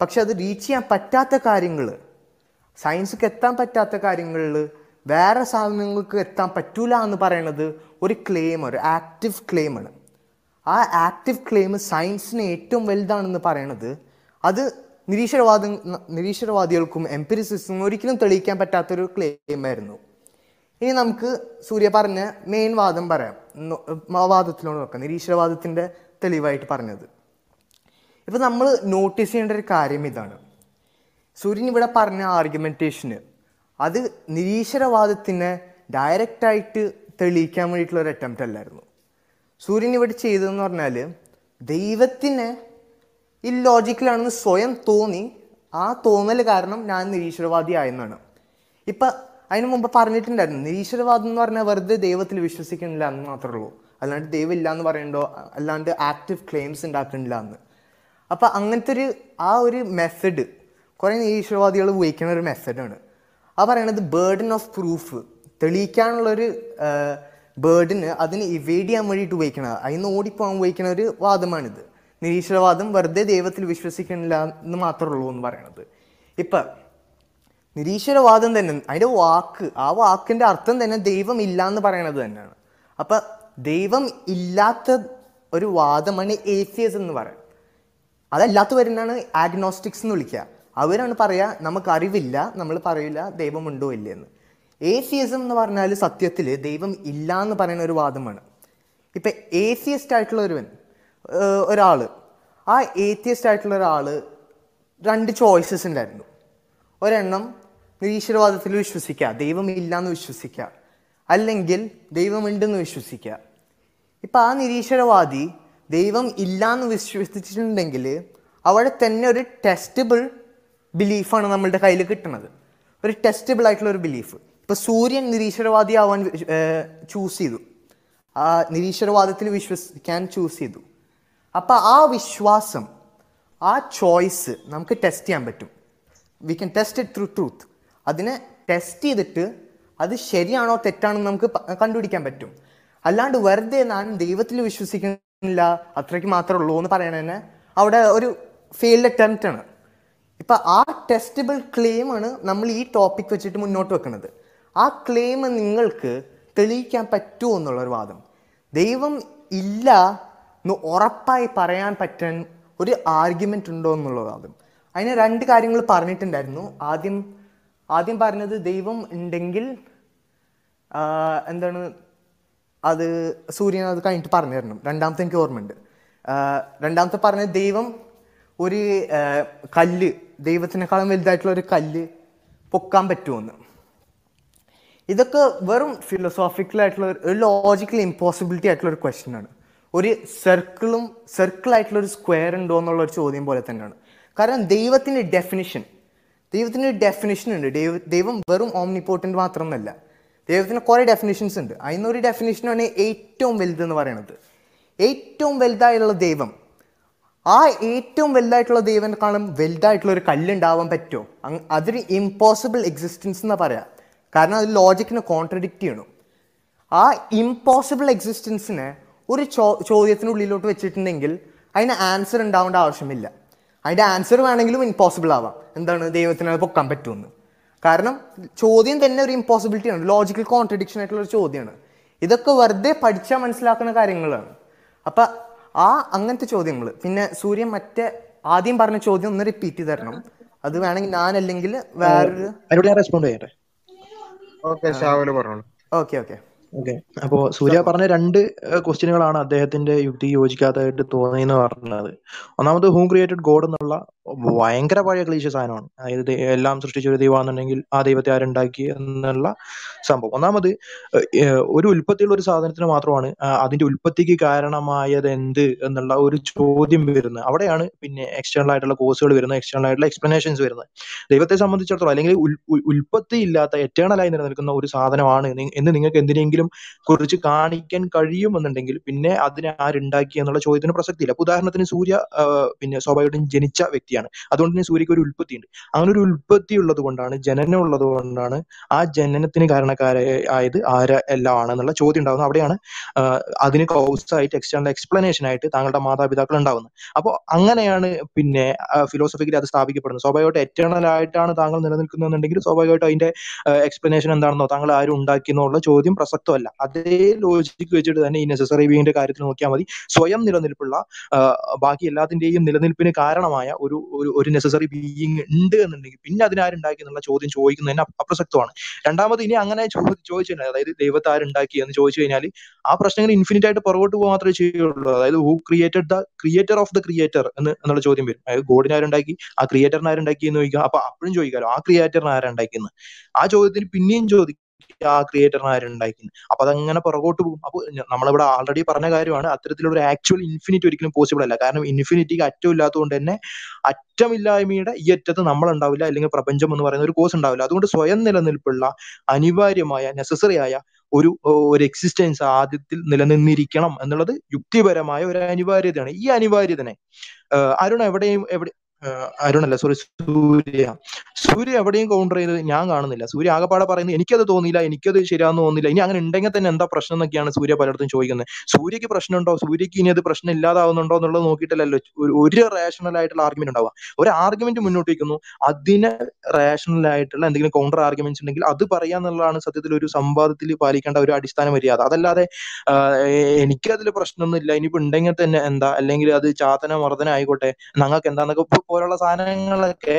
പക്ഷെ അത് റീച്ച് ചെയ്യാൻ പറ്റാത്ത കാര്യങ്ങൾ സയൻസിക്ക് എത്താൻ പറ്റാത്ത കാര്യങ്ങളിൽ വേറെ സാധനങ്ങൾക്ക് എത്താൻ പറ്റൂല എന്ന് പറയുന്നത് ഒരു ക്ലെയിം ഒരു ആക്റ്റീവ് ക്ലെയിമാണ് ആ ആക്റ്റീവ് ക്ലെയിം സയൻസിന് ഏറ്റവും വലുതാണെന്ന് പറയണത് അത് നിരീശ്വരവാദ നിരീശ്വരവാദികൾക്കും എംപിരിസിസ്റ്റും ഒരിക്കലും തെളിയിക്കാൻ പറ്റാത്തൊരു ക്ലെയിം ആയിരുന്നു. ഇനി നമുക്ക് സൂര്യ പറഞ്ഞ മെയിൻ വാദം പറയാം. വാദത്തിലോട് നോക്കാം. നിരീശ്വരവാദത്തിന്റെ തെളിവായിട്ട് പറഞ്ഞത്. ഇപ്പം നമ്മൾ നോട്ടീസ് ചെയ്യേണ്ട ഒരു കാര്യം ഇതാണ്. സൂര്യൻ ഇവിടെ പറഞ്ഞ ആർഗ്യുമെന്റേഷന് അത് നിരീശ്വരവാദത്തിനെ ഡയറക്റ്റായിട്ട് തെളിയിക്കാൻ വേണ്ടിയിട്ടുള്ള ഒരു അറ്റംപ്റ്റ് അല്ലായിരുന്നു. സൂര്യൻ ഇവിടെ ചെയ്തതെന്ന് പറഞ്ഞാൽ ദൈവത്തിനെ ഇല്ലോജിക്കലാണെന്ന് സ്വയം തോന്നി. ആ തോന്നൽ കാരണം ഞാൻ നിരീശ്വരവാദി ആയെന്നാണ്. ഇപ്പം അതിനു മുമ്പ് പറഞ്ഞിട്ടുണ്ടായിരുന്നു നിരീശ്വരവാദം എന്ന് പറഞ്ഞാൽ വെറുതെ ദൈവത്തിൽ വിശ്വസിക്കുന്നില്ല എന്ന് മാത്രമേ ഉള്ളൂ. അല്ലാണ്ട് ദൈവം ഇല്ല എന്ന് പറയണ്ടോ? അല്ലാണ്ട് ആക്റ്റീവ് ക്ലെയിംസ് ഉണ്ടാക്കുന്നില്ല എന്ന്. അപ്പം അങ്ങനത്തെ ഒരു ആ ഒരു മെത്തഡ് കുറേ നിരീശ്വരവാദികൾ ഉപയോഗിക്കുന്ന ഒരു മെത്തഡാണ് ആ പറയണത് ബേർഡൻ ഓഫ് പ്രൂഫ് തെളിയിക്കാനുള്ളൊരു ബേർഡിന് അതിന് ഇവേഡ് ചെയ്യാൻ വേണ്ടിയിട്ട് ഉപയോഗിക്കണത് അതിന് ഓടിപ്പോകാൻ ഉപയോഗിക്കുന്ന ഒരു വാദമാണിത്. നിരീശ്വരവാദം വെറുതെ ദൈവത്തിൽ വിശ്വസിക്കണില്ല എന്ന് മാത്രമേ ഉള്ളൂ എന്ന് പറയണത്. ഇപ്പൊ നിരീശ്വരവാദം തന്നെ അതിന്റെ വാക്ക് ആ വാക്കിന്റെ അർത്ഥം തന്നെ ദൈവം ഇല്ല എന്ന് പറയണത് തന്നെയാണ്. അപ്പൊ ദൈവം ഇല്ലാത്ത ഒരു വാദമാണ് ഏസിയസ് എന്ന് പറയാം. അതല്ലാത്ത വരുന്നതാണ് ആഗ്നോസ്റ്റിക്സ് എന്ന് വിളിക്കുക അവരാണ് പറയുക നമുക്കറിവില്ല നമ്മൾ പറയില്ല ദൈവമുണ്ടോ ഇല്ലയെന്ന്. ഏസിയസം എന്ന് പറഞ്ഞാൽ സത്യത്തിൽ ദൈവം ഇല്ല എന്ന് പറയുന്ന ഒരു വാദമാണ്. ഇപ്പം ഏസിയസ്റ്റ് ആയിട്ടുള്ള ഒരുവൻ ഒരാൾ ആ ഏത്തിയസ്റ്റ് ആയിട്ടുള്ള ഒരാൾ രണ്ട് ചോയ്സസ് ഉണ്ടായിരുന്നു. ഒരെണ്ണം നിരീശ്വരവാദത്തിൽ വിശ്വസിക്കുക ദൈവം ഇല്ല എന്ന് വിശ്വസിക്കുക അല്ലെങ്കിൽ ദൈവമുണ്ടെന്ന് വിശ്വസിക്കുക. ഇപ്പം ആ നിരീശ്വരവാദി ദൈവം ഇല്ല എന്ന് വിശ്വസിച്ചിട്ടുണ്ടെങ്കിൽ അവിടെ തന്നെ ഒരു ടെസ്റ്റബിൾ ബിലീഫാണ് നമ്മളുടെ കയ്യിൽ കിട്ടുന്നത് ഒരു ടെസ്റ്റബിൾ ആയിട്ടുള്ള ഒരു ബിലീഫ്. ഇപ്പോൾ സൂര്യൻ നിരീശ്വരവാദി ആവാൻ ചൂസ് ചെയ്തു. ആ നിരീശ്വരവാദത്തിൽ വിശ്വസിക്കാൻ ചൂസ് ചെയ്തു. അപ്പോൾ ആ വിശ്വാസം ആ ചോയ്സ് നമുക്ക് ടെസ്റ്റ് ചെയ്യാൻ പറ്റും. We can test it through truth അതിനെ ടെസ്റ്റ് ചെയ്തിട്ട് അത് ശരിയാണോ തെറ്റാണോ നമുക്ക് കണ്ടുപിടിക്കാൻ പറ്റും. അല്ലാണ്ട് വെറുതെ ഞാൻ ദൈവത്തിൽ വിശ്വസിക്കുന്നില്ല അത്രയ്ക്ക് മാത്രമേ ഉള്ളൂ എന്ന് പറയണതന്നെ അവിടെ ഒരു ഫെയിൽഡ് അറ്റംപ്റ്റ് ആണ്. ഇപ്പൊ ആ ടെസ്റ്റബിൾ ക്ലെയിമാണ് നമ്മൾ ഈ ടോപ്പിക് വെച്ചിട്ട് മുന്നോട്ട് വെക്കുന്നത് ആ ക്ലെയിം നിങ്ങൾക്ക് തെളിയിക്കാൻ പറ്റുമോ എന്നുള്ളൊരു വാദം. ദൈവം ഇല്ല എന്ന് ഉറപ്പായി പറയാൻ പറ്റാൻ ഒരു ആർഗ്യുമെന്റ് ഉണ്ടോ എന്നുള്ള വാദം. അതിന് രണ്ട് കാര്യങ്ങൾ പറഞ്ഞിട്ടുണ്ടായിരുന്നു. ആദ്യം ആദ്യം പറഞ്ഞത് ദൈവം ഉണ്ടെങ്കിൽ എന്താണ് അത് സൂര്യൻ അത് കഴിഞ്ഞിട്ട് പറഞ്ഞു തരണം രണ്ടാമത്തെ എനിക്ക് ഓർമ്മയുണ്ട്. രണ്ടാമത്തെ പറഞ്ഞ ദൈവം ഒരു കല്ല് ദൈവത്തിനേക്കാളും വലുതായിട്ടുള്ള ഒരു കല്ല് പൊക്കാൻ പറ്റുമെന്ന്? ഇതൊക്കെ വെറും ഫിലോസോഫിക്കൽ ആയിട്ടുള്ള ഒരു ലോജിക്കൽ ഇമ്പോസിബിലിറ്റി ആയിട്ടുള്ള ഒരു ക്വസ്റ്റ്യൻ ആണ്. ഒരു സർക്കിളും സർക്കിൾ ആയിട്ടുള്ള ഒരു സ്ക്വയർ ഉണ്ടോ എന്നുള്ള ഒരു ചോദ്യം പോലെ തന്നെയാണ്. കാരണം ദൈവത്തിന്റെ ഡെഫിനിഷൻ ദൈവത്തിന് ഡെഫിനിഷൻ ഉണ്ട്. ദൈവ ദൈവം വെറും ഓംനിപ്പോർട്ടന്റ് മാത്രമൊന്നുമല്ല ദൈവത്തിന് കുറേ ഡെഫിനിഷൻസ് ഉണ്ട്. അതിനൊരു ഡെഫിനിഷനാണ് ഏറ്റവും വലുതെന്ന് പറയുന്നത് ഏറ്റവും വലുതായുള്ള ദൈവം ആ ഏറ്റവും വലുതായിട്ടുള്ള ദൈവനെക്കാളും വലുതായിട്ടുള്ള ഒരു കല്ലുണ്ടാവാൻ പറ്റുമോ? അതൊരു ഇമ്പോസിബിൾ എക്സിസ്റ്റൻസ് എന്നാ പറയാം. കാരണം അത് ലോജിക്കിനെ കോൺട്രഡിക്റ്റ് ചെയ്യണം. ആ ഇമ്പോസിബിൾ എക്സിസ്റ്റൻസിനെ ഒരു ചോ ചോദ്യത്തിനുള്ളിലോട്ട് വെച്ചിട്ടുണ്ടെങ്കിൽ അതിന് ആൻസർ ഉണ്ടാവേണ്ട ആവശ്യമില്ല. അതിന്റെ ആൻസർ വേണമെങ്കിലും ഇമ്പോസിബിൾ ആവാം. എന്താണ് ദൈവത്തിന് അത് പൊക്കാൻ പറ്റുമെന്ന്. കാരണം ചോദ്യം തന്നെ ഒരു ഇമ്പോസിബിലിറ്റിയാണ് ലോജിക്കൽ കോൺട്രഡിക്ഷൻ ആയിട്ടുള്ള ഒരു ചോദ്യമാണ്. ഇതൊക്കെ വെറുതെ പഠിച്ചാൽ മനസ്സിലാക്കുന്ന കാര്യങ്ങളാണ്. അപ്പം ആ അങ്ങനത്തെ ചോദ്യങ്ങൾ പിന്നെ സൂര്യൻ മറ്റേ ആദ്യം പറഞ്ഞ ചോദ്യം ഒന്ന് റിപ്പീറ്റ് ചെയ്ത് തരണം. അത് വേണമെങ്കിൽ ഞാൻ അല്ലെങ്കിൽ വേറൊരു റെസ്പോണ്ട് ചെയ്യട്ടെ? ഓക്കെ ഷാവൽ പറഞ്ഞോളൂ. Okay okay. ഓക്കെ. അപ്പോ സൂര്യ പറഞ്ഞ രണ്ട് ക്വസ്റ്റ്യനുകളാണ് അദ്ദേഹത്തിന്റെ യുക്തി യോജിക്കാത്തതായിട്ട് തോന്നിയെന്ന് പറഞ്ഞത്. ഒന്നാമത് ഹൂം ക്രിയേറ്റഡ് ഗോഡ് എന്നുള്ള ഭയങ്കര പഴയ ക്ലീശ സാധനമാണ്. അതായത് എല്ലാം സൃഷ്ടിച്ച ഒരു ദൈവമാണെന്നുണ്ടെങ്കിൽ ആ ദൈവത്തെ ആരുണ്ടാക്കി എന്നുള്ള സംഭവം. ഒന്നാമത് ഒരു ഉൽപ്പത്തിയുള്ള ഒരു സാധനത്തിന് മാത്രമാണ് അതിന്റെ ഉൽപ്പത്തിക്ക് കാരണമായത് എന്ത് എന്നുള്ള ഒരു ചോദ്യം വരുന്നത്. അവിടെയാണ് പിന്നെ എക്സ്റ്റേണൽ ആയിട്ടുള്ള കോഴ്സുകൾ വരുന്നത് എക്സ്റ്റേണൽ ആയിട്ടുള്ള എക്സ്പ്ലനേഷൻസ് വരുന്നത്. ദൈവത്തെ സംബന്ധിച്ചിടത്തോളം അല്ലെങ്കിൽ ഉൽ- ഉൽ- ഉൽപ്പത്തി ഇല്ലാത്ത എറ്റേണൽ ആയി നിലനിൽക്കുന്ന ഒരു സാധനമാണ് എന്ന് നിങ്ങൾക്ക് എന്തിനെങ്കിലും കുറിച്ച് കാണിക്കാൻ കഴിയുമെന്നുണ്ടെങ്കിൽ പിന്നെ അതിനെ ആരുണ്ടാക്കി എന്നുള്ള ചോദ്യത്തിന് പ്രസക്തിയില്ല. ഉദാഹരണത്തിന് സൂര്യ പിന്നെ സ്വാഭാവികമായിട്ടും ജനിച്ച വ്യക്തിയാണ് അതുകൊണ്ട് തന്നെ സൂര്യക്ക് ഒരു ഉൽപ്പത്തി ഉണ്ട് അങ്ങനെ ഒരു ഉൽപ്പത്തി ഉള്ളത് കൊണ്ടാണ് ജനനം ഉള്ളത് കൊണ്ടാണ് ആ ജനനത്തിന് കാരണക്കാരായത് ആര് എല്ലാം ആണെന്നുള്ള ചോദ്യം ഉണ്ടാകുന്നത് അവിടെയാണ് അതിന് കൗസായിട്ട് എക്സ്റ്റേണൽ എക്സ്പ്ലനേഷൻ ആയിട്ട് താങ്കളുടെ മാതാപിതാക്കൾ ഉണ്ടാവുന്നത്. അപ്പോൾ അങ്ങനെയാണ് പിന്നെ ഫിലോസഫിക്കലി അത് സ്ഥാപിക്കപ്പെടുന്നത്. സ്വാഭാവികമായിട്ട് എറ്റേണൽ ആയിട്ടാണ് താങ്കൾ നിലനിൽക്കുന്നതെന്നുണ്ടെങ്കിൽ സ്വാഭാവികമായിട്ട് അതിന്റെ എക്സ്പ്ലനേഷൻ എന്താണെന്നോ താങ്കൾ ആരും ഉണ്ടാക്കിയെന്നുള്ള ചോദ്യം പ്രസക്തമല്ല. അതേ ലോജിക്ക് വെച്ചിട്ട് തന്നെ ഈ നെസസറി ബീങ്ങിന്റെ കാര്യത്തിൽ നോക്കിയാൽ മതി. സ്വയം നിലനിൽപ്പുള്ള ബാക്കി എല്ലാത്തിന്റെയും നിലനിൽപ്പിന് കാരണമായ ഒരു ഒരു നെസസറി ബീയിങ് ഉണ്ട് എന്നുണ്ടെങ്കിൽ പിന്നെ അതിനാരുണ്ടാക്കി എന്നുള്ള ചോദ്യം ചോദിക്കുന്നതിന് തന്നെ അപ്രസക്തമാണ്. രണ്ടാമത് ഇനി അങ്ങനെ ചോദിച്ചു കഴിഞ്ഞാൽ അതായത് ദൈവത്തെ ആരുണ്ടാക്കി എന്ന് ചോദിച്ചു കഴിഞ്ഞാൽ ആ പ്രശ്നങ്ങൾ ഇൻഫിനിറ്റ് ആയിട്ട് പുറകോട്ട് പോകാൻ മാത്രമേ ചെയ്യുള്ളൂ. അതായത് who created the creator of the creator എന്ന് എന്നുള്ള ചോദ്യം വരും. അതായത് ഗോഡിനെ ആരുണ്ടാക്കി ആ ക്രിയേറ്ററിനെ ആരുണ്ടാക്കി എന്ന് ചോദിക്കുക. അപ്പൊ അപ്പോഴും ചോദിക്കാലോ ആ ക്രിയേറ്ററിനെ ആരുണ്ടാക്കിയെന്ന് ആ ചോദ്യത്തിന് പിന്നെയും ചോദിക്കും ആ ക്രിയേറ്ററിനെ ആരുണ്ടാക്കിയെന്ന് അപ്പൊ അതങ്ങനെ പുറകോട്ട് പോകും. അപ്പൊ ഞ- നമ്മളിവിടെ ആൾറെഡി പറഞ്ഞ കാര്യമാണ്. അത്തരത്തിലുള്ള ഒരു ആക്ച്വൽ ഇൻഫിനിറ്റി ഒരിക്കലും പോസിബിൾ അല്ല. കാരണം ഇൻഫിനിറ്റിക്ക് അറ്റം ഇല്ലാത്തതുകൊണ്ട് തന്നെ അറ്റമില്ലായ്മയുടെ ഈ അറ്റത്ത് നമ്മൾ ഉണ്ടാവില്ല അല്ലെങ്കിൽ പ്രപഞ്ചം എന്ന് പറയുന്ന ഒരു കോഴ്സ് ഉണ്ടാവില്ല. അതുകൊണ്ട് സ്വയം നിലനിൽപ്പുള്ള അനിവാര്യമായ നെസസറി ആയ ഒരു ഒരു എക്സിസ്റ്റൻസ് ആദ്യത്തിൽ നിലനിന്നിരിക്കണം എന്നുള്ളത് യുക്തിപരമായ ഒരു അനിവാര്യതയാണ്. ഈ അനിവാര്യതനെ അരുൺ എവിടെയും എവിടെ അരുണല്ല സോറി സൂര്യ. സൂര്യ എവിടെയും കൗണ്ടർ ചെയ്ത് ഞാൻ കാണുന്നില്ല. സൂര്യ ആകെപ്പാടെ പറയുന്നത് എനിക്കത് തോന്നിയില്ല എനിക്കത് ശരിയാന്ന് തോന്നില്ല ഇനി അങ്ങനെ ഉണ്ടെങ്കിൽ തന്നെ എന്താ പ്രശ്നം എന്നൊക്കെയാണ് സൂര്യ പലയിടത്തും ചോദിക്കുന്നത്. സൂര്യക്ക് പ്രശ്നമുണ്ടോ? സൂര്യക്ക് ഇനി അത് പ്രശ്നം ഇല്ലാതാവുന്നുണ്ടോ എന്നുള്ളത് നോക്കിയിട്ടല്ലല്ലോ ഒരു- റേഷണൽ ആയിട്ടുള്ള ആർഗ്യുമെന്റ് ഉണ്ടാവുക. ഒരു ആർഗ്യുമെന്റ് മുന്നോട്ട് വയ്ക്കുന്നു. അതിന് റേഷണൽ ആയിട്ടുള്ള എന്തെങ്കിലും കൗണ്ടർ ആർഗ്യുമെന്റ്സ് ഉണ്ടെങ്കിൽ അത് പറയുക എന്നുള്ളതാണ് സത്യത്തിൽ ഒരു സംവാദത്തിൽ പാലിക്കേണ്ട ഒരു അടിസ്ഥാന മര്യാദ. അതല്ലാതെ എനിക്കതിൽ പ്രശ്നമൊന്നുമില്ല. ഇനിയിപ്പോ ഉണ്ടെങ്കിൽ തന്നെ എന്താ? അല്ലെങ്കിൽ അത് ചാത്തന മർദ്ദന ആയിക്കോട്ടെ ഞങ്ങൾക്ക് എന്താന്നൊക്കെ പോലുള്ള സാധനങ്ങളൊക്കെ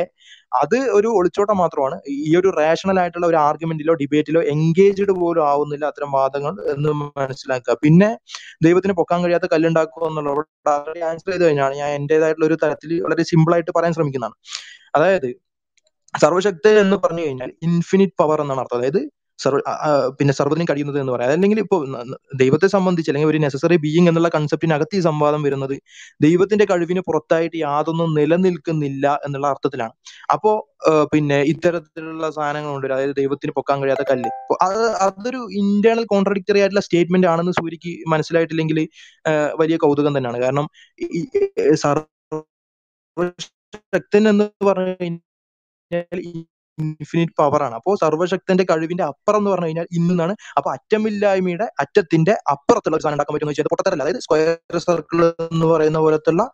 അത് ഒരു ഒളിച്ചോട്ടം മാത്രമാണ്. ഈ ഒരു റേഷണൽ ആയിട്ടുള്ള ഒരു ആർഗ്യുമെന്റിലോ ഡിബേറ്റിലോ എൻഗേജ്ഡ് പോലും ആവുന്നില്ല അത്തരം വാദങ്ങൾ എന്ന് മനസ്സിലാക്കുക. പിന്നെ ദൈവത്തിന് പൊക്കാൻ കഴിയാത്ത കല്ലുണ്ടാക്കുക എന്നുള്ളത് ആൻസർ ചെയ്ത് കഴിഞ്ഞാണ് ഞാൻ എന്റേതായിട്ടുള്ള ഒരു തരത്തിൽ വളരെ സിമ്പിൾ ആയിട്ട് പറയാൻ ശ്രമിക്കുന്നതാണ്. അതായത് സർവശക്തി എന്ന് പറഞ്ഞു കഴിഞ്ഞാൽ ഇൻഫിനിറ്റ് പവർ എന്നാണ് അർത്ഥം. അതായത് സർവ പിന്നെ സർവതിനും കഴിയുന്നത് എന്ന് പറയാം. അല്ലെങ്കിൽ ഇപ്പൊ ദൈവത്തെ സംബന്ധിച്ച് അല്ലെങ്കിൽ ഒരു നെസസറി ബീയിങ് എന്നുള്ള കൺസെപ്റ്റിനകത്ത് ഈ സംവാദം വരുന്നത് ദൈവത്തിന്റെ കഴിവിന് പുറത്തായിട്ട് യാതൊന്നും നിലനിൽക്കുന്നില്ല എന്നുള്ള അർത്ഥത്തിലാണ്. അപ്പോ പിന്നെ ഇത്തരത്തിലുള്ള സാധനങ്ങളുണ്ട്. അതായത് ദൈവത്തിന് പൊക്കാൻ കഴിയാത്ത കല്ല്. അത് അതൊരു ഇന്റേണൽ കോൺട്രഡിക്ടറി ആയിട്ടുള്ള സ്റ്റേറ്റ്മെന്റ് ആണെന്ന് സൂര്യക്ക് മനസ്സിലായിട്ടില്ലെങ്കിൽ വലിയ കൗതുകം തന്നെയാണ്. കാരണം സർവശക്തൻ എന്ന് പറഞ്ഞു കഴിഞ്ഞാൽ ഇൻഫിനിറ്റ് പവറാണ് അപ്പോൾ സർവശക്തന്റെ സർവശക്തന്റെ കഴിവിന്റെ അപ്പുറം എന്ന് പറഞ്ഞു കഴിഞ്ഞാൽ ഇന്നാണ് അപ്പൊ അറ്റമില്ലായ്മയുടെ അറ്റത്തിന്റെ അപ്പുറത്തുള്ള ഒരു സാധനം ഉണ്ടാക്കാൻ പറ്റുമെന്ന് വെച്ചാൽ പൊട്ടത്തരല്ല. അതായത് സ്ക്വയർ സർക്കിൾ എന്ന് പറയുന്ന പോലത്തുള്ള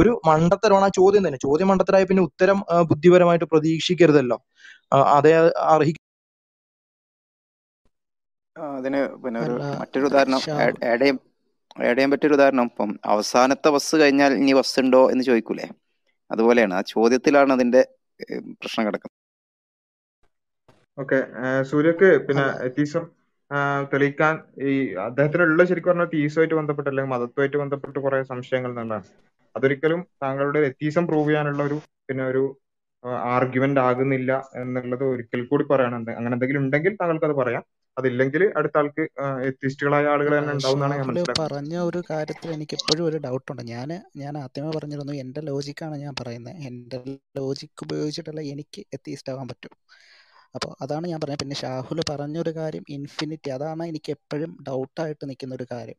ഒരു മണ്ടത്തരമാണ് ആ ചോദ്യം തന്നെ. ചോദ്യം മണ്ടത്തരായ പിന്നെ ഉത്തരം ബുദ്ധിപരമായിട്ട് പ്രതീക്ഷിക്കരുതല്ലോ. അതെ അതേ അർഹി ആ, അതിന് പിന്നെ ഒരു മറ്റൊരു ഉദാഹരണം ആഡ് ചെയ്യാൻ ആഡ് ചെയ്യാൻ പറ്റിയൊരു ഉദാഹരണം. ഇപ്പം അവസാനത്തെ ബസ് കഴിഞ്ഞാൽ ഇനി ബസ് ഉണ്ടോ എന്ന് ചോദിക്കൂലേ? അതുപോലെയാണ്. ആ ചോദ്യത്തിലാണ് അതിന്റെ പ്രശ്നം കിടക്കുന്നത്. ഓക്കെ. സൂര്യക്ക് പിന്നെ എത്തീസം തെളിയിക്കാൻ ഈ അദ്ദേഹത്തിനുള്ള ശരിക്കും പറഞ്ഞാൽ തീസുമായിട്ട് ബന്ധപ്പെട്ട് അല്ലെങ്കിൽ മതത്വമായിട്ട് ബന്ധപ്പെട്ട് കുറെ സംശയങ്ങൾ എന്നുള്ളതാണ് അതൊരിക്കലും താങ്കളുടെ എത്തീസം പ്രൂവ് ചെയ്യാനുള്ള ഒരു പിന്നെ ഒരു ആർഗ്യുമെന്റ് ആകുന്നില്ല എന്നുള്ളത് ഒരിക്കൽ കൂടി പറയണം. അങ്ങനെ എന്തെങ്കിലും ഉണ്ടെങ്കിൽ താങ്കൾക്ക് അത് പറയാം. അതില്ലെങ്കിൽ അടുത്ത ആൾക്ക് എത്തിസ്റ്റുകളായ ആളുകൾ തന്നെ ഉണ്ടാവും എന്നാണ് ഞാൻ മനസ്സിലാക്കുന്നത്. പറഞ്ഞ ഒരു കാര്യത്തിൽ എനിക്ക് എപ്പോഴും ഒരു ഡൗട്ട് ഉണ്ട്. ഞാൻ ഞാൻ ആദ്യമേ പറഞ്ഞിരുന്നു എന്റെ ലോജിക്കാണ് ഞാൻ പറയുന്നത്. എന്റെ ലോജിക്ക് ഉപയോഗിച്ചിട്ടല്ല എനിക്ക് എത്തിയിസ്റ്റ് ആവാൻ പറ്റും. അപ്പോൾ അതാണ് ഞാൻ പറഞ്ഞത്. പിന്നെ ഷാഹുൽ പറഞ്ഞൊരു കാര്യം ഇൻഫിനിറ്റി അതാണ് എനിക്ക് എപ്പോഴും ഡൗട്ടായിട്ട് നിൽക്കുന്ന ഒരു കാര്യം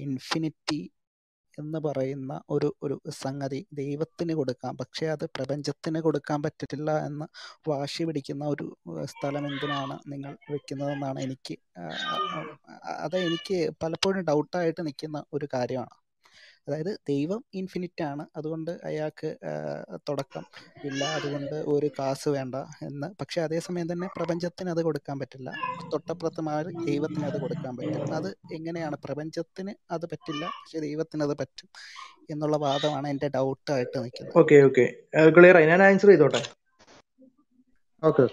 ഇൻഫിനിറ്റി എന്ന് പറയുന്ന ഒരു ഒരു സംഗതി ദൈവത്തിന് കൊടുക്കാം. പക്ഷേ അത് പ്രപഞ്ചത്തിന് കൊടുക്കാൻ പറ്റില്ല എന്ന് വാശി പിടിക്കുന്ന ഒരു സ്ഥലം എന്തിനാണ് നിങ്ങൾ വെക്കുന്നതെന്നാണ് എനിക്ക് അത് എനിക്ക് പലപ്പോഴും ഡൗട്ടായിട്ട് നിൽക്കുന്ന ഒരു കാര്യമാണ്. അതായത് ദൈവം ഇൻഫിനിറ്റ് ആണ് അതുകൊണ്ട് അയാൾക്ക് തുടക്കം ഇല്ല. അതുകൊണ്ട് ഒരു കാസ് വേണ്ട എന്ന്. പക്ഷെ അതേസമയം തന്നെ പ്രപഞ്ചത്തിന് അത് കൊടുക്കാൻ പറ്റില്ല. തൊട്ടപ്പുറത്ത് മാറി ദൈവത്തിന് അത് കൊടുക്കാൻ പറ്റും. അത് എങ്ങനെയാണ്? പ്രപഞ്ചത്തിന് അത് പറ്റില്ല പക്ഷെ ദൈവത്തിന് അത് പറ്റും എന്നുള്ള വാദമാണ് എന്റെ ഡൗട്ടായിട്ട് നിൽക്കുന്നത്. Okay okay. ക്ലിയർ ആയി. ഞാൻ ആൻസർ ചെയ്തോട്ടെ? ഓക്കെ.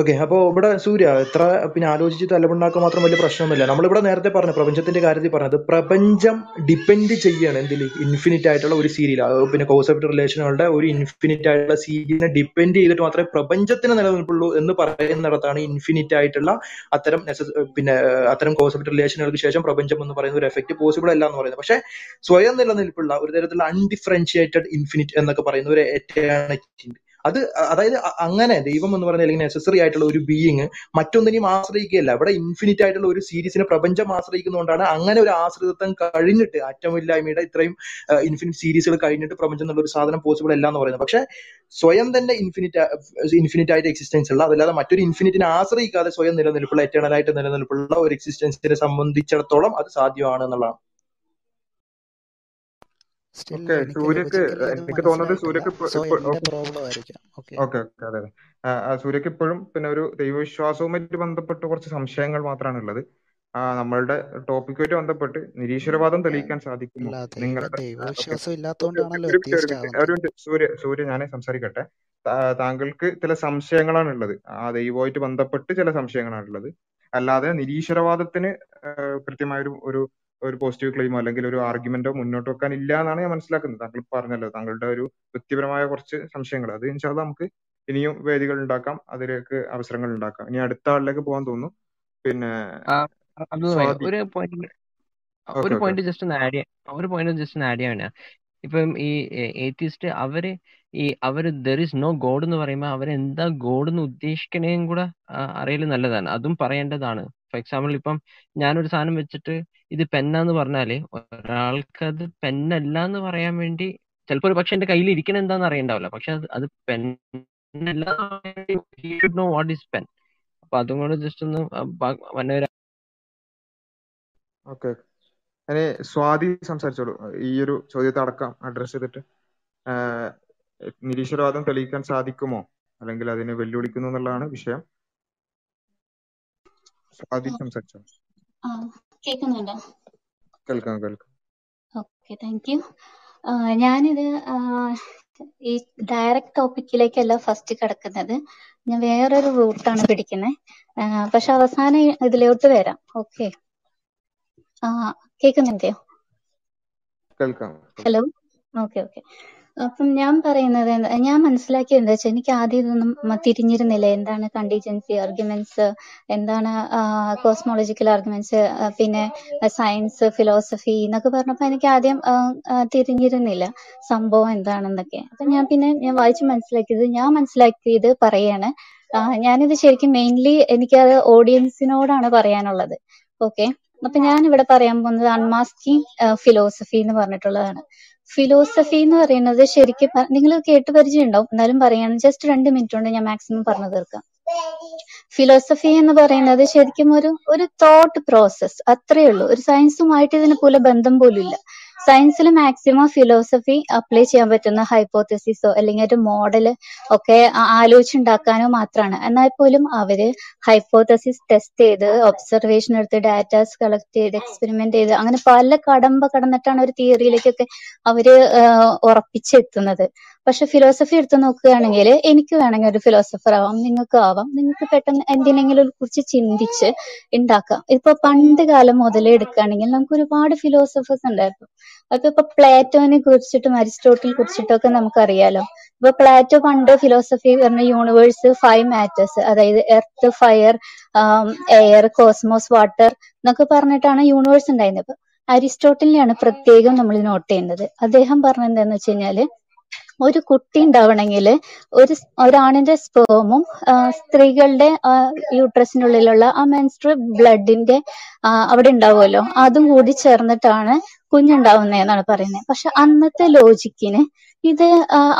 ഓക്കെ അപ്പോൾ ഇവിടെ സൂര്യ എത്ര പിന്നെ ആലോചിച്ച് തലമുണ്ടാക്കാൻ മാത്രം വലിയ പ്രശ്നമൊന്നുമില്ല. നമ്മളിവിടെ നേരത്തെ പറഞ്ഞു പ്രപഞ്ചത്തിന്റെ കാര്യത്തിൽ പറഞ്ഞത് പ്രപഞ്ചം ഡിപ്പെൻഡ് ചെയ്യാണ് എന്തിൽ ഇൻഫിനിറ്റ് ആയിട്ടുള്ള ഒരു സീരിയൽ പിന്നെ കോസെപ്റ്റ് റിലേഷനുകളുടെ ഒരു ഇൻഫിനിറ്റ് ആയിട്ടുള്ള സീരിയലിനെ ഡിപ്പെൻഡ് ചെയ്തിട്ട് മാത്രമേ പ്രപഞ്ചത്തിന് നിലനിൽപ്പുള്ളൂ എന്ന് പറയുന്നിടത്താണ് ഇൻഫിനിറ്റ് ആയിട്ടുള്ള അത്തരം പിന്നെ അത്തരം കോസെപ്റ്റ് റിലേഷനുകൾക്ക് ശേഷം പ്രപഞ്ചം എന്ന് പറയുന്ന ഒരു എഫക്റ്റ് പോസിബിൾ അല്ല എന്ന് പറയുന്നത്. പക്ഷേ സ്വയം നിലനിൽപ്പുള്ള ഒരു തരത്തിലുള്ള അൺഡിഫറൻഷിയേറ്റഡ് ഇൻഫിനിറ്റ് എന്നൊക്കെ പറയുന്ന ഒരു എറ്റേണിറ്റി ഉണ്ട് അത് അതായത് അങ്ങനെ ദൈവം എന്ന് പറഞ്ഞ അല്ലെങ്കിൽ നെസസറി ആയിട്ടുള്ള ഒരു ബീയിങ് മറ്റൊന്നിനെയും ആശ്രയിക്കുകയല്ല. ഇവിടെ ഇൻഫിനിറ്റ് ആയിട്ടുള്ള ഒരു സീരീസിനെ പ്രപഞ്ചം ആശ്രയിക്കുന്നതുകൊണ്ടാണ് അങ്ങനെ ഒരു ആശ്രിതത്വം കഴിഞ്ഞിട്ട് ആറ്റമില്ലായ്മയുടെ ഇത്രയും ഇൻഫിനിറ്റ് സീരീസുകൾ കഴിഞ്ഞിട്ട് പ്രപഞ്ചം എന്നുള്ള ഒരു സാധനം പോസിബിൾ അല്ല എന്ന് പറയുന്നത്. പക്ഷെ സ്വയം തന്നെ ഇൻഫിനിറ്റ് ഇൻഫിനിറ്റ് ആയിട്ട് എക്സിസ്റ്റൻസ് ഉള്ള അതല്ലാതെ മറ്റൊരു ഇൻഫിനിറ്റിനെ ആശ്രയിക്കാതെ സ്വയം നിലനിൽപ്പുള്ള എറ്റേണൽ ആയിട്ട് നിലനിൽപ്പുള്ള ഒരു എക്സിസ്റ്റൻസിനെ സംബന്ധിച്ചിടത്തോളം അത് സാധ്യമാണ് എന്നുള്ളതാണ്. എനിക്ക് തോന്നുന്നത് സൂര്യക്ക് ഇപ്പോഴും പിന്നെ ഒരു ദൈവവിശ്വാസവുമായിട്ട് ബന്ധപ്പെട്ട് കുറച്ച് സംശയങ്ങൾ മാത്രമാണ് ഉള്ളത്. ആ, നമ്മളുടെ ടോപ്പിക്കുമായിട്ട് ബന്ധപ്പെട്ട് നിരീശ്വരവാദം തെളിയിക്കാൻ സാധിക്കും നിങ്ങളുടെ ഒരു ഒരു ഒരു സൂര്യ സൂര്യ ഞാനേ സംസാരിക്കട്ടെ. താങ്കൾക്ക് ചില സംശയങ്ങളാണ് ഉള്ളത്. ആ ദൈവമായിട്ട് ബന്ധപ്പെട്ട് ചില സംശയങ്ങളാണ് ഉള്ളത്. അല്ലാതെ നിരീശ്വരവാദത്തിന് കൃത്യമായൊരു ഒരു ഒരു പോസിറ്റീവ് ക്ലെയിമോ അല്ലെങ്കിൽ ഒരു ആർഗ്യുമെന്റോ മുന്നോട്ട് വെക്കാൻ ഇല്ല എന്നാണ് ഞാൻ മനസ്സിലാക്കുന്നത്. താങ്കൾ പറഞ്ഞല്ലോ താങ്കളുടെ ഒരു വ്യക്തിപരമായ കുറച്ച് സംശയങ്ങൾ. അത് ഇൻഷാല്ല നമുക്ക് ഇനിയും വേദികൾ ഉണ്ടാക്കാം അതിലേക്ക് അവസരങ്ങൾ ഉണ്ടാക്കാം. ഇനി അടുത്ത ആളിലേക്ക് പോകാൻ തോന്നുന്നു. പിന്നെ ഒരു പോയിന്റ് ഒരു പോയിന്റ് ജസ്റ്റ് ഒന്ന് ആഡ് ചെയ്യാം. ഒരു പോയിന്റ് ജസ്റ്റ് ഒന്ന് ആഡ് ചെയ്യാനാണ് ഇപ്പം ഈ ഏത്തിസ്റ്റ് അവർ ഈ അവർ ദർ ഇസ് നോ ഗോഡ് എന്ന് പറയുമ്പോൾ അവരെന്താ ഗോഡ് എന്ന് ഉദ്ദേശിക്കണേയും കൂടെ അറിയൽ അറിയൽ നല്ലതാണ്. അതും പറയേണ്ടതാണ്. ഫോർ എക്സാമ്പിൾ ഇപ്പം ഞാനൊരു സാധനം വെച്ചിട്ട് ഇത് പെന്നാന്ന് പറഞ്ഞാൽ ഒരാൾക്കത് പെന്നല്ല എന്ന് പറയാൻ വേണ്ടി ചിലപ്പോൾ ഒരു പക്ഷെ എന്റെ കയ്യിൽ ഇരിക്കണ എന്താന്ന് അറിയണ്ടാവില്ല. പക്ഷെ അത് പെന്നല്ല should no what is pen? അപ്പൊ അതും കൂടെ ജസ്റ്റ് ഒന്ന് വന്നവരാ ഓക്കെ. സ്വാതി സംസാരിച്ചോളൂ. ഈ ഒരു ചോദ്യത്തെ അടക്കം അഡ്രസ് ചെയ്തിട്ട് നിരീശ്വരവാദം തെളിയിക്കാൻ സാധിക്കുമോ? അല്ലെങ്കിൽ അതിനെ വെല്ലുവിളിക്കുന്നു എന്നുള്ളതാണ് വിഷയം. സ്വാതി സംസാരിച്ചോ കേൾക്കുന്നുണ്ടോ കേൾക്കാം കേൾക്കാം. ഓക്കെ താങ്ക് യു ഞാനിത് ഈ ഡയറക്റ്റ് ടോപ്പിക്കിലേക്കല്ല ഫസ്റ്റ് കിടക്കുന്നത്. ഞാൻ വേറൊരു റൂട്ടാണ് പിടിക്കുന്നത് പക്ഷെ അവസാനം ഇതിലോട്ട് വരാം. ഓക്കെ. കേൾക്കുന്നുണ്ടോ കേൾക്കാം. Hello okay okay. അപ്പം ഞാൻ പറയുന്നത് ഞാൻ മനസ്സിലാക്കിയത് എന്താ വെച്ചാൽ എനിക്ക് ആദ്യം ഇതൊന്നും തിരിഞ്ഞിരുന്നില്ല. എന്താണ് കണ്ടീജൻസി ആർഗ്യുമെന്റ്സ് എന്താണ് കോസ്മോളജിക്കൽ ആർഗ്യുമെന്റ്സ് പിന്നെ സയൻസ് ഫിലോസഫി എന്നൊക്കെ പറഞ്ഞപ്പോൾ എനിക്ക് ആദ്യം തിരിഞ്ഞിരുന്നില്ല. സംഭവം എന്താണെന്നൊക്കെ. അപ്പൊ ഞാൻ പിന്നെ ഞാൻ വായിച്ച് മനസ്സിലാക്കിയത് ഞാൻ മനസ്സിലാക്കിയത് പറയാണ്. ഞാനിത് ശരിക്കും മെയിൻലി എനിക്ക് അത് ഓഡിയൻസിനോടാണ് പറയാനുള്ളത്. ഓക്കെ അപ്പൊ ഞാൻ ഇവിടെ പറയാൻ പോകുന്നത് അൺമാസ്കിങ് ഫിലോസഫി എന്ന് പറഞ്ഞിട്ടുള്ളതാണ്. ഫിലോസഫി എന്ന് പറയുന്നത് ശരിക്കും നിങ്ങൾ കേട്ട് പരിചയം ഉണ്ടാവും എന്നാലും പറയാണ് ജസ്റ്റ് രണ്ട് മിനിറ്റ് കൊണ്ട് ഞാൻ മാക്സിമം പറഞ്ഞു തീർക്കാം. ഫിലോസഫി എന്ന് പറയുന്നത് ശരിക്കും ഒരു ഒരു തോട്ട് പ്രോസസ് അത്രയേ ഉള്ളൂ. ഒരു സയൻസുമായിട്ട് ഇതിന് പോലെ ബന്ധം പോലും ഇല്ല. സയൻസിൽ മാക്സിമം ഫിലോസഫി അപ്ലൈ ചെയ്യാൻ പറ്റുന്ന ഹൈപ്പോത്തസിസോ അല്ലെങ്കിൽ ഒരു മോഡൽ ഒക്കെ ആലോചിച്ചുണ്ടാക്കാനോ മാത്രമാണ് എന്നാൽ പോലും അവർ ഹൈപ്പോത്തസിസ് ടെസ്റ്റ് ചെയ്ത് ഒബ്സർവേഷൻ എടുത്ത് ഡാറ്റാസ് കളക്ട് ചെയ്ത് എക്സ്പെരിമെന്റ് ചെയ്ത് അങ്ങനെ പല കടമ്പ കടന്നിട്ടാണ് ഒരു തിയറിയിലേക്കൊക്കെ അവർ ഉറപ്പിച്ചെത്തുന്നത്. പക്ഷെ ഫിലോസഫി എടുത്തു നോക്കുകയാണെങ്കിൽ എനിക്ക് വേണമെങ്കിൽ ഒരു ഫിലോസഫർ ആവാം നിങ്ങൾക്ക് ആവാം. നിങ്ങൾക്ക് പെട്ടെന്ന് എന്തിനെങ്കിലും കുറിച്ച് ചിന്തിച്ച് ഉണ്ടാക്കാം ഇപ്പൊ പണ്ട് കാലം മുതലേ എടുക്കുകയാണെങ്കിൽ നമുക്ക് ഒരുപാട് ഫിലോസഫേഴ്സ് ഉണ്ടായിരുന്നു. അപ്പൊ ഇപ്പൊ പ്ലാറ്റോനെ കുറിച്ചിട്ടും അരിസ്റ്റോട്ടിൽ കുറിച്ചിട്ടും ഒക്കെ നമുക്കറിയാലോ. ഇപ്പൊ പ്ലാറ്റോ പണ്ട് ഫിലോസഫി പറഞ്ഞ യൂണിവേഴ്സ് ഫൈവ് മാറ്റേഴ്സ് അതായത് earth fire air cosmos water എന്നൊക്കെ പറഞ്ഞിട്ടാണ് യൂണിവേഴ്സ് ഉണ്ടായിരുന്നത്. അരിസ്റ്റോട്ടിലിനെയാണ് പ്രത്യേകം നമ്മൾ നോട്ട് ചെയ്യുന്നത്. അദ്ദേഹം പറഞ്ഞത് എന്താന്ന് വെച്ച് കഴിഞ്ഞാൽ ഒരു കുട്ടി ഉണ്ടാവണമെങ്കിൽ ഒരു ഒരാണിന്റെ സ്പേമും സ്ത്രീകളുടെ യൂട്രസിനുള്ളിലുള്ള ആ മെൻസ്ട്രൽ ബ്ലഡിന്റെ അവിടെ ഉണ്ടാവുമല്ലോ. അതും കൂടി ചേർന്നിട്ടാണ് കുഞ്ഞുണ്ടാവുന്നതെന്നാണ് പറയുന്നത്. പക്ഷെ അന്നത്തെ ലോജിക്കിന് ഇത്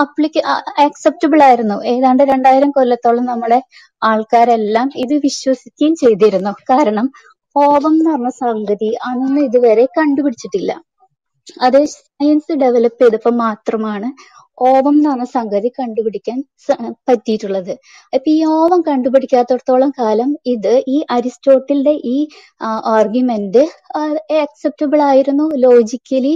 അപ്ലിക്ക ആക്സെപ്റ്റബിൾ ആയിരുന്നു. ഏതാണ്ട് രണ്ടായിരം കൊല്ലത്തോളം നമ്മുടെ ആൾക്കാരെല്ലാം ഇത് വിശ്വസിക്കുകയും ചെയ്തിരുന്നു. കാരണം ഓവം എന്ന് പറഞ്ഞ സംഗതി അന്ന് ഇതുവരെ കണ്ടുപിടിച്ചിട്ടില്ല. അത് സയൻസ് ഡെവലപ്പ് ചെയ്തപ്പോൾ മാത്രമാണ് ഓവം എന്ന് പറഞ്ഞ സംഗതി കണ്ടുപിടിക്കാൻ പറ്റിയിട്ടുള്ളത്. അപ്പൊ ഈ ഓവം കണ്ടുപിടിക്കാത്തടത്തോളം കാലം ഇത് ഈ അരിസ്റ്റോട്ടിലിന്റെ ഈ ആർഗ്യുമെന്റ് അക്സെപ്റ്റബിൾ ആയിരുന്നു. ലോജിക്കലി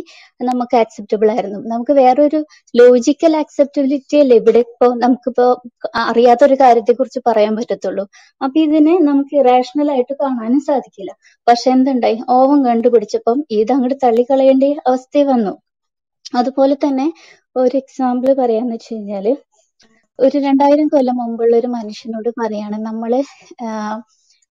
നമുക്ക് അക്സെപ്റ്റബിൾ ആയിരുന്നു. നമുക്ക് വേറൊരു ലോജിക്കൽ അക്സെപ്റ്റബിലിറ്റി അല്ലേ ഇവിടെ ഇപ്പോ നമുക്കിപ്പോ അറിയാത്ത ഒരു കാര്യത്തെ കുറിച്ച് പറയാൻ പറ്റത്തുള്ളൂ. അപ്പൊ ഇതിനെ നമുക്ക് ഇറാഷണൽ ആയിട്ട് കാണാനും സാധിക്കില്ല. പക്ഷെ എന്തുണ്ടായി? ഓവം കണ്ടുപിടിച്ചപ്പം ഇത് അങ്ങോട്ട് തള്ളിക്കളയേണ്ട അവസ്ഥ വന്നു. അതുപോലെ തന്നെ ഒരു എക്സാമ്പിൾ പറയാന്ന് വെച്ച് കഴിഞ്ഞാൽ ഒരു രണ്ടായിരം കൊല്ലം മുമ്പുള്ള ഒരു മനുഷ്യനോട് പറയാണ്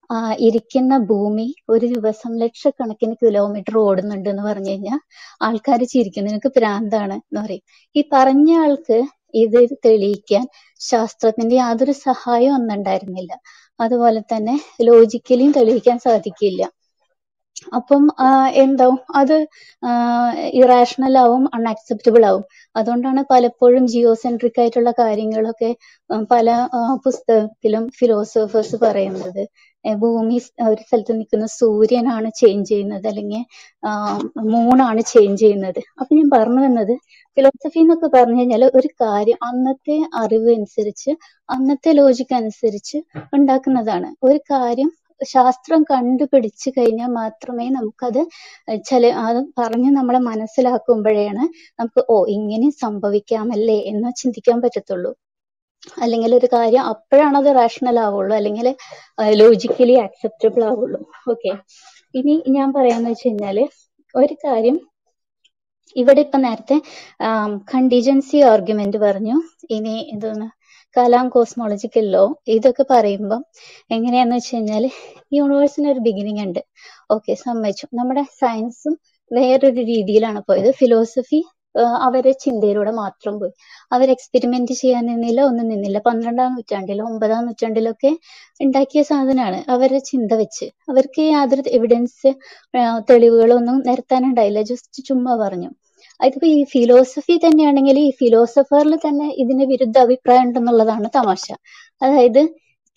ആഹ് ഇരിക്കുന്ന ഭൂമി ഒരു ദിവസം ലക്ഷക്കണക്കിന് കിലോമീറ്റർ ഓടുന്നുണ്ട് എന്ന് പറഞ്ഞു കഴിഞ്ഞാൽ ആൾക്കാർ ചിരിക്കും നിനക്ക് പ്രാന്താണ് എന്ന് പറയും. ഈ പറഞ്ഞ ആൾക്ക് ഇത് തെളിയിക്കാൻ ശാസ്ത്രത്തിന്റെ യാതൊരു സഹായവും അന്ന് ഉണ്ടായിരുന്നില്ല അതുപോലെ തന്നെ ലോജിക്കലിയും തെളിയിക്കാൻ സാധിക്കില്ല. അപ്പം എന്താവും അത് ഇറാഷണൽ ആവും അൺഅക്സെപ്റ്റബിൾ ആവും. അതുകൊണ്ടാണ് പലപ്പോഴും ജിയോ സെൻട്രിക് ആയിട്ടുള്ള കാര്യങ്ങളൊക്കെ പല പുസ്തകത്തിലും ഫിലോസഫേഴ്സ് പറയുന്നത്. ഭൂമി ഒരു സ്ഥലത്ത് നിൽക്കുന്ന സൂര്യനാണ് ചേഞ്ച് ചെയ്യുന്നത് അല്ലെങ്കിൽ മൂണാണ് ചേഞ്ച് ചെയ്യുന്നത്. അപ്പൊ ഞാൻ പറഞ്ഞു വന്നത് ഫിലോസഫി എന്നൊക്കെ പറഞ്ഞു കഴിഞ്ഞാൽ ഒരു കാര്യം അന്നത്തെ അറിവ് അനുസരിച്ച് അന്നത്തെ ലോജിക് അനുസരിച്ച് ഉണ്ടാക്കുന്നതാണ്. ഒരു കാര്യം ശാസ്ത്രം കണ്ടുപിടിച്ചു കഴിഞ്ഞാൽ മാത്രമേ നമുക്കത് ചില അത് പറഞ്ഞ് നമ്മളെ മനസ്സിലാക്കുമ്പോഴാണ് നമുക്ക് ഓ ഇങ്ങനെ സംഭവിക്കാമല്ലേ എന്ന് ചിന്തിക്കാൻ പറ്റത്തുള്ളൂ. അല്ലെങ്കിൽ ഒരു കാര്യം അപ്പോഴാണ് അത് റാഷണൽ ആവുള്ളൂ. അല്ലെങ്കിൽ ലോജിക്കലി ആക്സെപ്റ്റബിൾ ആവുള്ളൂ. ഓക്കെ ഇനി ഞാൻ പറയാന്ന് വെച്ച് കഴിഞ്ഞാൽ ഒരു കാര്യം ഇവിടെ ഇപ്പൊ നേരത്തെ കണ്ടിജൻസി ആർഗ്യുമെന്റ് പറഞ്ഞു. ഇനി എന്തോന്ന് കലാം കോസ്മോളജിക്കൽ ലോ ഇതൊക്കെ പറയുമ്പം എങ്ങനെയാന്ന് വെച്ച് കഴിഞ്ഞാൽ യൂണിവേഴ്സിന് ഒരു ബിഗിനിങ് ഉണ്ട്. ഓക്കെ സമ്മതിച്ചു. നമ്മുടെ സയൻസും വേറൊരു രീതിയിലാണ് പോയത്. ഫിലോസഫി അവരെ ചിന്തയിലൂടെ മാത്രം പോയി. അവർ എക്സ്പെരിമെന്റ് ചെയ്യാൻ നിന്നില്ല ഒന്നും നിന്നില്ല. പന്ത്രണ്ടാം നൂറ്റാണ്ടിലോ ഒമ്പതാം നൂറ്റാണ്ടിലൊക്കെ ഉണ്ടാക്കിയ സാധനമാണ് അവരുടെ ചിന്ത വെച്ച്. അവർക്ക് യാതൊരു എവിഡൻസ് തെളിവുകളൊന്നും നിരത്താനുണ്ടായില്ല. ജസ്റ്റ് ചുമ്മാ പറഞ്ഞു. അതിപ്പോ ഈ ഫിലോസഫി തന്നെയാണെങ്കിൽ ഈ ഫിലോസഫറിൽ തന്നെ ഇതിന് വിരുദ്ധ അഭിപ്രായം ഉണ്ടെന്നുള്ളതാണ് തമാശ. അതായത്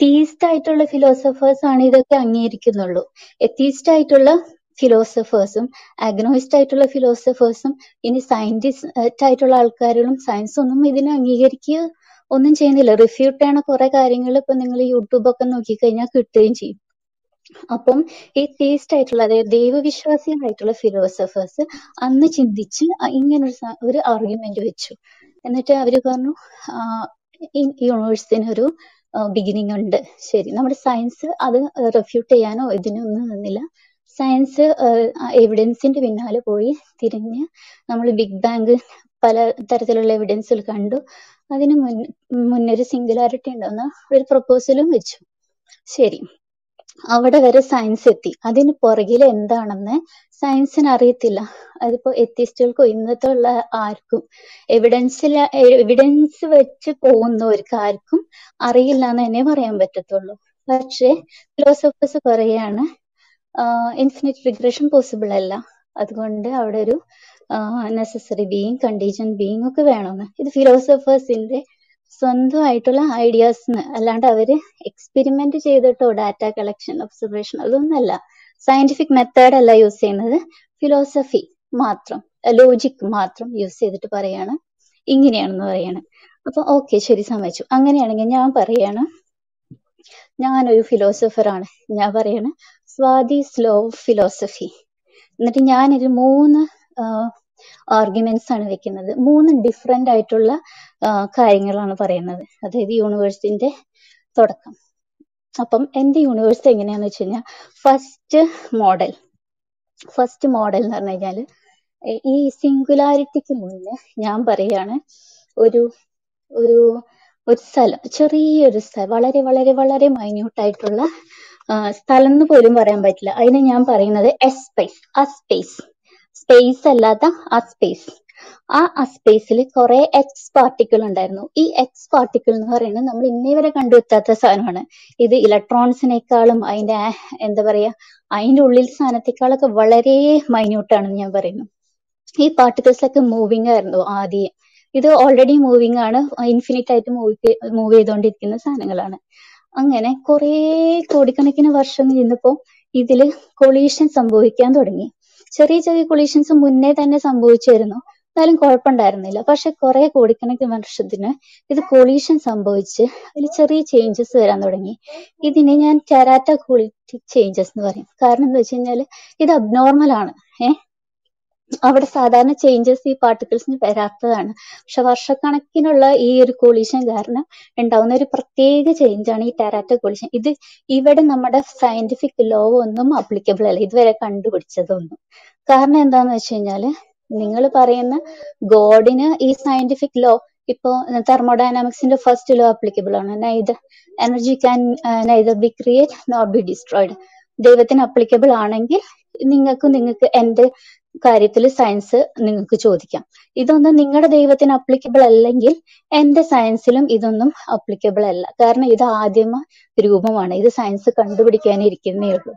തീസ്റ്റ് ആയിട്ടുള്ള ഫിലോസഫേഴ്സ് ആണ് ഇതൊക്കെ അംഗീകരിക്കുന്നുള്ളൂ. എത്തീസ്റ്റ് ആയിട്ടുള്ള ഫിലോസഫേഴ്സും അഗ്നോയിസ്റ്റ് ആയിട്ടുള്ള ഫിലോസഫേഴ്സും ഇനി സയന്റിസ്റ്റ് ആയിട്ടുള്ള ആൾക്കാരും സയൻസ് ഒന്നും ഇതിനെ അംഗീകരിക്കുക ഒന്നും ചെയ്യുന്നില്ല. റിഫ്യൂട്ട് ചെയ്യണ കുറെ കാര്യങ്ങൾ ഇപ്പൊ നിങ്ങൾ യൂട്യൂബ് ഒക്കെ നോക്കിക്കഴിഞ്ഞാൽ കിട്ടുകയും ചെയ്യും. അപ്പം ഈ തീസ്റ്റ് ആയിട്ടുള്ള അതായത് ദൈവവിശ്വാസികളായിട്ടുള്ള ഫിലോസഫേഴ്സ് അന്ന് ചിന്തിച്ച് ഇങ്ങനൊരു ഒരു ആർഗ്യുമെന്റ് വെച്ചു. എന്നിട്ട് അവർ പറഞ്ഞു യൂണിവേഴ്സിന് ഒരു ബിഗിനിങ് ഉണ്ട്. ശരി. നമ്മുടെ സയൻസ് അത് റെഫ്യൂട്ട് ചെയ്യാനോ ഇതിനൊന്നും നിന്നില്ല. സയൻസ് എവിഡൻസിന്റെ പിന്നാലെ പോയി തിരിഞ്ഞ് നമ്മൾ ബിഗ് ബാങ്ക് പല തരത്തിലുള്ള എവിഡൻസുകൾ കണ്ടു. അതിന് മുൻ മുന്നേ ഒരു സിംഗുലാരിറ്റി ഉണ്ടെന്ന് ഒരു പ്രപ്പോസലും വെച്ചു. ശരി. അവിടെ വരെ സയൻസ് എത്തി. അതിന് പുറകിൽ എന്താണെന്ന് സയൻസിന് അറിയത്തില്ല. അതിപ്പോ എത്തിസ്റ്റുകൾക്കോ ഇന്നത്തെ ഉള്ള ആർക്കും എവിഡൻസിൽ എവിഡൻസ് വെച്ച് പോകുന്നവർക്ക് ആർക്കും അറിയില്ല എന്ന് തന്നെ പറയാൻ പറ്റത്തുള്ളൂ. പക്ഷേ ഫിലോസഫേഴ്സ് പറയാണ് ഇൻഫിനിറ്റ് റിഗ്രഷൻ പോസിബിൾ അല്ല. അതുകൊണ്ട് അവിടെ ഒരു നെസസറി ബീയിങ് കണ്ടീഷൻ ബീയിങ് ഒക്കെ വേണമെന്ന്. ഇത് ഫിലോസഫേഴ്സിന്റെ സ്വന്തമായിട്ടുള്ള ഐഡിയാസ് അല്ലാണ്ട് അവർ എക്സ്പെരിമെന്റ് ചെയ്തിട്ടോ ഡാറ്റ കളക്ഷൻ ഒബ്സർവേഷൻ അതൊന്നല്ല സയന്റിഫിക് മെത്തേഡ് അല്ല യൂസ് ചെയ്യുന്നത്. ഫിലോസഫി മാത്രം ലോജിക് മാത്രം യൂസ് ചെയ്തിട്ട് പറയാണ്. ഇങ്ങനെയാണെന്ന് പറയാണ്. അപ്പൊ ഓക്കെ ശരി സമ്മതിച്ചു. അങ്ങനെയാണെങ്കിൽ ഞാൻ പറയാണ്. ഞാനൊരു ഫിലോസഫറാണ് ഞാൻ പറയാണ് സ്വാതി സ്ലോ ഫിലോസഫി എന്നിട്ട് ഞാനൊരു മൂന്ന് ആർഗ്യുമെന്റ്സ് ആണ് വെക്കുന്നത്. മൂന്ന് ഡിഫറെന്റ് ആയിട്ടുള്ള കാര്യങ്ങളാണ് പറയുന്നത്. അതായത് യൂണിവേഴ്സിന്റെ തുടക്കം. അപ്പം എന്റെ യൂണിവേഴ്സ് എങ്ങനെയാന്ന് വെച്ച് കഴിഞ്ഞാൽ ഫസ്റ്റ് മോഡൽ ഫസ്റ്റ് മോഡൽ എന്ന് പറഞ്ഞു കഴിഞ്ഞാൽ ഈ സിംഗുലാരിറ്റിക്ക് മുന്നേ ഞാൻ പറയാണ് ഒരു ഒരു ഒരു സ്ഥലം ചെറിയൊരു സ്ഥലം വളരെ വളരെ വളരെ മൈന്യൂട്ട് ആയിട്ടുള്ള ആ, സ്ഥലം എന്ന് പോലും പറയാൻ പറ്റില്ല. അതിനെ ഞാൻ പറയുന്നത് എസ് സ്പേസ് ആ സ്പേസ് സ്പേസ് അല്ലാത്ത ആ സ്പേസ് ആ അസ്പേസിൽ സ്പേസിൽ കുറെ എക്സ് പാർട്ടിക്കിൾ ഉണ്ടായിരുന്നു. ഈ എക്സ് പാർട്ടിക്കിൾ എന്ന് പറയുന്നത് നമ്മൾ ഇന്നേ വരെ കണ്ടുവെത്താത്ത സാധനമാണ്. ഇത് ഇലക്ട്രോൺസിനേക്കാളും അതിന്റെ എന്താ പറയാ അതിന്റെ ഉള്ളിൽ സാധനത്തെക്കാളൊക്കെ വളരെ മൈന്യൂട്ട് ആണെന്ന് ഞാൻ പറയുന്നു. ഈ പാർട്ടിക്കിൾസ് ഒക്കെ മൂവിങ് ആയിരുന്നു ആദ്യം. ഇത് ഓൾറെഡി മൂവിങ് ആണ്. ഇൻഫിനിറ്റ് ആയിട്ട് മൂവ് മൂവ് ചെയ്തുകൊണ്ടിരിക്കുന്ന സാധനങ്ങളാണ്. അങ്ങനെ കുറേ കോടിക്കണക്കിന് വർഷം നിന്നപ്പോൾ ഇതിൽ കൊളീഷൻ സംഭവിക്കാൻ തുടങ്ങി. ചെറിയ ചെറിയ കൊളീഷൻസ് മുന്നേ തന്നെ സംഭവിച്ചിരുന്നു. എന്നാലും കുഴപ്പമുണ്ടായിരുന്നില്ല. പക്ഷെ കുറെ കോടിക്കണക്കിന് വർഷത്തിന് ഇത് കൊളീഷൻ സംഭവിച്ച് അതിൽ ചെറിയ ചേഞ്ചസ് വരാൻ തുടങ്ങി. ഇതിനെ ഞാൻ ടെറാറ്റ കോളിറ്റിക് ചേഞ്ചസ് എന്ന് പറയും. കാരണം എന്താ വെച്ച് കഴിഞ്ഞാൽ ഇത് അബ്നോർമൽ ആണ്. ഏഹ് അവിടെ സാധാരണ ചേഞ്ചസ് ഈ പാർട്ടിക്കിൾസിന് വരാത്തതാണ്. പക്ഷെ വർഷക്കണക്കിനുള്ള ഈ ഒരു കൊളീഷൻ കാരണം ഉണ്ടാവുന്ന ഒരു പ്രത്യേക ചേഞ്ചാണ് ഈ ടെറാറ്റ കൊളീഷൻ ഇത് ഇവിടെ നമ്മുടെ സയന്റിഫിക് ലോ ഒന്നും അപ്ലിക്കബിൾ അല്ല. ഇതുവരെ കണ്ടുപിടിച്ചതൊന്നും. കാരണം എന്താന്ന് വെച്ച് കഴിഞ്ഞാൽ നിങ്ങൾ പറയുന്ന ഗോഡിന് ഈ സയന്റിഫിക് ലോ ഇപ്പോ തെർമോഡൈനാമിക്സിന്റെ ഫസ്റ്റ് ലോ അപ്ലിക്കബിൾ ആണ്. Neither energy can neither be create not be destroyed ദൈവത്തിന് അപ്ലിക്കബിൾ ആണെങ്കിൽ നിങ്ങൾക്ക് നിങ്ങൾക്ക് എന്റെ കാര്യത്തിൽ സയൻസ് നിങ്ങൾക്ക് ചോദിക്കാം. ഇതൊന്നും നിങ്ങളുടെ ദൈവത്തിന് അപ്ലിക്കബിൾ അല്ലെങ്കിൽ എന്റെ സയൻസിലും ഇതൊന്നും അപ്ലിക്കബിൾ അല്ല. കാരണം ഇത് ആദ്യമ രൂപമാണ്. ഇത് സയൻസ് കണ്ടുപിടിക്കാനിരിക്കുന്നേ ഉള്ളൂ.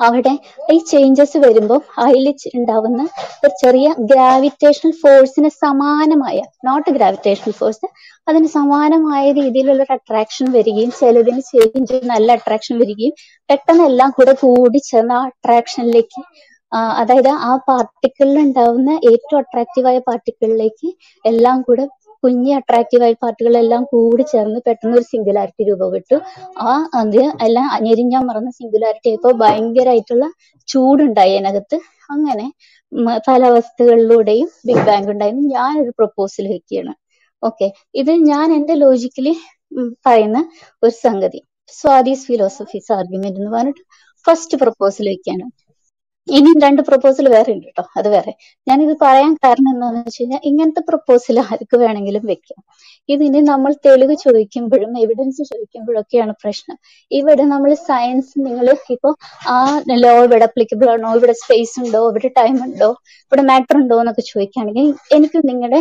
അവിടെ ഈ ചേഞ്ചസ് വരുമ്പോൾ അതിൽ ഉണ്ടാവുന്ന ഒരു ചെറിയ ഗ്രാവിറ്റേഷണൽ ഫോഴ്സിന് സമാനമായ നോട്ട് ഗ്രാവിറ്റേഷണൽ ഫോഴ്സ് അതിന് സമാനമായ രീതിയിലുള്ള ഒരു അട്രാക്ഷൻ വരികയും ചിലതിന് ചേഞ്ച് നല്ല അട്രാക്ഷൻ വരികയും പെട്ടെന്ന് എല്ലാം കൂടെ കൂടി ചേർന്ന് ആ അട്രാക്ഷനിലേക്ക് അതായത് ആ പാർട്ടിക്കിളിൽ ഉണ്ടാവുന്ന ഏറ്റവും അട്രാക്റ്റീവായ പാർട്ടിക്കിളിലേക്ക് എല്ലാം കൂടെ കുഞ്ഞി അട്രാക്റ്റീവായ പാർട്ടികളെല്ലാം കൂടി ചേർന്ന് പെട്ടെന്ന് ഒരു സിംഗുലാരിറ്റി രൂപപ്പെട്ടു ആ അത് എല്ലാം ഞെരിഞ്ഞാൻ മറന്ന സിംഗുലാരിറ്റി ആയപ്പോൾ ഭയങ്കരമായിട്ടുള്ള ചൂടുണ്ടായി അതിനകത്ത്. അങ്ങനെ പല അവസ്ഥകളിലൂടെയും ബിഗ് ബാങ് ഉണ്ടായിരുന്നു. ഒരു പ്രപ്പോസൽ വെക്കുകയാണ്. ഓക്കെ ഇത് ഞാൻ എന്റെ ലോജിക്കലി പറയുന്ന ഒരു സംഗതി. സ്വാദീസ് ഫിലോസഫീസ് ആർഗ്യുമെന്റ് എന്ന് പറഞ്ഞിട്ട് ഫസ്റ്റ് പ്രപ്പോസൽ വെക്കാണ് ഇനിയും രണ്ട് പ്രപ്പോസൽ വേറെ ഉണ്ട് കേട്ടോ അത് വേറെ. ഞാനിത് പറയാൻ കാരണം എന്താണെന്ന് വെച്ച് കഴിഞ്ഞാൽ ഇങ്ങനത്തെ പ്രപ്പോസൽ ആർക്ക് വേണമെങ്കിലും വെക്കാം. ഇതിന് നമ്മൾ തെളിവ് ചോദിക്കുമ്പോഴും എവിഡൻസ് ചോദിക്കുമ്പോഴൊക്കെയാണ് പ്രശ്നം. ഇവിടെ നമ്മൾ സയൻസ് നിങ്ങൾ ഇപ്പൊ ആ ലോ ഇവിടെ അപ്ലിക്കബിൾ ആണോ? ഇവിടെ സ്പേസ് ഉണ്ടോ? ഇവിടെ ടൈം ഉണ്ടോ? ഇവിടെ മാറ്റർ ഉണ്ടോ എന്നൊക്കെ ചോദിക്കുകയാണെങ്കിൽ എനിക്ക് നിങ്ങളുടെ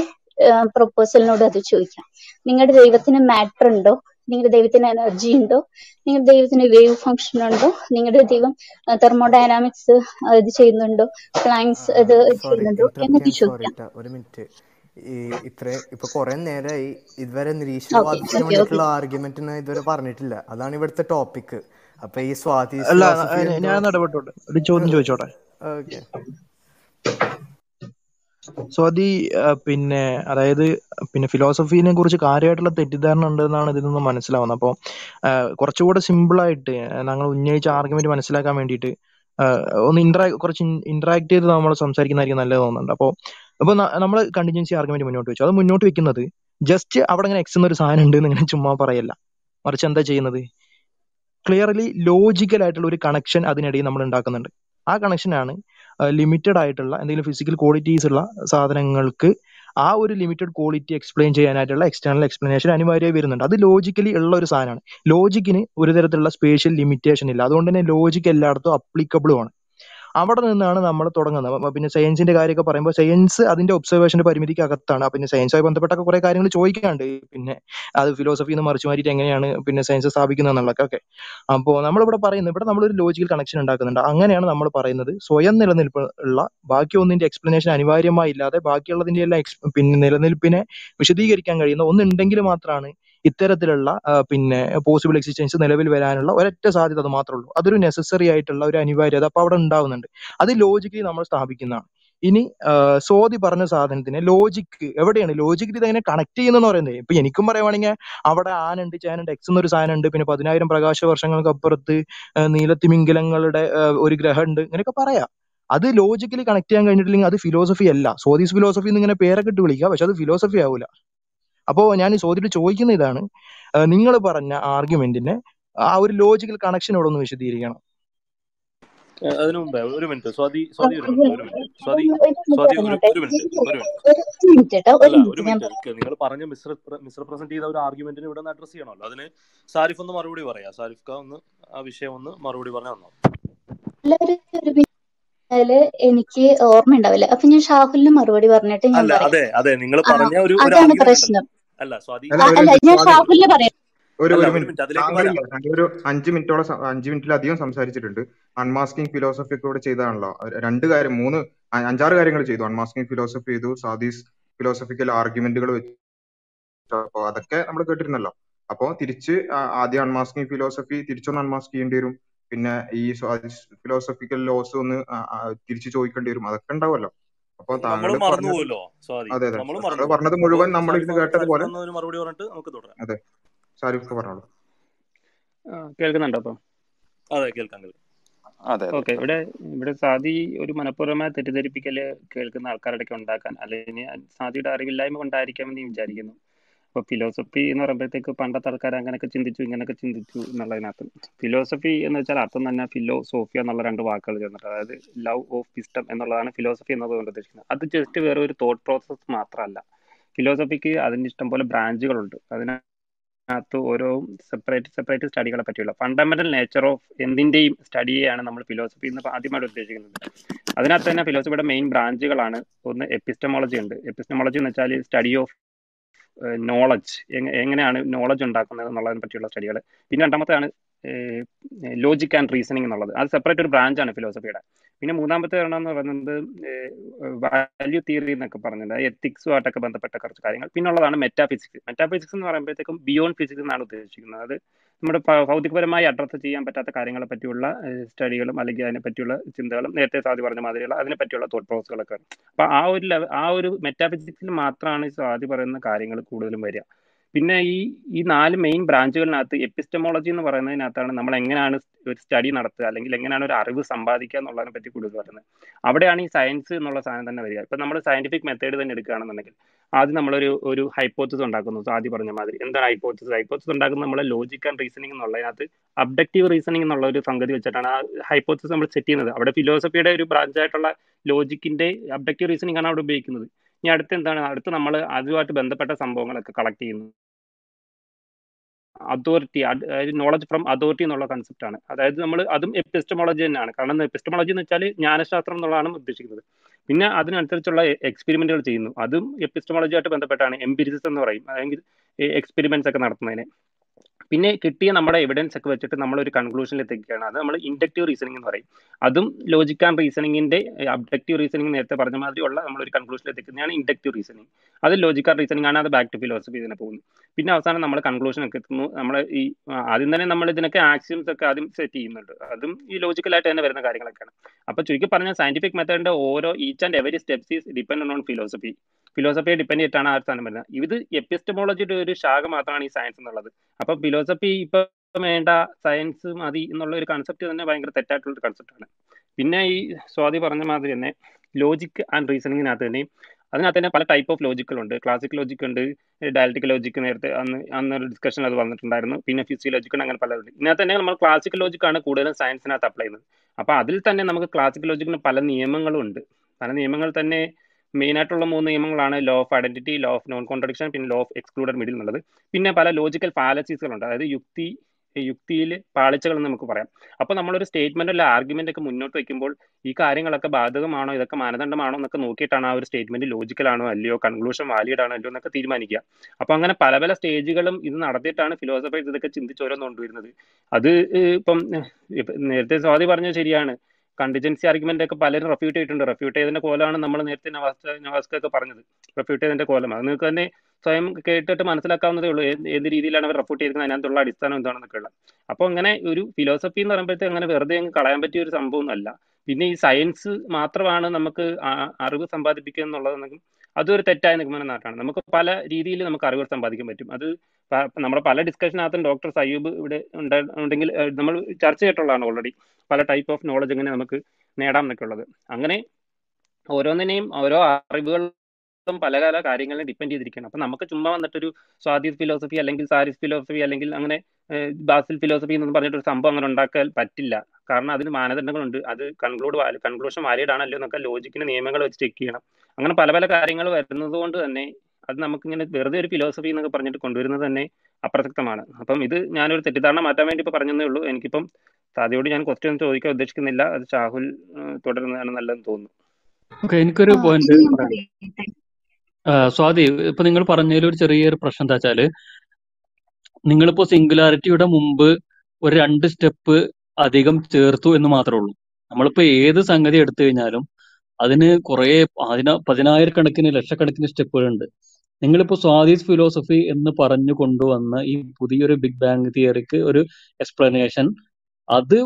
പ്രപ്പോസലിനോട് അത് ചോദിക്കാം. നിങ്ങളുടെ ദൈവത്തിന് മാറ്റർ ഉണ്ടോ? നിങ്ങളുടെ ദൈവത്തിന് എനർജി ഉണ്ടോ? നിങ്ങളുടെ ദൈവത്തിന് വേവ് ഫംഗ്ഷൻ ഉണ്ടോ? നിങ്ങളുടെ ദൈവം തെർമോഡൈനാമിക്സ് ഇത് ചെയ്യുന്നുണ്ടോ? പ്ലാങ്സ് ഇത് ചെയ്യുന്നുണ്ടോ? എന്നൊക്കെ ചോദിക്കാം. ട്ടാ ഒരു മിനിറ്റ് ഈ ഇത്ര ഇപ്പൊ കുറെ നേരമായി ഇതുവരെ വേണ്ടിയിട്ടുള്ള ആർഗ്യുമെന്റിന് ഇതുവരെ പറഞ്ഞിട്ടില്ല. അതാണ് ഇവിടുത്തെ ടോപ്പിക് അപ്പൊ ഈ സ്വാതി ഞാൻ ഒരു ചോദ്യം ചോദിച്ചോട്ടെ? ഓക്കെ. സ്വാതി ആ, പിന്നെ അതായത് പിന്നെ ഫിലോസഫീനെ കുറിച്ച് കാര്യമായിട്ടുള്ള തെറ്റിദ്ധാരണ ഉണ്ടെന്നാണ് ഇതിൽ നിന്ന് മനസ്സിലാവുന്നത്. അപ്പോൾ കുറച്ചുകൂടെ സിമ്പിൾ ആയിട്ട് ഞങ്ങൾ ഉന്നയിച്ച ആർഗ്യുമെന്റ് മനസ്സിലാക്കാൻ വേണ്ടിയിട്ട് ഒന്ന് ഇന്ററാ കുറച്ച് ഇന്ററാക്ട് ചെയ്ത് നമ്മൾ സംസാരിക്കുന്നതായിരിക്കും നല്ലത് തോന്നുന്നുണ്ട്. അപ്പോൾ അപ്പോൾ നമ്മൾ കണ്ടിജൻസി ആർഗ്യുമെന്റ് മുന്നോട്ട് വെച്ചു. അത് മുന്നോട്ട് വെക്കുന്നത് ജസ്റ്റ് അവിടെ ഇങ്ങനെ എക്സ് എന്നൊരു സാധനം ഉണ്ട് ഇങ്ങനെ ചുമ്മാ പറയല്ല. മറിച്ച് എന്താ ചെയ്യുന്നത്? ക്ലിയർലി ലോജിക്കൽ ആയിട്ടുള്ള ഒരു കണക്ഷൻ അതിനിടയിൽ നമ്മൾ ഉണ്ടാക്കുന്നുണ്ട്. ആ കണക്ഷനാണ് ലിമിറ്റഡ് ആയിട്ടുള്ള എന്തെങ്കിലും ഫിസിക്കൽ ക്വാളിറ്റീസ് ഉള്ള സാധനങ്ങൾക്ക് ആ ഒരു ലിമിറ്റഡ് ക്വാളിറ്റി എക്സ്പ്ലെയിൻ ചെയ്യാനായിട്ടുള്ള എക്സ്റ്റേണൽ എക്സ്പ്ലനേഷൻ അനിവാര്യമായി വരുന്നുണ്ട്. അത് ലോജിക്കലി ഉള്ള ഒരു സാധനമാണ്. ലോജിക്കിന് ഒരു തരത്തിലുള്ള സ്പേഷ്യൽ ലിമിറ്റേഷൻ ഇല്ല. അതുകൊണ്ട് തന്നെ ലോജിക്ക് എല്ലായിടത്തും അപ്ലിക്കബിളും ആണ്. അവിടെ നിന്നാണ് നമ്മൾ തുടങ്ങുന്നത്. പിന്നെ സയൻസിന്റെ കാര്യമൊക്കെ പറയുമ്പോൾ സയൻസ് അതിന്റെ ഒബ്സർവേഷന്റെ പരിമിതിക്ക് അകത്താണ് പിന്നെ സയൻസുമായി ബന്ധപ്പെട്ടൊക്കെ കുറെ കാര്യങ്ങൾ ചോദിക്കാണ്ട് പിന്നെ അത് ഫിലോസഫി എന്ന് മറിച്ച് മാറ്റിയിട്ട് എങ്ങനെയാണ് പിന്നെ സയൻസ് സ്ഥാപിക്കുന്നത് എന്നുള്ളതൊക്കെ ഓക്കെ. അപ്പോൾ നമ്മളിവിടെ പറയുന്നത് ഇവിടെ നമ്മളൊരു ലോജിക്കൽ കണക്ഷൻ ഉണ്ടാക്കുന്നുണ്ട്. അങ്ങനെയാണ് നമ്മൾ പറയുന്നത്. സ്വയം നിലനിൽപ്പ് ഉള്ള ബാക്കി ഒന്നിന്റെ എക്സ്പ്ലനേഷൻ അനിവാര്യമായി ഇല്ലാതെ ബാക്കിയുള്ളതിന്റെ എല്ലാം പിന്നെ നിലനിൽപ്പിനെ വിശദീകരിക്കാൻ കഴിയുന്ന ഒന്നുണ്ടെങ്കിൽ മാത്രമാണ് ഇത്തരത്തിലുള്ള പിന്നെ പോസിബിൾ എക്സിസ്റ്റൻസ് നിലവിൽ വരാനുള്ള ഒരൊറ്റ സാധ്യത അത് മാത്രമേ ഉള്ളൂ അതൊരു നെസസറി ആയിട്ടുള്ള ഒരു അനിവാര്യത അപ്പൊ അവിടെ ഉണ്ടാവുന്നുണ്ട്. അത് ലോജിക്കലി നമ്മൾ സ്ഥാപിക്കുന്നതാണ്. ഇനി സോദി പറഞ്ഞ സാധനത്തിന് ലോജിക്ക് എവിടെയാണ്? ലോജിക്കലി ഇതെങ്ങനെ കണക്ട് ചെയ്യുന്നതെന്ന് പറയുന്നത്? ഇപ്പൊ എനിക്കും പറയുവാണെങ്കിൽ അവിടെ ആനുണ്ട് ചേനുണ്ട് എക്സ് എന്നൊരു സാധനം ഉണ്ട് പിന്നെ പതിനായിരം പ്രകാശ വർഷങ്ങൾക്ക് അപ്പുറത്ത് നീലത്തിമിംഗലങ്ങളുടെ ഒരു ഗ്രഹം ഉണ്ട് ഇങ്ങനെയൊക്കെ പറയാം. അത് ലോജിക്കലി കണക്ട് ചെയ്യാൻ കഴിഞ്ഞിട്ടില്ലെങ്കിൽ അത് ഫിലോസഫി അല്ല. സോദീസ് ഫിലോസഫി എന്ന് ഇങ്ങനെ പേരൊക്കെ ഇട്ട് വിളിക്കുക പക്ഷെ അത് ഫിലോസഫി ആവൂല. അപ്പോ ഞാൻ ഈ ചോദ്യത്തിൽ ചോദിക്കുന്ന ഇതാണ് നിങ്ങൾ പറഞ്ഞ ആർഗ്യുമെന്റിനെ ആ ഒരു ലോജിക്കൽ കണക്ഷൻ ഇവിടെ ഒന്ന് വിശദീകരിക്കണം. അതിനു മുമ്പേ ഒരു മിനിറ്റ്. സ്വാതി സ്വാതി ഒരു മിനിറ്റ് ഒരു മിനിറ്റ്. സ്വാതി സ്വാതി ഒരു മിനിറ്റ്. ഒരു മിനിറ്റ് ഒരു മിനിറ്റ്. കേട്ടോ ഒരു അല്ല ഒരു മിനിറ്റ്. നിങ്ങൾ പറഞ്ഞ മിസ് മിസ്റെപ്രസെന്റ് ചെയ്ത ഒരു ആർഗ്യുമെന്റിന് ഇവിടെ അഡ്രസ് ചെയ്യണമല്ലോ. അതിന് സാരിഫ് ഒന്ന് മറുപടി പറയാം. സാരിഫ് ഒന്ന് ആ വിഷയം ഒന്ന് മറുപടി പറഞ്ഞു തന്നോ? എല്ലാവരും ഒരു മിനിറ്റ് എനിക്ക് ഓർമ്മ ഉണ്ടാവില്ല അപ്പൊ ഞാൻ ഷാഹുലിന് മറുപടി പറഞ്ഞിട്ട് ഞാൻ അതെ അതെ. നിങ്ങൾ പറഞ്ഞ ഒരു പ്രശ്നം. അല്ല സ്വാതി. ഒരു ഒരു ഒരു ഒരു മിനിറ്റ്. മിനിറ്റ് അതിലേക്ക് വരാം. ഒരു അഞ്ച് മിനിറ്റോളം അഞ്ച് മിനിറ്റിലധികം സംസാരിച്ചിട്ടുണ്ട്. അൺമാസ്കിംഗ് ഫിലോസഫി ഒക്കെ ഇവിടെ ചെയ്തതാണല്ലോ രണ്ട് കാര്യം മൂന്ന് അഞ്ചാറ് കാര്യങ്ങൾ ചെയ്തു. അൺമാസ്കിംഗ് ഫിലോസഫി ചെയ്തു. സാദീസ് ഫിലോസഫിക്കൽ ആർഗ്യുമെന്റുകൾ വെച്ചു അപ്പൊ അതൊക്കെ നമ്മൾ കേട്ടിരുന്നല്ലോ. അപ്പോ തിരിച്ച് ആദ്യം അൺമാസ്കിംഗ് ഫിലോസഫി തിരിച്ചൊന്ന് അൺമാസ്ക് ചെയ്യേണ്ടി വരും. പിന്നെ ഈ ഫിലോസഫിക്കൽ ലോസ് ഒന്ന് തിരിച്ച് ചോദിക്കേണ്ടി വരും. അതൊക്കെ ഉണ്ടാവുമല്ലോ. അപ്പൊ താങ്കൾ അതെ അതെ. താങ്കൾ പറഞ്ഞത് മുഴുവൻ നമ്മൾ ഇരുന്ന് കേട്ടത് കേട്ടതുപോലെ മറുപടി പറഞ്ഞിട്ട് നമുക്ക് തുടരാം. അതെ. ഷാരിഫ് പറഞ്ഞോളൂ. കേൾക്കുന്നുണ്ടോ അപ്പം അതെ കേൾക്കാം കേൾക്കാം. അതെ അതെ. ഓക്കെ ഇവിടെ ഇവിടെ സാദി ഒരു മനഃപൂർവമായ തെറ്റിദ്ധരിപ്പിക്കൽ കേൾക്കുന്ന ആൾക്കാരുടെയൊക്കെ ഉണ്ടാക്കാൻ അല്ലെങ്കിൽ സാദിയുടെ അറിവില്ലായ്മ കൊണ്ടായിരിക്കാമെന്ന് ഞാൻ വിചാരിക്കുന്നു. അപ്പോൾ ഫിലോസഫി എന്ന് പറയുമ്പോഴത്തേക്ക് പണ്ടത്തെ ആൾക്കാർ അങ്ങനെയൊക്കെ ചിന്തിച്ചു ഇങ്ങനെയൊക്കെ ചിന്തിച്ചു എന്നുള്ളതിനകത്ത്. ഫിലോസഫി എന്ന് വെച്ചാൽ അർത്ഥം തന്നെ ഫിലോസോഫിയ എന്നുള്ള രണ്ട് വാക്കുകൾ ചേർന്നിട്ട് അതായത് ലവ് ഓഫ് വിസ്റ്റം എന്നുള്ളതാണ് ഫിലോസഫി എന്നതുകൊണ്ട് ഉദ്ദേശിക്കുന്നത്. അത് ജസ്റ്റ് വേറെ ഒരു തോട്ട് പ്രോസസ്സ് മാത്രമല്ല. ഫിലോസഫിക്ക് അതിന് ഇഷ്ടംപോലെ ബ്രാഞ്ചുകളുണ്ട് അതിനകത്ത് ഓരോ സെപ്പറേറ്റ് സെപ്പറേറ്റ് സ്റ്റഡികളെ പറ്റിയുള്ള ഫണ്ടമെന്റൽ നേച്ചർ ഓഫ് എന്തിന്റെയും സ്റ്റഡിയെയാണ് നമ്മൾ ഫിലോസഫി എന്ന് ആദ്യമായിട്ട് ഉദ്ദേശിക്കുന്നത്. അതിനകത്ത് തന്നെ ഫിലോസഫിയുടെ മെയിൻ ബ്രാഞ്ചുകളാണ് ഒന്ന് എപ്പിസ്റ്റമോളജി ഉണ്ട്. എപ്പിസ്റ്റമോളജി എന്ന് വെച്ചാൽ സ്റ്റഡി ഓഫ് നോളജ് എങ്ങനെയാണ് നോളജ് ഉണ്ടാക്കുന്നത് എന്നുള്ളതിനെ പറ്റിയുള്ള സ്റ്റഡികൾ പിന്നെ രണ്ടാമത്തെയാണ് ലോജിക് ആൻഡ് റീസണിങ് എന്നുള്ളത്. അത് സെപ്പറേറ്റ് ഒരു ബ്രാഞ്ചാണ് ഫിലോസഫിയുടെ പിന്നെ മൂന്നാമത്തെ എണ്ണം എന്ന് പറയുന്നത് വാല്യൂ തിയറി എന്നൊക്കെ പറഞ്ഞത് എത്തിക്സുമായിട്ടൊക്കെ ബന്ധപ്പെട്ട കുറച്ച് കാര്യങ്ങൾ. പിന്നെ ഉള്ളതാണ് മെറ്റാഫിസിക്സ് മെറ്റാഫിസിക്സ് എന്ന് പറയുമ്പോഴത്തേക്കും ബിയോണ്ട് ഫിസിക്സ് എന്നാണ് ഉദ്ദേശിക്കുന്നത്. അത് നമ്മുടെ ഭൗതികപരമായി അഡ്രസ്സ് ചെയ്യാൻ പറ്റാത്ത കാര്യങ്ങളെ പറ്റിയുള്ള സ്റ്റഡികളും അല്ലെങ്കിൽ അതിനെ പറ്റിയുള്ള ചിന്തകളും നേരത്തെ സ്വാതി പറഞ്ഞ മാതിരിയുള്ള അതിനെ പറ്റിയുള്ള തോട്ട് പ്രോസസ്സുകളൊക്കെ അപ്പൊ ആ ഒരു ആ ഒരു മെറ്റാഫിസിക്സിൽ മാത്രമാണ് ഈ സ്വാതി പറയുന്ന കാര്യങ്ങൾ കൂടുതലും വരിക. പിന്നെ ഈ ഈ നാല് മെയിൻ ബ്രാഞ്ചുകളിനകത്ത് എപ്പിസ്റ്റമോളജി എന്ന് പറയുന്നതിനകത്താണ് നമ്മൾ എങ്ങനെയാണ് ഒരു സ്റ്റഡി നടത്തുക അല്ലെങ്കിൽ എങ്ങനെയാണ് ഒരു അറിവ് സമ്പാദിക്കുക എന്നുള്ളതിനെ പറ്റി കൂടുതൽ പറയുന്നത്. അവിടെയാണ് ഈ സയൻസ് എന്നുള്ള സാധനം തന്നെ വരിക. ഇപ്പൊ നമ്മൾ സയന്റിഫിക് മെത്തേഡ് തന്നെ എടുക്കുകയാണെന്നുണ്ടെങ്കിൽ ആദ്യം നമ്മളൊരു ഒരു ഹൈപ്പോത്തിസ് ഉണ്ടാക്കുന്നു. ആദ്യം പറഞ്ഞ മാതിരി. എന്താണ് ഹൈപ്പോത്തിസ് ഹൈപ്പോത്തിസ് ഉണ്ടാക്കുന്നത് നമ്മൾ ലോജിക് ആൻഡ് റീസണിങ് എന്നുള്ളതിനകത്ത് അബ്ഡക്റ്റീവ് റീസണിങ് എന്നുള്ള ഒരു സംഗതി വെച്ചിട്ടാണ് ആ ഹൈപ്പോത്തിസ് നമ്മൾ സെറ്റ് ചെയ്യുന്നത്. അവിടെ ഫിലോസഫിയുടെ ഒരു ബ്രാഞ്ച് ആയിട്ടുള്ള ലോജിക്കിന്റെ അബ്ഡക്റ്റീവ് റീസണിങ് ആണ് അവിടെ ഉപയോഗിക്കുന്നത്. ഇനി അടുത്ത് എന്താണ്? അടുത്ത് നമ്മൾ അതുമായിട്ട് ബന്ധപ്പെട്ട സംഭവങ്ങളൊക്കെ കളക്ട് ചെയ്യുന്നു. അതോറിറ്റി അതായത് നോളജ് ഫ്രം അതോറിറ്റി എന്നുള്ള കൺസെപ്റ്റ് ആണ്. അതായത് നമ്മൾ അതും എപ്പിസ്റ്റമോളജി തന്നെയാണ്. കാരണം എപ്പിസ്റ്റമോളജി എന്ന് വെച്ചാൽ ജ്ഞാനശാസ്ത്രം എന്നുള്ളതാണ് ഉദ്ദേശിക്കുന്നത്. പിന്നെ അതിനനുസരിച്ചുള്ള എക്സ്പെരിമെന്റുകൾ ചെയ്യുന്നു. അതും എപ്പിസ്റ്റമോളജിയായിട്ട് ബന്ധപ്പെട്ടാണ്. എംപിരിസിസ് എന്ന് പറയും. അല്ലെങ്കിൽ എക്സ്പെരിമെന്റ്സ് ഒക്കെ നടത്തുന്നതിന്. പിന്നെ കിട്ടിയ നമ്മുടെ എവിഡൻസ് ഒക്കെ വെച്ചിട്ട് നമ്മൾ ഒരു കൺക്ലൂഷനിൽ എത്തിക്കുകയാണ്. അത് നമ്മൾ ഇൻഡക്റ്റീവ് റീസണിംഗ് എന്ന് പറയും. അതും ലോജിക് ആൻഡ് റീസണിങ്ങിന്റെ അബ്ജക്റ്റീവ് റീസണിംഗ് നേരത്തെ പറഞ്ഞ മാതിരിയുള്ള നമ്മൾ ഒരു കൺക്ലൂഷനിൽ എത്തിക്കുന്നതാണ് ഇൻഡക്റ്റീവ് റീസണിങ് അത് ലോജിക് ആൻഡ് റീസണിംഗ് ആണ് അത് ബാക്ക് ടു ഫിലോസഫി ഇതിനെ പോകുന്നു പിന്നെ അവസാനം നമ്മൾ കൺക്ലൂഷൻ ഒക്കെ എത്തുന്നു. നമ്മൾ ഈ ആദ്യം തന്നെ നമ്മൾ ഇതിനൊക്കെ ആക്സിയംസ് ഒക്കെ ആദ്യം സെറ്റ് ചെയ്യുന്നുണ്ട്. അതും ഈ ലോജിക്കലായിട്ട് തന്നെ വരുന്ന കാര്യങ്ങളൊക്കെയാണ്. അപ്പൊ ചുരുക്കി പറഞ്ഞാൽ സയന്റിഫിക് മെത്തേഡിന്റെ ഓരോ each and every steps is depend on philosophy ഫിലോസഫിയെ depend ചെയ്തിട്ടാണ് ആ സ്ഥാനം വരുന്നത്. ഇത് എപ്പിസ്റ്റമോളജിയുടെ ഒരു ശാഖ മാത്രമാണ് ഈ സയൻസ് എന്നുള്ളത്. അപ്പൊ ഫിലോസഫി ഇപ്പൊ വേണ്ട സയൻസ് മതി എന്നുള്ള ഒരു കൺസെപ്റ്റ് തന്നെ ഭയങ്കര തെറ്റായിട്ടുള്ള ഒരു ആണ്. പിന്നെ ഈ സ്വാതി പറഞ്ഞ മാതിരി തന്നെ ലോജിക് ആൻഡ് റീസണിങ്ങിനകത്ത് തന്നെ അതിനകത്ത് തന്നെ പല ടൈപ്പ് ഓഫ് ലോജിക്കുകളുണ്ട് ക്ലാസിക് ലോജിക് ഉണ്ട് ഡയലറ്റിക് ലോജിക് നേരത്തെ അന്ന് അന്നൊരു ഡിസ്കഷൻ അത് വന്നിട്ടുണ്ടായിരുന്നു. പിന്നെ ഫിസിയോളജിക് ഉണ്ട് അങ്ങനെ പലതുണ്ട്. ഇതിനകത്ത് തന്നെ നമ്മൾ ക്ലാസിക് ലോജിക്കാണ് കൂടുതലും സയൻസിനകത്ത് അപ്ലൈ ചെയ്യുന്നത്. അപ്പൊ അതിൽ തന്നെ നമുക്ക് ക്ലാസിക് ലോജിക്കിന് പല നിയമങ്ങളും ഉണ്ട്. പല നിയമങ്ങൾ തന്നെ മെയിൻ ആയിട്ടുള്ള മൂന്ന് നിയമങ്ങളാണ് law of identity law of non contradiction പിന്നെ ലോ ഓഫ് എക്സ്ക്ലൂഡഡ് മിഡിൽ എന്നുള്ളത്. പിന്നെ പല ലോജിക്കൽ ഫാലസീസുകളുണ്ട് അതായത് യുക്തി യുക്തിയിൽ പാളിച്ചകൾ എന്ന് നമുക്ക് പറയാം. അപ്പോൾ നമ്മളൊരു സ്റ്റേറ്റ്മെന്റ് അല്ല ആർഗ്യുമെന്റ് ഒക്കെ മുന്നോട്ട് വെക്കുമ്പോൾ ഈ കാര്യങ്ങളൊക്കെ ബാധകമാണോ ഇതൊക്കെ മാനദണ്ഡമാണോ എന്നൊക്കെ നോക്കിയിട്ടാണ് ആ ഒരു സ്റ്റേറ്റ്മെന്റ് ലോജിക്കലാണോ അല്ലയോ കൺക്ലൂഷൻ വാലിഡ് ആണോ അല്ലയോ എന്നൊക്കെ തീരുമാനിക്കുക. അപ്പോൾ അങ്ങനെ പല പല സ്റ്റേജുകളും ഇത് നടത്തിയിട്ടാണ് ഫിലോസഫേഴ്സ് ഇതൊക്കെ ചിന്തിച്ച് ഓരോന്ന് കൊണ്ടുവരുന്നത്. അത് ഇപ്പം നേരത്തെ സ്വാതി പറഞ്ഞത് ശരിയാണ്. കണ്ടിജൻസി ആർഗ്യുമെന്റ് ഒക്കെ പലരും റെഫ്യൂട്ട് ചെയ്തിട്ടുണ്ട്. റെഫ്യൂട്ട് ചെയ്തതിന്റെ കോലമാണ് നമ്മൾ നേരത്തെ നവാസ് നവാസ്ക ഒക്കെ പറഞ്ഞത്. റെഫ്യൂട്ട് ചെയ്തതിന്റെ കോലം. അത് നിങ്ങൾക്ക് തന്നെ സ്വയം കേട്ടിട്ട് മനസ്സിലാക്കാവുന്നതേ ഉള്ളൂ. ഏത് രീതിയിലാണ് അവർ റെഫ്യൂട്ട് ചെയ്തിരിക്കുന്നത്? അതിനകത്തുള്ള അടിസ്ഥാനം എന്താണെന്നൊക്കെ ഉള്ളത്. അപ്പോൾ അങ്ങനെ ഒരു ഫിലോസഫി എന്ന് പറയുമ്പോഴത്തേക്ക് അങ്ങനെ വെറുതെ അങ്ങ് കളയാൻ പറ്റിയ ഒരു സംഭവം അല്ല പിന്നെ ഈ സയൻസ് മാത്രമാണ് നമുക്ക് അറിവ് സമ്പാദിപ്പിക്കുക എന്നുള്ളതെന്നെങ്കിൽ അതൊരു തെറ്റായ നിഗമന നാട്ടാണ്. നമുക്ക് പല രീതിയിൽ നമുക്ക് അറിവുകൾ സമ്പാദിക്കാൻ പറ്റും. അത് നമ്മുടെ പല ഡിസ്കഷനകത്തും ഡോക്ടർ സയ്യൂബ് ഇവിടെ ഉണ്ടെങ്കിൽ നമ്മൾ ചർച്ച ചെയ്തിട്ടുള്ളതാണ് ഓൾറെഡി പല ടൈപ്പ് ഓഫ് നോളജ് എങ്ങനെ നമുക്ക് നേടാം എന്നൊക്കെ ഉള്ളത്. അങ്ങനെ ഓരോന്നിനെയും ഓരോ അറിവുകളും പല പല കാര്യങ്ങളെ ഡിപ്പെൻഡ് ചെയ്തിരിക്കുകയാണ്. അപ്പൊ നമുക്ക് ചുമ്മാ വന്നിട്ടൊരു സ്വാതി ഫിലോസഫി അല്ലെങ്കിൽ സാരിസ് ഫിലോസഫി അല്ലെങ്കിൽ അങ്ങനെ ബാസിൽ ഫിലോസഫി എന്ന് പറഞ്ഞിട്ട് ഒരു സംഭവം അങ്ങനെ ഉണ്ടാക്കാൻ പറ്റില്ല. കാരണം അതിന് മാനദണ്ഡങ്ങളുണ്ട്. അത് കൺക്ലൂഡ് കൺക്ലൂഷൻ വാലിഡ് ആണല്ലോ എന്നൊക്കെ ലോജിക്കിന്റെ നിയമങ്ങൾ വെച്ച് ചെക്ക് ചെയ്യണം. അങ്ങനെ പല പല കാര്യങ്ങൾ വരുന്നത് കൊണ്ട് തന്നെ അത് നമുക്ക് ഇങ്ങനെ വെറുതെ ഒരു ഫിലോസഫി എന്നൊക്കെ പറഞ്ഞിട്ട് കൊണ്ടുവരുന്നത് തന്നെ അപ്രസക്തമാണ്. അപ്പം ഇത് ഞാനൊരു തെറ്റിദ്ധാരണ മാറ്റാൻ വേണ്ടി ഇപ്പോൾ പറഞ്ഞതേ ഉള്ളൂ. എനിക്കിപ്പം സാധ്യയോട് ഞാൻ ക്വസ്റ്റ്യൻ ചോദിക്കാൻ ഉദ്ദേശിക്കുന്നില്ല. അത് ഷാഹുൽ തുടരുന്നതാണ് നല്ലതെന്ന് തോന്നുന്നു. ഓക്കെ എനിക്കൊരു പോയിന്റ് ഇനി ഞാൻ പറയാം പറയട്ടെ ആ, സ്വാതി ഇപ്പൊ നിങ്ങൾ പറഞ്ഞതിൽ ഒരു ചെറിയൊരു പ്രശ്നം എന്താ വെച്ചാൽ നിങ്ങളിപ്പോ സിംഗുലാരിറ്റിയുടെ മുമ്പ് ഒരു രണ്ട് സ്റ്റെപ്പ് അധികം ചേർത്തു എന്ന് മാത്രമേ ഉള്ളൂ. നമ്മളിപ്പോ ഏത് സംഗതി എടുത്തു കഴിഞ്ഞാലും അതിന് കുറെ അതിന പതിനായിരക്കണക്കിന് ലക്ഷക്കണക്കിന് സ്റ്റെപ്പുകളുണ്ട്. നിങ്ങളിപ്പോ സ്വാധീസ് ഫിലോസഫി എന്ന് പറഞ്ഞു കൊണ്ടുവന്ന ഈ പുതിയൊരു ബിഗ് ബാങ് തിയറിക്ക് ഒരു എക്സ്പ്ലനേഷൻ അത്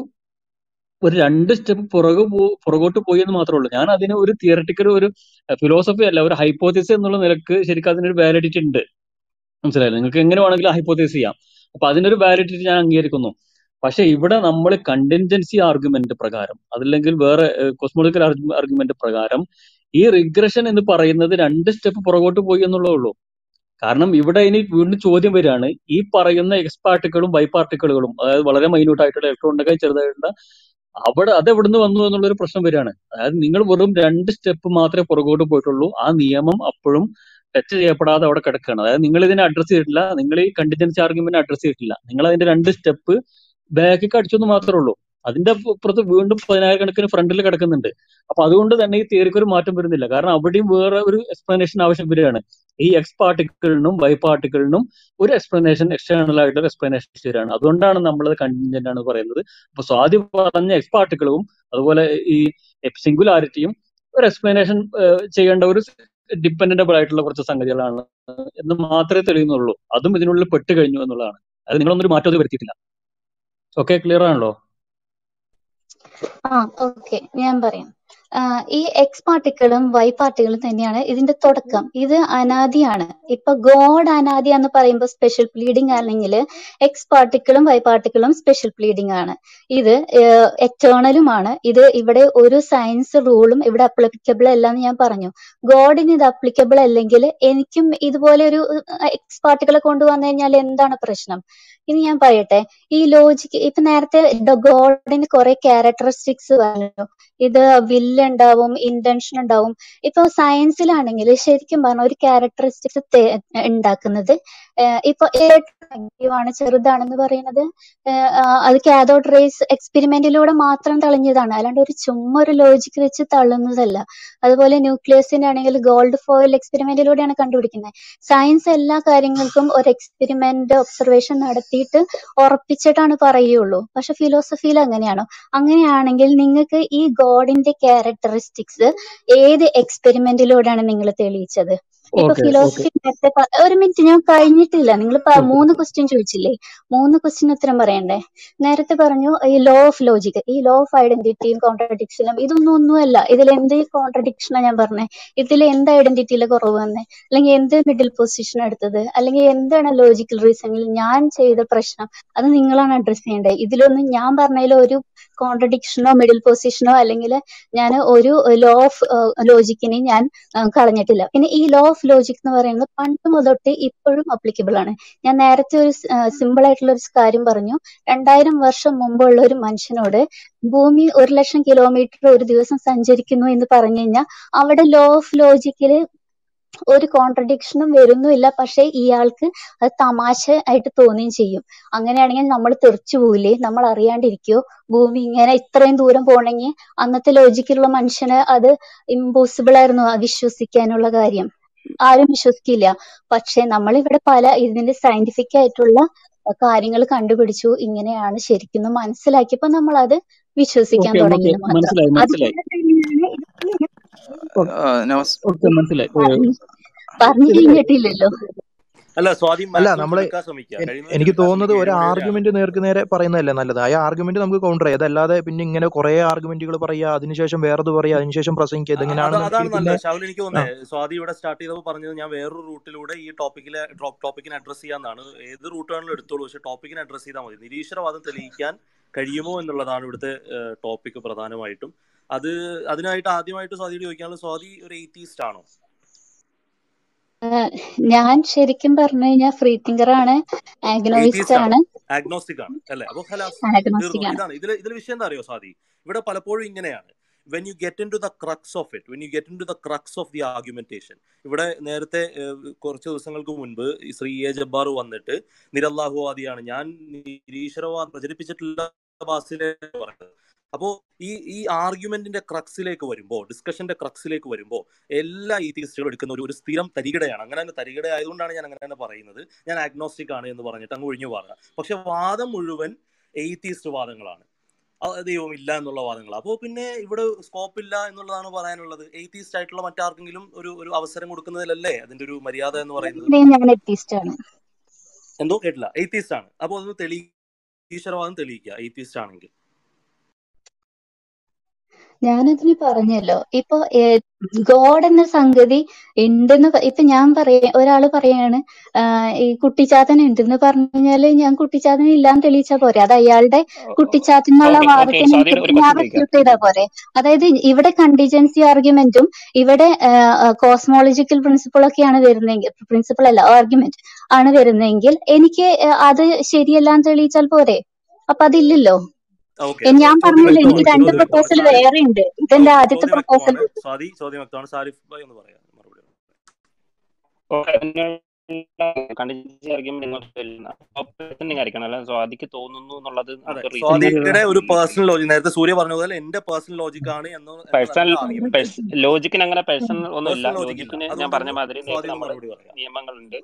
ഒരു രണ്ട് സ്റ്റെപ്പ് പുറകു പോ- പുറകോട്ട് പോയി എന്ന് മാത്രമേ ഉള്ളൂ. ഞാൻ അതിന് ഒരു തിയറട്ടിക്കൽ ഒരു ഫിലോസഫി അല്ല ഒരു ഹൈപ്പോത്തിസ് എന്നുള്ള നിലയ്ക്ക് ശരിക്കും അതിനൊരു വാലിഡിറ്റി ഉണ്ട്. മനസ്സിലായില്ലേ നിങ്ങൾക്ക് എങ്ങനെ വേണമെങ്കിലും ഹൈപ്പോത്തിസ് ചെയ്യാം. അപ്പൊ അതിനൊരു വാലിഡിറ്റി ഞാൻ അംഗീകരിക്കുന്നു. പക്ഷെ ഇവിടെ നമ്മൾ കണ്ടിൻജൻസി ആർഗ്യുമെന്റ് പ്രകാരം അതല്ലെങ്കിൽ വേറെ കോസ്മോളജിക്കൽ ആർഗ്യുമെന്റ് പ്രകാരം ഈ റിഗ്രഷൻ എന്ന് പറയുന്നത് രണ്ട് സ്റ്റെപ്പ് പുറകോട്ട് പോയി എന്നുള്ളേ ഉള്ളൂ. കാരണം ഇവിടെ ഇനി വീണ്ടും ചോദ്യം വരികയാണ്. ഈ പറയുന്ന എക്സ് പാർട്ടിക്കിളും വൈ പാർട്ടിക്കിളുകളും അതായത് വളരെ മൈന്യൂട്ട് ആയിട്ടുള്ള ഇലക്ട്രോണിനൊക്കെ ചെറുതായിട്ടുള്ള അവിടെ അത് എവിടുന്ന് വന്നു എന്നുള്ളൊരു പ്രശ്നം വരികയാണ്. അതായത് നിങ്ങൾ വെറും രണ്ട് സ്റ്റെപ്പ് മാത്രമേ പുറകോട്ട് പോയിട്ടുള്ളൂ. ആ നിയമം അപ്പോഴും ടച്ച് ചെയ്യപ്പെടാതെ അവിടെ കിടക്കുകയാണ്. അതായത് നിങ്ങൾ ഇതിനെ അഡ്രസ് ചെയ്തിട്ടില്ല. നിങ്ങൾ ഈ കണ്ടിജൻസി ആർഗ്യുമെന്റ് അഡ്രസ് ചെയ്തിട്ടില്ല. നിങ്ങൾ അതിന്റെ രണ്ട് സ്റ്റെപ്പ് ബാക്കിൽ അടിച്ചു എന്ന് മാത്രമേ ഉള്ളൂ. അതിന്റെ അപ്പുറത്ത് വീണ്ടും പതിനായിരക്കണക്കിന് ഫ്രണ്ടിൽ കിടക്കുന്നുണ്ട്. അപ്പൊ അതുകൊണ്ട് തന്നെ ഈ തിയറിക്ക് ഒരു മാറ്റം വരുന്നില്ല. കാരണം അവിടെയും വേറെ ഒരു എക്സ്പ്ലനേഷൻ ആവശ്യം വരികയാണ്. ഈ എക്സ് പാർട്ടിക്കിളിനും വൈ പാർട്ടിക്കിളിനും ഒരു എക്സ്പ്ലനേഷൻ എക്സ്റ്റേണൽ ആയിട്ടുള്ള എക്സ്പ്ലനേഷൻ വരികയാണ്. അതുകൊണ്ടാണ് നമ്മൾ കണ്ടിജന്റ് ആണ് പറയുന്നത്. അപ്പൊ സ്വാതി പറഞ്ഞ എക്സ് പാർട്ടിക്കിളും അതുപോലെ ഈ സിംഗുലാരിറ്റിയും ഒരു എക്സ്പ്ലനേഷൻ ചെയ്യേണ്ട ഒരു ഡിപ്പെൻഡന്റബിൾ ആയിട്ടുള്ള കുറച്ച് സംഗതികളാണ് എന്ന് മാത്രമേ തെളിയുന്നുള്ളൂ. അതും ഇതിനുള്ളിൽ പെട്ട് കഴിഞ്ഞു എന്നുള്ളതാണ്. അത് നിങ്ങളൊന്നൊരു മാറ്റം അത് വരുത്തിയിട്ടില്ല. ഓക്കെ ക്ലിയർ ആണല്ലോ? ആ ഓക്കെ ഞാൻ പറയാം. ഈ എക്സ് പാർട്ടിക്കിളും വൈ പാർട്ടിക്കിളും തന്നെയാണ് ഇതിന്റെ തുടക്കം. ഇത് അനാദിയാണ്. ഇപ്പൊ ഗോഡ് അനാദി എന്ന് പറയുമ്പോൾ സ്പെഷ്യൽ പ്ലീഡിംഗ് ആണെങ്കിൽ എക്സ് പാർട്ടിക്കിളും വൈ പാർട്ടിക്കിളും സ്പെഷ്യൽ പ്ലീഡിംഗ് ആണ്. ഇത് എറ്റേണലുമാണ് ഇത് ഇവിടെ ഒരു സയൻസ് റൂളും ഇവിടെ അപ്ലിക്കബിൾ അല്ല എന്ന് ഞാൻ പറഞ്ഞു. ഗോഡിന് ഇത് അപ്ലിക്കബിൾ അല്ലെങ്കിൽ എനിക്കും ഇതുപോലെ ഒരു എക്സ് പാർട്ടിക്കിളെ കൊണ്ടുവന്നു കഴിഞ്ഞാൽ എന്താണ് പ്രശ്നം? ഇനി ഞാൻ പറയട്ടെ. ഈ ലോജിക്ക് ഇപ്പൊ നേരത്തെ ഗോഡിന് കുറെ ക്യാരക്ടറിസ്റ്റിക്സ് പറഞ്ഞു ഇത് വില്ല് ഉണ്ടാവും ഇന്റൻഷൻ ഉണ്ടാവും. ഇപ്പൊ സയൻസിലാണെങ്കിൽ ശരിക്കും പറഞ്ഞ ഒരു ക്യാരക്ടറിസ്റ്റിക്സ് ഉണ്ടാക്കുന്നത് ഇപ്പൊ ആണ് ചെറുതാണെന്ന് പറയുന്നത്. അത് കാഥോഡ് റേസ് എക്സ്പെരിമെന്റിലൂടെ മാത്രം തെളിഞ്ഞതാണ്. അല്ലാണ്ട് ഒരു ചുമ്മാ ഒരു ലോജിക്ക് വെച്ച് തള്ളുന്നതല്ല. അതുപോലെ ന്യൂക്ലിയസിന്റെ ആണെങ്കിൽ ഗോൾഡ് ഫോയിൽ എക്സ്പെരിമെന്റിലൂടെയാണ് കണ്ടുപിടിക്കുന്നത്. സയൻസ് എല്ലാ കാര്യങ്ങൾക്കും ഒരു എക്സ്പെരിമെന്റ് ഒബ്സർവേഷൻ നടത്തിയിട്ട് ഉറപ്പിച്ചിട്ടാണ് പറയുള്ളൂ. പക്ഷെ ഫിലോസഫിയിൽ അങ്ങനെയാണോ. അങ്ങനെയാണെങ്കിൽ നിങ്ങൾക്ക് ഈ ഗോഡിന്റെ ക്യാരക്ടറിസ്റ്റിക്സ് ഏത് എക്സ്പെരിമെന്റിലൂടെയാണ് നിങ്ങൾ തെളിയിച്ചത്? ഇപ്പൊ ഫിലോസഫി നേരത്തെ ഒരു മിനിറ്റ് ഞാൻ കഴിഞ്ഞിട്ടില്ല. നിങ്ങൾ മൂന്ന് ക്വസ്റ്റ്യൻ ചോദിച്ചില്ലേ? മൂന്ന് ക്വസ്റ്റ്യൻ ഉത്തരം പറയണ്ടേ? നേരത്തെ പറഞ്ഞു ഈ ലോ ഓഫ് ലോജിക് ഈ ലോ ഓഫ് ഐഡന്റിറ്റിയും കോൺട്രഡിക്ഷനും ഇതൊന്നും ഒന്നുമല്ല. ഇതിൽ എന്ത് കോൺട്രഡിക്ഷനാ ഞാൻ പറഞ്ഞേ? ഇതിൽ എന്ത് ഐഡന്റിറ്റിയിലെ കുറവ് വന്നേ? അല്ലെങ്കിൽ എന്ത് മിഡിൽ പൊസിഷൻ എടുത്തത്? അല്ലെങ്കിൽ എന്താണ് ലോജിക്കൽ റീസണിൽ ഞാൻ ചെയ്ത പ്രശ്നം? അത് നിങ്ങളാണ് അഡ്രസ് ചെയ്യേണ്ടത്. ഇതിലൊന്നും ഞാൻ പറഞ്ഞതിൽ ഒരു കോൺട്രഡിക്ഷനോ മിഡിൽ പൊസിഷനോ അല്ലെങ്കിൽ ഞാൻ ഒരു ലോ ഓഫ് ലോജിക്കിനെ ഞാൻ കളഞ്ഞിട്ടില്ല. പിന്നെ ഈ ലോ ഓഫ് ലോജിക് എന്ന് പറയുന്നത് പണ്ട് മുതൽ ഇപ്പോഴും അപ്ലിക്കബിൾ ആണ്. ഞാൻ നേരത്തെ ഒരു സിമ്പിൾ ആയിട്ടുള്ള ഒരു കാര്യം പറഞ്ഞു. രണ്ടായിരം വർഷം മുമ്പുള്ള ഒരു മനുഷ്യനോട് ഭൂമി ഒരു ലക്ഷം കിലോമീറ്റർ ഒരു ദിവസം സഞ്ചരിക്കുന്നു എന്ന് പറഞ്ഞു കഴിഞ്ഞാൽ അവിടെ ലോ ഓഫ് ലോജിക്കിൽ ഒരു കോൺട്രഡിക്ഷനും വരുന്നുമില്ല. പക്ഷെ ഇയാൾക്ക് അത് തമാശ ആയിട്ട് തോന്നുകയും ചെയ്യും. അങ്ങനെയാണെങ്കിൽ നമ്മൾ തെറിച്ചു പോവില്ലേ നമ്മൾ അറിയാണ്ടിരിക്കോ ഭൂമി ഇങ്ങനെ ഇത്രയും ദൂരം പോണെങ്കിൽ അന്നത്തെ ലോജിക്കുള്ള മനുഷ്യന് അത് ഇമ്പോസിബിൾ ആയിരുന്നു വിശ്വസിക്കാനുള്ള കാര്യം. ആരും വിശ്വസിക്കില്ല. പക്ഷെ നമ്മൾ ഇവിടെ പല ഇതിന്റെ സയന്റിഫിക് ആയിട്ടുള്ള കാര്യങ്ങൾ കണ്ടുപിടിച്ചു. ഇങ്ങനെയാണ് ശരിക്കും മനസ്സിലാക്കിയപ്പോ നമ്മൾ അത് വിശ്വസിക്കാൻ തുടങ്ങി മാത്രം. പറഞ്ഞു കഴിഞ്ഞിട്ടില്ലല്ലോ. അല്ല കഴിയുന്നത് എനിക്ക് തോന്നുന്നത് ഒരു ആർഗ്യുമെന്റ് നേർക്ക് നേരെ പറയുന്നതല്ലേ നല്ലത്? ആ ആർഗ്യുമെന്റ് നമുക്ക് കൗണ്ടർ ചെയ്യാം. അതല്ലാതെ പിന്നെ ഇങ്ങനെ കുറെ ആർഗ്യുമെന്റുകൾ പറയുക അതിനുശേഷം വേറത് പറയുക അതിനുശേഷം പ്രസംഗിക്കുക ഇതെങ്ങനെയാണ് അത് ഇതെങ്ങനെയാണെന്നുണ്ടെങ്കിൽ അതാണ് നല്ലത്. ഷാവുൽ എനിക്ക് തോന്നുന്നത് സ്വാതി ഇവിടെ സ്റ്റാർട്ട് ചെയ്തപ്പോൾ പറഞ്ഞത് ഞാൻ വേറൊരു റൂട്ടിലൂടെ ഈ ടോപ്പിക്കിലെ ടോപ്പിക്കിനെ അഡ്രസ് ചെയ്യാന്നാണ്. ഏത് റൂട്ടാണെങ്കിലും എടുത്തോളൂ. പക്ഷെ ടോപ്പിക്കിനെ അഡ്രസ് ചെയ്താൽ മതി. നിരീശ്വരവാദം തെളിയിക്കാൻ കഴിയുമോ എന്നുള്ളതാണ് ഇവിടുത്തെ ടോപ്പിക് പ്രധാനമായിട്ടും. അത് അതിനായിട്ട് ആദ്യമായിട്ട് സ്വാതിയോട് ചോദിക്കാനുള്ള സ്വാതി ഒരു എയ്റ്റീസ്റ്റ് ആണോ? ഞാൻ ശരിക്കും പറഞ്ഞു കഴിഞ്ഞാൽ ഫ്രീ തിങ്കർ ആണ്. ആഗ്നോയിസ്റ്റ് ആണ്. ആഗ്നോസ്റ്റിക് ആണ് അല്ലേ? ഇതാണ്. ഇതിൽ ഇതിൽ വിഷയം എന്താ അറിയോ സാദി ഇവിടെ പലപ്പോഴും ഇങ്ങനെയാണ്. When you get into the crux of it when you get into the crux of the argumentation ഇവിടെ നേരത്തെ കുറച്ച് ദിവസങ്ങൾക്ക് മുൻപ് ശ്രീ എ ജബ്ബാർ വന്നിട്ട് നിരല്ലാഹുവാദിയാണ്. ഞാൻ നിരീശ്വരവാദം പ്രചരിപ്പിച്ചിട്ടില്ല ബാസിലെ പറഞ്ഞത്. അപ്പോൾ ഈ ഈ ആർഗ്യുമെന്റിന്റെ ക്രക്സിലേക്ക് വരുമ്പോൾ ഡിസ്കഷന്റെ ക്രക്സിലേക്ക് വരുമ്പോൾ എല്ലാ ഈത്തീസ്റ്റുകളും എടുക്കുന്ന ഒരു ഒരു സ്ഥിരം തരികിടയാണ്. അങ്ങനെ തന്നെ തരികിട ആയതുകൊണ്ടാണ് ഞാൻ അങ്ങനെ തന്നെ പറയുന്നത്. ഞാൻ അഗ്നോസ്റ്റിക് ആണ് എന്ന് പറഞ്ഞിട്ട് അങ്ങ് ഒഴിഞ്ഞു പറയുക പക്ഷെ വാദം മുഴുവൻ എയ്ത്തീസ്റ്റ് വാദങ്ങളാണ്. ദൈവം ഇല്ല എന്നുള്ള വാദങ്ങൾ അപ്പോൾ പിന്നെ ഇവിടെ സ്കോപ്പ് ഇല്ല എന്നുള്ളതാണ് പറയാനുള്ളത്. എയ്ത്തീസ്റ്റ് ആയിട്ടുള്ള മറ്റാർക്കെങ്കിലും ഒരു ഒരു അവസരം കൊടുക്കുന്നതിലല്ലേ അതിന്റെ ഒരു മര്യാദ എന്ന് പറയുന്നത്? എന്തോ കേട്ടില്ല. എയ്ത്തീസ്റ്റ് ആണ്. അപ്പോൾ അത് തെളി ഈശ്വരവാദം തെളിയിക്കുക. എയ്ത്തീസ്റ്റ് ആണെങ്കിൽ. ഞാനതിന് പറഞ്ഞല്ലോ. ഇപ്പൊ ഗോഡ് എന്ന സംഗതി ഉണ്ടെന്ന് ഇപ്പൊ ഞാൻ പറയാ ഒരാൾ പറയാണ് ഈ കുട്ടിച്ചാത്തൻ ഉണ്ടെന്ന് പറഞ്ഞു കഴിഞ്ഞാൽ ഞാൻ കുട്ടിച്ചാത്തൻ ഇല്ലാന്ന് തെളിയിച്ചാ പോരെ. അത് അയാളുടെ കുട്ടിച്ചാത്തൻ എന്നുള്ള വാദത്തിന് ഞാൻ ചോദിക്കാം. ചെയ്താ പോരെ. അതായത് ഇവിടെ കണ്ടിജൻസി ആർഗ്യുമെന്റും ഇവിടെ കോസ്മോളജിക്കൽ പ്രിൻസിപ്പിൾ ഒക്കെയാണ് വരുന്നെങ്കിൽ പ്രിൻസിപ്പിൾ അല്ല ആർഗ്യുമെന്റ് ആണ് വരുന്നെങ്കിൽ എനിക്ക് അത് ശരിയല്ലാന്ന് തെളിയിച്ചാൽ പോരെ? അപ്പൊ അതില്ലല്ലോ. ഞാൻ പറഞ്ഞില്ല എനിക്ക് രണ്ട് പ്രപ്പോസൽ വേറെ ഉണ്ട് ഇതെന്റെ ആദ്യത്തെ പ്രപ്പോസൽ സ്വാതി ചോദ്യം വ്യക്തമാണ്? സാരിഫ് ഭായി ഒന്ന് പറയാം സ്വാതിക്ക് തോന്നുന്നു എന്നുള്ളത് സ്വാതിയുടെ ഒരു പേഴ്സണൽ ലോജിക് നേരത്തെ സൂര്യ പറഞ്ഞ പോലെ എന്റെ പേഴ്സണൽ ലോജിക് ആണ് എന്ന് പേഴ്സണൽ ലോജിക്കിന് അങ്ങനെ പേഴ്സണൽ ഒന്നുമില്ല. ലോജിക്കിന് ഞാൻ പറഞ്ഞ മാതിരി നിയമങ്ങളുണ്ട്.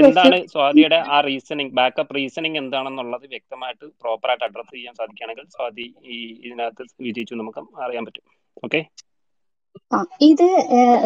എന്താണ് സ്വാതിയുടെ ആ റീസണിങ് ബാക്കപ്പ് റീസണിങ് എന്താണെന്നുള്ളത് വ്യക്തമായിട്ട് പ്രോപ്പറായിട്ട് അഡ്രസ് ചെയ്യാൻ സാധിക്കുകയാണെങ്കിൽ സ്വാതി ഈ ഇതിനകത്ത് വിജയിച്ചു നമുക്ക് അറിയാൻ പറ്റും. ഓക്കെ ഇത്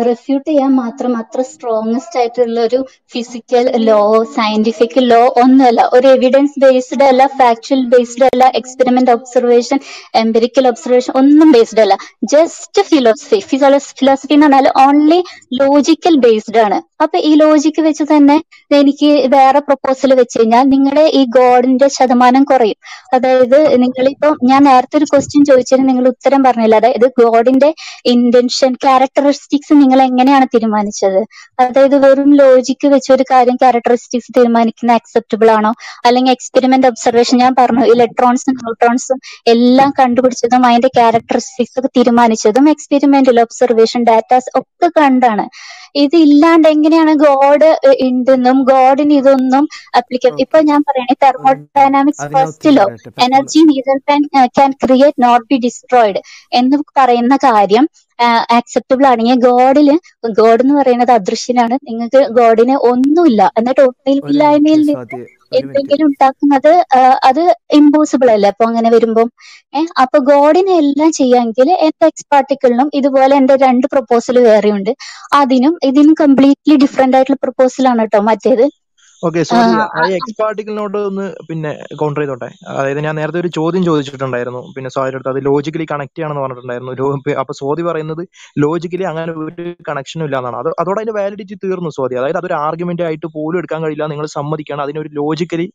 റെഫ്യൂട്ട് ചെയ്യാൻ മാത്രം അത്ര സ്ട്രോങ്സ്റ്റ് ആയിട്ടുള്ള ഒരു ഫിസിക്കൽ ലോ സയന്റിഫിക് ലോ ഒന്നുമല്ല. ഒരു എവിഡൻസ് ബേസ്ഡ് അല്ല ഫാക്ച്വൽ ബേസ്ഡ് അല്ല എക്സ്പെരിമെന്റ് ഒബ്സർവേഷൻ എംപെരിക്കൽ ഒബ്സർവേഷൻ ഒന്നും ബേസ്ഡ് അല്ല. ജസ്റ്റ് ഫിലോസഫി ഫിലോസഫി എന്ന് പറഞ്ഞാൽ ഓൺലി ലോജിക്കൽ ബേസ്ഡ് ആണ്. അപ്പൊ ഈ ലോജിക്ക് വെച്ച് തന്നെ എനിക്ക് വേറെ പ്രപ്പോസൽ വെച്ച് കഴിഞ്ഞാൽ നിങ്ങളുടെ ഈ ഗോഡിന്റെ ശതമാനം കുറയും. അതായത് നിങ്ങളിപ്പോ ഞാൻ നേരത്തെ ഒരു ക്വസ്റ്റ്യൻ ചോദിച്ചതിന് നിങ്ങൾ ഉത്തരം പറഞ്ഞില്ല. അതായത് ഗോഡിന്റെ ഇന്റൻഷൻ ക്യാരക്ടറിസ്റ്റിക്സ് നിങ്ങൾ എങ്ങനെയാണ് തീരുമാനിച്ചത്? അതായത് വെറും ലോജിക്ക് വെച്ച് ഒരു കാര്യം ക്യാരക്ടറിസ്റ്റിക്സ് തീരുമാനിക്കുന്ന അക്സെപ്റ്റബിൾ ആണോ? അല്ലെങ്കിൽ എക്സ്പെരിമെന്റ് ഒബ്സർവേഷൻ ഞാൻ പറഞ്ഞു ഇലക്ട്രോൺസും ന്യൂട്രോൺസും എല്ലാം കണ്ടുപിടിച്ചതും അതിന്റെ ക്യാരക്ടറിസ്റ്റിക്സ് ഒക്കെ തീരുമാനിച്ചതും എക്സ്പെരിമെന്റൽ ഒബ്സർവേഷൻ ഡാറ്റാസ് ഒക്കെ കണ്ടാണ്. ഇത് ഇല്ലാണ്ട് എങ്ങനെയാണ് ഗോഡ് ഉണ്ടെന്നും ഗോഡിന് ഇതൊന്നും അപ്ലിക്ക ഓക്കെ ഇപ്പൊ ഞാൻ പറയണേ thermodynamics first law energy neither can create not be destroyed എന്ന് പറയുന്ന കാര്യം ആക്സെപ്റ്റബിൾ ആണെങ്കിൽ ഗോഡിൽ ഗോഡ് എന്ന് പറയുന്നത് അദൃശ്യനാണ്. നിങ്ങൾക്ക് ഗോഡിന് ഒന്നുമില്ല. എന്നിട്ട് ഒന്നില്ലായ്മയിൽ നിന്ന് എന്തെങ്കിലും ഉണ്ടാക്കുന്നത് അത് ഇമ്പോസിബിൾ അല്ലേ? അപ്പൊ അങ്ങനെ വരുമ്പം ഏഹ് അപ്പൊ ഗോഡിനെ എല്ലാം ചെയ്യാമെങ്കിൽ എന്റെ എക്സ് പാർട്ടിക്കിളിനും ഇതുപോലെ എന്റെ രണ്ട് പ്രപ്പോസൽ വേറെയുണ്ട്. അതിനും ഇതിനും കംപ്ലീറ്റ്ലി ഡിഫറെന്റ് ആയിട്ടുള്ള പ്രപ്പോസൽ ആണ് കേട്ടോ മറ്റേത്. ഓക്കെ സോറി ആ. എക്സ് പാർട്ടിക്കിളിനോട് ഒന്ന് പിന്നെ കൗണ്ടർ ചെയ്തോട്ടെ. അതായത് ഞാൻ നേരത്തെ ഒരു ചോദ്യം ചോദിച്ചിട്ടുണ്ടായിരുന്നു. പിന്നെ സ്വാതിയുടെ അടുത്ത് അത് ലോജിക്കലി കണക്ട് ചെയ്യണമെന്ന് പറഞ്ഞിട്ടുണ്ടായിരുന്നു. അപ്പൊ സോദി പറയുന്നത് ലോജിക്കലി അങ്ങനെ ഒരു കണക്ഷനും ഇല്ല എന്നാണ്. അത് അതോടെ അതിന്റെ വാലിഡിറ്റി തീർന്നു സോദി അതായത് അതൊരു ആർഗ്യുമെന്റ് ആയിട്ട് പോലും എടുക്കാൻ കഴിയില്ല. നിങ്ങൾ സമ്മതിക്കണം. അതിനൊരു ലോജിക്കലി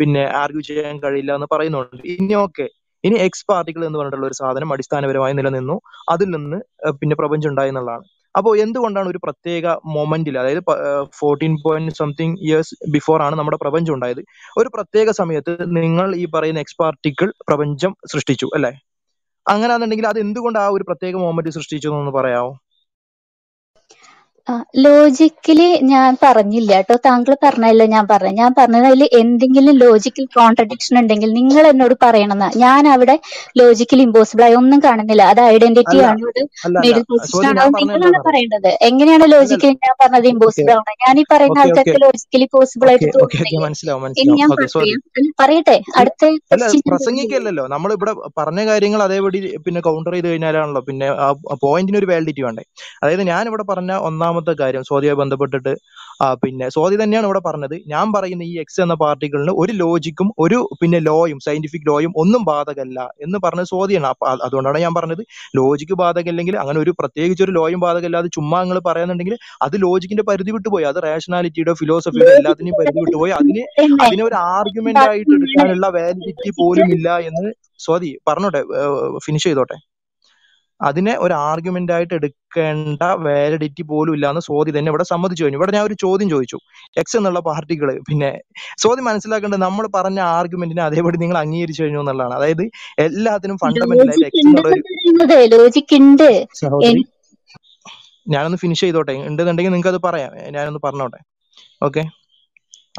പിന്നെ ആർഗ്യൂ ചെയ്യാൻ കഴിയില്ല എന്ന് പറയുന്നുണ്ട്. ഇനി ഓക്കെ ഇനി എക്സ് പാർട്ടിക്കിൾ എന്ന് പറഞ്ഞിട്ടുള്ള ഒരു സാധനം അടിസ്ഥാനപരമായി നിലനിന്നു. അതിൽ നിന്ന് പിന്നെ പ്രപഞ്ചം ഉണ്ടായി എന്നുള്ളതാണ്. അപ്പോൾ എന്തുകൊണ്ടാണ് ഒരു പ്രത്യേക മൊമെന്റിൽ അതായത് fourteen point something years before ആണ് നമ്മുടെ പ്രപഞ്ചം ഉണ്ടായത്. ഒരു പ്രത്യേക സമയത്ത് നിങ്ങൾ ഈ പറയുന്ന എക്സ് പാർട്ടിക്കിൾ പ്രപഞ്ചം സൃഷ്ടിച്ചു അല്ലേ? അങ്ങനെയാണെന്നുണ്ടെങ്കിൽ അത് എന്തുകൊണ്ട് ആ ഒരു പ്രത്യേക മൊമെന്റ് സൃഷ്ടിച്ചു എന്നൊന്ന് പറയാമോ ലോജിക്കലി ഞാൻ പറഞ്ഞില്ല കേട്ടോ താങ്കൾ പറഞ്ഞല്ലോ ഞാൻ പറഞ്ഞു. ഞാൻ പറഞ്ഞത് അതിൽ എന്തെങ്കിലും ലോജിക്കൽ കോൺട്രഡിക്ഷൻ ഉണ്ടെങ്കിൽ നിങ്ങൾ എന്നോട് പറയണമെന്നാ. ഞാൻ അവിടെ ലോജിക്കൽ ഇമ്പോസിബിൾ ആയി ഒന്നും കാണുന്നില്ല. അത് ഐഡന്റിറ്റി ആണ് മിഡിൽ പൊസിഷൻ നിങ്ങളാണ് പറയേണ്ടത്. എങ്ങനെയാണ് ലോജിക്കലി ഞാൻ പറഞ്ഞത് ഇമ്പോസിബിൾ ആണ്? ഞാൻ ഈ പറയുന്ന ആൾക്കാർക്ക് ലോജിക്കലി പോസിബിൾ ആയിട്ട് ഇനി മനസ്സിലാവും. ഞാൻ പറയാം പറയട്ടെ? അടുത്ത പ്രസംഗിക്കല്ലോ നമ്മൾ ഇവിടെ നമ്മളിവിടെ പറഞ്ഞ കാര്യങ്ങൾ അതേപടി പിന്നെ കൗണ്ടർ ചെയ്ത് കഴിഞ്ഞാലാണല്ലോ. പിന്നെ ആ പോയിന്റിന് ഒരു വാലിഡിറ്റി വേണ്ടേ. അതായത് ഞാൻ ഇവിടെ പറഞ്ഞ ഒന്നാമത്തെ കാര്യം സ്വാതിയെ ബന്ധപ്പെട്ടിട്ട്. ആ പിന്നെ സ്വാതി തന്നെയാണ് ഇവിടെ പറഞ്ഞത്. ഞാൻ പറയുന്ന ഈ എക്സ് എന്ന പാർട്ടിക്കിളിന് ഒരു ലോജിക്കും ഒരു പിന്നെ ലോയും സയന്റിഫിക് ലോയും ഒന്നും ബാധകല്ല എന്ന് പറഞ്ഞത് സ്വാതിയാണ്. അതുകൊണ്ടാണ് ഞാൻ പറഞ്ഞത്. ലോജിക്ക് ബാധകല്ലെങ്കിൽ അങ്ങനെ ഒരു പ്രത്യേകിച്ച് ഒരു ലോയും ബാധകല്ലാതെ ചുമ്മാ നിങ്ങൾ പറയുന്നുണ്ടെങ്കിൽ അത് ലോജിക്കിന്റെ പരിധി വിട്ടുപോയി. അത് റേഷനാലിറ്റിയുടെ ഫിലോസഫിയുടെ എല്ലാത്തിനെയും പരിധി വിട്ടുപോയി. അതിന് അതിനെ ഒരു ആർഗ്യുമെന്റ് ആയിട്ട് എടുക്കാനുള്ള വാലിഡിറ്റി പോലും ഇല്ല എന്ന് സ്വാതി പറഞ്ഞോട്ടെ ഫിനിഷ് ചെയ്തോട്ടെ. അതിനെ ഒരു ആർഗ്യുമെന്റ് ആയിട്ട് എടുക്കേണ്ട വാലിഡിറ്റി പോലും ഇല്ലാന്ന് സോദി തന്നെ ഇവിടെ സമ്മതിച്ചു കഴിഞ്ഞു. ഇവിടെ ഞാൻ ഒരു ചോദ്യം ചോദിച്ചു. എക്സ് എന്നുള്ള പാർട്ടികൾ പിന്നെ സോദി മനസ്സിലാക്കേണ്ടത് നമ്മൾ പറഞ്ഞ ആർഗ്യുമെന്റിനെ അതേപടി നിങ്ങൾ അംഗീകരിച്ചു കഴിഞ്ഞു എന്നുള്ളതാണ്. അതായത് എല്ലാത്തിനും ഫണ്ടമെന്റൽ ആയിട്ട് എക്സ് എന്നുള്ള ഞാനൊന്ന് ഫിനിഷ് ചെയ്തോട്ടെ. ഉണ്ടെന്നുണ്ടെങ്കിൽ നിങ്ങൾക്ക് അത് പറയാം. ഞാനൊന്ന് പറഞ്ഞോട്ടെ. ഓക്കെ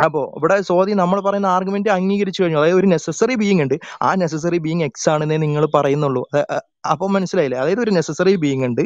അപ്പോ ഇവിടെ സോദി നമ്മൾ പറയുന്ന ആർഗ്യുമെന്റ് അംഗീകരിച്ചു കഴിഞ്ഞു. അതായത് ഒരു നെസസറി ബീയിങ് ഉണ്ട്. ആ നെസസറി ബീയിങ് എക്സ് ആണെന്നേ നിങ്ങൾ പറയുന്നുള്ളൂ. അപ്പൊ മനസ്സിലായില്ലേ? അതായത് ഒരു നെസസറി ബീങ് ഉണ്ട്.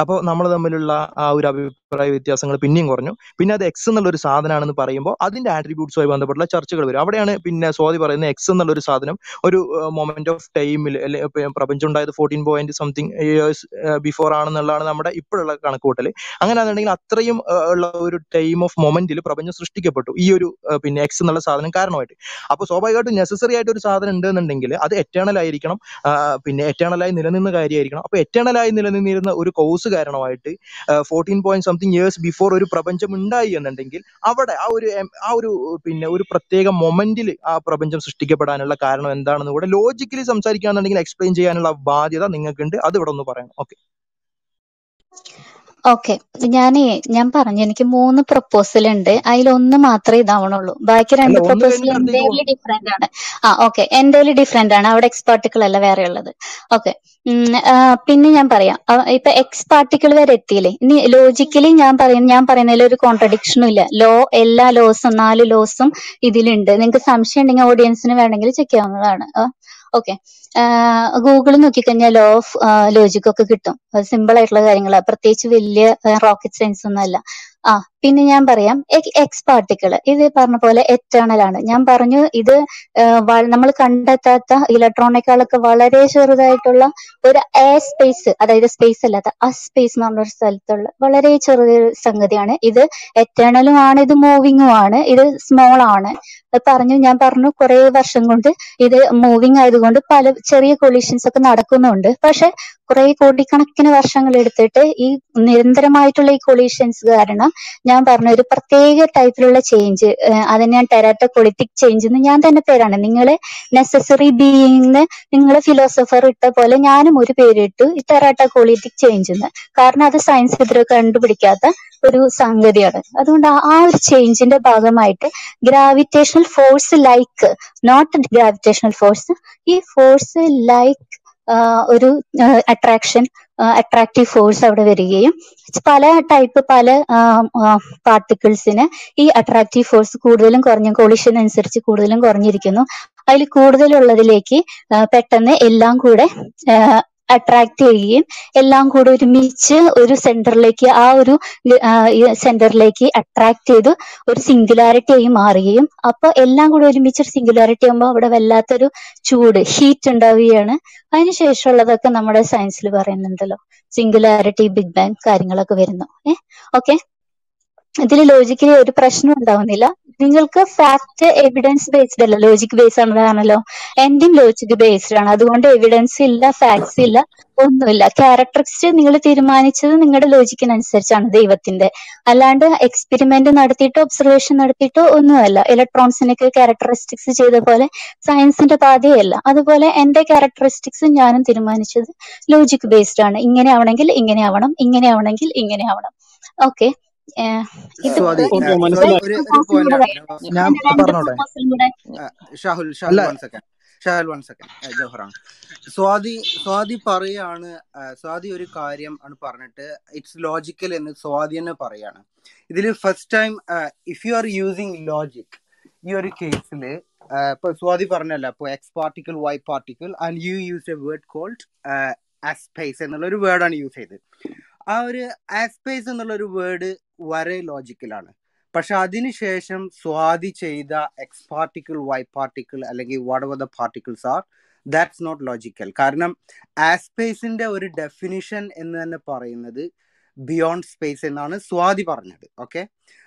അപ്പോൾ നമ്മൾ തമ്മിലുള്ള ആ ഒരു അഭിപ്രായ വ്യത്യാസങ്ങൾ പിന്നെയും കുറഞ്ഞു. പിന്നെ അത് എക്സ് എന്നുള്ള ഒരു സാധനമാണെന്ന് പറയുമ്പോൾ അതിന്റെ ആട്രിബ്യൂട്ട്സുമായി ബന്ധപ്പെട്ടുള്ള ചർച്ചകൾ വരും. അവിടെയാണ് പിന്നെ സ്വാതി പറയുന്നത് എക്സ് എന്നുള്ള ഒരു സാധനം ഒരു മൊമെന്റ് ഓഫ് ടൈമിൽ അല്ലെ ഇപ്പൊ പ്രപഞ്ചം ഉണ്ടായത് fourteen point something years before ആണെന്നുള്ളതാണ് നമ്മുടെ ഇപ്പോഴുള്ള കണക്കുകൂട്ടൽ. അങ്ങനെയാണെന്നുണ്ടെങ്കിൽ അത്രയും ഉള്ള ഒരു ടൈം ഓഫ് മൊമെന്റിൽ പ്രപഞ്ചം സൃഷ്ടിക്കപ്പെട്ടു. ഈ ഒരു പിന്നെ എക്സ് എന്നുള്ള സാധനം കാരണമായിട്ട്. അപ്പോൾ സ്വാഭാവികമായിട്ടും നെസസറി ആയിട്ട് ഒരു സാധനം ഉണ്ടെന്നുണ്ടെങ്കിൽ അത് എറ്റേണൽ ആയിരിക്കണം. പിന്നെ എറ്റേണലായി നിലനിന്ന കാര്യമായിരിക്കണം അപ്പോൾ എറ്റേണലായി നിലനിന്നിരുന്ന ഒരു കോഴ്സ് കാരണമായിട്ട് fourteen point something years before ഒരു പ്രപഞ്ചം ഉണ്ടായി എന്നുണ്ടെങ്കിൽ അവിടെ ആ ഒരു ആ ഒരു പിന്നെ ഒരു പ്രത്യേക മൊമെന്റിൽ ആ പ്രപഞ്ചം സൃഷ്ടിക്കപ്പെടാനുള്ള കാരണം എന്താണെന്ന് കൂടെ ലോജിക്കലി സംസാരിക്കുകയാണെന്നുണ്ടെങ്കിൽ എക്സ്പ്ലെയിൻ ചെയ്യാനുള്ള ബാധ്യത നിങ്ങൾക്കുണ്ട്. അത് ഇവിടെ ഒന്ന് പറയണം ഓക്കെ ഓക്കെ ഞാനേ ഞാൻ പറഞ്ഞു. എനിക്ക് മൂന്ന് പ്രപ്പോസൽ ഉണ്ട്. അതിലൊന്ന് മാത്രമേ ഇതാവണുള്ളൂ. ബാക്കി രണ്ട് പ്രൊപ്പോസൽ പോകും ഡിഫറെന്റ് ആണ്. ആ ഓക്കെ എന്തെങ്കിലും ഡിഫറെന്റ് ആണ്. അവിടെ എക്സ് പാർട്ടിക്കിൾ അല്ല വേറെ ഉള്ളത്. ഓക്കെ പിന്നെ ഞാൻ പറയാം. ഇപ്പൊ എക്സ് പാർട്ടിക്കിൾ വരെ എത്തിയില്ലേ? ഇനി ലോജിക്കലി ഞാൻ പറയുന്ന ഞാൻ പറയുന്നതിൽ ഒരു കോൺട്രഡിക്ഷനും ഇല്ല. ലോ എല്ലാ ലോസും നാല് ലോസും ഇതിലുണ്ട്. നിങ്ങൾക്ക് സംശയം ഉണ്ടെങ്കിൽ ഓഡിയൻസിന് വേണമെങ്കിൽ ചെക്ക് ചെയ്യാവുന്നതാണ്. ഓക്കെ ഗൂഗിൾ നോക്കിക്കഴിഞ്ഞാൽ ലോ ഓഫ് ലോജിക് ഒക്കെ കിട്ടും. സിമ്പിൾ ആയിട്ടുള്ള കാര്യങ്ങളാണ് പ്രത്യേകിച്ച് വലിയ റോക്കറ്റ് സയൻസ് ഒന്നും അല്ല. ആ പിന്നെ ഞാൻ പറയാം എക്സ് പാർട്ടിക്കിൾ ഇത് പറഞ്ഞ പോലെ എറ്റേണൽ ആണ്. ഞാൻ പറഞ്ഞു ഇത് നമ്മൾ കണ്ടെത്താത്ത ഇലക്ട്രോണിക്കുകളൊക്കെ വളരെ ചെറുതായിട്ടുള്ള ഒരു എ സ്പേസ് അതായത് സ്പേസ് അല്ലാത്ത അ സ്പേസ് എന്ന് പറഞ്ഞ ഒരു സ്ഥലത്തുള്ള വളരെ ചെറിയൊരു സംഗതിയാണ്. ഇത് എറ്റേണലും ആണ് ഇത് മൂവിങ്ങും ആണ് ഇത് സ്മോൾ ആണ്. പറഞ്ഞു ഞാൻ പറഞ്ഞു കുറെ വർഷം കൊണ്ട് ഇത് മൂവിങ് ആയതുകൊണ്ട് പല ചെറിയ കൊളീഷൻസ് ഒക്കെ നടക്കുന്നുണ്ട്. പക്ഷെ കുറെ കോടിക്കണക്കിന് വർഷങ്ങൾ എടുത്തിട്ട് ഈ നിരന്തരമായിട്ടുള്ള ഈ കൊളീഷൻസ് കാരണം ഞാൻ പറഞ്ഞ ഒരു പ്രത്യേക ടൈപ്പിലുള്ള ചേഞ്ച് അതിന് ഞാൻ ടെരാറ്റ പൊളിറ്റിക് ചേഞ്ച് എന്ന് ഞാൻ തന്നെ പേരാണ് നിങ്ങളെ നെസസറി ബീയിങ് നിങ്ങളെ ഫിലോസഫർ ഇട്ട പോലെ ഞാനും ഒരു പേരിട്ടു ഈ ടെറാറ്റ പൊളിറ്റിക് ചേഞ്ച് എന്ന് കാരണം അത് സയൻസ് ഇതുവരെ കണ്ടുപിടിക്കാത്ത ഒരു സംഗതിയാണ്. അതുകൊണ്ട് ആ ആ ഒരു ചേഞ്ചിന്റെ ഭാഗമായിട്ട് gravitational force like not gravitational force ഈ ഫോഴ്സ് ലൈക്ക് ഒരു അട്രാക്ഷൻ അട്രാക്റ്റീവ് ഫോഴ്സ് അവിടെ വരികയും പല ടൈപ്പ് പല പാർട്ടിക്കിൾസിന് ഈ അട്രാക്റ്റീവ് ഫോഴ്സ് കൂടുതലും കുറഞ്ഞ കൊളിഷൻ അനുസരിച്ച് കൂടുതലും കുറഞ്ഞിരിക്കുന്നു. അതിൽ കൂടുതലുള്ളതിലേക്ക് പെട്ടെന്ന് എല്ലാം കൂടെ അട്രാക്ട് ചെയ്യുകയും എല്ലാം കൂടെ ഒരുമിച്ച് ഒരു സെന്ററിലേക്ക് ആ ഒരു സെന്ററിലേക്ക് അട്രാക്ട് ചെയ്ത് ഒരു സിംഗുലാരിറ്റി ആയി മാറുകയും അപ്പൊ എല്ലാം കൂടെ ഒരുമിച്ച് ഒരു സിംഗുലാരിറ്റി ആകുമ്പോൾ അവിടെ വല്ലാത്തൊരു ചൂട് ഹീറ്റ് ഉണ്ടാവുകയാണ്. അതിനുശേഷമുള്ളതൊക്കെ നമ്മുടെ സയൻസിൽ പറയുന്നുണ്ടല്ലോ. സിംഗുലാരിറ്റി ബിഗ് ബാങ് കാര്യങ്ങളൊക്കെ വരുന്നു. ഏഹ് ഓക്കെ ഇതിൽ ലോജിക്കലി ഒരു പ്രശ്നം ഉണ്ടാവുന്നില്ല. നിങ്ങൾക്ക് ഫാക്ട് എവിഡൻസ് ബേസ്ഡ് അല്ല ലോജിക് ബേസ്ഡ് ആണല്ലോ എൻഡിങ് ലോജിക് ബേസ്ഡ് ആണ്. അതുകൊണ്ട് എവിഡൻസ് ഇല്ല ഫാക്ട്സ് ഇല്ല ഒന്നുമില്ല. ക്യാരക്ടറിസ്റ്റ് നിങ്ങൾ തീരുമാനിച്ചത് നിങ്ങളുടെ ലോജിക്കിനനുസരിച്ചാണ് ദൈവത്തിന്റെ അല്ലാണ്ട് എക്സ്പെരിമെന്റ് നടത്തിയിട്ടോ ഒബ്സർവേഷൻ നടത്തിയിട്ടോ ഒന്നുമല്ല. ഇലക്ട്രോൺസിനൊക്കെ ക്യാരക്ടറിസ്റ്റിക്സ് ചെയ്ത പോലെ സയൻസിന്റെ പാതയല്ല. അതുപോലെ എന്റെ ക്യാരക്ടറിസ്റ്റിക്സ് ഞാനും തീരുമാനിച്ചത് ലോജിക് ബേസ്ഡ് ആണ്. ഇങ്ങനെ ആവണമെങ്കിൽ ഇങ്ങനെ ആവണം ഇങ്ങനെ ആവണമെങ്കിൽ ഇങ്ങനെ ആവണം. Okay Shahul Shahul one second Shahul one second ജോഹറാണ്. Swathi Swathi പറയാണ് സ്വാതി ഒരു കാര്യം ആണ് പറഞ്ഞിട്ട് ഇറ്റ്സ് ലോജിക്കൽ എന്ന് സ്വാതി തന്നെ പറയാണ്. ഇതിൽ first time if you are using logic ഈ ഒരു കേസിൽ ഇപ്പൊ സ്വാതി പറഞ്ഞല്ല ഇപ്പൊ X particle Y particle and you use a word called ആസ്പേസ് എന്നുള്ള ഒരു വേർഡാണ് യൂസ് ചെയ്തത്. ആ ഒരു ആസ്പേസ് എന്നുള്ള ഒരു വേർഡ് വരെ ലോജിക്കലാണ് പക്ഷെ അതിനുശേഷം സ്വാതി ചെയ്ത എക്സ് പാർട്ടിക്കിൾ വൈ പാർട്ടിക്കിൾ അല്ലെങ്കിൽ whatever the particles are that's not logical കാരണം ആസ്പേസിന്റെ ഒരു ഡെഫിനിഷൻ എന്ന് തന്നെ പറയുന്നത് ബിയോണ്ട് സ്പേസ് എന്നാണ് സ്വാതി പറഞ്ഞത്. ഓക്കെ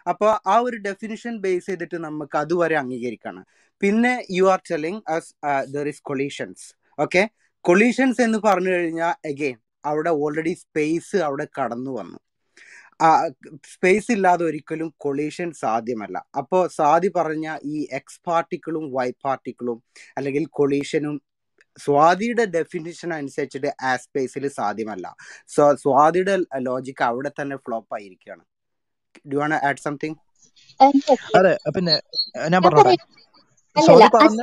അപ്പോൾ ആ ഒരു ഡെഫിനിഷൻ ബേസ് ചെയ്തിട്ട് നമുക്ക് അതുവരെ അംഗീകരിക്കണം. പിന്നെ you are telling us there is collisions okay collisions എന്ന് പറഞ്ഞു കഴിഞ്ഞാൽ അഗെയിൻ അവിടെ ഓൾറെഡി സ്പേസ് അവിടെ കടന്നു വന്നു. സ്പേസ് ഇല്ലാതെ ഒരിക്കലും കൊളീഷൻ സാധ്യമല്ല. അപ്പോൾ സാദി പറഞ്ഞ ഈ എക്സ് പാർട്ടിക്കിളും വൈ പാർട്ടിക്കിളും അല്ലെങ്കിൽ കൊളീഷനും സ്വാതിയുടെ ഡെഫിനിഷൻ അനുസരിച്ചിട്ട് ആ സ്പേസിൽ സാധ്യമല്ല. സോ സ്വാതിയുടെ ലോജിക്ക് അവിടെ തന്നെ ഫ്ലോപ്പ് ആയിരിക്കുകയാണ്. ഡു വാണ്ട് ആഡ് സംതിങ് അതെ പിന്നെ ഞാൻ പറഞ്ഞോട്ടെ? സ്വാതി പറഞ്ഞ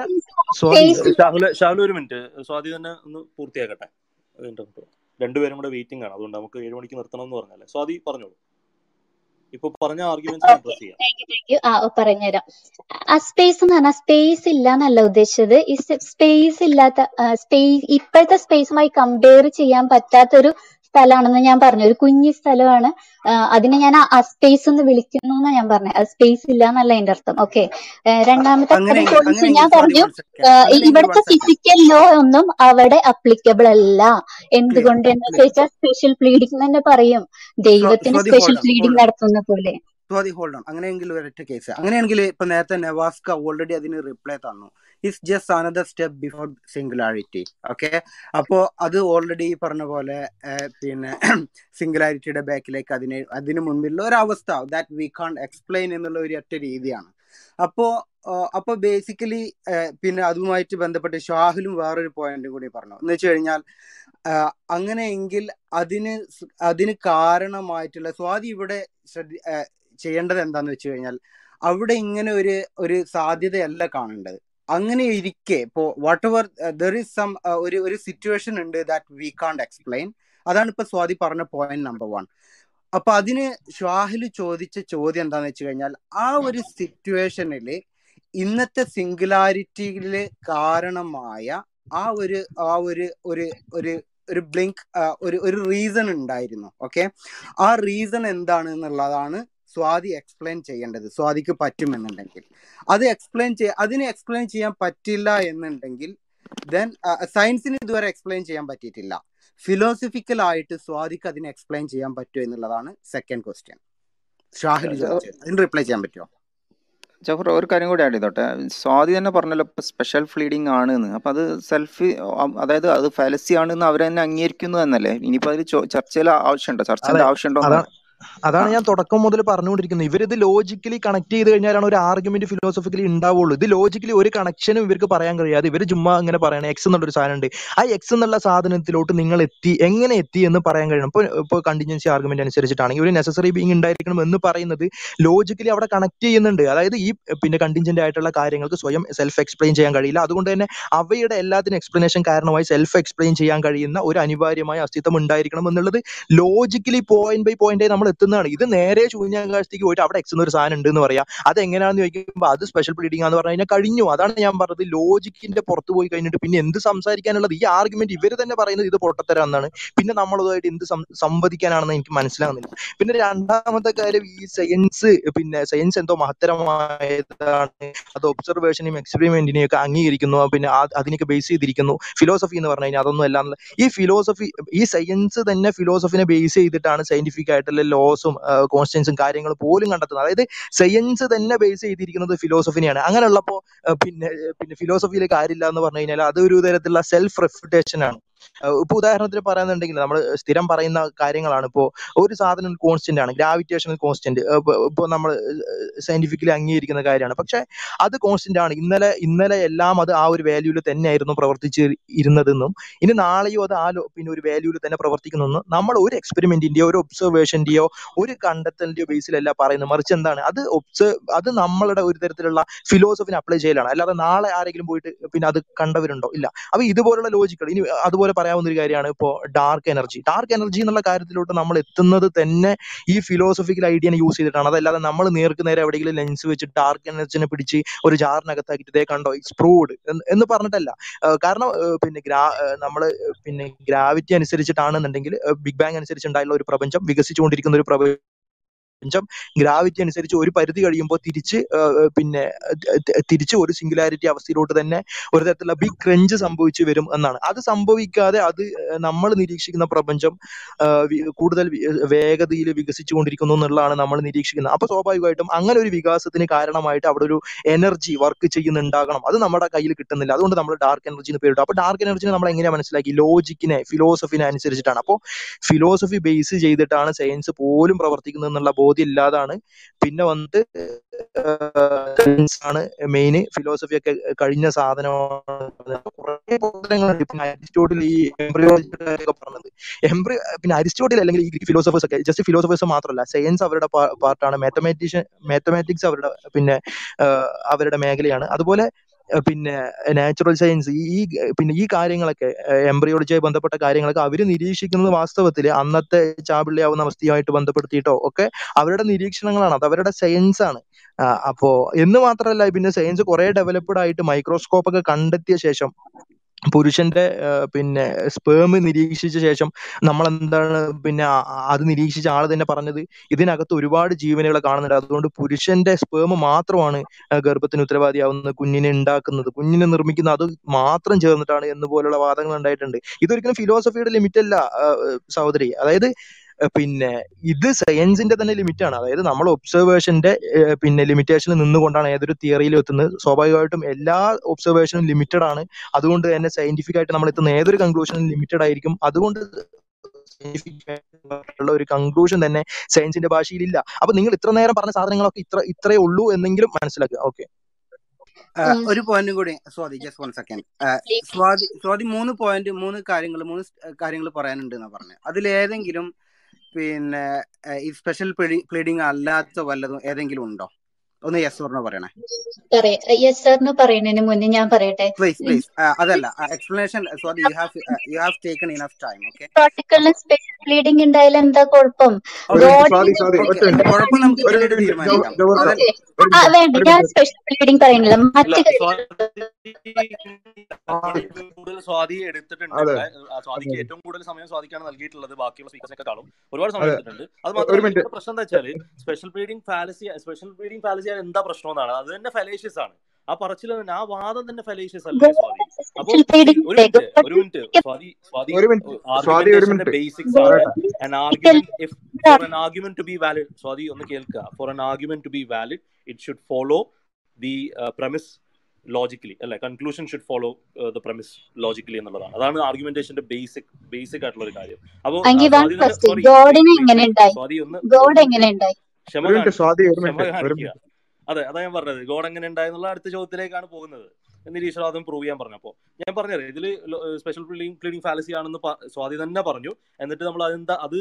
സ്വാതി ഒരു മിനിറ്റ് സ്വാതി തന്നെ ഒന്ന് പൂർത്തിയാക്കട്ടെ. അത് കഴിഞ്ഞിട്ട് നമുക്ക് പോകാം. രണ്ടുപേരും കൂടെ വെയിറ്റിംഗ് ആണ്. അതുകൊണ്ട് നമുക്ക് ഏഴ് മണിക്ക് നിർത്തണം എന്ന് പറഞ്ഞല്ലേ? അതി പറഞ്ഞോളൂ. ഇപ്പൊ പറഞ്ഞ ആർഗ്യുമെന്റ്സ് പറഞ്ഞുതരാം. ആ സ്പേസ് എന്ന് പറഞ്ഞാൽ സ്പേസ് ഇല്ല എന്നല്ല ഉദ്ദേശിച്ചത്. ഈ സ്പേസ് ഇല്ലാത്ത സ്പേസ് ഇപ്പോഴത്തെ സ്പേസുമായി കമ്പയർ ചെയ്യാൻ പറ്റാത്തൊരു സ്ഥലമാണെന്ന് ഞാൻ പറഞ്ഞു. ഒരു കുഞ്ഞി സ്ഥലമാണ്. അതിനെ ഞാൻ ആ സ്പേസ് എന്ന് വിളിക്കുന്നു എന്നാ ഞാൻ പറഞ്ഞത് അത് സ്പേസ് ഇല്ല എന്നല്ല അതിന്റെ അർത്ഥം. ഓക്കെ രണ്ടാമത്തെ ചോദിച്ചു. ഞാൻ പറഞ്ഞു ആ, ഇവിടുത്തെ ഫിസിക്കൽ ലോ ഒന്നും അവിടെ അപ്ലിക്കബിൾ അല്ല. എന്തുകൊണ്ട് എന്ന് ചോദിച്ചാൽ സ്പെഷ്യൽ പ്ലീഡിംഗ് തന്നെ പറയും. ദൈവത്തിന് സ്പെഷ്യൽ പ്ലീഡിംഗ് നടത്തുന്ന പോലെ. സ്വാതി ഹോൾഡ് ഓൺ അങ്ങനെയെങ്കിൽ ഒരൊറ്റ കേസ് അങ്ങനെയാണെങ്കിൽ ഇപ്പൊ നേരത്തെ നെവാസ്ക ഓൾറെഡി അതിന് റിപ്ലൈ തന്നു. It's just another step before singularity okay അപ്പോ അത് ഓൾറെഡി പറഞ്ഞ പോലെ പിന്നെ സിംഗുലാരിറ്റിയുടെ ബാക്കിലേക്ക് അതിന് അതിന് ഒരു അവസ്ഥ ദാറ്റ് വി കാൺ എക്സ്പ്ലെയിൻ എന്നുള്ള ഒരു ഒറ്റ രീതിയാണ്. അപ്പോ അപ്പൊ ബേസിക്കലി പിന്നെ അതുമായിട്ട് ബന്ധപ്പെട്ട് ഷാഹുലും വേറൊരു പോയിന്റ് കൂടി പറഞ്ഞു. എന്ന് വെച്ച് കഴിഞ്ഞാൽ അങ്ങനെയെങ്കിൽ അതിന് അതിന് കാരണമായിട്ടുള്ള സ്വാതി ഇവിടെ ശ്രദ്ധി ചെയ്യേണ്ടത് എന്താന്ന് വെച്ച് കഴിഞ്ഞാൽ അവിടെ ഇങ്ങനെ ഒരു ഒരു സാധ്യതയല്ല കാണേണ്ടത്. അങ്ങനെ ഇരിക്കെ ഇപ്പോ whatever there is some ഒരു ഒരു സിറ്റുവേഷൻ ഉണ്ട് ദാറ്റ് വി കാണ്ട് എക്സ്പ്ലെയിൻ അതാണ് ഇപ്പൊ സ്വാതി പറഞ്ഞ പോയിന്റ് നമ്പർ വൺ അപ്പൊ അതിന് ഷാഹിൽ ചോദിച്ച ചോദ്യം എന്താന്ന് വെച്ച് കഴിഞ്ഞാൽ ആ ഒരു സിറ്റുവേഷനിൽ ഇന്നത്തെ സിംഗുലാരിറ്റിയിൽ കാരണമായ ആ ഒരു ആ ഒരു ഒരു ഒരു ഒരു ബ്ലിങ്ക് ഒരു ഒരു റീസൺ ഉണ്ടായിരുന്നു. ഓക്കെ ആ റീസൺ എന്താണ് എന്നുള്ളതാണ് സ്വാതി എക്സ്പ്ലെയിൻ ചെയ്യേണ്ടത് സ്വാതിക്ക് പറ്റുമെന്നുണ്ടെങ്കിൽ. അത് എക്സ്പ്ലെയിൻ ചെയ്യ അതിന് എക്സ്പ്ലെയിൻ ചെയ്യാൻ പറ്റില്ല എന്നുണ്ടെങ്കിൽ ദെൻ സയൻസിന് ഇതുവരെ എക്സ്പ്ലെയിൻ ചെയ്യാൻ പറ്റിയിട്ടില്ല. ഫിലോസഫിക്കൽ ആയിട്ട് സ്വാതിക്ക് അതിനെ എക്സ്പ്ലെയിൻ ചെയ്യാൻ പറ്റുമോ എന്നുള്ളതാണ് സെക്കൻഡ് ക്വസ്റ്റ്യൻ ഷാഹിൽ അതിന് റിപ്ലൈ ചെയ്യാൻ പറ്റുമോ? ജഫർ ഒരു കാര്യം കൂടി ആഡ് ചെയ്തോട്ടെ. സ്വാതി തന്നെ പറഞ്ഞല്ലോ ഇപ്പൊ സ്പെഷ്യൽ ഫ്ലീഡിങ് ആണ് എന്ന് അപ്പൊ അത് സെൽഫ് അതായത് അത് ഫാലസി ആണെന്ന് അവർ തന്നെ അംഗീകരിക്കുന്നു എന്നല്ലേ? ഇനിയിപ്പോ അതിൽ ചർച്ചയിൽ ആവശ്യമുണ്ടോ? അതെ. ആവശ്യമുണ്ടോ? അതാണ് ഞാൻ തുടക്കം മുതൽ പറഞ്ഞുകൊണ്ടിരിക്കുന്നത്. ഇവരിത് ലോജിക്കലി കണക്ട് ചെയ്ത് കഴിഞ്ഞാലാണ് ഒരു ആർഗ്യുമെന്റ് ഫിലോസഫിക്കലി ഉണ്ടാവുള്ളൂ. ഇത് ലോജിക്കലി ഒരു കണക്ഷനും ഇവർക്ക് പറയാൻ കഴിയാതെ ഇവർ ചുമ്മാ അങ്ങനെ പറയണം എക്സ് എന്നുള്ളൊരു സാധനം ഉണ്ട്. ആ എക്സ് എന്നുള്ള സാധനത്തിലോട്ട് നിങ്ങൾ എത്തി എങ്ങനെ എത്തി എന്ന് പറയാൻ കഴിയണം. ഇപ്പോൾ ഇപ്പോൾ കണ്ടിൻജൻസി ആർഗ്യുമെന്റ് അനുസരിച്ചിട്ടാണെങ്കിൽ ഒരു നെസസറി ബീങ് ഉണ്ടായിരിക്കണം എന്ന് പറയുന്നത് ലോജിക്കലി അവിടെ കണക്ട് ചെയ്യുന്നുണ്ട്. അതായത് ഈ പിന്നെ കണ്ടിൻജന്റ് ആയിട്ടുള്ള കാര്യങ്ങൾക്ക് സ്വയം സെൽഫ് എക്സ്പ്ലെയിൻ ചെയ്യാൻ കഴിയില്ല. അതുകൊണ്ട് തന്നെ അവയുടെ എല്ലാത്തിനും എക്സ്പ്ലനേഷൻ കാരണമായി സെൽഫ് എക്സ്പ്ലെയിൻ ചെയ്യാൻ കഴിയുന്ന ഒരു അനിവാര്യമായ അസ്തിത്വം ഉണ്ടായിരിക്കണം എന്നുള്ളത് ലോജിക്കലി പോയിന്റ് ബൈ പോയിന്റ് നമ്മൾ എത്തുന്നതാണ്. ഇത് നേരെ ശൂന്യാകാശത്തേക്ക് പോയിട്ട് അവിടെ എക്സ് എന്നൊരു സാധനം ഉണ്ട് എന്ന് പറയാം. അത് എങ്ങനെയാണെന്ന് ചോദിക്കുമ്പോൾ അത് സ്പെഷ്യൽ ബ്ലീഡിംഗ് എന്ന് പറഞ്ഞു കഴിഞ്ഞാൽ കഴിഞ്ഞു. അതാണ് ഞാൻ പറഞ്ഞത് ലോജിക്കിന്റെ പുറത്ത് പോയി കഴിഞ്ഞിട്ട് പിന്നെ എന്ത് സംസാരിക്കാനുള്ളത്? ഈ ആർഗ്യുമെന്റ് ഇവർ തന്നെ പറയുന്നത് ഇത് പൊട്ടത്തരാന്നാണ്. പിന്നെ നമ്മളതുമായിട്ട് എന്ത് സംവദിക്കാനാണെന്ന് എനിക്ക് മനസ്സിലാകുന്നില്ല പിന്നെ രണ്ടാമത്തെ കാര്യം ഈ സയൻസ് പിന്നെ സയൻസ് എന്തോ മഹത്തരമായതാണ്. അത് ഒബ്സർവേഷനെയും എക്സ്പെരിമെന്റിനെയും ഒക്കെ അംഗീകരിക്കുന്നു. പിന്നെ അതിനൊക്കെ ബേസ് ചെയ്തിരിക്കുന്നു. ഫിലോസഫി എന്ന് പറഞ്ഞു കഴിഞ്ഞാൽ അതൊന്നും അല്ല ഈ ഫിലോസഫി ഈ സയൻസ് തന്നെ ഫിലോസഫിനെ ബേസ് ചെയ്തിട്ടാണ് സയന്റിഫിക് ആയിട്ടുള്ള ലോസും കോൺസ്റ്റൻസും കാര്യങ്ങളും പോലും കണ്ടെത്തുന്നത്. അതായത് സയൻസ് തന്നെ ബേസ് ചെയ്തിരിക്കുന്നത് ഫിലോസഫിനെയാണ് അങ്ങനെയുള്ളപ്പോ ആ, പിന്നെ പിന്നെ ഫിലോസഫിയിൽ കാര്യമില്ല എന്ന് പറഞ്ഞു കഴിഞ്ഞാൽ അതൊരു തരത്തിലുള്ള സെൽഫ് റെഫ്യൂട്ടേഷൻ ആണ്. ഇപ്പൊ ഉദാഹരണത്തിന് പറയുന്നുണ്ടെങ്കിൽ നമ്മൾ സ്ഥിരം പറയുന്ന കാര്യങ്ങളാണ്. ഇപ്പോ ഒരു സാധനം കോൺസ്റ്റന്റ് ആണ്. ഗ്രാവിറ്റേഷണൽ കോൺസ്റ്റന്റ് ഇപ്പൊ നമ്മൾ സയന്റിഫിക്കലി അംഗീകരിക്കുന്ന കാര്യമാണ്. പക്ഷെ അത് കോൺസ്റ്റന്റ് ആണ്. ഇന്നലെ ഇന്നലെ എല്ലാം അത് ആ ഒരു വാല്യൂവിൽ തന്നെയായിരുന്നു പ്രവർത്തിച്ച് ഇരുന്നതെന്നും ഇനി നാളെയോ അത് ആ പിന്നെ ഒരു വാല്യൂവിൽ തന്നെ പ്രവർത്തിക്കുന്നെന്നും നമ്മൾ ഒരു എക്സ്പെരിമെന്റിന്റെയോ ഒരു ഒബ്സർവേഷന്റെയോ ഒരു കണ്ടെത്തലിന്റെയോ ബേസിലല്ല പറയുന്നത്. മറിച്ച് എന്താണ്? അത് ഒബ്സർവ് അത് നമ്മളുടെ ഒരു തരത്തിലുള്ള ഫിലോസഫിനെ അപ്ലൈ ചെയ്യലാണ്. അല്ലാതെ നാളെ ആരെങ്കിലും പോയിട്ട് പിന്നെ അത് കണ്ടവരുണ്ടോ? ഇല്ല. അപ്പൊ ഇതുപോലുള്ള ലോജിക്കൽ ഇനി അതുപോലെ പറയാവുന്ന ഒരു കാര്യമാണ് ഇപ്പോ ഡാർക്ക് എനർജി ഡാർക്ക് എനർജി എന്നുള്ള കാര്യത്തിലോട്ട് നമ്മൾ എത്തുന്നത് തന്നെ ഈ ഫിലോസഫിക്കൽ ഐഡിയനെ യൂസ് ചെയ്തിട്ടാണ്. അതല്ലാതെ നമ്മൾ നേർക്ക് നേരെ എവിടെയെങ്കിലും ലെൻസ് വെച്ച് ഡാർക്ക് എനർജിനെ പിടിച്ച് ഒരു ജാറിനകത്താക്കിയിട്ട് ഇതേ കണ്ടോ ഇറ്റ്സ് പ്രൂവ്ഡ് എന്ന് പറഞ്ഞിട്ടല്ല. കാരണം പിന്നെ ഗ്രാ നമ്മൾ പിന്നെ ഗ്രാവിറ്റി അനുസരിച്ചിട്ടാണെന്നുണ്ടെങ്കിൽ ബിഗ് ബാങ് അനുസരിച്ച് ഉണ്ടായുള്ള ഒരു പ്രപഞ്ചം വികസിച്ചുകൊണ്ടിരിക്കുന്ന ഒരു പ്രപഞ്ചം പ്രപഞ്ചം ഗ്രാവിറ്റി അനുസരിച്ച് ഒരു പരിധി കഴിയുമ്പോൾ തിരിച്ച് പിന്നെ തിരിച്ച് ഒരു സിംഗുലാരിറ്റി അവസ്ഥയിലോട്ട് തന്നെ ഒരു തരത്തിലുള്ള ബിഗ് ക്രഞ്ച് സംഭവിച്ചു വരും എന്നാണ്. അത് സംഭവിക്കാതെ അത് നമ്മൾ നിരീക്ഷിക്കുന്ന പ്രപഞ്ചം കൂടുതൽ വേഗതയിൽ വികസിച്ചു കൊണ്ടിരിക്കുന്നു എന്നുള്ളതാണ് നമ്മൾ നിരീക്ഷിക്കുന്നത്. അപ്പൊ സ്വാഭാവികമായിട്ടും അങ്ങനെ ഒരു വികാസത്തിന് കാരണമായിട്ട് അവിടെ ഒരു എനർജി വർക്ക് ചെയ്യുന്നുണ്ടാകണം. അത് നമ്മുടെ കയ്യിൽ കിട്ടുന്നില്ല. അതുകൊണ്ട് നമ്മൾ ഡാർക്ക് എനർജി എന്ന് പേരിട്ടു അപ്പൊ ഡാർക്ക് എനർജിനെ നമ്മൾ എങ്ങനെയാ മനസ്സിലാക്കി? ലോജിക്കിനെ ഫിലോസഫിനെ അനുസരിച്ചിട്ടാണ്. അപ്പോൾ ഫിലോസഫി ബേസ് ചെയ്തിട്ടാണ് സയൻസ് പോലും പ്രവർത്തിക്കുന്നത് എന്നുള്ള ബോധ്യം ബോധ്യം ഇല്ലാതാണ് പിന്നെ വന്നിട്ട് ആണ് മെയിൻ ഫിലോസഫി ഒക്കെ കഴിഞ്ഞ സാധനമാണ്. പിന്നെ അരിസ്റ്റോട്ടിൽ ഈ കാര്യമൊക്കെ പറഞ്ഞത്. എംബ്രി പിന്നെ അരിസ്റ്റോട്ടിൽ അല്ലെങ്കിൽ ഈ ഗ്രീക്ക് ഫിലോസഫേഴ്സ് ഒക്കെ ജസ്റ്റ് ഫിലോസഫേഴ്സ് മാത്രമല്ല സയൻസ് അവരുടെ പാർട്ടാണ് മാത്തമാറ്റീഷ്യൻ മാത്തമാറ്റിക്സ് അവരുടെ പിന്നെ അവരുടെ മേഖലയാണ്. അതുപോലെ പിന്നെ നാച്ചുറൽ സയൻസ് ഈ പിന്നെ ഈ കാര്യങ്ങളൊക്കെ എംബ്രിയോളജിയായി ബന്ധപ്പെട്ട കാര്യങ്ങളൊക്കെ അവർ നിരീക്ഷിക്കുന്നത് വാസ്തവത്തിൽ അന്നത്തെ ചാപിള്ളിയാവുന്ന അവസ്ഥയുമായിട്ട് ബന്ധപ്പെടുത്തിയിട്ടോ ഒക്കെ അവരുടെ നിരീക്ഷണങ്ങളാണ്. അത് അവരുടെ സയൻസ് ആണ്. അപ്പോ എന്ന് മാത്രമല്ല പിന്നെ സയൻസ് കുറെ ഡെവലപ്ഡ് ആയിട്ട് മൈക്രോസ്കോപ്പ് ഒക്കെ കണ്ടെത്തിയ ശേഷം പുരുഷന്റെ പിന്നെ സ്പേം നിരീക്ഷിച്ച ശേഷം നമ്മൾ എന്താണ് പിന്നെ അത് നിരീക്ഷിച്ച ആൾ തന്നെ പറഞ്ഞത് ഇതിനകത്ത് ഒരുപാട് ജീവനുകളെ കാണുന്നുണ്ട്. അതുകൊണ്ട് പുരുഷന്റെ സ്പേം മാത്രമാണ് ഗർഭത്തിന് ഉത്തരവാദിയാവുന്നത് കുഞ്ഞിനെ ഉണ്ടാക്കുന്നത്. കുഞ്ഞിനെ നിർമ്മിക്കുന്ന അത് മാത്രം ചേർന്നിട്ടാണ് എന്ന് പോലുള്ള വാദങ്ങൾ ഉണ്ടായിട്ടുണ്ട്. ഇതൊരിക്കലും ഫിലോസഫിയുടെ ലിമിറ്റ് അല്ല സഹോദരി. അതായത് പിന്നെ ഇത് സയൻസിന്റെ തന്നെ ലിമിറ്റ് ആണ് അതായത് നമ്മൾ ഒബ്സർവേഷന്റെ പിന്നെ ലിമിറ്റേഷനിൽ നിന്നുകൊണ്ടാണ് ഏതൊരു തിയറിയിലും എത്തുന്നത്. സ്വാഭാവികമായിട്ടും എല്ലാ ഒബ്സർവേഷനും ലിമിറ്റഡ് ആണ്. അതുകൊണ്ട് തന്നെ സയന്റിഫിക് ആയിട്ട് നമ്മൾ എത്തുന്ന ഏതൊരു കൺക്ലൂഷനും ലിമിറ്റഡ് ആയിരിക്കും. അതുകൊണ്ട് scientific ആയിട്ടുള്ള ഒരു കൺക്ലൂഷൻ തന്നെ സയൻസിന്റെ ഭാഷയിൽ ഇല്ല അപ്പൊ നിങ്ങൾ ഇത്ര നേരം പറഞ്ഞ സാധനങ്ങളൊക്കെ ഇത്ര ഇത്രേ ഉള്ളൂ എന്നെങ്കിലും മനസ്സിലാക്കുക. ഓക്കെ ഒരു പോയിന്റും കൂടി Swathi just one second Swathi Swathi മൂന്ന് പോയിന്റ് മൂന്ന് കാര്യങ്ങൾ മൂന്ന് കാര്യങ്ങൾ പറയാനുണ്ട് എന്നാ പറഞ്ഞത് അതിലേതെങ്കിലും പിന്നെ ഈ സ്പെഷ്യൽ പ്ലീഡിങ് അല്ലാത്ത വല്ലതും ഏതെങ്കിലും ഉണ്ടോ? ഒന്ന് യെസ് പറഞ്ഞോ പറയണേ. യെസ് സാറിന് പറയുന്നതിന് മുന്നേ ഞാൻ പറയട്ടെ? പ്ലീസ് പ്ലീസ് അതല്ല explanation sorry you have you have taken enough time okay പാർട്ടിക്കിളിന് special pleading ഉണ്ടായാലും എന്താ കുഴപ്പം? സോറി സോറി കുഴപ്പം നമുക്ക് വേണ്ട. ഞാൻ സ്പെഷ്യൽ ബ്ലീഡിംഗ് പറയുന്നില്ല. മറ്റു കൂടുതൽ സ്വാതി എടുത്തിട്ടുണ്ട്. സ്വാതിക്ക് ഏറ്റവും കൂടുതൽ സമയം സ്വാതിക്കാണ് നൽകിയിട്ടുള്ളത്. ബാക്കിയുള്ള സ്പീക്കേഴ്സിനെക്കാളും ഒരുപാട് സമയം എടുത്തിട്ടുണ്ട്. അത് ഒരു മാത്രമല്ല മിനിറ്റ്. പ്രശ്നം എന്താ വെച്ചാൽ special pleading fallacy special pleading fallacy എന്താ പ്രശ്നം എന്നാണ് അത് തന്നെ ഫലേഷ്യസ് ആണ്. ആ പറച്ചിൽ തന്നെ ആ വാദം തന്നെ ഫലേഷ്യസ് അല്ലേ സ്വാതി? അപ്പോ ഒരു മിനിറ്റ് ഒരു മിനിറ്റ്. സ്വാതി സ്വാതി ബേസിക്സ് ആണ്. an argument to be valid Swathi ഒന്ന് കേൾക്കുക. For an argument to be valid it should follow the uh, premise logically അല്ലെ? Conclusion should follow the premise logically എന്നുള്ളതാണ്. അതാണ് ആർഗ്യുമെന്റേഷന്റെ ബേസിക് ബേസിക് ആയിട്ടുള്ള ഒരു കാര്യം. അപ്പോൾ സ്വാതി ഒന്ന് ക്ഷമ ഒരു മിനിറ്റ് കാണിക്കുക. അതെ അതാ ഞാൻ പറഞ്ഞത്. ഗോഡ് എങ്ങനെ ഉണ്ടായെന്നുള്ള അടുത്ത ചോദ്യത്തിലേക്കാണ് പോകുന്നത് നിരീശ്വരവാദം പ്രൂവ് ചെയ്യാൻ പറഞ്ഞു. അപ്പോൾ ഞാൻ പറഞ്ഞത് ഇതിൽ സ്പെഷ്യൽ ക്ലീനിങ് ക്ലീനിങ് ഫാലസി ആണെന്ന് സ്വാതി തന്നെ പറഞ്ഞു. എന്നിട്ട് നമ്മൾ അതെന്താ അത്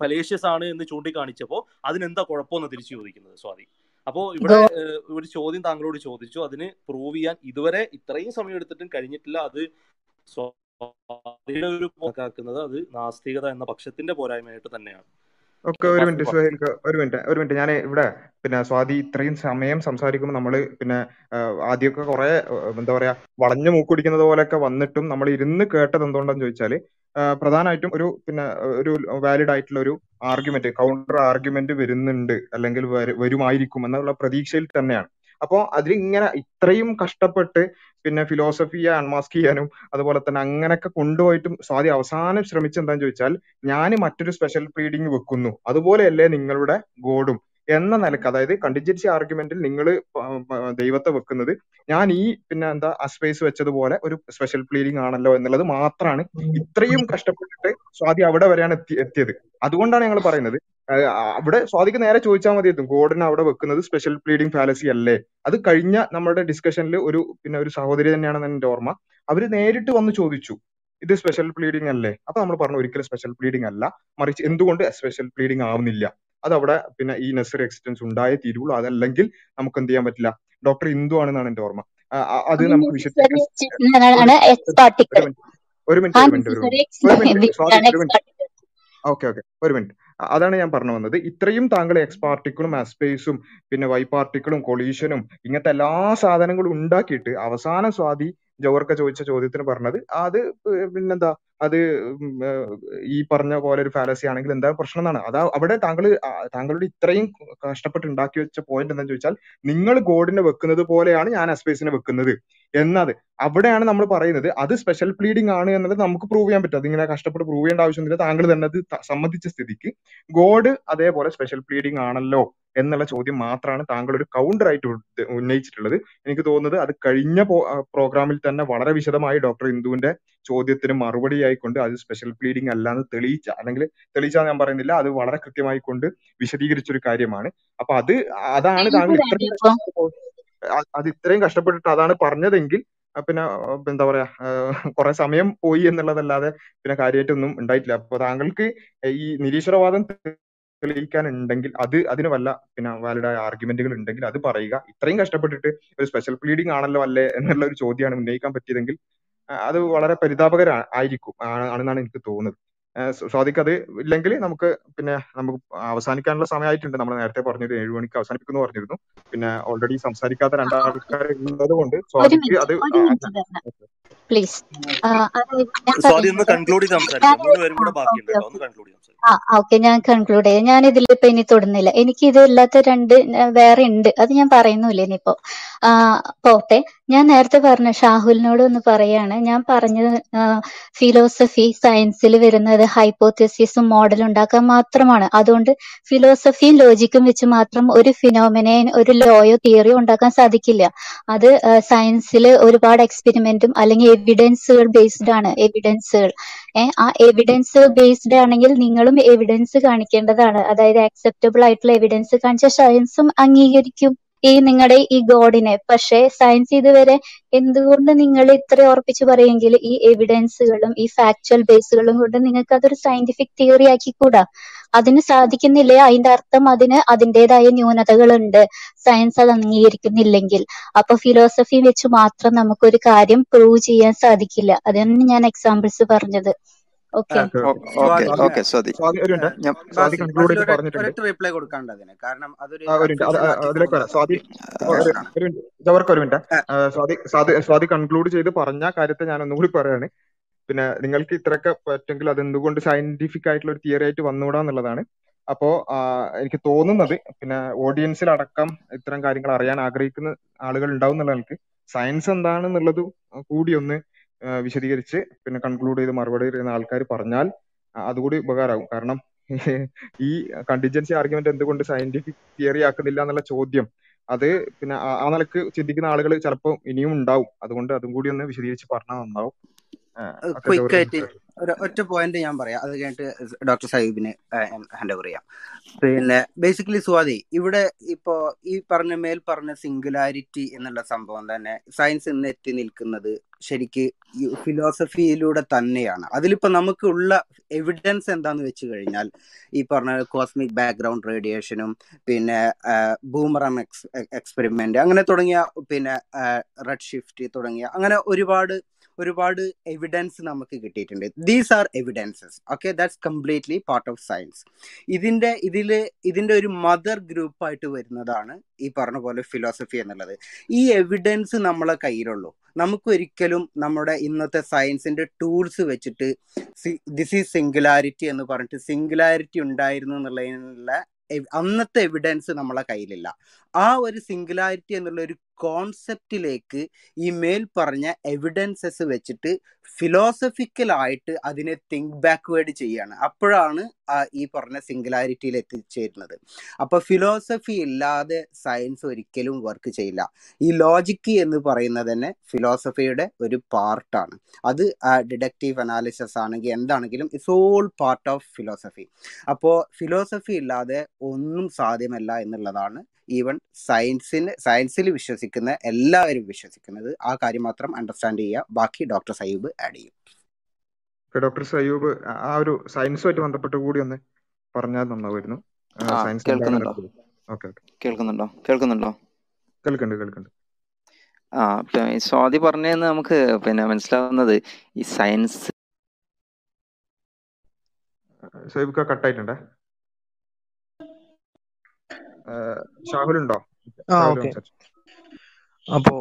ഫലേഷ്യസ് ആണ് എന്ന് ചൂണ്ടിക്കാണിച്ചപ്പോൾ അതിനെന്താ കുഴപ്പമെന്ന് തിരിച്ചു ചോദിക്കുന്നത് സ്വാതി? അപ്പോൾ ഇവിടെ ഒരു ചോദ്യം താങ്കളോട് ചോദിച്ചു. അതിന് പ്രൂവ് ചെയ്യാൻ ഇതുവരെ ഇത്രയും സമയം എടുത്തിട്ടും കഴിഞ്ഞിട്ടില്ല. അത് സ്വാതിയുടെ ഒരു പോക്കാക്കുന്നത് അത് നാസ്തികത എന്ന പക്ഷത്തിന്റെ പോരായ്മയായിട്ട് തന്നെയാണ്. ഒക്കെ ഒരു മിനിറ്റ് സുഹേൽക്ക് ഒരു മിനിറ്റ് ഒരു മിനിറ്റ്. ഞാൻ ഇവിടെ പിന്നെ സ്വാതി ഇത്രയും സമയം സംസാരിക്കുമ്പോൾ നമ്മൾ പിന്നെ ആദ്യമൊക്കെ കുറെ എന്താ പറയാ വളഞ്ഞു മൂക്കുടിക്കുന്നത് പോലെയൊക്കെ വന്നിട്ടും നമ്മൾ ഇരുന്ന് കേട്ടത് എന്തുകൊണ്ടെന്ന് ചോദിച്ചാൽ ആ, പ്രധാനമായിട്ടും ഒരു പിന്നെ ഒരു വാലിഡ് ആയിട്ടുള്ള ഒരു ആർഗ്യുമെന്റ് കൗണ്ടർ ആർഗ്യുമെന്റ് വരുന്നുണ്ട് അല്ലെങ്കിൽ വരു- വരുമായിരിക്കും എന്നുള്ള പ്രതീക്ഷയിൽ തന്നെയാണ്. അപ്പോ അതിലിങ്ങനെ ഇത്രയും കഷ്ടപ്പെട്ട് പിന്നെ ഫിലോസഫിയെ അൺമാസ്ക് ചെയ്യാനും അതുപോലെ തന്നെ അങ്ങനെയൊക്കെ കൊണ്ടുപോയിട്ടും സ്വാതി അവസാനം ശ്രമിച്ചത് എന്താന്ന് ചോദിച്ചാൽ ഞാൻ മറ്റൊരു സ്പെഷ്യൽ ബ്രീഡിംഗ് വെക്കുന്നു. അതുപോലെയല്ലേ നിങ്ങളുടെ ഗോഡും എന്ന നിലയ്ക്ക് അതായത് കണ്ടിജൻസി ആർഗ്യുമെന്റിൽ നിങ്ങൾ ദൈവത്തെ വെക്കുന്നത് ഞാൻ ഈ പിന്നെ എന്താ അസ്പേസ് വെച്ചതുപോലെ ഒരു സ്പെഷ്യൽ പ്ലീഡിംഗ് ആണല്ലോ എന്നുള്ളത് മാത്രമാണ് ഇത്രയും കഷ്ടപ്പെട്ടിട്ട് സ്വാതി അവിടെ വരെയാണ് എത്തി എത്തിയത്. അതുകൊണ്ടാണ് ഞങ്ങൾ പറയുന്നത് അവിടെ സ്വാതിക്ക് നേരെ ചോദിച്ചാൽ മതിയായിരുന്നു ഗോഡിനെ അവിടെ വെക്കുന്നത് സ്പെഷ്യൽ പ്ലീഡിംഗ് ഫാലസി അല്ലേ? അത് കഴിഞ്ഞ നമ്മുടെ ഡിസ്കഷനിൽ ഒരു പിന്നെ ഒരു സഹോദരി തന്നെയാണെന്ന് എന്റെ ഓർമ്മ. അവർ നേരിട്ട് വന്ന് ചോദിച്ചു ഇത് സ്പെഷ്യൽ പ്ലീഡിംഗ് അല്ലേ? അപ്പൊ നമ്മൾ പറഞ്ഞു ഒരിക്കലും സ്പെഷ്യൽ പ്ലീഡിംഗ് അല്ല. മറിച്ച് എന്തുകൊണ്ട് സ്പെഷ്യൽ പ്ലീഡിംഗ് ആവുന്നില്ല? അത് അവിടെ പിന്നെ ഈ നെസറി എക്സിസ്റ്റൻസ് ഉണ്ടായേ തീരുള്ളൂ. അതല്ലെങ്കിൽ നമുക്ക് എന്ത് ചെയ്യാൻ പറ്റില്ല. ഡോക്ടർ ഇന്ദു ആണെന്നാണ് എന്റെ ഓർമ്മ. അത് നമുക്ക് വിശദീകരിക്കാൻ ഒരു മിനിറ്റ് ഒരു മിനിറ്റ് ഒരു മിനിറ്റ് ഓക്കെ ഓക്കെ ഒരു മിനിറ്റ്. അതാണ് ഞാൻ പറഞ്ഞു വന്നത്. ഇത്രയും താങ്കൾ എക്സ് പാർട്ടിക്കിളും അസ്പേസും പിന്നെ വൈ പാർട്ടിക്കിളും കൊളീഷനും ഇങ്ങനത്തെ എല്ലാ സാധനങ്ങളും ഉണ്ടാക്കിയിട്ട് അവസാന സ്വാതി ജവഹർക്ക ചോദിച്ച ചോദ്യത്തിന് പറഞ്ഞത്. അത് പിന്നെന്താ? അത് ഈ പറഞ്ഞ പോലെ ഒരു ഫാലസി ആണെങ്കിൽ എന്താ പ്രശ്നം എന്നാണ് അതാ അവിടെ താങ്കൾ താങ്കളുടെ ഇത്രയും കഷ്ടപ്പെട്ട് ഉണ്ടാക്കി വെച്ച പോയിന്റ് എന്താന്ന് ചോദിച്ചാൽ നിങ്ങൾ ഗോഡിനെ വെക്കുന്നത് പോലെയാണ് ഞാൻ അസ്പേസിനെ വെക്കുന്നത്. എന്നത്. അവിടെയാണ് നമ്മൾ പറയുന്നത് അത് സ്പെഷ്യൽ പ്ലീഡിംഗ് ആണ് എന്നുള്ളത് നമുക്ക് പ്രൂവ് ചെയ്യാൻ പറ്റും. അതിങ്ങനെ കഷ്ടപ്പെട്ട് പ്രൂവ് ചെയ്യേണ്ട ആവശ്യമൊന്നുമില്ല. താങ്കൾ തന്നെ അത് സംബന്ധിച്ച സമ്മതിച്ച സ്ഥിതിക്ക് ഗോഡ് അതേപോലെ സ്പെഷ്യൽ പ്ലീഡിംഗ് ആണല്ലോ എന്നുള്ള ചോദ്യം മാത്രമാണ് താങ്കൾ ഒരു കൗണ്ടർ ആയിട്ട് ഉന്നയിച്ചിട്ടുള്ളത്. എനിക്ക് തോന്നുന്നത് അത് കഴിഞ്ഞ പ്രോഗ്രാമിൽ തന്നെ വളരെ വിശദമായി ഡോക്ടർ ഇന്ദുവിന്റെ ചോദ്യത്തിന് മറുപടി ആയിക്കൊണ്ട് അത് സ്പെഷ്യൽ പ്ലീഡിംഗ് അല്ലാന്ന് തെളിയിച്ച അല്ലെങ്കിൽ തെളിയിച്ച ഞാൻ പറയുന്നില്ല. അത് വളരെ കൃത്യമായി കൊണ്ട് വിശദീകരിച്ച ഒരു കാര്യമാണ്. അപ്പൊ അത് അതാണ് താങ്കൾ അത് ഇത്രയും കഷ്ടപ്പെട്ടിട്ട് അതാണ് പറഞ്ഞതെങ്കിൽ പിന്നെ എന്താ പറയാ കുറെ സമയം പോയി എന്നുള്ളതല്ലാതെ പിന്നെ കാര്യമായിട്ടൊന്നും ഉണ്ടായിട്ടില്ല. അപ്പൊ താങ്കൾക്ക് ഈ നിരീശ്വരവാദം തെളിയിക്കാനുണ്ടെങ്കിൽ അത് അതിന് വല്ല പിന്നെ വാലിഡായ ആർഗ്യുമെന്റുകൾ ഉണ്ടെങ്കിൽ അത് പറയുക. ഇത്രയും കഷ്ടപ്പെട്ടിട്ട് ഒരു സ്പെഷ്യൽ പ്ലീഡിംഗ് ആണല്ലോ അല്ലേ എന്നുള്ള ഒരു ചോദ്യമാണ് ഉന്നയിക്കാൻ പറ്റിയതെങ്കിൽ അത് വളരെ പരിതാപകര ആയിരിക്കും ആണെന്നാണ് എനിക്ക് തോന്നുന്നത്. ആ, സ്വ- സ്വാദിഖ് അത് ഇല്ലെങ്കിൽ നമുക്ക് പിന്നെ നമുക്ക് അവസാനിക്കാനുള്ള സമയമായിട്ടുണ്ട്. നമ്മൾ നേരത്തെ പറഞ്ഞത് ഏഴു മണിക്ക് അവസാനിപ്പിക്കുന്നു പറഞ്ഞിരുന്നു. പിന്നെ ഓൾറെഡി സംസാരിക്കാത്ത രണ്ടാൾക്കാർ ഉള്ളത് കൊണ്ട് സ്വാദിക്ക് അത് പ്ലീസ് ഓക്കെ ഒന്ന് കൺക്ലൂഡ് ചെയ്ത് സംസാരിക്കാം ആ ഓക്കെ ഞാൻ കൺക്ലൂഡ് ചെയ്യാം. ഞാൻ ഇതിലിപ്പോ ഇനി തൊടുന്നില്ല. എനിക്ക് ഇത് ഇല്ലാത്ത രണ്ട് വേറെ ഉണ്ട്. അത് ഞാൻ പറയുന്നില്ല ഇനിയിപ്പോ. പോട്ടെ. ഞാൻ നേരത്തെ പറഞ്ഞ ഷാഹുലിനോട് ഒന്ന് പറയാണ്. ഞാൻ പറഞ്ഞ ഫിലോസഫി സയൻസിൽ വരുന്നത് ഹൈപ്പോത്തസിസും മോഡൽ ഉണ്ടാക്കാൻ മാത്രമാണ്. അതുകൊണ്ട് ഫിലോസഫിയും ലോജിക്കും വെച്ച് മാത്രം ഒരു ഫിനോമിനെ ഒരു ലോയോ തിയറിയോ ഉണ്ടാക്കാൻ സാധിക്കില്ല. അത് സയൻസിൽ ഒരുപാട് എക്സ്പെരിമെന്റും അല്ലെങ്കിൽ എവിഡൻസുകൾ ബേസ്ഡ് ആണ്. എവിഡൻസുകൾ ആ എവിഡൻസ് ബേസ്ഡ് ആണെങ്കിൽ നിങ്ങളും എവിഡൻസ് കാണിക്കേണ്ടതാണ്. അതായത് അക്സെപ്റ്റബിൾ ആയിട്ടുള്ള എവിഡൻസ് കാണിച്ച സയൻസും അംഗീകരിക്കും. ഈ നിങ്ങളുടെ ഈ ഗോഡിനെ. പക്ഷേ സയൻസ് ഇതുവരെ എന്തുകൊണ്ട് നിങ്ങൾ ഇത്ര ഉറപ്പിച്ച് പറയുമെങ്കിൽ ഈ എവിഡൻസുകളും ഈ ഫാക്ച്വൽ ബേസുകളും കൊണ്ട് നിങ്ങൾക്ക് അതൊരു സയന്റിഫിക് തിയറി ആക്കിക്കൂടാ? അതിന് സാധിക്കുന്നില്ലേ. അതിന്റെ അർത്ഥം അതിന് അതിന്റെതായ ന്യൂനതകളുണ്ട്. സയൻസ് അത് അംഗീകരിക്കുന്നില്ലെങ്കിൽ. അപ്പൊ ഫിലോസഫി വെച്ച് മാത്രം നമുക്കൊരു കാര്യം പ്രൂവ് ചെയ്യാൻ സാധിക്കില്ല. അതാണ് ഞാൻ എക്സാമ്പിൾസ് പറഞ്ഞത്. റിപ്ലൈ കൊടുക്കാണ്ട് അതിന്. കാരണം അതൊരു അതിലേക്ക് വരാം. സ്വാതി ഒരു മിനിറ്റ് ജവർക്ക് ഒരു മിനിറ്റ്. സ്വാതി സ്വാതി സ്വാതി കൺക്ലൂഡ് ചെയ്ത് പറഞ്ഞ കാര്യത്തെ ഞാൻ ഒന്നുകൂടി പറയാണ്. പിന്നെ നിങ്ങൾക്ക് ഇത്രയൊക്കെ പറ്റുമെങ്കിൽ അത് എന്തുകൊണ്ട് സയന്റിഫിക് ആയിട്ടുള്ള ഒരു തിയറി ആയിട്ട് വന്നുകൂടാ എന്നുള്ളതാണ്. അപ്പോ എനിക്ക് തോന്നുന്നത് പിന്നെ ഓഡിയൻസിൽ അടക്കം ഇത്തരം കാര്യങ്ങൾ അറിയാൻ ആഗ്രഹിക്കുന്ന ആളുകൾ ഉണ്ടാവും എന്നുള്ള സയൻസ് എന്താണെന്നുള്ളത് കൂടി ഒന്ന് വിശദീകരിച്ച് പിന്നെ കൺക്ലൂഡ് ചെയ്ത് മറുപടി പറയുന്ന ആൾക്കാർ പറഞ്ഞാൽ അതുകൂടി ഉപകാരമാകും കാരണം ഈ കണ്ടിജൻസി ആർഗ്യുമെന്റ് എന്തുകൊണ്ട് സയന്റിഫിക് തിയറി ആക്കുന്നില്ല എന്നുള്ള ചോദ്യം അത് പിന്നെ ആ ആ നിലയ്ക്ക് ചിന്തിക്കുന്ന ആളുകൾ ചിലപ്പോൾ ഇനിയും ഉണ്ടാവും. അതുകൊണ്ട് അതും കൂടി ഒന്ന് വിശദീകരിച്ച് പറഞ്ഞാൽ നന്നാവും. ക്വിക്ക് ആയിട്ട് ഒരു ഒറ്റ പോയിന്റ് ഞാൻ പറയാം. അത് കഴിഞ്ഞിട്ട് ഡോക്ടർ സാഹിബിന് ഹാൻഡ് ഓവർ ചെയ്യാം. പിന്നെ ബേസിക്കലി സ്വാതി ഇവിടെ ഇപ്പോ ഈ പറഞ്ഞ മേൽ പറഞ്ഞ സിംഗുലാരിറ്റി എന്നുള്ള സംഭവം തന്നെ സയൻസ് ഇന്ന് എത്തി നിൽക്കുന്നത് ശരിക്ക് ഫിലോസഫിയിലൂടെ തന്നെയാണ്. അതിലിപ്പോ നമുക്കുള്ള എവിഡൻസ് എന്താന്ന് വെച്ച് കഴിഞ്ഞാൽ ഈ പറഞ്ഞ കോസ്മിക് ബാക്ക്ഗ്രൗണ്ട് റേഡിയേഷനും പിന്നെ ബൂമറം എക്സ് എക്സ്പെരിമെന്റ് അങ്ങനെ തുടങ്ങിയ പിന്നെ റെഡ് ഷിഫ്റ്റ് തുടങ്ങിയ അങ്ങനെ ഒരുപാട് ഒരുപാട് എവിഡൻസ് നമുക്ക് കിട്ടിയിട്ടുണ്ട്. These are evidences okay that's completely part of science ഇതിന്റെ ഇതിൽ ഇതിന്റെ ഒരു മദർ ഗ്രൂപ്പായിട്ട് വരുന്നതാണ് ഈ പറഞ്ഞ പോലെ ഫിലോസഫി എന്നുള്ളത്. ഈ എവിഡൻസ് നമ്മളെ കയ്യിലുള്ളൂ. നമുക്ക് ഒരിക്കലും നമ്മുടെ ഇന്നത്തെ സയൻസിന്റെ ടൂൾസ് വെച്ചിട്ട് ദിസ് ഈസ് സിംഗുലാരിറ്റി എന്ന് പറഞ്ഞിട്ട് സിംഗുലാരിറ്റി ഉണ്ടായിരുന്നു എന്നുള്ളതിനുള്ള അന്നത്തെ എവിഡൻസ് നമ്മളെ കയ്യിലില്ല. ആ ഒരു സിംഗുലാരിറ്റി എന്നുള്ള ഒരു കോൺസെപ്റ്റിലേക്ക് ഈ മേൽ പറഞ്ഞ എവിഡൻസസ് വെച്ചിട്ട് ഫിലോസഫിക്കൽ ആയിട്ട് അതിനെ തിങ്ക് ബാക്ക്വേഡ് ചെയ്യാണ്. അപ്പോഴാണ് ഈ പറഞ്ഞ സിംഗുലാരിറ്റിയിൽ എത്തിച്ചേരുന്നത് അപ്പൊ ഫിലോസഫി ഇല്ലാതെ സയൻസ് ഒരിക്കലും വർക്ക് ചെയ്യില്ല. ഈ ലോജിക്ക് എന്ന് പറയുന്നത് തന്നെ ഫിലോസഫിയുടെ ഒരു പാർട്ടാണ് അത് ഡിഡക്റ്റീവ് അനാലിസിസ് ആണെങ്കിൽ എന്താണെങ്കിലും it's all part of philosophy അപ്പോൾ ഫിലോസഫി ഇല്ലാതെ ഒന്നും സാധ്യമല്ല എന്നുള്ളതാണ് ഈവൻ സയൻസിന് സയൻസിൽ വിശ്വസിക്കുന്ന എല്ലാവരും വിശ്വസിക്കുന്നത് ആ കാര്യം മാത്രം അണ്ടർസ്റ്റാൻഡ് ചെയ്യുക. ബാക്കി ഡോക്ടർ സയ്യൂബ് ആഡ് ചെയ്യും. ഡോക്ടർ സയ്യൂബ് ആ ഒരു സയൻസുമായിട്ട് ബന്ധപ്പെട്ട് കൂടി ഒന്ന് പറഞ്ഞാൽ നന്നാവുമായിരുന്നു. സയൻസ് കേൾക്കുന്നുണ്ടോ? എന്താണെന്നുള്ളത് ഓക്കെ ഓക്കെ. കേൾക്കുന്നുണ്ടോ? കേൾക്കുന്നുണ്ടോ? കേൾക്കുന്നുണ്ട് കേൾക്കുന്നുണ്ട്. ആ സ്വാതി പറഞ്ഞതെന്ന് നമുക്ക് പിന്നെ മനസ്സിലാവുന്നത് ഈ സയൻസ് കട്ടായിട്ടുണ്ടേ? ആ ഓക്കെ. അപ്പോ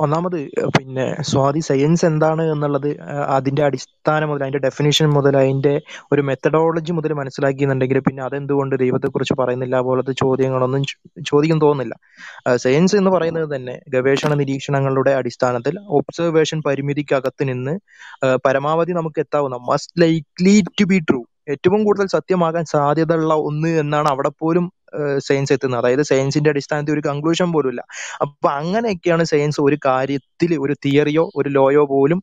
ഒന്നാമത് പിന്നെ സ്വാതി സയൻസ് എന്താണ് എന്നുള്ളത് അതിന്റെ അടിസ്ഥാനം മുതൽ അതിന്റെ ഡെഫിനേഷൻ മുതൽ അതിന്റെ ഒരു മെത്തഡോളജി മുതൽ മനസ്സിലാക്കിയെന്നുണ്ടെങ്കിൽ പിന്നെ അതെന്തുകൊണ്ട് ദൈവത്തെക്കുറിച്ച് പറയുന്നില്ല പോലത്തെ ചോദ്യങ്ങളൊന്നും ചോദിക്കാൻ ചോദിക്കും തോന്നുന്നില്ല. സയൻസ് എന്ന് പറയുന്നത് തന്നെ ഗവേഷണ നിരീക്ഷണങ്ങളുടെ അടിസ്ഥാനത്തിൽ ഒബ്സർവേഷൻ പരിമിതിക്കകത്ത് നിന്ന് പരമാവധി നമുക്ക് എത്താവുന്ന most likely to be true ഏറ്റവും കൂടുതൽ സത്യമാകാൻ സാധ്യതയുള്ള ഒന്ന് എന്നാണ് അവിടെ പോലും സയൻസ് എത്തുന്നത്. അതായത് സയൻസിന്റെ അടിസ്ഥാനത്തിൽ ഒരു കൺക്ലൂഷൻ പോലും ഇല്ല അപ്പൊ അങ്ങനെയൊക്കെയാണ് സയൻസ് ഒരു കാര്യത്തിൽ ഒരു തിയറിയോ ഒരു ലോയോ പോലും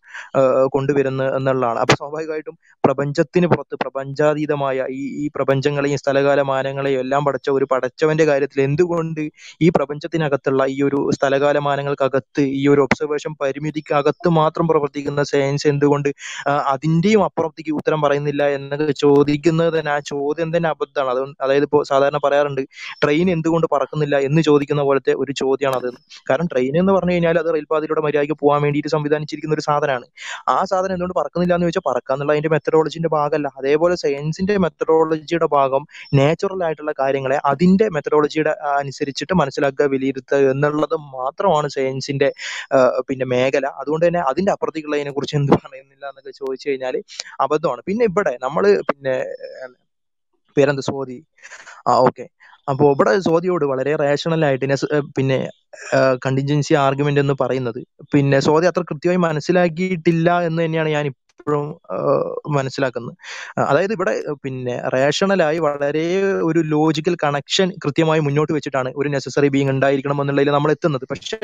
കൊണ്ടുവരുന്നത് എന്നുള്ളതാണ്. അപ്പൊ സ്വാഭാവികമായിട്ടും പ്രപഞ്ചത്തിന് പുറത്ത് പ്രപഞ്ചാതീതമായ ഈ ഈ പ്രപഞ്ചങ്ങളെയും സ്ഥലകാല മാനങ്ങളെയും എല്ലാം പഠിച്ച ഒരു പഠിച്ചവന്റെ കാര്യത്തിൽ എന്തുകൊണ്ട് ഈ പ്രപഞ്ചത്തിനകത്തുള്ള ഈ ഒരു സ്ഥലകാല മാനങ്ങൾക്കകത്ത് ഈ ഒരു ഒബ്സർവേഷൻ പരിമിതിക്കകത്ത് മാത്രം പ്രവർത്തിക്കുന്ന സയൻസ് എന്തുകൊണ്ട് അതിന്റെയും അപ്പുറത്തേക്ക് ഉത്തരം പറയുന്നില്ല എന്നൊക്കെ ചോദിക്കുന്നത് തന്നെ ആ ചോദ്യം തന്നെ അബദ്ധമാണ്. അത് അതായത് ഇപ്പോൾ സാധാരണ പറയാറുണ്ട് ട്രെയിൻ എന്തുകൊണ്ട് പറക്കുന്നില്ല എന്ന് ചോദിക്കുന്ന പോലത്തെ ഒരു ചോദ്യമാണ് അത് കാരണം ട്രെയിൻ എന്ന് പറഞ്ഞു കഴിഞ്ഞാൽ അത് റെയിൽപാതയിലൂടെ മര്യാദയ്ക്ക് പോകാൻ വേണ്ടിയിട്ട് സംവിധാനിച്ചിരിക്കുന്ന ഒരു സാധനമാണ്. ആ സാധനം എന്തുകൊണ്ട് പറക്കുന്നില്ല എന്ന് ചോദിച്ചാൽ പറക്കാന്നുള്ള അതിന്റെ മെത്തഡോളജിന്റെ ഭാഗമല്ല. അതേപോലെ സയൻസിന്റെ മെത്തഡോളജിയുടെ ഭാഗം നാച്ചുറൽ ആയിട്ടുള്ള കാര്യങ്ങളെ അതിന്റെ മെത്തഡോളജിയുടെ അനുസരിച്ചിട്ട് മനസ്സിലാക്കുക വിലയിരുത്തുക എന്നുള്ളത് മാത്രമാണ് സയൻസിന്റെ പിന്നെ മേഖല. അതുകൊണ്ട് തന്നെ അതിന്റെ അപ്പുറത്തേക്കുള്ളതിനെ കുറിച്ച് എന്ത് പറയുന്നില്ല എന്നൊക്കെ ചോദിച്ചു കഴിഞ്ഞാൽ അബദ്ധമാണ്. പിന്നെ ഇവിടെ നമ്മൾ പിന്നെ പേരെന്താ? സ്വാതി ആ ഓക്കെ. അപ്പോ ഇവിടെ സോദിയോട് വളരെ റേഷണൽ ആയിട്ട് പിന്നെ കണ്ടിൻജൻസി ആർഗ്യുമെന്റ് എന്ന് പറയുന്നത്. പിന്നെ സോദി അത്ര കൃത്യമായി മനസ്സിലാക്കിയിട്ടില്ല എന്ന് തന്നെയാണ് ഞാൻ ഇപ്പോഴും മനസ്സിലാക്കുന്നത്. അതായത് ഇവിടെ പിന്നെ റേഷണലായി വളരെ ഒരു ലോജിക്കൽ കണക്ഷൻ കൃത്യമായി മുന്നോട്ട് വെച്ചിട്ടാണ് ഒരു നെസസറി ബീങ് ഉണ്ടായിരിക്കണം എന്നുള്ളതിൽ നമ്മൾ എത്തുന്നത്. പക്ഷേ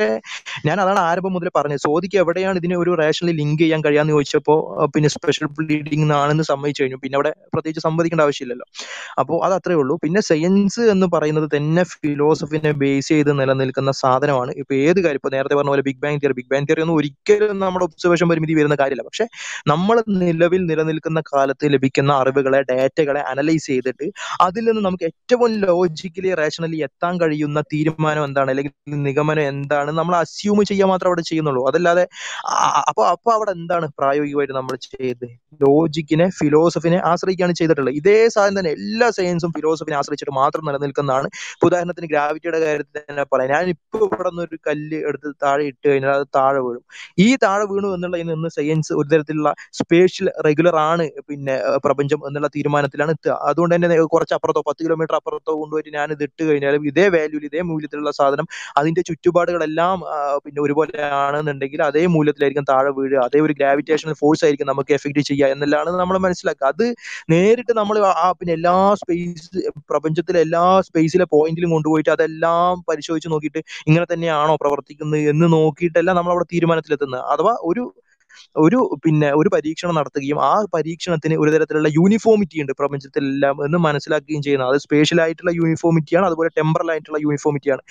ഞാൻ അതാണ് ആരംഭം മുതൽ പറഞ്ഞത്. സോദിക്ക് എവിടെയാണ് ഇതിനെ ഒരു റേഷണലി ലിങ്ക് ചെയ്യാൻ കഴിയാന്ന് ചോദിച്ചപ്പോൾ പിന്നെ സ്പെഷ്യൽ ബ്ലീഡിംഗ് ആണെന്ന് സമ്മതിച്ചു കഴിഞ്ഞു. പിന്നെ അവിടെ പ്രത്യേകിച്ച് സംവദിക്കേണ്ട ആവശ്യമില്ലല്ലോ. അപ്പോൾ അത് അത്രേ ഉള്ളൂ. പിന്നെ സയൻസ് എന്ന് പറയുന്നത് തന്നെ ഫിലോസഫിനെ ബേസ് ചെയ്ത് നിലനിൽക്കുന്ന സാധനമാണ്. ഇപ്പൊ ഏത് കാര്യം? ഇപ്പൊ നേരത്തെ പറഞ്ഞ പോലെ big bang theory big bang theory ഒന്നും ഒരിക്കലും നമ്മുടെ ഒബ്സർവേഷൻ പരിമിതി വരുന്ന കാര്യമില്ല. പക്ഷെ നമ്മൾ നിലവിൽ നിലനിൽക്കുന്ന കാലത്ത് ലഭിക്കുന്ന അറിവുകളെ ഡാറ്റകളെ അനലൈസ് ചെയ്തിട്ട് അതിൽ നിന്ന് നമുക്ക് ഏറ്റവും ലോജിക്കലി റേഷണലി എത്താൻ കഴിയുന്ന തീരുമാനം എന്താണ്? അല്ലെങ്കിൽ നിഗമനം എന്താണ്? നമ്മൾ അസ്യൂം ചെയ്യുക മാത്രം അവിടെ ചെയ്യുന്നുള്ളൂ. അതല്ലാതെ അപ്പോൾ അപ്പൊ അപ്പൊ അവിടെ എന്താണ് പ്രായോഗികമായിട്ട് നമ്മൾ ചെയ്തത്? ലോജിക്കിനെ ഫിലോസഫിനെ ആശ്രയിക്കുകയാണ് ചെയ്തിട്ടുള്ളത്. ഇതേ സാധനം തന്നെ എല്ലാ സയൻസും ഫിലോസഫിനെ ആശ്രയിച്ചിട്ട് മാത്രം നിലനിൽക്കുന്നതാണ്. ഉദാഹരണത്തിന് ഗ്രാവിറ്റിയുടെ കാര്യത്തിൽ തന്നെ പറയാം. ഞാൻ ഇപ്പൊ ഇവിടെ നിന്ന് ഒരു കല്ല് എടുത്ത് താഴെ ഇട്ട് കഴിഞ്ഞാൽ അത് താഴെ വീഴും. ഈ താഴെ വീണു എന്നുള്ളതിൽ നിന്ന് സയൻസ് ഒരു തരത്തിലുള്ള സ്പേഷ്യൽ റെഗുലർ ആണ് പിന്നെ പ്രപഞ്ചം എന്നുള്ള തീരുമാനത്തിലാണ് എത്തുക. അതുകൊണ്ട് തന്നെ കുറച്ച് അപ്പുറത്തോ പത്ത് കിലോമീറ്റർ അപ്പുറത്തോ കൊണ്ടുപോയിട്ട് ഞാൻ ഇത് ഇട്ട് കഴിഞ്ഞാലും ഇതേ വാല്യൂവിൽ ഇതേ മൂല്യത്തിലുള്ള സാധനം അതിന്റെ ചുറ്റുപാടുകളെല്ലാം പിന്നെ ഒരുപോലെ ആണെന്നുണ്ടെങ്കിൽ അതേ മൂല്യത്തിലായിരിക്കും താഴെ വീഴുക. അതേ ഒരു ഗ്രാവിറ്റേഷണൽ ഫോഴ്സ് ആയിരിക്കും നമുക്ക് എഫക്ട് ചെയ്യുക എന്നെല്ലാം നമ്മൾ മനസ്സിലാക്കുക. അത് നേരിട്ട് നമ്മൾ ആ പിന്നെ എല്ലാ സ്പേസ് പ്രപഞ്ചത്തിലെ എല്ലാ സ്പേസിലെ പോയിന്റിലും കൊണ്ടുപോയിട്ട് അതെല്ലാം പരിശോധിച്ച് നോക്കിയിട്ട് ഇങ്ങനെ തന്നെയാണോ പ്രവർത്തിക്കുന്നത് എന്ന് നോക്കിയിട്ടല്ല നമ്മൾ അവിടെ തീരുമാനത്തിലെത്തുന്നത്. അഥവാ ഒരു ഒരു പിന്നെ ഒരു പരീക്ഷണം നടത്തുകയും ആ പരീക്ഷണത്തിന് ഒരു തരത്തിലുള്ള യൂണിഫോമിറ്റി ഉണ്ട് പ്രപഞ്ചത്തിലെല്ലാം എന്ന് മനസ്സിലാക്കുകയും ചെയ്യുന്നത്. അത് സ്പേഷ്യൽ ആയിട്ടുള്ള യൂണിഫോമിറ്റിയാണ് അതുപോലെ ടെമ്പറൽ ആയിട്ടുള്ള യൂണിഫോമിറ്റിയാണ്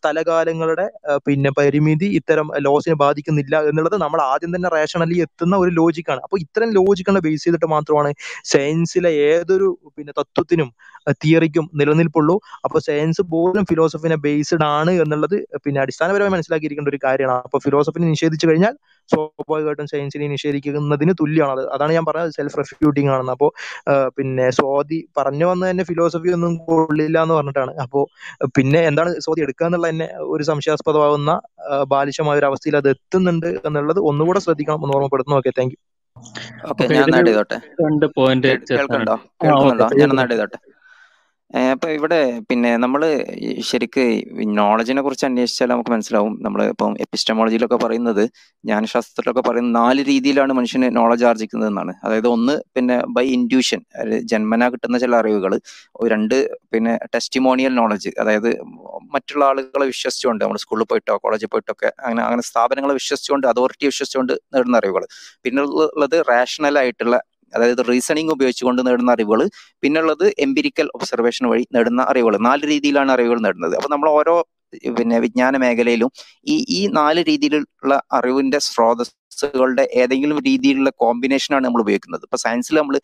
സ്ഥലകാലങ്ങളുടെ പിന്നെ പരിമിതി ഇത്തരം ലോസിനെ ബാധിക്കുന്നില്ല എന്നുള്ളത് നമ്മൾ ആദ്യം തന്നെ റേഷണലി എത്തുന്ന ഒരു ലോജിക്കാണ് അപ്പോൾ ഇത്തരം ലോജിക്കുകളെ ബേസ് ചെയ്തിട്ട് മാത്രമാണ് സയൻസിലെ ഏതൊരു പിന്നെ തത്വത്തിനും തിയറിക്കും നിലനിൽപ്പുള്ളൂ. അപ്പോൾ സയൻസ് പോലും ഫിലോസഫിനെ ബേസ്ഡ് ആണ് എന്നുള്ളത് പിന്നെ അടിസ്ഥാനപരമായി മനസ്സിലാക്കിയിരിക്കേണ്ട ഒരു കാര്യമാണ്. അപ്പോൾ ഫിലോസഫിനെ നിഷേധിച്ചു കഴിഞ്ഞാൽ സ്വാഭാവികമായിട്ടും സയൻസിനെ നിഷേധിക്കുന്നതിന് തുല്യമാണ് അത്. അതാണ് ഞാൻ പറഞ്ഞത് സെൽഫ് റെഫ്യൂട്ടിങ് ആണെന്ന് അപ്പോൾ പിന്നെ സ്വാതി പറഞ്ഞു വന്ന തന്നെ ഫിലോസഫി ഒന്നും കൊള്ളില്ല എന്ന് പറഞ്ഞിട്ടാണ്. അപ്പോൾ പിന്നെ എന്താണ് സ്വാതി എടുക്കുക എന്നുള്ള തന്നെ ഒരു സംശയാസ്പദമാകുന്ന ബാലിശമായ ഒരു അവസ്ഥയിൽ അത് എത്തുന്നുണ്ട് എന്നുള്ളത് ഒന്നുകൂടെ ശ്രദ്ധിക്കണം എന്ന് ഓർമ്മപ്പെടുത്തുന്നു. ഓക്കെ താങ്ക് യു ഞാൻ ആഡ് ചെയ്തോട്ടെ രണ്ട് പോയിന്റ് ചേർക്കാനുണ്ട് ആ അപ്പൊ ഇവിടെ പിന്നെ നമ്മൾ ശരിക്ക് നോളജിനെ കുറിച്ച് അന്വേഷിച്ചാൽ നമുക്ക് മനസ്സിലാവും. നമ്മൾ ഇപ്പം എപ്പിസ്റ്റമോളജിയിലൊക്കെ പറയുന്നത് ജ്ഞാനശാസ്ത്രത്തിലൊക്കെ പറയുന്ന നാല് രീതിയിലാണ് മനുഷ്യന് നോളജ് ആർജിക്കുന്നത് എന്നാണ്. അതായത് ഒന്ന് പിന്നെ ബൈ ഇൻഡ്യൂഷൻ ജന്മന കിട്ടുന്ന ചില അറിവുകൾ രണ്ട് പിന്നെ ടെസ്റ്റിമോണിയൽ നോളജ് അതായത് മറ്റുള്ള ആളുകളെ വിശ്വസിച്ചുകൊണ്ട് നമ്മൾ സ്കൂളിൽ പോയിട്ടോ കോളേജിൽ പോയിട്ടോ ഒക്കെ അങ്ങനെ അങ്ങനെ സ്ഥാപനങ്ങളെ വിശ്വസിച്ചുകൊണ്ട് അതോറിറ്റി വിശ്വസിച്ചുകൊണ്ട് നേടുന്ന അറിവുകൾ പിന്നെ ഉള്ളത് റാഷണൽ ആയിട്ടുള്ള അതായത് റീസണിങ് ഉപയോഗിച്ചുകൊണ്ട് നേടുന്ന അറിവുകൾ പിന്നുള്ളത് എംപിരിക്കൽ ഒബ്സർവേഷൻ വഴി നേടുന്ന അറിവുകൾ. നാല് രീതിയിലാണ് അറിവുകൾ നേടുന്നത്. അപ്പൊ നമ്മൾ ഓരോ പിന്നെ വിജ്ഞാന മേഖലയിലും ഈ ഈ നാല് രീതിയിലുള്ള അറിവിന്റെ സ്രോതസ്സുകളുടെ ഏതെങ്കിലും രീതിയിലുള്ള കോമ്പിനേഷനാണ് നമ്മൾ ഉപയോഗിക്കുന്നത്. ഇപ്പൊ സയൻസിൽ നമ്മൾ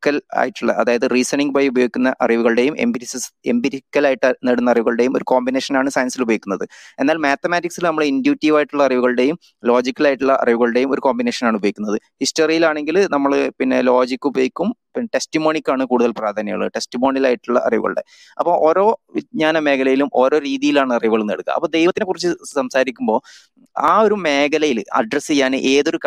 ലോജിക്കൽ ആയിട്ടുള്ള അതായത് റീസണിംഗ് ബൈ ഉപയോഗിക്കുന്ന അറിവുകളുടെയും എംപിരിസിസ് എംപിരിക്കൽ ആയിട്ട് നേടുന്ന അറിവുകളുടെയും ഒരു കോമ്പിനേഷനാണ് സയൻസിൽ ഉപയോഗിക്കുന്നത്. എന്നാൽ മാത്തമാറ്റിക്സിൽ നമ്മൾ ഇൻഡ്യൂട്ടീവ് ആയിട്ടുള്ള അറിവുകളുടെയും ലോജിക്കൽ ആയിട്ടുള്ള അറിവുകളുടെയും ഒരു കോമ്പിനേഷനാണ് ഉപയോഗിക്കുന്നത്. ഹിസ്റ്ററിയിലാണെങ്കിൽ നമ്മൾ പിന്നെ ലോജിക് ഉപയോഗിക്കും പിന്നെ ടെസ്റ്റിമോണിക്കാണ് കൂടുതൽ പ്രാധാന്യമുള്ളത്. ടെസ്റ്റിമോണിയലായിട്ടുള്ള അറിവുകളുടെ. അപ്പോൾ ഓരോ വിജ്ഞാന മേഖലയിലും ഓരോ രീതിയിലാണ് അറിവുകൾ നേടുക. അപ്പോൾ ദൈവത്തിനെ കുറിച്ച് സംസാരിക്കുമ്പോൾ ആ ഒരു മേഖലയിൽ അഡ്രസ്സ് ചെയ്യാൻ ഏതൊരു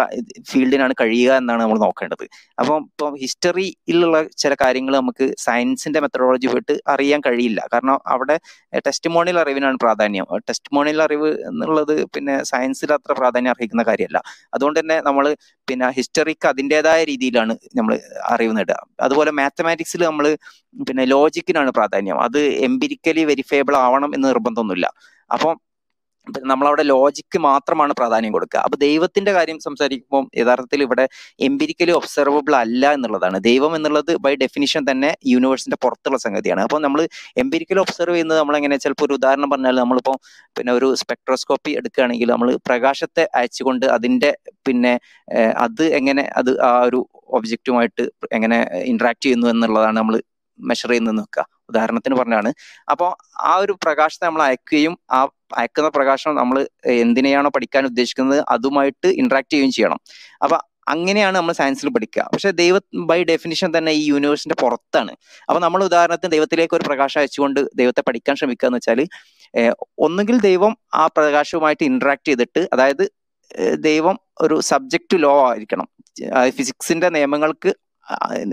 ഫീൽഡിനാണ് കഴിയുക എന്നാണ് നമ്മൾ നോക്കേണ്ടത്. അപ്പം ഇപ്പം ഹിസ്റ്ററിയിലുള്ള ചില കാര്യങ്ങൾ നമുക്ക് സയൻസിന്റെ മെത്തഡോളജി പോയിട്ട് അറിയാൻ കഴിയില്ല. കാരണം അവിടെ ടെസ്റ്റിമോണിയൽ അറിവിനാണ് പ്രാധാന്യം. ടെസ്റ്റിമോണിയൽ അറിവ് എന്നുള്ളത് പിന്നെ സയൻസിൽ അത്ര പ്രാധാന്യം അർഹിക്കുന്ന കാര്യമല്ല. അതുകൊണ്ട് തന്നെ നമ്മൾ പിന്നെ ഹിസ്റ്ററിക്ക് അതിന്റെതായ രീതിയിലാണ് നമ്മൾ അറിവ് നേടുക. അതുപോലെ മാത്തമാറ്റിക്സിൽ നമ്മൾ പിന്നെ ലോജിക്കിനാണ് പ്രാധാന്യം. അത് എംപിരിക്കലി വെരിഫയബിൾ ആവണം എന്ന് നിർബന്ധമൊന്നുമില്ല. അപ്പം നമ്മളവിടെ ലോജിക്ക് മാത്രമാണ് പ്രാധാന്യം കൊടുക്കുക. അപ്പൊ ദൈവത്തിന്റെ കാര്യം സംസാരിക്കുമ്പോൾ യഥാർത്ഥത്തിൽ ഇവിടെ എംപിരിക്കലി ഒബ്സർവബിൾ അല്ല എന്നുള്ളതാണ്. ദൈവം എന്നുള്ളത് ബൈ ഡെഫിനിഷൻ തന്നെ യൂണിവേഴ്സിന്റെ പുറത്തുള്ള സംഗതിയാണ്. അപ്പോൾ നമ്മൾ എംപിരിക്കലി ഒബ്സർവ് ചെയ്യുന്നത് നമ്മളെങ്ങനെ ചിലപ്പോൾ ഒരു ഉദാഹരണം പറഞ്ഞാൽ നമ്മളിപ്പോൾ പിന്നെ ഒരു സ്പെക്ട്രോസ്കോപ്പി എടുക്കുകയാണെങ്കിൽ നമ്മൾ പ്രകാശത്തെ അയച്ചുകൊണ്ട് അതിന്റെ പിന്നെ അത് എങ്ങനെ അത് ആ ഒരു ഒബ്ജക്റ്റുമായിട്ട് എങ്ങനെ ഇന്ററാക്ട് ചെയ്യുന്നു എന്നുള്ളതാണ് നമ്മൾ മെഷർ ചെയ്യുന്നത് നോക്കുക ഉദാഹരണത്തിന് പറഞ്ഞാണ് അപ്പോൾ ആ ഒരു പ്രകാശത്തെ നമ്മൾ അയക്കുകയും ആ അയക്കുന്ന പ്രകാശം നമ്മൾ എന്തിനെയാണോ പഠിക്കാൻ ഉദ്ദേശിക്കുന്നത് അതുമായിട്ട് ഇന്ററാക്ട് ചെയ്യുകയും ചെയ്യണം. അപ്പൊ അങ്ങനെയാണ് നമ്മൾ സയൻസിൽ പഠിക്കുക. പക്ഷെ ദൈവ ബൈ ഡെഫിനിഷൻ തന്നെ ഈ യൂണിവേഴ്സിന്റെ പുറത്താണ്. അപ്പൊ നമ്മൾ ഉദാഹരണത്തിന് ദൈവത്തിലേക്ക് ഒരു പ്രകാശം അയച്ചുകൊണ്ട് ദൈവത്തെ പഠിക്കാൻ ശ്രമിക്കുക എന്ന് വെച്ചാൽ ഒന്നുകിൽ ദൈവം ആ പ്രകാശവുമായിട്ട് ഇന്ററാക്ട് ചെയ്തിട്ട് അതായത് ദൈവം ഒരു സബ്ജക്റ്റ് ലോ ആയിരിക്കണം. ഫിസിക്സിന്റെ നിയമങ്ങൾക്ക്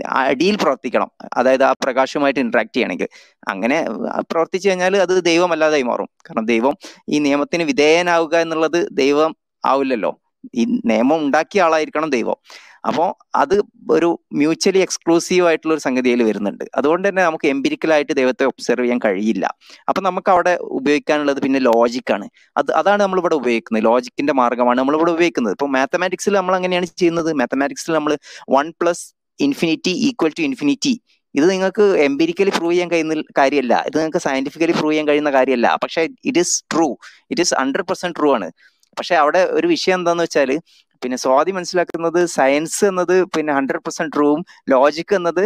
അടിയിൽ പ്രവർത്തിക്കണം. അതായത് ആ പ്രകാശവുമായിട്ട് ഇന്ററാക്ട് ചെയ്യണമെങ്കിൽ. അങ്ങനെ പ്രവർത്തിച്ചു കഴിഞ്ഞാൽ അത് ദൈവമല്ലാതായി മാറും. കാരണം ദൈവം ഈ നിയമത്തിന് വിധേയനാവുക എന്നുള്ളത് ദൈവം ആവില്ലല്ലോ. ഈ നിയമം ഉണ്ടാക്കിയ ആളായിരിക്കണം ദൈവം. അപ്പോൾ അത് ഒരു മ്യൂച്വലി എക്സ്ക്ലൂസീവ് ആയിട്ടുള്ള ഒരു സംഗതിയിൽ വരുന്നുണ്ട്. അതുകൊണ്ട് തന്നെ നമുക്ക് എംപിരിക്കലായിട്ട് ദൈവത്തെ ഒബ്സർവ് ചെയ്യാൻ കഴിയില്ല. അപ്പം നമുക്ക് അവിടെ ഉപയോഗിക്കാനുള്ളത് പിന്നെ ലോജിക്കാണ് അത് അതാണ് നമ്മളിവിടെ ഉപയോഗിക്കുന്നത്. ലോജിക്കിന്റെ മാർഗമാണ് നമ്മളിവിടെ ഉപയോഗിക്കുന്നത്. ഇപ്പോൾ മാത്തമാറ്റിക്സിൽ നമ്മൾ അങ്ങനെയാണ് ചെയ്യുന്നത്? മാത്തമാറ്റിക്സിൽ നമ്മൾ one plus infinity equal to infinity ഇത് നിങ്ങൾക്ക് എംപിരിക്കലി പ്രൂവ് ചെയ്യാൻ കഴിയുന്ന കാര്യമല്ല. ഇത് നിങ്ങൾക്ക് സയന്റിഫിക്കലി പ്രൂവ് ചെയ്യാൻ കഴിയുന്ന കാര്യമല്ല. പക്ഷേ it is true it is hundred percent true ആണ്. പക്ഷെ അവിടെ ഒരു വിഷയം എന്താന്ന് വെച്ചാൽ പിന്നെ സ്വാതി മനസ്സിലാക്കുന്നത് സയൻസ് എന്നത് പിന്നെ ഹൺഡ്രഡ് പെർസെന്റ് ട്രൂവും ലോജിക് എന്നത്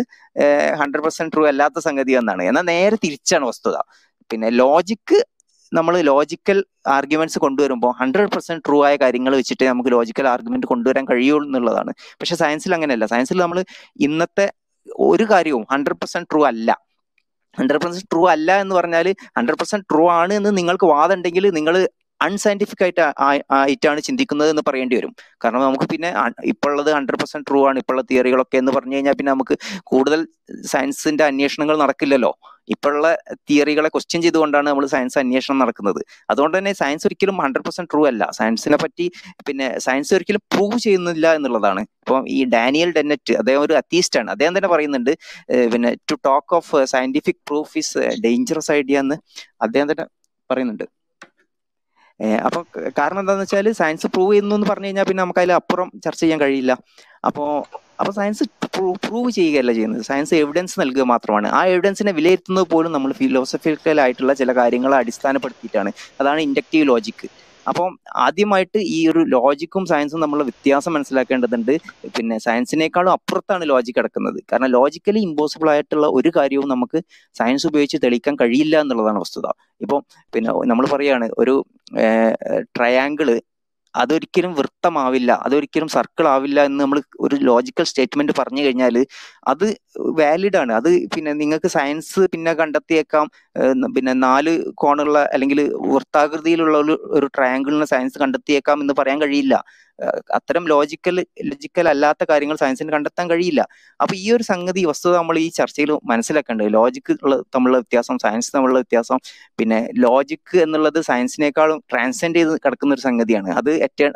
ഹൺഡ്രഡ് പെർസെന്റ് ട്രൂ അല്ലാത്ത സംഗതി എന്നാണ് എന്നാൽ നേരെ തിരിച്ചാണ് വസ്തുത. പിന്നെ ലോജിക്ക് നമ്മൾ ലോജിക്കൽ ആർഗ്യുമെന്റ്സ് കൊണ്ടുവരുമ്പോൾ ഹൺഡ്രഡ് പെർസെന്റ് ട്രൂ ആയ കാര്യങ്ങൾ വെച്ചിട്ട് നമുക്ക് ലോജിക്കൽ ആർഗ്യുമെന്റ് കൊണ്ടുവരാൻ കഴിയുള്ളൂ എന്നുള്ളതാണ്. പക്ഷെ സയൻസിൽ അങ്ങനെയല്ല. സയൻസിൽ നമ്മൾ ഇന്നത്തെ ഒരു കാര്യവും ഹൺഡ്രഡ് പെർസെന്റ് ട്രൂ അല്ല. ഹൺഡ്രഡ് പെർസെന്റ് ട്രൂ അല്ല എന്ന് പറഞ്ഞാൽ ഹൺഡ്രഡ് പെർസെന്റ് ട്രൂ ആണ് എന്ന് നിങ്ങൾക്ക് വാദമുണ്ടെങ്കിൽ നിങ്ങൾ അൺസയന്റിഫിക് ആയിട്ട് ആയിട്ടാണ് ചിന്തിക്കുന്നത് എന്ന് പറയേണ്ടി വരും. കാരണം നമുക്ക് പിന്നെ ഇപ്പോഴുള്ളത് ഹൺഡ്രഡ് പെർസെന്റ് ട്രൂ ആണ്. ഇപ്പോഴുള്ള തിയറികളൊക്കെ എന്ന് പറഞ്ഞു കഴിഞ്ഞാൽ പിന്നെ നമുക്ക് കൂടുതൽ സയൻസിന്റെ അന്വേഷണങ്ങൾ നടക്കില്ലല്ലോ. ഇപ്പോഴുള്ള തിയറികളെ ക്വസ്റ്റ്യൻ ചെയ്തുകൊണ്ടാണ് നമ്മൾ സയൻസ് അന്വേഷണം നടക്കുന്നത്. അതുകൊണ്ട് തന്നെ സയൻസ് ഒരിക്കലും ഹൺഡ്രഡ് പെർസെന്റ് ട്രൂ അല്ല. സയൻസിനെ പറ്റി പിന്നെ സയൻസ് ഒരിക്കലും പ്രൂവ് ചെയ്യുന്നില്ല എന്നുള്ളതാണ്. ഇപ്പം ഈ ഡാനിയൽ ഡെന്നറ്റ് അദ്ദേഹം ഒരു അത്തീസ്റ്റ് ആണ്. അദ്ദേഹം തന്നെ പറയുന്നുണ്ട് പിന്നെ to talk of scientific proof is dangerous idea എന്ന് അദ്ദേഹം തന്നെ പറയുന്നുണ്ട്. അപ്പൊ കാരണം എന്താന്ന് വെച്ചാൽ സയൻസ് പ്രൂവ് ചെയ്യുന്നു എന്ന് പറഞ്ഞു കഴിഞ്ഞാൽ പിന്നെ നമുക്ക് അതിൽ അപ്പുറം ചർച്ച ചെയ്യാൻ കഴിയില്ല. അപ്പോ അപ്പൊ സയൻസ് പ്രൂവ് ചെയ്യുകയല്ല ചെയ്യുന്നത്. സയൻസ് എവിഡൻസ് നൽകുക മാത്രമാണ്. ആ എവിഡൻസിനെ വിലയിരുത്തുന്നത് പോലും നമ്മൾ ഫിലോസഫിക്കൽ ആയിട്ടുള്ള ചില കാര്യങ്ങളെ അടിസ്ഥാനപ്പെടുത്തിയിട്ടാണ്. അതാണ് ഇൻഡക്റ്റീവ് ലോജിക്ക് അപ്പം ആദ്യമായിട്ട് ഈ ഒരു ലോജിക്കും സയൻസും തമ്മിലുള്ള വ്യത്യാസം മനസ്സിലാക്കേണ്ടതുണ്ട്. പിന്നെ സയൻസിനേക്കാളും അപ്പുറത്താണ് ലോജിക് കിടക്കുന്നത്. കാരണം ലോജിക്കലി ഇമ്പോസിബിൾ ആയിട്ടുള്ള ഒരു കാര്യവും നമുക്ക് സയൻസ് ഉപയോഗിച്ച് തെളിയിക്കാൻ കഴിയില്ല എന്നുള്ളതാണ് വസ്തുത. ഇപ്പം പിന്നെ നമ്മൾ പറയാണ് ഒരു ട്രയാങ്കിൾ അതൊരിക്കലും വൃത്തമാവില്ല അതൊരിക്കലും സർക്കിൾ ആവില്ല എന്ന് നമ്മൾ ഒരു ലോജിക്കൽ സ്റ്റേറ്റ്മെന്റ് പറഞ്ഞു കഴിഞ്ഞാൽ അത് വാലിഡ് ആണ്. അത് പിന്നെ നിങ്ങൾക്ക് സയൻസ് പിന്നെ കണ്ടെത്തിയേക്കാം പിന്നെ നാല് കോണുള്ള അല്ലെങ്കിൽ വൃത്താകൃതിയിലുള്ള ഒരു ഒരു ട്രയാങ്കിളിന് സയൻസ് കണ്ടെത്തിയേക്കാം എന്ന് പറയാൻ കഴിയില്ല. അത്തരം ലോജിക്കൽ ലോജിക്കൽ അല്ലാത്ത കാര്യങ്ങൾ സയൻസിന് കണ്ടെത്താൻ കഴിയില്ല. അപ്പൊ ഈ ഒരു സംഗതി വസ്തുത നമ്മൾ ഈ ചർച്ചയിൽ മനസ്സിലാക്കേണ്ടത്. ലോജിക്ക് ഉള്ള തമ്മിലുള്ള വ്യത്യാസം സയൻസ് തമ്മിലുള്ള വ്യത്യാസം പിന്നെ ലോജിക്ക് എന്നുള്ളത് സയൻസിനേക്കാളും ട്രാൻസെൻഡ് ചെയ്ത് കിടക്കുന്ന ഒരു സംഗതിയാണ്. അത്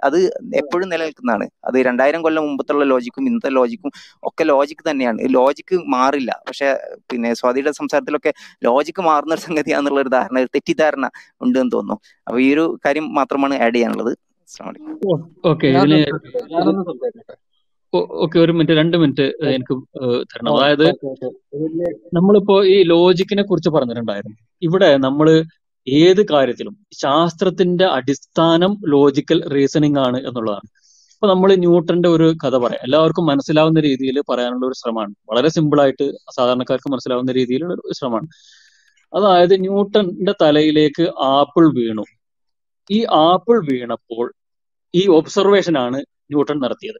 അത് എപ്പോഴും നിലനിൽക്കുന്നതാണ്. അത് രണ്ടായിരം കൊല്ലം മുമ്പത്തുള്ള ലോജിക്കും ഇന്നത്തെ ലോജിക്കും ഒക്കെ ലോജിക്ക് തന്നെയാണ്. ലോജിക്ക് മാറില്ല. പക്ഷെ പിന്നെ സ്വാതിയുടെ സംസാരത്തിലൊക്കെ ലോജിക്ക് മാറുന്ന ഒരു സംഗതിയാന്നുള്ള ഒരു ധാരണ ഒരു തെറ്റിദ്ധാരണ ഉണ്ട് എന്ന് തോന്നുന്നു. അപ്പൊ ഈ ഒരു കാര്യം മാത്രമാണ് ആഡ് ചെയ്യാനുള്ളത്. ഓക്കെ ഒരു മിനിറ്റ് രണ്ട് മിനിറ്റ് എനിക്ക് തരണം. അതായത് നമ്മളിപ്പോ ഈ ലോജിക്കിനെ കുറിച്ച് പറഞ്ഞിട്ടുണ്ടായിരുന്നു. ഇവിടെ നമ്മൾ ഏത് കാര്യത്തിലും ശാസ്ത്രത്തിന്റെ അടിസ്ഥാനം ലോജിക്കൽ റീസണിങ് ആണ് എന്നുള്ളതാണ്. ഇപ്പൊ നമ്മൾ ന്യൂട്ടന്റെ ഒരു കഥ പറയാം. എല്ലാവർക്കും മനസ്സിലാവുന്ന രീതിയിൽ പറയാനുള്ള ഒരു ശ്രമമാണ്. വളരെ സിമ്പിൾ ആയിട്ട് സാധാരണക്കാർക്ക് മനസ്സിലാവുന്ന രീതിയിലുള്ള ഒരു ശ്രമമാണ്. അതായത് ന്യൂട്ടന്റെ തലയിലേക്ക് ആപ്പിൾ വീണു. ഈ ആപ്പിൾ വീണപ്പോൾ ഈ ഒബ്സർവേഷൻ ആണ് ന്യൂട്ടൺ നടത്തിയത്.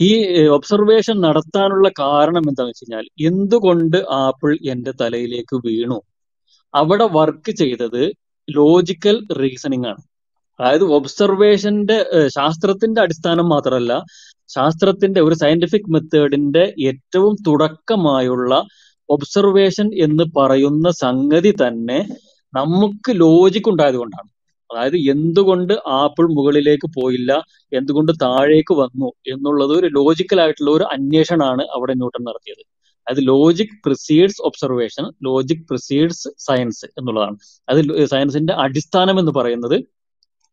ഈ ഒബ്സർവേഷൻ നടത്താനുള്ള കാരണം എന്താണെന്ന് വെച്ച് കഴിഞ്ഞാൽ എന്തുകൊണ്ട് ആപ്പിൾ എന്റെ തലയിലേക്ക് വീണു? അവിടെ വർക്ക് ചെയ്തത് ലോജിക്കൽ റീസണിങ് ആണ്. അതായത് ഒബ്സർവേഷന്റെ ശാസ്ത്രത്തിന്റെ അടിസ്ഥാനം മാത്രമല്ല ശാസ്ത്രത്തിന്റെ ഒരു സയന്റിഫിക് മെത്തേഡിന്റെ ഏറ്റവും തുടക്കമായുള്ള ഒബ്സർവേഷൻ എന്ന് പറയുന്ന സംഗതി തന്നെ നമുക്ക് ലോജിക് ഉണ്ടായത് കൊണ്ടാണ് അതായത് എന്തുകൊണ്ട് ആപ്പിൾ മുകളിലേക്ക് പോയില്ല എന്തുകൊണ്ട് താഴേക്ക് വന്നു എന്നുള്ളത് ഒരു ലോജിക്കൽ ആയിട്ടുള്ള ഒരു അന്വേഷണമാണ് അവിടെ ന്യൂട്ടൺ നടത്തിയത്. അതായത് logic precedes observation logic precedes science എന്നുള്ളതാണ്. അത് സയൻസിന്റെ അടിസ്ഥാനം എന്ന് പറയുന്നത്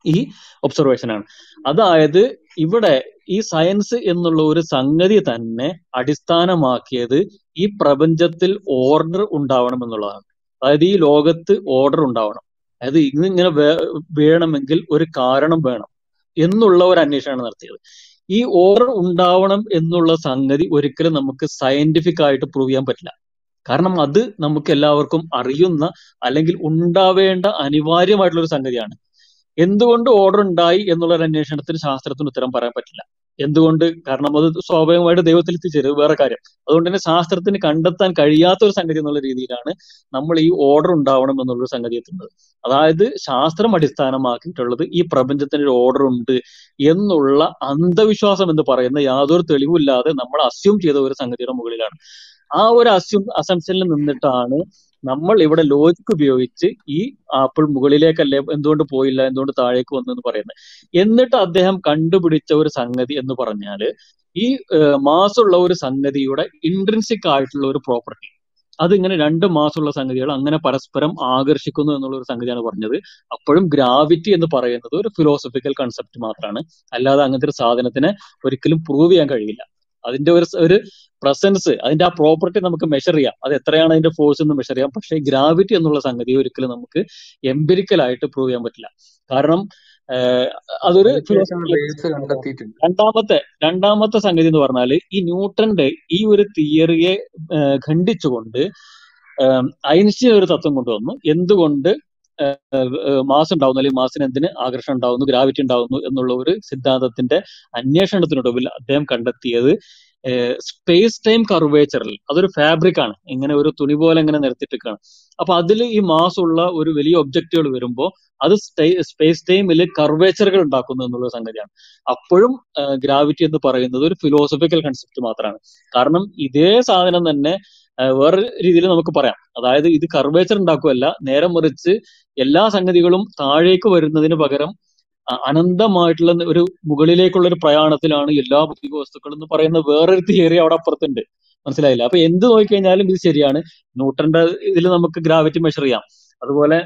ഈ ഒബ്സർവേഷൻ ആണ്. അതായത് ഇവിടെ ഈ സയൻസ് എന്നുള്ള ഒരു സംഗതി തന്നെ അടിസ്ഥാനമാക്കിയത് ഈ പ്രപഞ്ചത്തിൽ ഓർഡർ ഉണ്ടാവണം എന്നുള്ളതാണ്. അതായത് ഈ ലോകത്ത് ഓർഡർ ഉണ്ടാവണം. അതായത് ഇന്നിങ്ങനെ വേണമെങ്കിൽ ഒരു കാരണം വേണം എന്നുള്ള ഒരു അന്വേഷണമാണ് നടത്തിയത്. ഈ ഓർഡർ ഉണ്ടാവണം എന്നുള്ള സംഗതി ഒരിക്കലും നമുക്ക് സയന്റിഫിക് ആയിട്ട് പ്രൂവ് ചെയ്യാൻ പറ്റില്ല. കാരണം അത് നമുക്ക് എല്ലാവർക്കും അറിയുന്ന അല്ലെങ്കിൽ ഉണ്ടാവേണ്ട അനിവാര്യമായിട്ടുള്ള ഒരു സംഗതിയാണ്. എന്തുകൊണ്ട് ഓർഡർ ഉണ്ടായി എന്നുള്ള ഒരു അന്വേഷണത്തിന് ശാസ്ത്രത്തിന് ഉത്തരം പറയാൻ പറ്റില്ല. എന്തുകൊണ്ട്? കാരണം അത് സ്വാഭാവികമായിട്ട് ദൈവത്തിൽ എത്തിച്ചേരും വേറെ കാര്യം. അതുകൊണ്ട് തന്നെ ശാസ്ത്രത്തിന് കണ്ടെത്താൻ കഴിയാത്ത ഒരു സംഗതി എന്നുള്ള രീതിയിലാണ് നമ്മൾ ഈ ഓർഡർ ഉണ്ടാവണം എന്നുള്ളൊരു സംഗതി എത്തുന്നത്. അതായത് ശാസ്ത്രം അടിസ്ഥാനമാക്കിയിട്ടുള്ളത് ഈ പ്രപഞ്ചത്തിന് ഒരു ഓർഡർ ഉണ്ട് എന്നുള്ള അന്ധവിശ്വാസം എന്ന് പറയുന്ന യാതൊരു തെളിവില്ലാതെ നമ്മൾ അസ്യൂം ചെയ്ത ഒരു സംഗതിയുടെ മുകളിലാണ്. ആ ഒരു അസ്യൂം അസംഷനിൽ നിന്നിട്ടാണ് നമ്മൾ ഇവിടെ ലോജിക് ഉപയോഗിച്ച് ഈ ആപ്പിൾ മുകളിലേക്കല്ലേ എന്തുകൊണ്ട് പോയില്ല എന്തുകൊണ്ട് താഴേക്ക് വന്നു എന്ന് പറയുന്നത്. എന്നിട്ട് അദ്ദേഹം കണ്ടുപിടിച്ച ഒരു സംഗതി എന്ന് പറഞ്ഞാൽ ഈ മാസമുള്ള ഒരു സംഗതിയുടെ ഇൻട്രൻസിക് ആയിട്ടുള്ള ഒരു പ്രോപ്പർട്ടി അതിങ്ങനെ രണ്ട് മാസമുള്ള സംഗതികൾ അങ്ങനെ പരസ്പരം ആകർഷിക്കുന്നു എന്നുള്ള ഒരു സംഗതിയാണ് പറഞ്ഞത്. അപ്പോഴും ഗ്രാവിറ്റി എന്ന് പറയുന്നത് ഒരു ഫിലോസഫിക്കൽ കൺസെപ്റ്റ് മാത്രമാണ് അല്ലാതെ അങ്ങനത്തെ ഒരു സാധനത്തിന് ഒരിക്കലും പ്രൂവ് ചെയ്യാൻ കഴിയില്ല. അതിന്റെ ഒരു ഒരു പ്രസൻസ് അതിന്റെ ആ പ്രോപ്പർട്ടി നമുക്ക് മെഷർ ചെയ്യാം. അത് എത്രയാണ് അതിന്റെ ഫോഴ്സ് എന്ന് മെഷർ ചെയ്യാം. പക്ഷേ ഗ്രാവിറ്റി എന്നുള്ള സംഗതി ഒരിക്കലും നമുക്ക് എംപിരിക്കൽ ആയിട്ട് പ്രൂവ് ചെയ്യാൻ പറ്റില്ല. കാരണം അതൊരു രണ്ടാമത്തെ രണ്ടാമത്തെ സംഗതി എന്ന് പറഞ്ഞാൽ ഈ ന്യൂട്ടന്റെ ഈ ഒരു തിയറിയെ ഖണ്ഡിച്ചുകൊണ്ട് ഐൻസ്റ്റീൻ ഒരു തത്വം കൊണ്ടുവന്നു. എന്തുകൊണ്ട് മാസ് ഉണ്ടാവുന്നു അല്ലെങ്കിൽ മാസിന് എന്തിന് ആകർഷണം ഉണ്ടാവുന്നു ഗ്രാവിറ്റി ഉണ്ടാവുന്നു എന്നുള്ള ഒരു സിദ്ധാന്തത്തിന്റെ അന്വേഷണത്തിനൊടുവിൽ അദ്ദേഹം കണ്ടെത്തിയത് സ്പേസ് ടൈം കർവേച്ചറിൽ അതൊരു ഫാബ്രിക് ആണ്. ഇങ്ങനെ ഒരു തുണി പോലെ ഇങ്ങനെ നിരത്തിട്ടിരിക്കുകയാണ് അപ്പൊ അതിൽ ഈ മാസ് ഉള്ള ഒരു വലിയ ഒബ്ജക്റ്റുകൾ വരുമ്പോൾ അത് സ്പേസ് ടൈമിൽ കർവേച്ചറുകൾ ഉണ്ടാക്കുന്നു എന്നുള്ള സംഗതിയാണ്. അപ്പോഴും ഗ്രാവിറ്റി എന്ന് പറയുന്നത് ഒരു ഫിലോസഫിക്കൽ കൺസെപ്റ്റ് മാത്രമാണ് കാരണം ഇതേ സാധനം തന്നെ ആ, വേറെ രീതിയിൽ നമുക്ക് പറയാം. അതായത് ഇത് കർവേച്ചർ ഉണ്ടാക്കുകയല്ല നേരെ മറിച്ച് എല്ലാ സംഗതികളും താഴേക്ക് വരുന്നതിന് പകരം അനന്തമായിട്ടുള്ള ഒരു മുകളിലേക്കുള്ള ഒരു പ്രയാണത്തിലാണ് എല്ലാ ഭൗതിക വസ്തുക്കളും എന്ന് പറയുന്ന വേറൊരു തിയറി അവിടെ അപ്പുറത്തുണ്ട്. മനസ്സിലായില്ല? അപ്പൊ എന്ത് നോക്കിക്കഴിഞ്ഞാലും ഇത് ശരിയാണ്. ന്യൂട്ടന്റെ ഇതിൽ നമുക്ക് ഗ്രാവിറ്റി മെഷർ ചെയ്യാം. അതുപോലെ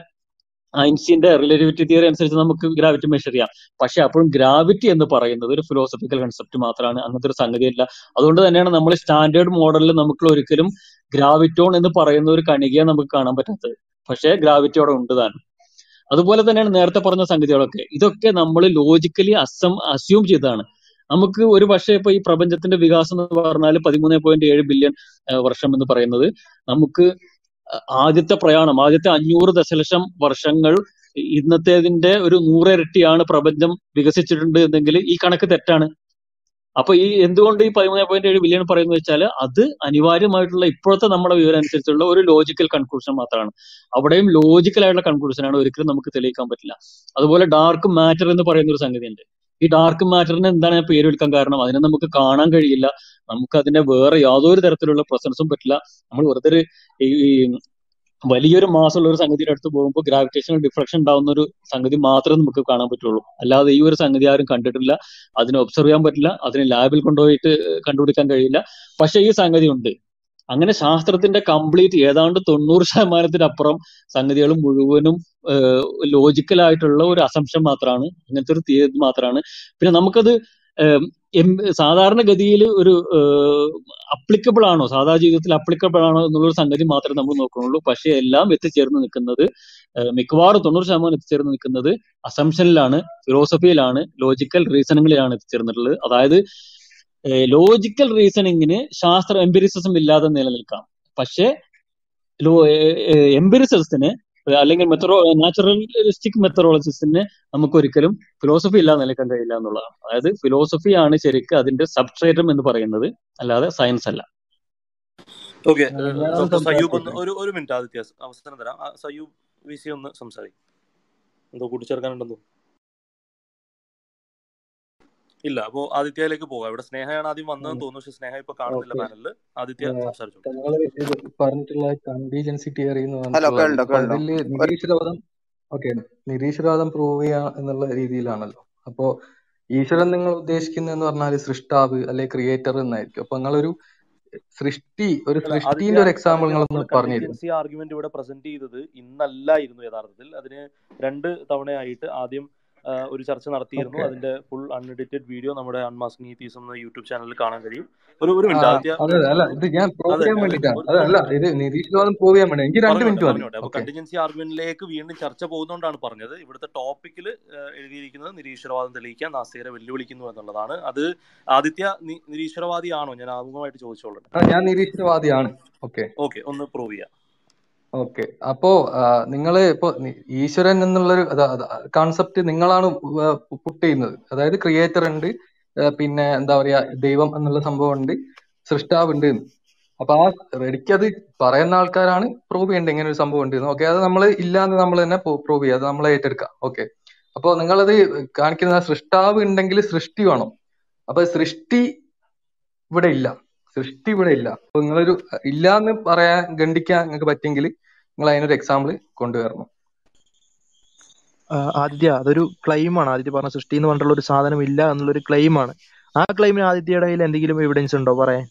ഐൻസ്റ്റീന്റെ റിലേറ്റിവിറ്റി തിയറി അനുസരിച്ച് നമുക്ക് ഗ്രാവിറ്റി മെഷർ ചെയ്യാം. പക്ഷെ അപ്പോഴും ഗ്രാവിറ്റി എന്ന് പറയുന്നത് ഒരു ഫിലോസഫിക്കൽ കൺസെപ്റ്റ് മാത്രമാണ്. അങ്ങനത്തെ ഒരു സംഗതിയല്ല. അതുകൊണ്ട് തന്നെയാണ് നമ്മൾ സ്റ്റാൻഡേർഡ് മോഡലിൽ നമുക്ക് ഒരിക്കലും ഗ്രാവിറ്റോൺ എന്ന് പറയുന്ന ഒരു കണികയെ നമുക്ക് കാണാൻ പറ്റാത്തത്. പക്ഷേ ഗ്രാവിറ്റി അവിടെ ഉണ്ട് താനും. അതുപോലെ തന്നെയാണ് നേരത്തെ പറഞ്ഞ സംഗതികളൊക്കെ. ഇതൊക്കെ നമ്മൾ ലോജിക്കലി അസം അസ്യൂം ചെയ്തതാണ്. നമുക്ക് ഒരു പക്ഷേ ഇപ്പൊ ഈ പ്രപഞ്ചത്തിന്റെ വികാസം എന്ന് പറഞ്ഞാൽ പതിമൂന്ന് പോയിന്റ് ഏഴ് ബില്യൺ വർഷം എന്ന് പറയുന്നത് നമുക്ക് ആദ്യത്തെ പ്രയാണം ആദ്യത്തെ അഞ്ഞൂറ് ദശലക്ഷം വർഷങ്ങൾ ഇന്നത്തേതിന്റെ ഒരു നൂറിരട്ടിയാണ് പ്രപഞ്ചം വികസിച്ചിട്ടുണ്ട് എന്നെങ്കിൽ ഈ കണക്ക് തെറ്റാണ്. അപ്പൊ ഈ എന്തുകൊണ്ട് ഈ പതിമൂന്ന് പോയിന്റ് ഏഴ് ബില്യൺ പറയുന്നത് വെച്ചാൽ അത് അനിവാര്യമായിട്ടുള്ള ഇപ്പോഴത്തെ നമ്മുടെ വിവരം അനുസരിച്ചുള്ള ഒരു ലോജിക്കൽ കൺക്ലൂഷൻ മാത്രമാണ്. അവിടെയും ലോജിക്കൽ ആയിട്ടുള്ള കൺക്ലൂഷൻ ആണ് ഒരിക്കലും നമുക്ക് തെളിയിക്കാൻ പറ്റില്ല. അതുപോലെ ഡാർക്ക് മാറ്റർ എന്ന് പറയുന്ന ഒരു സംഗതി ഉണ്ട് ഈ ഡാർക്ക് മാറ്ററിന് എന്താണ് ഞാൻ പേര് വിളിക്കാൻ കാരണം? അതിനെ നമുക്ക് കാണാൻ കഴിയില്ല. നമുക്ക് അതിന്റെ വേറെ യാതൊരു തരത്തിലുള്ള പ്രസൻസും പറ്റില്ല. നമ്മൾ വെറുതെ ഒരു ഈ വലിയൊരു മാസമുള്ള ഒരു സംഗതിയുടെ അടുത്ത് പോകുമ്പോൾ ഗ്രാവിറ്റേഷണൽ ഡിഫ്ലക്ഷൻ ഉണ്ടാവുന്ന ഒരു സംഗതി മാത്രമേ നമുക്ക് കാണാൻ പറ്റുള്ളൂ. അല്ലാതെ ഈ ഒരു സംഗതി ആരും കണ്ടിട്ടില്ല. അതിനെ ഒബ്സർവ് ചെയ്യാൻ പറ്റില്ല. അതിനെ ലാബിൽ കൊണ്ടുപോയിട്ട് കണ്ടുപിടിക്കാൻ കഴിയില്ല. പക്ഷെ ഈ സംഗതി ഉണ്ട്. അങ്ങനെ ശാസ്ത്രത്തിന്റെ കംപ്ലീറ്റ് ഏതാണ്ട് തൊണ്ണൂറ് ശതമാനത്തിനപ്പുറം സംഗതികൾ മുഴുവനും ലോജിക്കൽ ആയിട്ടുള്ള ഒരു അസംഷൻ മാത്രമാണ് അങ്ങനത്തെ ഒരു തിയറി മാത്രമാണ് പിന്നെ നമുക്കത് സാധാരണഗതിയിൽ ഒരു അപ്ലിക്കബിൾ ആണോ? സാധാരണ ജീവിതത്തിൽ അപ്ലിക്കബിൾ ആണോ എന്നുള്ളൊരു സംഗതി മാത്രമേ നമ്മൾ നോക്കുന്നുള്ളൂ. പക്ഷെ എല്ലാം എത്തിച്ചേർന്ന് നിൽക്കുന്നത് മിക്കവാറും തൊണ്ണൂറ് ശതമാനം എത്തിച്ചേർന്ന് നിൽക്കുന്നത് അസംഷനിലാണ് ഫിലോസഫിയിലാണ് ലോജിക്കൽ റീസണിങ്ങിലാണ് എത്തിച്ചേർന്നിട്ടുള്ളത്. അതായത് ലോജിക്കൽ റീസണിങ്ങിന് ശാസ്ത്ര എംപിരിസിസം ഇല്ലാതെ നിലനിൽക്കാം. പക്ഷേ എംപിരിസിസത്തിന് അല്ലെങ്കിൽ മെത്തറോ നാച്ചുറലിസ്റ്റിക് മെത്തറോളജിസ്റ്റിന് നമുക്ക് ഒരിക്കലും ഫിലോസഫി ഇല്ലാതെ നിലനിൽക്കാൻ കഴിയില്ല എന്നുള്ളതാണ്. അതായത് ഫിലോസഫി ആണ് ശരിക്കും അതിന്റെ സബ്സ്ട്രേറ്റം എന്ന് പറയുന്നത്. അല്ലാതെ സയൻസ് അല്ല. ഓക്കെ സയ്യൂബ് ഒന്ന് ഒരു ഒരു മിനിറ്റ് ആദിത്യ അവസരം തരാം. സയ്യൂബ് വി സി ഒന്ന് സംസാരിക്കും. എന്തോ കൂട്ടിച്ചേർക്കാനുണ്ടെന്നോ ഇല്ല അപ്പോ ആദിത്യയിലേക്ക് പോകാം. ഇവിടെ സ്നേഹയാണ് ആദ്യം വന്നതെന്ന് തോന്നുന്നു പക്ഷെ സ്നേഹ ഇപ്പൊ കാണുന്നില്ല പാനലിൽ. ആദിത്യ സംസാരിച്ചു പറഞ്ഞിട്ടുള്ള കണ്ടീജൻസി തിയറി നിരീശ്വരവാദം ഓക്കെ നിരീശ്വരവാദം പ്രൂവ് ചെയ്യാ എന്നുള്ള രീതിയിലാണല്ലോ. അപ്പോ ഈശ്വരൻ നിങ്ങൾ ഉദ്ദേശിക്കുന്നതെന്ന് പറഞ്ഞാൽ സൃഷ്ടാവ് അല്ലെ ക്രിയേറ്റർ എന്നായിരിക്കും. അപ്പൊ നിങ്ങളൊരു സൃഷ്ടി ഒരു സൃഷ്ടിന്റെ ഒരു എക്സാമ്പിൾ നിങ്ങൾ പറഞ്ഞിരുന്നു നമ്മൾ പറഞ്ഞു തരുമോ ആർഗ്യുമെന്റ് ഇവിടെ പ്രസന്റ് ചെയ്തത് ഇന്നല്ലായിരുന്നു യഥാർത്ഥത്തിൽ. അതിന് രണ്ട് തവണയായിട്ട് ആദ്യം ഒരു ചർച്ച നടത്തിയിരുന്നു. അതിന്റെ ഫുൾ അൺഎഡിറ്റഡ് വീഡിയോ നമ്മുടെ അൺമാസ്കിംഗ് എന്ന യൂട്യൂബ് ചാനലിൽ കാണാൻ കഴിയും. ഒരു ഒരു മിനിറ്റ് ഇത് ഞാൻ പ്രൂവ് ചെയ്യാൻ എനിക്ക് രണ്ട് മിനിറ്റ് അപ്പൊ കണ്ടിജൻസി ആർഗ്യുമെന്റിലേക്ക് വീണ്ടും ചർച്ച പോകുന്നതുകൊണ്ടാണ് പറഞ്ഞത്. ഇവിടുത്തെ ടോപ്പിക്കിൽ എഴുതിയിരിക്കുന്നത് നിരീശ്വരവാദം തെളിയിക്കാൻ നാസ്തികരെ വെല്ലുവിളിക്കുന്നു എന്നുള്ളതാണ്. അത് ആദിത്യ നിരീശ്വരവാദിയാണോ ഞാൻ ആമുഖമായിട്ട് ചോദിച്ചോളൂ ഞാൻ നിരീശ്വരവാദിയാണ് ഓക്കെ. ഓക്കെ ഒന്ന് പ്രൂവ് ചെയ്യാം. ഓക്കെ. അപ്പോ നിങ്ങൾ ഇപ്പോ ഈശ്വരൻ എന്നുള്ളൊരു കോൺസെപ്റ്റ് നിങ്ങളാണ് പുട്ട് ചെയ്യുന്നത്. അതായത് ക്രിയേറ്റർ ഉണ്ട് പിന്നെ എന്താ പറയാ ദൈവം എന്നുള്ള സംഭവം ഉണ്ട് സൃഷ്ടാവ് ഉണ്ട്. അപ്പൊ ആ റെഡിക്കത് പറയുന്ന ആൾക്കാരാണ് പ്രൂവ് ചെയ്യേണ്ടത് ഇങ്ങനെ ഒരു സംഭവം ഉണ്ട് ഓക്കെ അത് നമ്മൾ ഇല്ലാന്ന് നമ്മൾ തന്നെ പ്രൂവ് ചെയ്യുക അത് നമ്മൾ ഏറ്റെടുക്കാം. ഓക്കെ. അപ്പൊ നിങ്ങളത് കാണിക്കുന്ന സൃഷ്ടാവ് ഉണ്ടെങ്കിൽ സൃഷ്ടി വേണം. അപ്പൊ സൃഷ്ടി ഇവിടെ ഇല്ല. സൃഷ്ടി ഇവിടെ ഇല്ല അപ്പൊ നിങ്ങളൊരു ഇല്ലാന്ന് പറയാൻ ഖണ്ഡിക്കാൻ നിങ്ങൾക്ക് പറ്റിയെങ്കിൽ നിങ്ങൾ അതിനൊരു എക്സാമ്പിൾ കൊണ്ടുവരണം. ആദിത്യ അതൊരു ക്ലെയിം ആണ്. ആദിത്യ പറഞ്ഞ സൃഷ്ടി എന്ന് പറഞ്ഞിട്ടുള്ള ഒരു സാധനം ഇല്ല എന്നുള്ളൊരു ക്ലെയിം ആണ്. ആ ക്ലെയിമിന് ആദിത്യയുടെ കയ്യിൽ എന്തെങ്കിലും എവിഡൻസ് ഉണ്ടോ? പറയാൻ.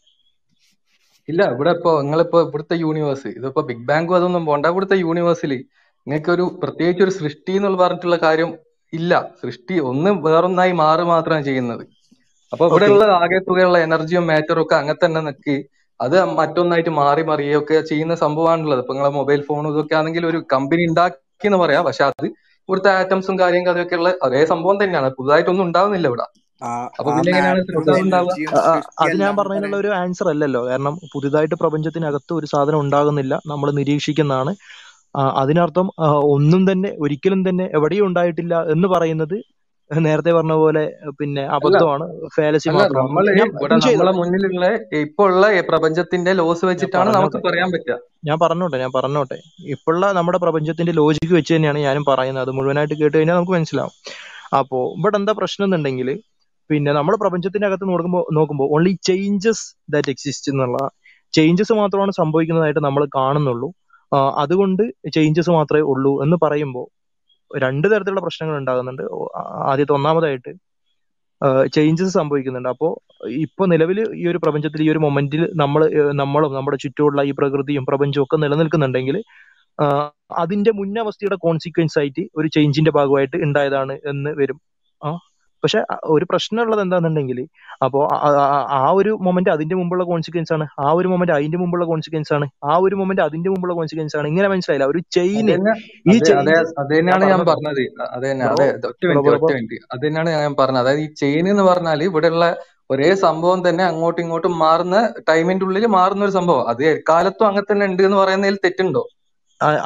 ഇല്ല ഇവിടെ ഇപ്പൊ നിങ്ങളിപ്പോ ഇവിടുത്തെ യൂണിവേഴ്സ് ഇതിപ്പോ ബിഗ് ബാങ്കും അതൊന്നും പോണ്ട. ഇവിടുത്തെ യൂണിവേഴ്സിൽ നിങ്ങൾക്ക് ഒരു പ്രത്യേകിച്ച് ഒരു സൃഷ്ടി എന്നുള്ള പറഞ്ഞിട്ടുള്ള കാര്യം ഇല്ല. സൃഷ്ടി ഒന്ന് വേറൊന്നായി മാറി മാത്രമാണ് ചെയ്യുന്നത്. അപ്പൊ ഇവിടെ ഉള്ള ആകെ തുകയുള്ള എനർജിയും മാറ്ററും ഒക്കെ അങ്ങനെ തന്നെ നിൽക്കി അത് മറ്റൊന്നായിട്ട് മാറി മറിയൊക്കെ ചെയ്യുന്ന സംഭവമാണുള്ളത്. ഇപ്പൊ നിങ്ങളെ മൊബൈൽ ഫോൺ ഇതൊക്കെ ആണെങ്കിൽ ഒരു കമ്പനി ഉണ്ടാക്കി എന്ന് പറയാം. പക്ഷെ അത് ഇവിടുത്തെ ആറ്റംസും കാര്യം അതൊക്കെ ഉള്ള അതേ സംഭവം തന്നെയാണ്. പുതുതായിട്ടൊന്നും ഉണ്ടാവുന്നില്ല ഇവിടെ. അത് ഞാൻ പറഞ്ഞതിനുള്ള ഒരു ആൻസർ അല്ലല്ലോ. കാരണം പുതുതായിട്ട് പ്രപഞ്ചത്തിനകത്ത് ഒരു സാധനം ഉണ്ടാകുന്നില്ല. നമ്മൾ നിരീക്ഷിക്കുന്നതാണ്. അതിനർത്ഥം ഒന്നും തന്നെ ഒരിക്കലും തന്നെ എവിടെയും ഉണ്ടായിട്ടില്ല എന്ന് പറയുന്നത് നേരത്തെ പറഞ്ഞ പോലെ പിന്നെ അബദ്ധമാണ്. ഫാലസി നമ്മൾ മുന്നിലുള്ള ഉള്ള പ്രപഞ്ചത്തിന്റെ ലോസ് വെച്ചിട്ടാണ് നമുക്ക് പറയാൻ പറ്റുക. ഞാൻ പറഞ്ഞോട്ടെ ഞാൻ പറഞ്ഞോട്ടെ. ഇപ്പോഴുള്ള നമ്മുടെ പ്രപഞ്ചത്തിന്റെ ലോജിക്ക് വെച്ച് തന്നെയാണ് ഞാനും പറയുന്നത്. അത് മുഴുവനായിട്ട് കേട്ട് കഴിഞ്ഞാൽ നമുക്ക് മനസ്സിലാവും. അപ്പോ ഇവിടെ എന്താ പ്രശ്നം എന്നുണ്ടെങ്കിൽ പിന്നെ നമ്മൾ പ്രപഞ്ചത്തിന്റെ അകത്ത് നോക്കുമ്പോൾ നോക്കുമ്പോൾ ഓൺലി ചേഞ്ചസ് ദാറ്റ് എക്സിസ്റ്റ് എന്നുള്ള ചേഞ്ചസ് മാത്രമാണ് സംഭവിക്കുന്നതായിട്ട് നമ്മൾ കാണുന്നുള്ളൂ. അതുകൊണ്ട് ചേഞ്ചസ് മാത്രമേ ഉള്ളൂ എന്ന് പറയുമ്പോൾ രണ്ട് തരത്തിലുള്ള പ്രശ്നങ്ങൾ ഉണ്ടാകുന്നുണ്ട്. ആദ്യത്തെ ഒന്നാമതായിട്ട് ചേഞ്ചസ് സംഭവിക്കുന്നുണ്ട്. അപ്പോൾ ഇപ്പൊ നിലവിൽ ഈ ഒരു പ്രപഞ്ചത്തിൽ ഈ ഒരു മൊമെന്റിൽ നമ്മൾ നമ്മളും നമ്മുടെ ചുറ്റുമുള്ള ഈ പ്രകൃതിയും പ്രപഞ്ചവും ഒക്കെ നിലനിൽക്കുന്നുണ്ടെങ്കിൽ അതിന്റെ മുന്നവസ്ഥയുടെ കോൺസിക്വൻസ് ആയിട്ട് ഒരു ചേഞ്ചിന്റെ ഭാഗമായിട്ട് ഉണ്ടായതാണ് എന്ന് വരും. ആ പക്ഷെ ഒരു പ്രശ്നമുള്ളത് എന്താണെന്നുണ്ടെങ്കിൽ അപ്പോ ആ ഒരു മൊമെന്റ് അതിന്റെ മുമ്പുള്ള കോൺസിക്വൻസ് ആണ് ആ ഒരു മൊമെന്റ് അതിന്റെ മുമ്പുള്ള കോൺസിക്വൻസ് ആണ് ആ ഒരു മൊമെന്റ് അതിന്റെ മുമ്പുള്ള കോൺസിക്വൻസ് ആണ്. ഇങ്ങനെ മനസ്സിലായില്ല? ഒരു ചെയിൻ ഈ അതെ അതെ ചേഞ്ചസ് അത് ഞാൻ തന്നെയാണ് ഞാൻ പറഞ്ഞോട്ടെ പറഞ്ഞത്. അത് തന്നെ ബ്രോ അതെ ഒറ്റ മിനിറ്റ് ഒറ്റ മിനിറ്റ്. അത് തന്നെയാണ് ഞാൻ പറഞ്ഞത്. അതായത് ഈ ചെയിൻ എന്ന് പറഞ്ഞാൽ ഇവിടെയുള്ള ഒരേ സംഭവം തന്നെ അങ്ങോട്ടും ഇങ്ങോട്ടും മാറുന്ന ടൈമിന്റെ ഉള്ളിൽ മാറുന്ന ഒരു സംഭവം. അത് എക്കാലത്തും അങ്ങനെ തന്നെ ഉണ്ട് എന്ന് പറയുന്നതിൽ തെറ്റുണ്ടോ?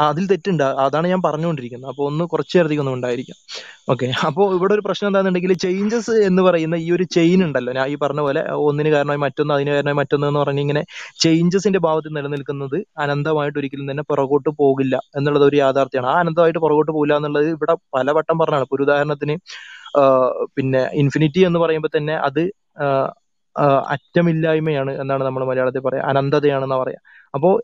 അതിൽ തെറ്റുണ്ട്. അതാണ് ഞാൻ പറഞ്ഞുകൊണ്ടിരിക്കുന്നത്. അപ്പോൾ ഒന്ന് കുറച്ച് ഒന്ന് ഉണ്ടായിരിക്കാം. ഓക്കെ. അപ്പോൾ ഇവിടെ ഒരു പ്രശ്നം എന്താണെന്നുണ്ടെങ്കിൽ ചേഞ്ചസ് എന്ന് പറയുന്ന ഈ ഒരു ചെയിൻ ഉണ്ടല്ലോ. ഞാൻ ഈ പറഞ്ഞ പോലെ ഒന്നിന് കാരണമായി മറ്റൊന്ന് അതിന് കാരണമായി മറ്റൊന്ന് എന്ന് പറഞ്ഞ് ഇങ്ങനെ ചേഞ്ചസിന്റെ ഭാവത്തിൽ നിലനിൽക്കുന്നത് അനന്തമായിട്ട് ഒരിക്കലും തന്നെ പുറകോട്ട് പോകില്ല എന്നുള്ളത് ഒരു യാഥാർത്ഥ്യമാണ്. ആ അനന്തമായിട്ട് പുറകോട്ട് പോകില്ല എന്നുള്ളത് ഇവിടെ പലവട്ടം പറഞ്ഞാണ്. ഇപ്പൊ ഒരു ഉദാഹരണത്തിന് പിന്നെ ഇൻഫിനിറ്റി എന്ന് പറയുമ്പോൾ തന്നെ അത് അറ്റമില്ലായ്മയാണ് എന്നാണ് നമ്മൾ മലയാളത്തിൽ പറയാം. അനന്തതയാണെന്നാണ് പറയാ. അപ്പോൾ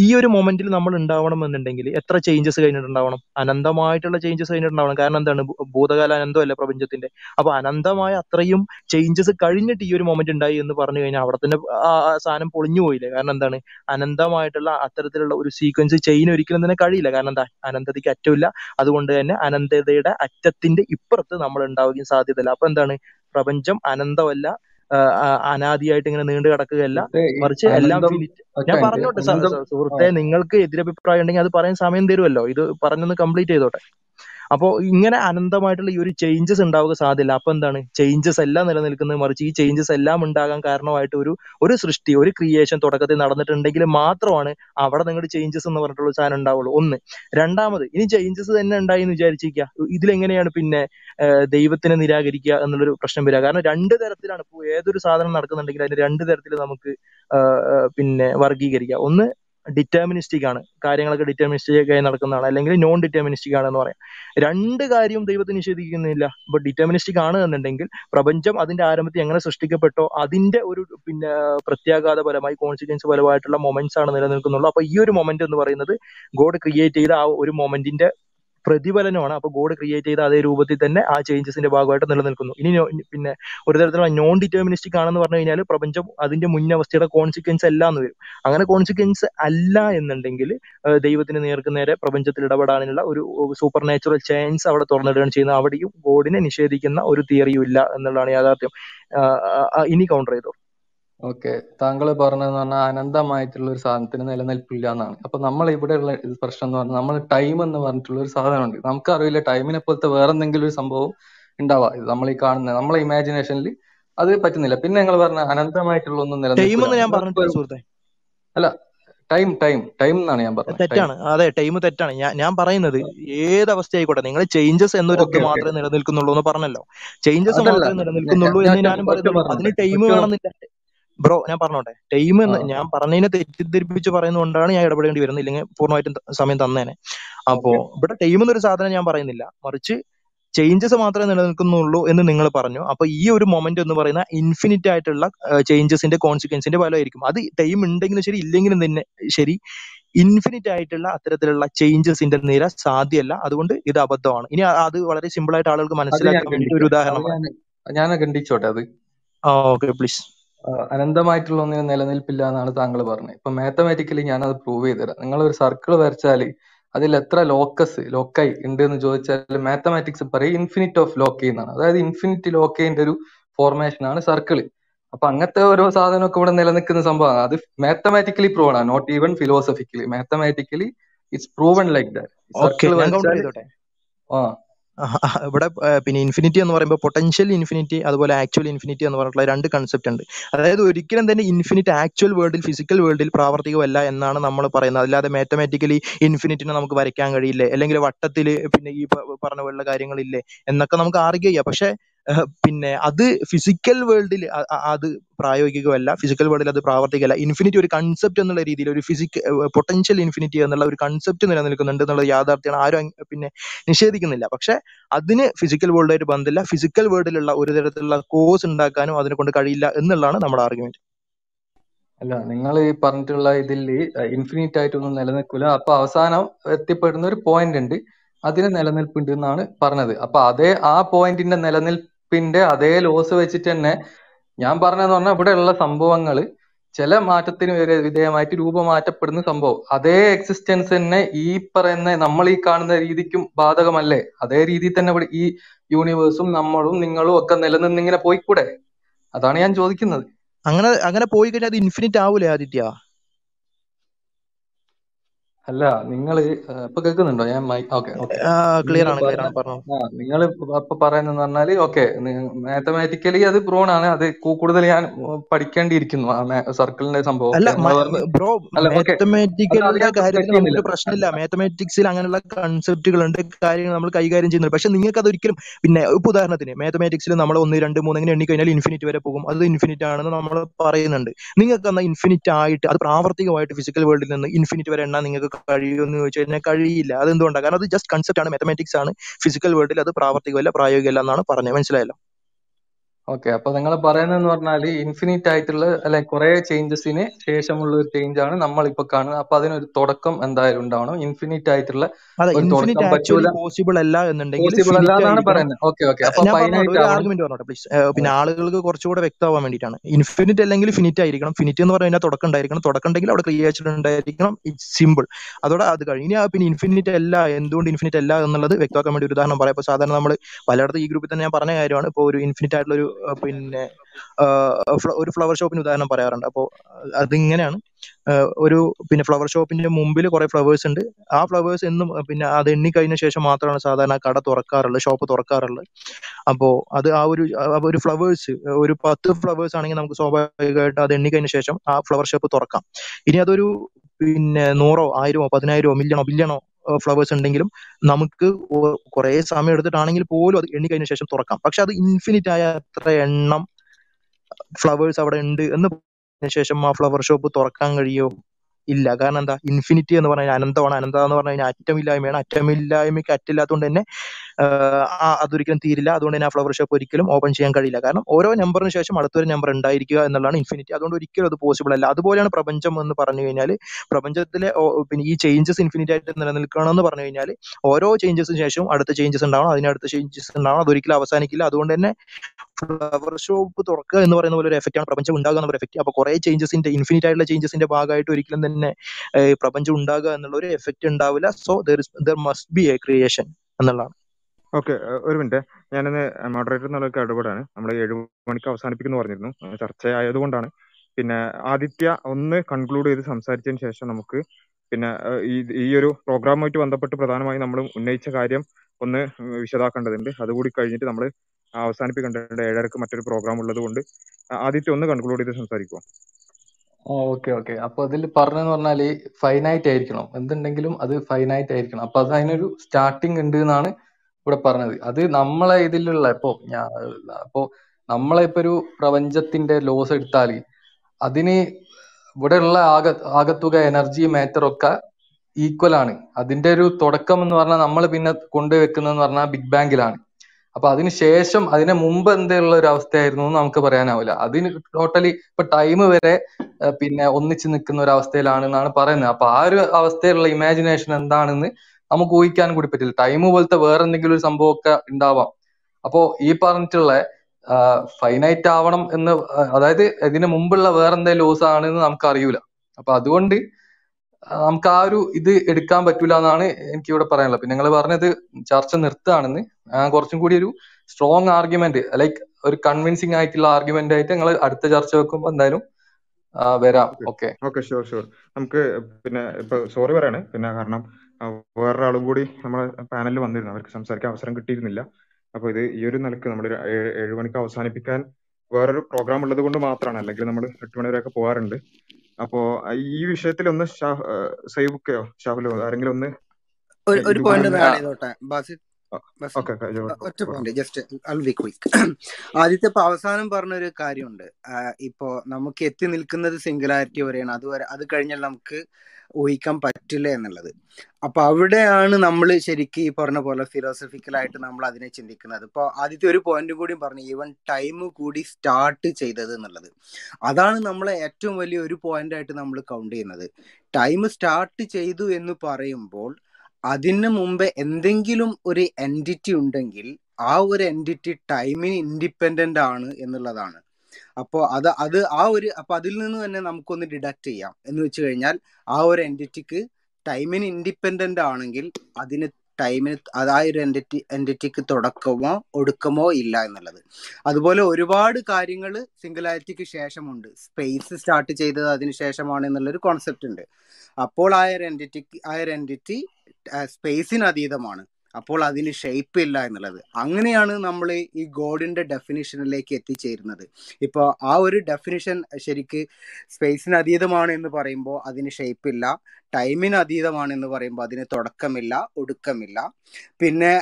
ഈ ഒരു മൊമെന്റിൽ നമ്മൾ ഉണ്ടാവണം എന്നുണ്ടെങ്കിൽ എത്ര ചേഞ്ചസ് കഴിഞ്ഞിട്ടുണ്ടാവണം? അനന്തമായിട്ടുള്ള ചേഞ്ചസ് കഴിഞ്ഞിട്ടുണ്ടാവണം. കാരണം എന്താണ്? ഭൂതകാല അനന്തമല്ല പ്രപഞ്ചത്തിന്റെ? അപ്പൊ അനന്തമായ അത്രയും ചേഞ്ചസ് കഴിഞ്ഞിട്ട് ഈ ഒരു മൊമെന്റ് ഉണ്ടായി എന്ന് പറഞ്ഞു കഴിഞ്ഞാൽ അവിടെ തന്നെ സാധനം പൊളിഞ്ഞു പോയില്ലേ? കാരണം എന്താണ്? അനന്തമായിട്ടുള്ള അത്തരത്തിലുള്ള ഒരു സീക്വൻസ് ചെയിൻ ഒരിക്കലും തന്നെ കഴിയില്ല. കാരണം എന്താ? അനന്തതയ്ക്ക് അറ്റമില്ല. അതുകൊണ്ട് തന്നെ അനന്തതയുടെ അറ്റത്തിന്റെ ഇപ്പുറത്ത് നമ്മൾ ഉണ്ടാവുകയും സാധ്യതയില്ല. അപ്പൊ എന്താണ്? പ്രപഞ്ചം അനന്തമല്ല. അനാദിയായിട്ട് ഇങ്ങനെ നീണ്ടു കിടക്കുകയല്ല. മറിച്ച് എല്ലാം ഞാൻ പറഞ്ഞോട്ടെ സുഹൃത്തെ നിങ്ങൾക്ക് എതിരഭിപ്രായം ഉണ്ടെങ്കിൽ അത് പറയാൻ സമയം തരുമല്ലോ. ഇത് പറഞ്ഞൊന്ന് കംപ്ലീറ്റ് ചെയ്തോട്ടെ. അപ്പോൾ ഇങ്ങനെ അനന്തമായിട്ടുള്ള ഈ ഒരു ചേഞ്ചസ് ഉണ്ടാവുക സാധ്യല്ല. അപ്പൊ എന്താണ്? ചേഞ്ചസ് എല്ലാം നിലനിൽക്കുന്നത് മറിച്ച് ഈ ചേഞ്ചസ് എല്ലാം ഉണ്ടാകാൻ കാരണമായിട്ട് ഒരു ഒരു സൃഷ്ടി ഒരു ക്രിയേഷൻ തുടക്കത്തിൽ നടന്നിട്ടുണ്ടെങ്കിൽ മാത്രമാണ് അവിടെ നിങ്ങളുടെ ചേഞ്ചസ് എന്ന് പറഞ്ഞിട്ടുള്ള സാധനം ഉണ്ടാവുള്ളൂ. ഒന്ന്. രണ്ടാമത് ഇനി ചേഞ്ചസ് തന്നെ ഉണ്ടായി എന്ന് വിചാരിച്ചിരിക്കുക. ഇതിലെങ്ങനെയാണ് പിന്നെ ദൈവത്തിനെ നിരാകരിക്കുക എന്നുള്ളൊരു പ്രശ്നം വരിക. കാരണം രണ്ട് തരത്തിലാണ് ഇപ്പോൾ ഏതൊരു സാധനം നടക്കുന്നുണ്ടെങ്കിൽ അതിന് രണ്ട് തരത്തിൽ നമുക്ക് പിന്നെ വർഗീകരിക്കുക ഒന്ന് ഡിറ്റർമിനിസ്റ്റിക് ആണ്. കാര്യങ്ങളൊക്കെ ഡിറ്റർമിനിസ്റ്റിക് ആയി നടക്കുന്നതാണ്. അല്ലെങ്കിൽ നോൺ ഡിറ്റർമിനിസ്റ്റിക് ആണെന്ന് പറയാം. രണ്ട് കാര്യവും ദൈവത്തെ നിഷേധിക്കുന്നില്ല. ഇപ്പൊ ഡിറ്റർമിനിസ്റ്റിക് ആണ് എന്നുണ്ടെങ്കിൽ പ്രപഞ്ചം അതിന്റെ ആരംഭത്തിൽ എങ്ങനെ സൃഷ്ടിക്കപ്പെട്ടോ അതിന്റെ ഒരു പിന്നെ പ്രത്യാഘാത ഫലമായി കോൺസിക്വൻസ് ഫലമായിട്ടുള്ള മൊമെന്റ്സ് ആണ് നിലനിൽക്കുന്നുള്ളൂ. അപ്പൊ ഈ ഒരു മൊമെന്റ് എന്ന് പറയുന്നത് ഗോഡ് ക്രിയേറ്റ് ചെയ്ത ആ ഒരു മൊമെന്റിന്റെ പ്രതിഫലനമാണ്. അപ്പൊ ഗോഡ് ക്രിയേറ്റ് ചെയ്ത അതേ രൂപത്തിൽ തന്നെ ആ ചേഞ്ചസിന്റെ ഭാഗമായിട്ട് നിലനിൽക്കുന്നു. ഇനി പിന്നെ ഒരു തരത്തിലുള്ള നോൺ ഡിറ്റർമിനിസ്റ്റിക് ആണെന്ന് പറഞ്ഞു കഴിഞ്ഞാൽ പ്രപഞ്ചം അതിന്റെ മുന്നവസ്ഥയുടെ കോൺസിക്വൻസ് അല്ല എന്ന് വരും. അങ്ങനെ കോൺസിക്വൻസ് അല്ല എന്നുണ്ടെങ്കിൽ ദൈവത്തിന് നേർക്ക് നേരെ പ്രപഞ്ചത്തിൽ ഇടപെടാനുള്ള ഒരു സൂപ്പർ നാച്ചുറൽ ചാൻസ് അവിടെ തുറന്നിടുകയാണ് ചെയ്യുന്നത്. അവിടെയും ഗോഡിനെ നിഷേധിക്കുന്ന ഒരു തിയറിയും ഇല്ല എന്നുള്ളതാണ് യാഥാർത്ഥ്യം. ഇനി കൗണ്ടർ ചെയ്തോ? ഓക്കെ. താങ്കൾ പറഞ്ഞതെന്ന് പറഞ്ഞാൽ അനന്തമായിട്ടുള്ള ഒരു സാധനത്തിന് നിലനിൽപ്പില്ല എന്നാണ് അപ്പൊ നമ്മൾ ഇവിടെയുള്ള പ്രശ്നം എന്ന് പറഞ്ഞാൽ നമ്മൾ ടൈം എന്ന് പറഞ്ഞിട്ടുള്ള ഒരു സാധനമുണ്ട്. നമുക്കറിയില്ല ടൈമിനെ പോലത്തെ വേറെ എന്തെങ്കിലും ഒരു സംഭവം ഉണ്ടാവാം. ഇത് നമ്മൾ ഈ കാണുന്ന നമ്മളെ ഇമാജിനേഷനിൽ അത് പറ്റുന്നില്ല. പിന്നെ നിങ്ങൾ പറഞ്ഞ അനന്തമായിട്ടുള്ള ഒന്നും നിലനിൽപ്പില്ല അല്ല ടൈം ടൈം ടൈം എന്നാണ് ഞാൻ പറഞ്ഞത്. തെറ്റാണ്. അതെ ടൈം തെറ്റാണ്. ഞാൻ ഞാൻ പറയുന്നത് ഏത് അവസ്ഥ ആയിക്കോട്ടെ നിങ്ങൾ ചേഞ്ചസ് എന്നൊരു മാത്രമേ നിലനിൽക്കുന്നുള്ളൂ എന്ന് പറഞ്ഞല്ലോ. ചേഞ്ചസ് മാത്രമേ നിലനിൽക്കുന്നുള്ളൂ എന്ന് ഞാനും പറയുന്നുള്ളൂ അതിന് ടൈം വേണമെന്നില്ല. ബ്രോ ഞാൻ പറഞ്ഞോട്ടെ. ടൈം എന്ന് ഞാൻ പറഞ്ഞതിനെ തെറ്റിദ്ധരിപ്പിച്ച് പറയുന്നതുകൊണ്ടാണ് ഞാൻ ഇടപെടേണ്ടി വരുന്നത്. ഇല്ലെങ്കിൽ പൂർണമായിട്ടും സമയം തന്നേനെ. അപ്പോ ഇവിടെ ടൈം എന്നൊരു സാധനം ഞാൻ പറയുന്നില്ല. മറിച്ച് ചേഞ്ചസ് മാത്രമേ നിലനിൽക്കുന്നുള്ളൂ എന്ന് നിങ്ങൾ പറഞ്ഞു. അപ്പൊ ഈ ഒരു മൊമെന്റ് എന്ന് പറയുന്ന ഇൻഫിനിറ്റ് ആയിട്ടുള്ള ചേഞ്ചസിന്റെ കോൺസിക്വൻസിന്റെ ഫലമായിരിക്കും. അത് ടൈം ഉണ്ടെങ്കിലും ശരി ഇല്ലെങ്കിലും തന്നെ ശരി ഇൻഫിനിറ്റ് ആയിട്ടുള്ള അത്തരത്തിലുള്ള ചേഞ്ചസിന്റെ നിര സാധ്യമല്ല. അതുകൊണ്ട് ഇത് അബദ്ധമാണ്. ഇനി അത് വളരെ സിമ്പിൾ ആയിട്ട് ആളുകൾക്ക് മനസ്സിലാക്കാൻ വേണ്ടി ഒരു ഉദാഹരണം ഞാൻ ഖണ്ഡിച്ചോട്ടെ അത്. ഓക്കെ പ്ലീസ് അനന്തമായിട്ടുള്ള ഒന്നിനും നിലനിൽപ്പില്ല എന്നാണ് താങ്കൾ പറഞ്ഞത്. ഇപ്പൊ മാത്തമാറ്റിക്കലി ഞാൻ അത് പ്രൂവ് ചെയ്തുതരാം. നിങ്ങൾ ഒരു സർക്കിൾ വരച്ചാൽ അതിൽ എത്ര ലോക്കസ് ലോക്കൈ ഉണ്ട് എന്ന് ചോദിച്ചാൽ മാത്തമാറ്റിക്സ് പറയും ഇൻഫിനിറ്റ് ഓഫ് ലോക്കൈ എന്നാണ്. അതായത് ഇൻഫിനിറ്റ് ലോക്കൈന്റെ ഒരു ഫോർമേഷൻ ആണ് സർക്കിൾ അപ്പൊ അങ്ങനത്തെ ഓരോ സാധനമൊക്കെ ഇവിടെ നിലനിൽക്കുന്ന സംഭവമാണ്. അത് മാത്തമാറ്റിക്കലി പ്രൂവൺ ആണ് not even philosophically mathematically it's proven like that circle ആ. ഇവിടെ പിന്നെ ഇൻഫിനിറ്റി എന്ന് പറയുമ്പോൾ പൊട്ടൻഷ്യൽ ഇൻഫിനിറ്റി അതുപോലെ ആക്ച്വൽ ഇൻഫിനിറ്റി എന്ന് പറഞ്ഞിട്ടുള്ള രണ്ട് കൺസെപ്റ്റ് ഉണ്ട്. അതായത് ഒരിക്കലും തന്നെ ഇൻഫിനിറ്റ് ആക്ച്വൽ വേൾഡിൽ ഫിസിക്കൽ വേൾഡിൽ പ്രാവർത്തികമല്ല എന്നാണ് നമ്മൾ പറയുന്നത്. അല്ലാതെ മാത്തമാറ്റിക്കലി ഇൻഫിനിറ്റിനെ നമുക്ക് വരയ്ക്കാൻ കഴിയില്ലേ? അല്ലെങ്കിൽ വട്ടത്തിൽ പിന്നെ ഈ പറഞ്ഞ പോലുള്ള കാര്യങ്ങളില്ലേ? എന്നൊക്കെ നമുക്ക് ആർഗ്യ ചെയ്യാം. പക്ഷെ പിന്നെ അത് ഫിസിക്കൽ വേൾഡിൽ അത് പ്രായോഗികമല്ല. ഫിസിക്കൽ വേൾഡിൽ അത് പ്രാവർത്തികമല്ല. ഇൻഫിനിറ്റി ഒരു കൺസെപ്റ്റ് എന്നുള്ള രീതിയിൽ ഒരു ഫിസിക് പൊട്ടൻഷ്യൽ ഇൻഫിനിറ്റി എന്നുള്ള ഒരു കൺസെപ്റ്റ് നിലനിൽക്കുന്നുണ്ട് എന്നുള്ള യാഥാർത്ഥ്യമാണ് ആരും പിന്നെ നിഷേധിക്കുന്നില്ല. പക്ഷെ അതിന് ഫിസിക്കൽ വേൾഡായിട്ട് ബന്ധമില്ല. ഫിസിക്കൽ വേൾഡിലുള്ള ഒരു തരത്തിലുള്ള കോഴ്സ് ഉണ്ടാക്കാനും അതിനെ കൊണ്ട് കഴിയില്ല എന്നുള്ളതാണ് നമ്മുടെ ആർഗ്യുമെന്റ് അല്ല നിങ്ങൾ ഈ പറഞ്ഞിട്ടുള്ള ഇതിൽ ഇൻഫിനിറ്റ് ആയിട്ടൊന്നും നിലനിൽക്കില്ല അപ്പൊ അവസാനം എത്തിപ്പെടുന്ന ഒരു പോയിന്റ് ഉണ്ട്. അതിന് നിലനിൽപ്പുണ്ട് എന്നാണ് പറഞ്ഞത്. അപ്പൊ അതേ ആ പോയിന്റിന്റെ നിലനിൽപ്പിന്റെ അതേ ലോസ് വെച്ചിട്ട് തന്നെ ഞാൻ പറഞ്ഞതെന്ന് പറഞ്ഞാൽ ഇവിടെ ഉള്ള സംഭവങ്ങൾ ചില മാറ്റത്തിന് വരെ വിധേയമായിട്ട് രൂപമാറ്റപ്പെടുന്ന സംഭവം. അതേ എക്സിസ്റ്റൻസ് തന്നെ ഈ പറയുന്ന നമ്മൾ ഈ കാണുന്ന രീതിക്കും ബാധകമല്ലേ? അതേ രീതിയിൽ തന്നെ ഇവിടെ ഈ യൂണിവേഴ്സും നമ്മളും നിങ്ങളും ഒക്കെ നിലനിന്നിങ്ങനെ പോയിക്കൂടെ? അതാണ് ഞാൻ ചോദിക്കുന്നത്. അങ്ങനെ അങ്ങനെ പോയി കഴിഞ്ഞാൽ അത് ഇൻഫിനിറ്റ് ആവൂലേ ആദിത്യ? അല്ല നിങ്ങൾ ഇപ്പൊ കേൾക്കുന്നുണ്ടോ? ഞാൻ ഓക്കെ ഓക്കെ ക്ലിയർ ആണ് ക്ലിയർ ആണ് പറഞ്ഞു. നിങ്ങൾ ഇപ്പൊ പറയുന്നതെന്ന് പറഞ്ഞാൽ ഓക്കെ മാത്തമാറ്റിക്കലി അത് പ്രൂൺ ആണ്. അത് കൂടുതൽ ഞാൻ പഠിക്കേണ്ടിയിരിക്കുന്നു ആ സർക്കിളിന്റെ സംഭവം. അല്ല ബ്രോ മാത്തമാറ്റിക്കലിന്റെ കാര്യത്തിൽ പ്രശ്നമില്ല. മാത്തമാറ്റിക്സിൽ അങ്ങനെയുള്ള കൺസെപ്റ്റുകൾ ഉണ്ട് കാര്യങ്ങൾ നമ്മൾ കൈകാര്യം ചെയ്യുന്നുണ്ട്. പക്ഷെ നിങ്ങൾക്ക് അതൊരിക്കലും പിന്നെ ഇപ്പൊ ഉദാഹരണത്തിന് മാത്തമാറ്റിക്സിൽ നമ്മൾ ഒന്ന് രണ്ട് മൂന്ന് എങ്ങനെ എണ്ണി കഴിഞ്ഞാൽ ഇൻഫിനിറ്റ് വരെ പോകും. അത് ഇൻഫിനിറ്റ് ആണെന്ന് നമ്മൾ പറയുന്നുണ്ട്. നിങ്ങൾക്ക് എന്നാൽ ഇൻഫിനിറ്റ് ആയിട്ട് അത് പ്രാവർത്തികമായിട്ട് ഫിസിക്കൽ വേൾഡിൽ നിന്ന് ഇൻഫിനിറ്റ് വരെ എണ്ണാൻ നിങ്ങൾക്ക് കഴിയുമെന്ന് ചോദിച്ചു കഴിഞ്ഞാൽ കഴിയില്ല. അതെന്തുകൊണ്ടാണ് കാരണം അത് ജസ്റ്റ് കൺസെപ്റ്റ് ആണ്. മാത്തമാറ്റിക്സ് ആണ്. ഫിസിക്കൽ വേൾഡിൽ അത് പ്രാവർത്തികമല്ല പ്രായോഗികമല്ല എന്നാണ് പറഞ്ഞത്. മനസ്സിലായല്ലോ? ഓക്കെ അപ്പൊ നിങ്ങൾ പറയുന്നതെന്ന് പറഞ്ഞാൽ ഇൻഫിനിറ്റ് ആയിട്ടുള്ള അല്ലെ കുറെ ചേഞ്ചസിന് ശേഷമുള്ള ഒരു ചേഞ്ച് ആണ് നമ്മൾ ഇപ്പൊ കാണുന്നത്. അപ്പൊ അതിനൊരു തുടക്കം എന്തായാലും ഉണ്ടാവണം. ഇൻഫിനിറ്റ് ആയിട്ടുള്ള പോസിബിൾ അല്ല എന്നുണ്ടെങ്കിൽ പറയുന്നത്. ഓക്കെ ഓക്കെ ആർഗ്യുമെന്റ് പറഞ്ഞോട്ടെ പ്ലീസ് പിന്നെ ആളുകൾക്ക് കുറച്ചുകൂടെ വ്യക്തമാവാൻ വേണ്ടിയിട്ടാണ്. ഇൻഫിനിറ്റ് അല്ലെങ്കിൽ ഫിനിറ്റ് ആയിരിക്കണം. ഫിനിറ്റ് എന്ന് പറഞ്ഞാൽ തുടക്കം ഉണ്ടായിരിക്കണം. തുടക്കം ഉണ്ടെങ്കിൽ അവിടെ ക്രിയേഷൻ ഉണ്ടായിരിക്കണം. സിമ്പിൾ അതോടെ അത് കഴിഞ്ഞ. പിന്നെ ഇൻഫിനിറ്റ് അല്ല എന്തുകൊണ്ട് ഇൻഫിനിറ്റ് അല്ല എന്നുള്ളത് വ്യക്തമാക്കാൻ വേണ്ടി ഒരു ഉദാഹരണം പറയാം. ഇപ്പൊ സാധാരണ നമ്മൾ പലയിടത്തും ഈ ഗ്രൂപ്പിൽ തന്നെ ഞാൻ പറഞ്ഞ കാര്യമാണ്. ഇപ്പോൾ ഒരു ഇൻഫിനിറ്റ് ആയിട്ടുള്ള ഒരു പിന്നെ ഒരു ഫ്ലവർ ഷോപ്പിന് ഉദാഹരണം പറയാറുണ്ട്. അപ്പോൾ അതിങ്ങനെയാണ്. ഒരു പിന്നെ ഫ്ലവർ ഷോപ്പിന്റെ മുമ്പിൽ കുറെ ഫ്ലവേഴ്സ് ഉണ്ട്. ആ ഫ്ലവേഴ്സ് എന്നും പിന്നെ അത് എണ്ണി കഴിഞ്ഞ ശേഷം മാത്രമാണ് സാധാരണ കട തുറക്കാറുള്ളത് ഷോപ്പ് തുറക്കാറുള്ളത്. അപ്പോൾ അത് ആ ഒരു ഒരു ഫ്ലവേഴ്സ് ഒരു പത്ത് ഫ്ലവേഴ്സ് ആണെങ്കിൽ നമുക്ക് സ്വാഭാവികമായിട്ട് അത് എണ്ണി കഴിഞ്ഞ ശേഷം ആ ഫ്ലവർ ഷോപ്പ് തുറക്കാം. ഇനി അതൊരു പിന്നെ നൂറോ ആയിരമോ പതിനായിരമോ മില്യണോ ബില്യണോ ഫ്ലവേഴ്സ് ഉണ്ടെങ്കിലും നമുക്ക് കുറെ സമയം എടുത്തിട്ടാണെങ്കിൽ പോലും അത് എണ്ണി കഴിഞ്ഞ ശേഷം തുറക്കാം. പക്ഷെ അത് ഇൻഫിനിറ്റ് ആയ അത്ര എണ്ണം ഫ്ലവേഴ്സ് അവിടെ ഉണ്ട് എന്ന് ശേഷം ആ ഫ്ലവർ ഷോപ്പ് തുറക്കാൻ കഴിയോ? ഇല്ല. കാരണം എന്താ? ഇൻഫിനിറ്റി എന്ന് പറഞ്ഞാൽ അനന്തമാണ്. അനന്ത എന്ന് പറഞ്ഞു കഴിഞ്ഞാൽ അറ്റമില്ലായ്മയാണ്. അറ്റമില്ലായ്മയ്ക്ക് അറ്റില്ലാത്തതുകൊണ്ട് തന്നെ അതൊരിക്കലും തീരില്ല. അതുകൊണ്ട് തന്നെ ആ ഫ്ലവർ ഷോപ്പ് ഒരിക്കലും ഓപ്പൺ ചെയ്യാൻ കഴിയില്ല. കാരണം ഓരോ നമ്പറിന് ശേഷം അടുത്തൊരു നമ്പർ ഉണ്ടായിരിക്കുക എന്നുള്ളതാണ് ഇൻഫിനിറ്റി അതുകൊണ്ട് ഒരിക്കലും അത് പോസിബിൾ അല്ല. അതുപോലെയാണ് പ്രപഞ്ചം എന്ന് പറഞ്ഞു കഴിഞ്ഞാൽ പ്രപഞ്ചത്തിലെ പിന്നെ ഈ ചേഞ്ചസ് ഇൻഫിനിറ്റി ആയിട്ട് നിലനിൽക്കണം എന്ന് പറഞ്ഞു കഴിഞ്ഞാൽ ഓരോ ചേഞ്ചസിന് ശേഷം അടുത്ത ചേഞ്ചസ് ഉണ്ടാവണം അതിനടുത്ത ചേഞ്ചസ് ഉണ്ടാവണം. അതൊരിക്കലും അവസാനിക്കില്ല. അതുകൊണ്ട് തന്നെ ഫ്ലവർ ഷോപ്പ് തുറക്കുക എന്ന് പറയുന്ന പോലെ ഒരു എഫക്റ്റ് ആണ് പ്രപഞ്ചം ഉണ്ടാകുക എന്നൊരു എഫക്റ്റ് അപ്പൊ കുറെ ചേഞ്ചസിന്റെ ഇൻഫിനിറ്റ് ആയിട്ടുള്ള ചേഞ്ചസിന്റെ ഭാഗമായിട്ട് ഒരിക്കലും തന്നെ പ്രപഞ്ചം ഉണ്ടാകുക എന്നുള്ള ഒരു എഫക്റ്റ് ഉണ്ടാവില്ല. So there is there must be a creation എന്നുള്ളതാണ്. ഓക്കെ ഒരു മിനിറ്റ്. ഞാനൊന്ന് മോഡറേറ്റർ എന്നുള്ളതൊക്കെ ഇടപെടാണ്. നമ്മൾ ഏഴ് മണിക്ക് അവസാനിപ്പിക്കുന്നു പറഞ്ഞിരുന്നു. ചർച്ച ചർച്ചയായതുകൊണ്ടാണ് പിന്നെ ആദിത്യ ഒന്ന് കൺക്ലൂഡ് ചെയ്ത് സംസാരിച്ചതിന് ശേഷം നമുക്ക് പിന്നെ ഈ ഒരു പ്രോഗ്രാമുമായിട്ട് ബന്ധപ്പെട്ട് പ്രധാനമായും നമ്മൾ ഉന്നയിച്ച കാര്യം ഒന്ന് വിശദാക്കേണ്ടതുണ്ട്. അതുകൂടി കഴിഞ്ഞിട്ട് നമ്മൾ അവസാനിപ്പിക്കേണ്ടതുണ്ട് ഏഴരക്ക് മറ്റൊരു പ്രോഗ്രാം ഉള്ളത് കൊണ്ട് ആദിത്യ ഒന്ന് കൺക്ലൂഡ് ചെയ്ത് സംസാരിക്കുമോ ഓക്കെ ഓക്കെ. അപ്പൊ അതിൽ പറഞ്ഞെന്ന് പറഞ്ഞാൽ ഫൈനൈറ്റ് ആയിരിക്കണം. എന്തുണ്ടെങ്കിലും അത് ഫൈനൈറ്റ് ആയിരിക്കണം. അപ്പൊ അത് അതിനൊരു സ്റ്റാർട്ടിങ് ഉണ്ട് എന്നാണ് ഇവിടെ പറഞ്ഞത്. അത് നമ്മളെ ഇതിലുള്ള ഇപ്പോ അപ്പോ നമ്മളെ ഇപ്പൊ ഒരു പ്രപഞ്ചത്തിന്റെ ലോസ് എടുത്താൽ അതിന് ഇവിടെയുള്ള ആകെ ആകത്തുക എനർജി മാറ്റർ ഒക്കെ ഈക്വൽ ആണ്. അതിന്റെ ഒരു തുടക്കം എന്ന് പറഞ്ഞാൽ നമ്മൾ പിന്നെ കൊണ്ടുവെക്കുന്നതെന്ന് പറഞ്ഞാൽ ബിഗ് ബാങ്കിലാണ് അപ്പൊ അതിന് ശേഷം അതിന് മുമ്പ് എന്തുള്ള ഒരു അവസ്ഥയായിരുന്നു എന്ന് നമുക്ക് പറയാനാവില്ല. അതിന് ടോട്ടലി ഇപ്പൊ ടൈം വരെ പിന്നെ ഒന്നിച്ചു നിൽക്കുന്ന ഒരു അവസ്ഥയിലാണ് എന്നാണ് പറയുന്നത്. അപ്പൊ ആ ഒരു അവസ്ഥയിലുള്ള ഇമാജിനേഷൻ എന്താണെന്ന് നമുക്ക് ഊഹിക്കാൻ കൂടി പറ്റില്ല. ടൈം പോലത്തെ വേറെ എന്തെങ്കിലും ഒരു സംഭവമൊക്കെ ഉണ്ടാവാം. അപ്പോ ഈ പറഞ്ഞിട്ടുള്ള ഫൈനൈറ്റ് ആവണം എന്ന് അതായത് ഇതിന് മുമ്പുള്ള വേറെ എന്തെങ്കിലും ലോസ് ആണെന്ന് നമുക്ക് അറിയൂല. അപ്പൊ അതുകൊണ്ട് നമുക്ക് ആ ഒരു ഇത് എടുക്കാൻ പറ്റൂല എന്നാണ് എനിക്ക് ഇവിടെ പറയാനുള്ളത്. പിന്നെ നിങ്ങൾ പറഞ്ഞത് ചർച്ച നിർത്തുകയാണെന്ന്. കുറച്ചും കൂടി ഒരു സ്ട്രോങ് ആർഗ്യുമെന്റ് ലൈക്ക് ഒരു കൺവിൻസിങ് ആയിട്ടുള്ള ആർഗ്യുമെന്റ് ആയിട്ട് നിങ്ങൾ അടുത്ത ചർച്ച വെക്കുമ്പോൾ എന്തായാലും വരാം. ഓക്കെ ഓക്കെ ഷുവർ ഷുവർ നമുക്ക് പിന്നെ ഇപ്പൊ സോറി പറയാണ്. പിന്നെ കാരണം വേറൊരാളും കൂടി നമ്മളെ പാനലിൽ വന്നിരുന്നു. അവർക്ക് സംസാരിക്കാൻ അവസരം കിട്ടിയിരുന്നില്ല. അപ്പൊ ഇത് ഈ ഒരു നിലയ്ക്ക് നമ്മൾ ഏഴ് മണിക്ക് അവസാനിപ്പിക്കാൻ വേറൊരു പ്രോഗ്രാം ഉള്ളത് കൊണ്ട് മാത്രമാണ് അല്ലെങ്കിൽ നമ്മൾ എട്ട് മണി വരെയൊക്കെ പോകാറുണ്ട് അപ്പോ ഈ വിഷയത്തിൽ ഒന്ന് സൈബുക്കയോ ഷാഹുലോ ആരെങ്കിലും ഒന്ന് ഒരു പോയിന്റ് ഒറ്റ പോയിന്റ് ജസ്റ്റ് അൽ ക്വിക്ക് ആദ്യത്തെ ഇപ്പൊ അവസാനം പറഞ്ഞൊരു കാര്യമുണ്ട്. ഇപ്പോ നമുക്ക് എത്തി നിൽക്കുന്നത് സിംഗുലാരിറ്റി വരെയാണ്. അതുവരെ അത് കഴിഞ്ഞാൽ നമുക്ക് ഊഹിക്കാൻ പറ്റില്ല എന്നുള്ളത്. അപ്പൊ അവിടെയാണ് നമ്മൾ ശരിക്കും ഈ പറഞ്ഞ പോലെ ഫിലോസഫിക്കലായിട്ട് നമ്മൾ അതിനെ ചിന്തിക്കുന്നത്. ഇപ്പൊ ആദ്യത്തെ ഒരു പോയിന്റ് കൂടി പറഞ്ഞു ഈവൻ ടൈം കൂടി സ്റ്റാർട്ട് ചെയ്തത് എന്നുള്ളത്. അതാണ് നമ്മളെ ഏറ്റവും വലിയ ഒരു പോയിന്റ് ആയിട്ട് നമ്മൾ കൗണ്ട് ചെയ്യുന്നത്. ടൈം സ്റ്റാർട്ട് ചെയ്തു എന്ന് പറയുമ്പോൾ അതിന് മുമ്പ് എന്തെങ്കിലും ഒരു എന്റിറ്റി ഉണ്ടെങ്കിൽ ആ ഒരു എന്റിറ്റി ടൈമിന് ഇൻഡിപെൻഡന്റ് ആണ് എന്നുള്ളതാണ്. അപ്പോൾ അത് അത് ആ ഒരു അപ്പൊ അതിൽ നിന്ന് തന്നെ നമുക്കൊന്ന് ഡിഡക്ട് ചെയ്യാം. എന്ന് വെച്ച് കഴിഞ്ഞാൽ ആ ഒരു എന്റിറ്റിക്ക് ടൈമിന് ഇൻഡിപെൻഡന്റ് ആണെങ്കിൽ അതിന് ടൈമിന് അത് ആ ഒരു എന്റിറ്റി എന്റിറ്റിക്ക് തുടക്കമോ ഒടുക്കമോ ഇല്ല എന്നുള്ളത്. അതുപോലെ ഒരുപാട് കാര്യങ്ങൾ സിംഗുലാരിറ്റിക്ക് ശേഷമുണ്ട്. സ്പേസ് സ്റ്റാർട്ട് ചെയ്തത് അതിന് ശേഷമാണ് എന്നുള്ളൊരു കോൺസെപ്റ്റ് ഉണ്ട്. അപ്പോൾ ആ ഒരു എന്റിറ്റിക്ക് ആ ഒരു എന്റിറ്റി സ്പേസിന് അതീതമാണ്. അപ്പോൾ അതിന് ഷേപ്പ് ഇല്ല എന്നുള്ളത്. അങ്ങനെയാണ് നമ്മൾ ഈ ഗോഡിന്റെ ഡെഫിനിഷനിലേക്ക് എത്തിച്ചേരുന്നത്. ഇപ്പോൾ ആ ഒരു ഡെഫിനിഷൻ ശരിക്ക് സ്പേസിന് അതീതമാണ് എന്ന് പറയുമ്പോൾ അതിന് ഷേപ്പ് ഇല്ല. ടൈമിന് അതീതമാണ് എന്ന് പറയുമ്പോൾ അതിന് തുടക്കമില്ല ഒടുക്കമില്ല. പിന്നെ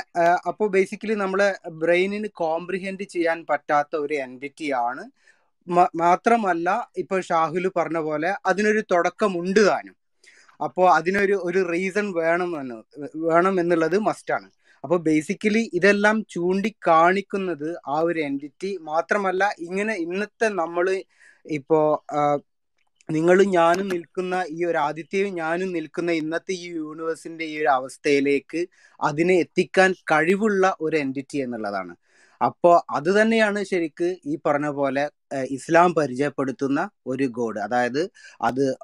അപ്പോൾ ബേസിക്കലി നമ്മളെ ബ്രെയിനിന് കോംപ്രിഹെൻഡ് ചെയ്യാൻ പറ്റാത്ത ഒരു എന്റിറ്റിയാണ് മാത്രമല്ല ഇപ്പോൾ ഷാഹുൽ പറഞ്ഞ പോലെ അതിനൊരു തുടക്കമുണ്ട് താനും. അപ്പോൾ അതിനൊരു ഒരു റീസൺ വേണം വേണം എന്നുള്ളത് മസ്റ്റാണ് അപ്പോൾ ബേസിക്കലി ഇതെല്ലാം ചൂണ്ടിക്കാണിക്കുന്നത് ആ ഒരു എന്റിറ്റി മാത്രമല്ല ഇങ്ങനെ ഇന്നത്തെ നമ്മൾ ഇപ്പോൾ നിങ്ങളും ഞാനും നിൽക്കുന്ന ഈ ഒരു ആദിത്യവും ഞാനും നിൽക്കുന്ന ഇന്നത്തെ ഈ യൂണിവേഴ്സിന്റെ ഈ ഒരു അവസ്ഥയിലേക്ക് അതിനെ എത്തിക്കാൻ കഴിവുള്ള ഒരു എന്റിറ്റി എന്നുള്ളതാണ്. അപ്പോൾ അത് തന്നെയാണ് ശരിക്ക് ഈ പറഞ്ഞ പോലെ ഇസ്ലാം പരിചയപ്പെടുത്തുന്ന ഒരു ഗോഡ്. അതായത് അത്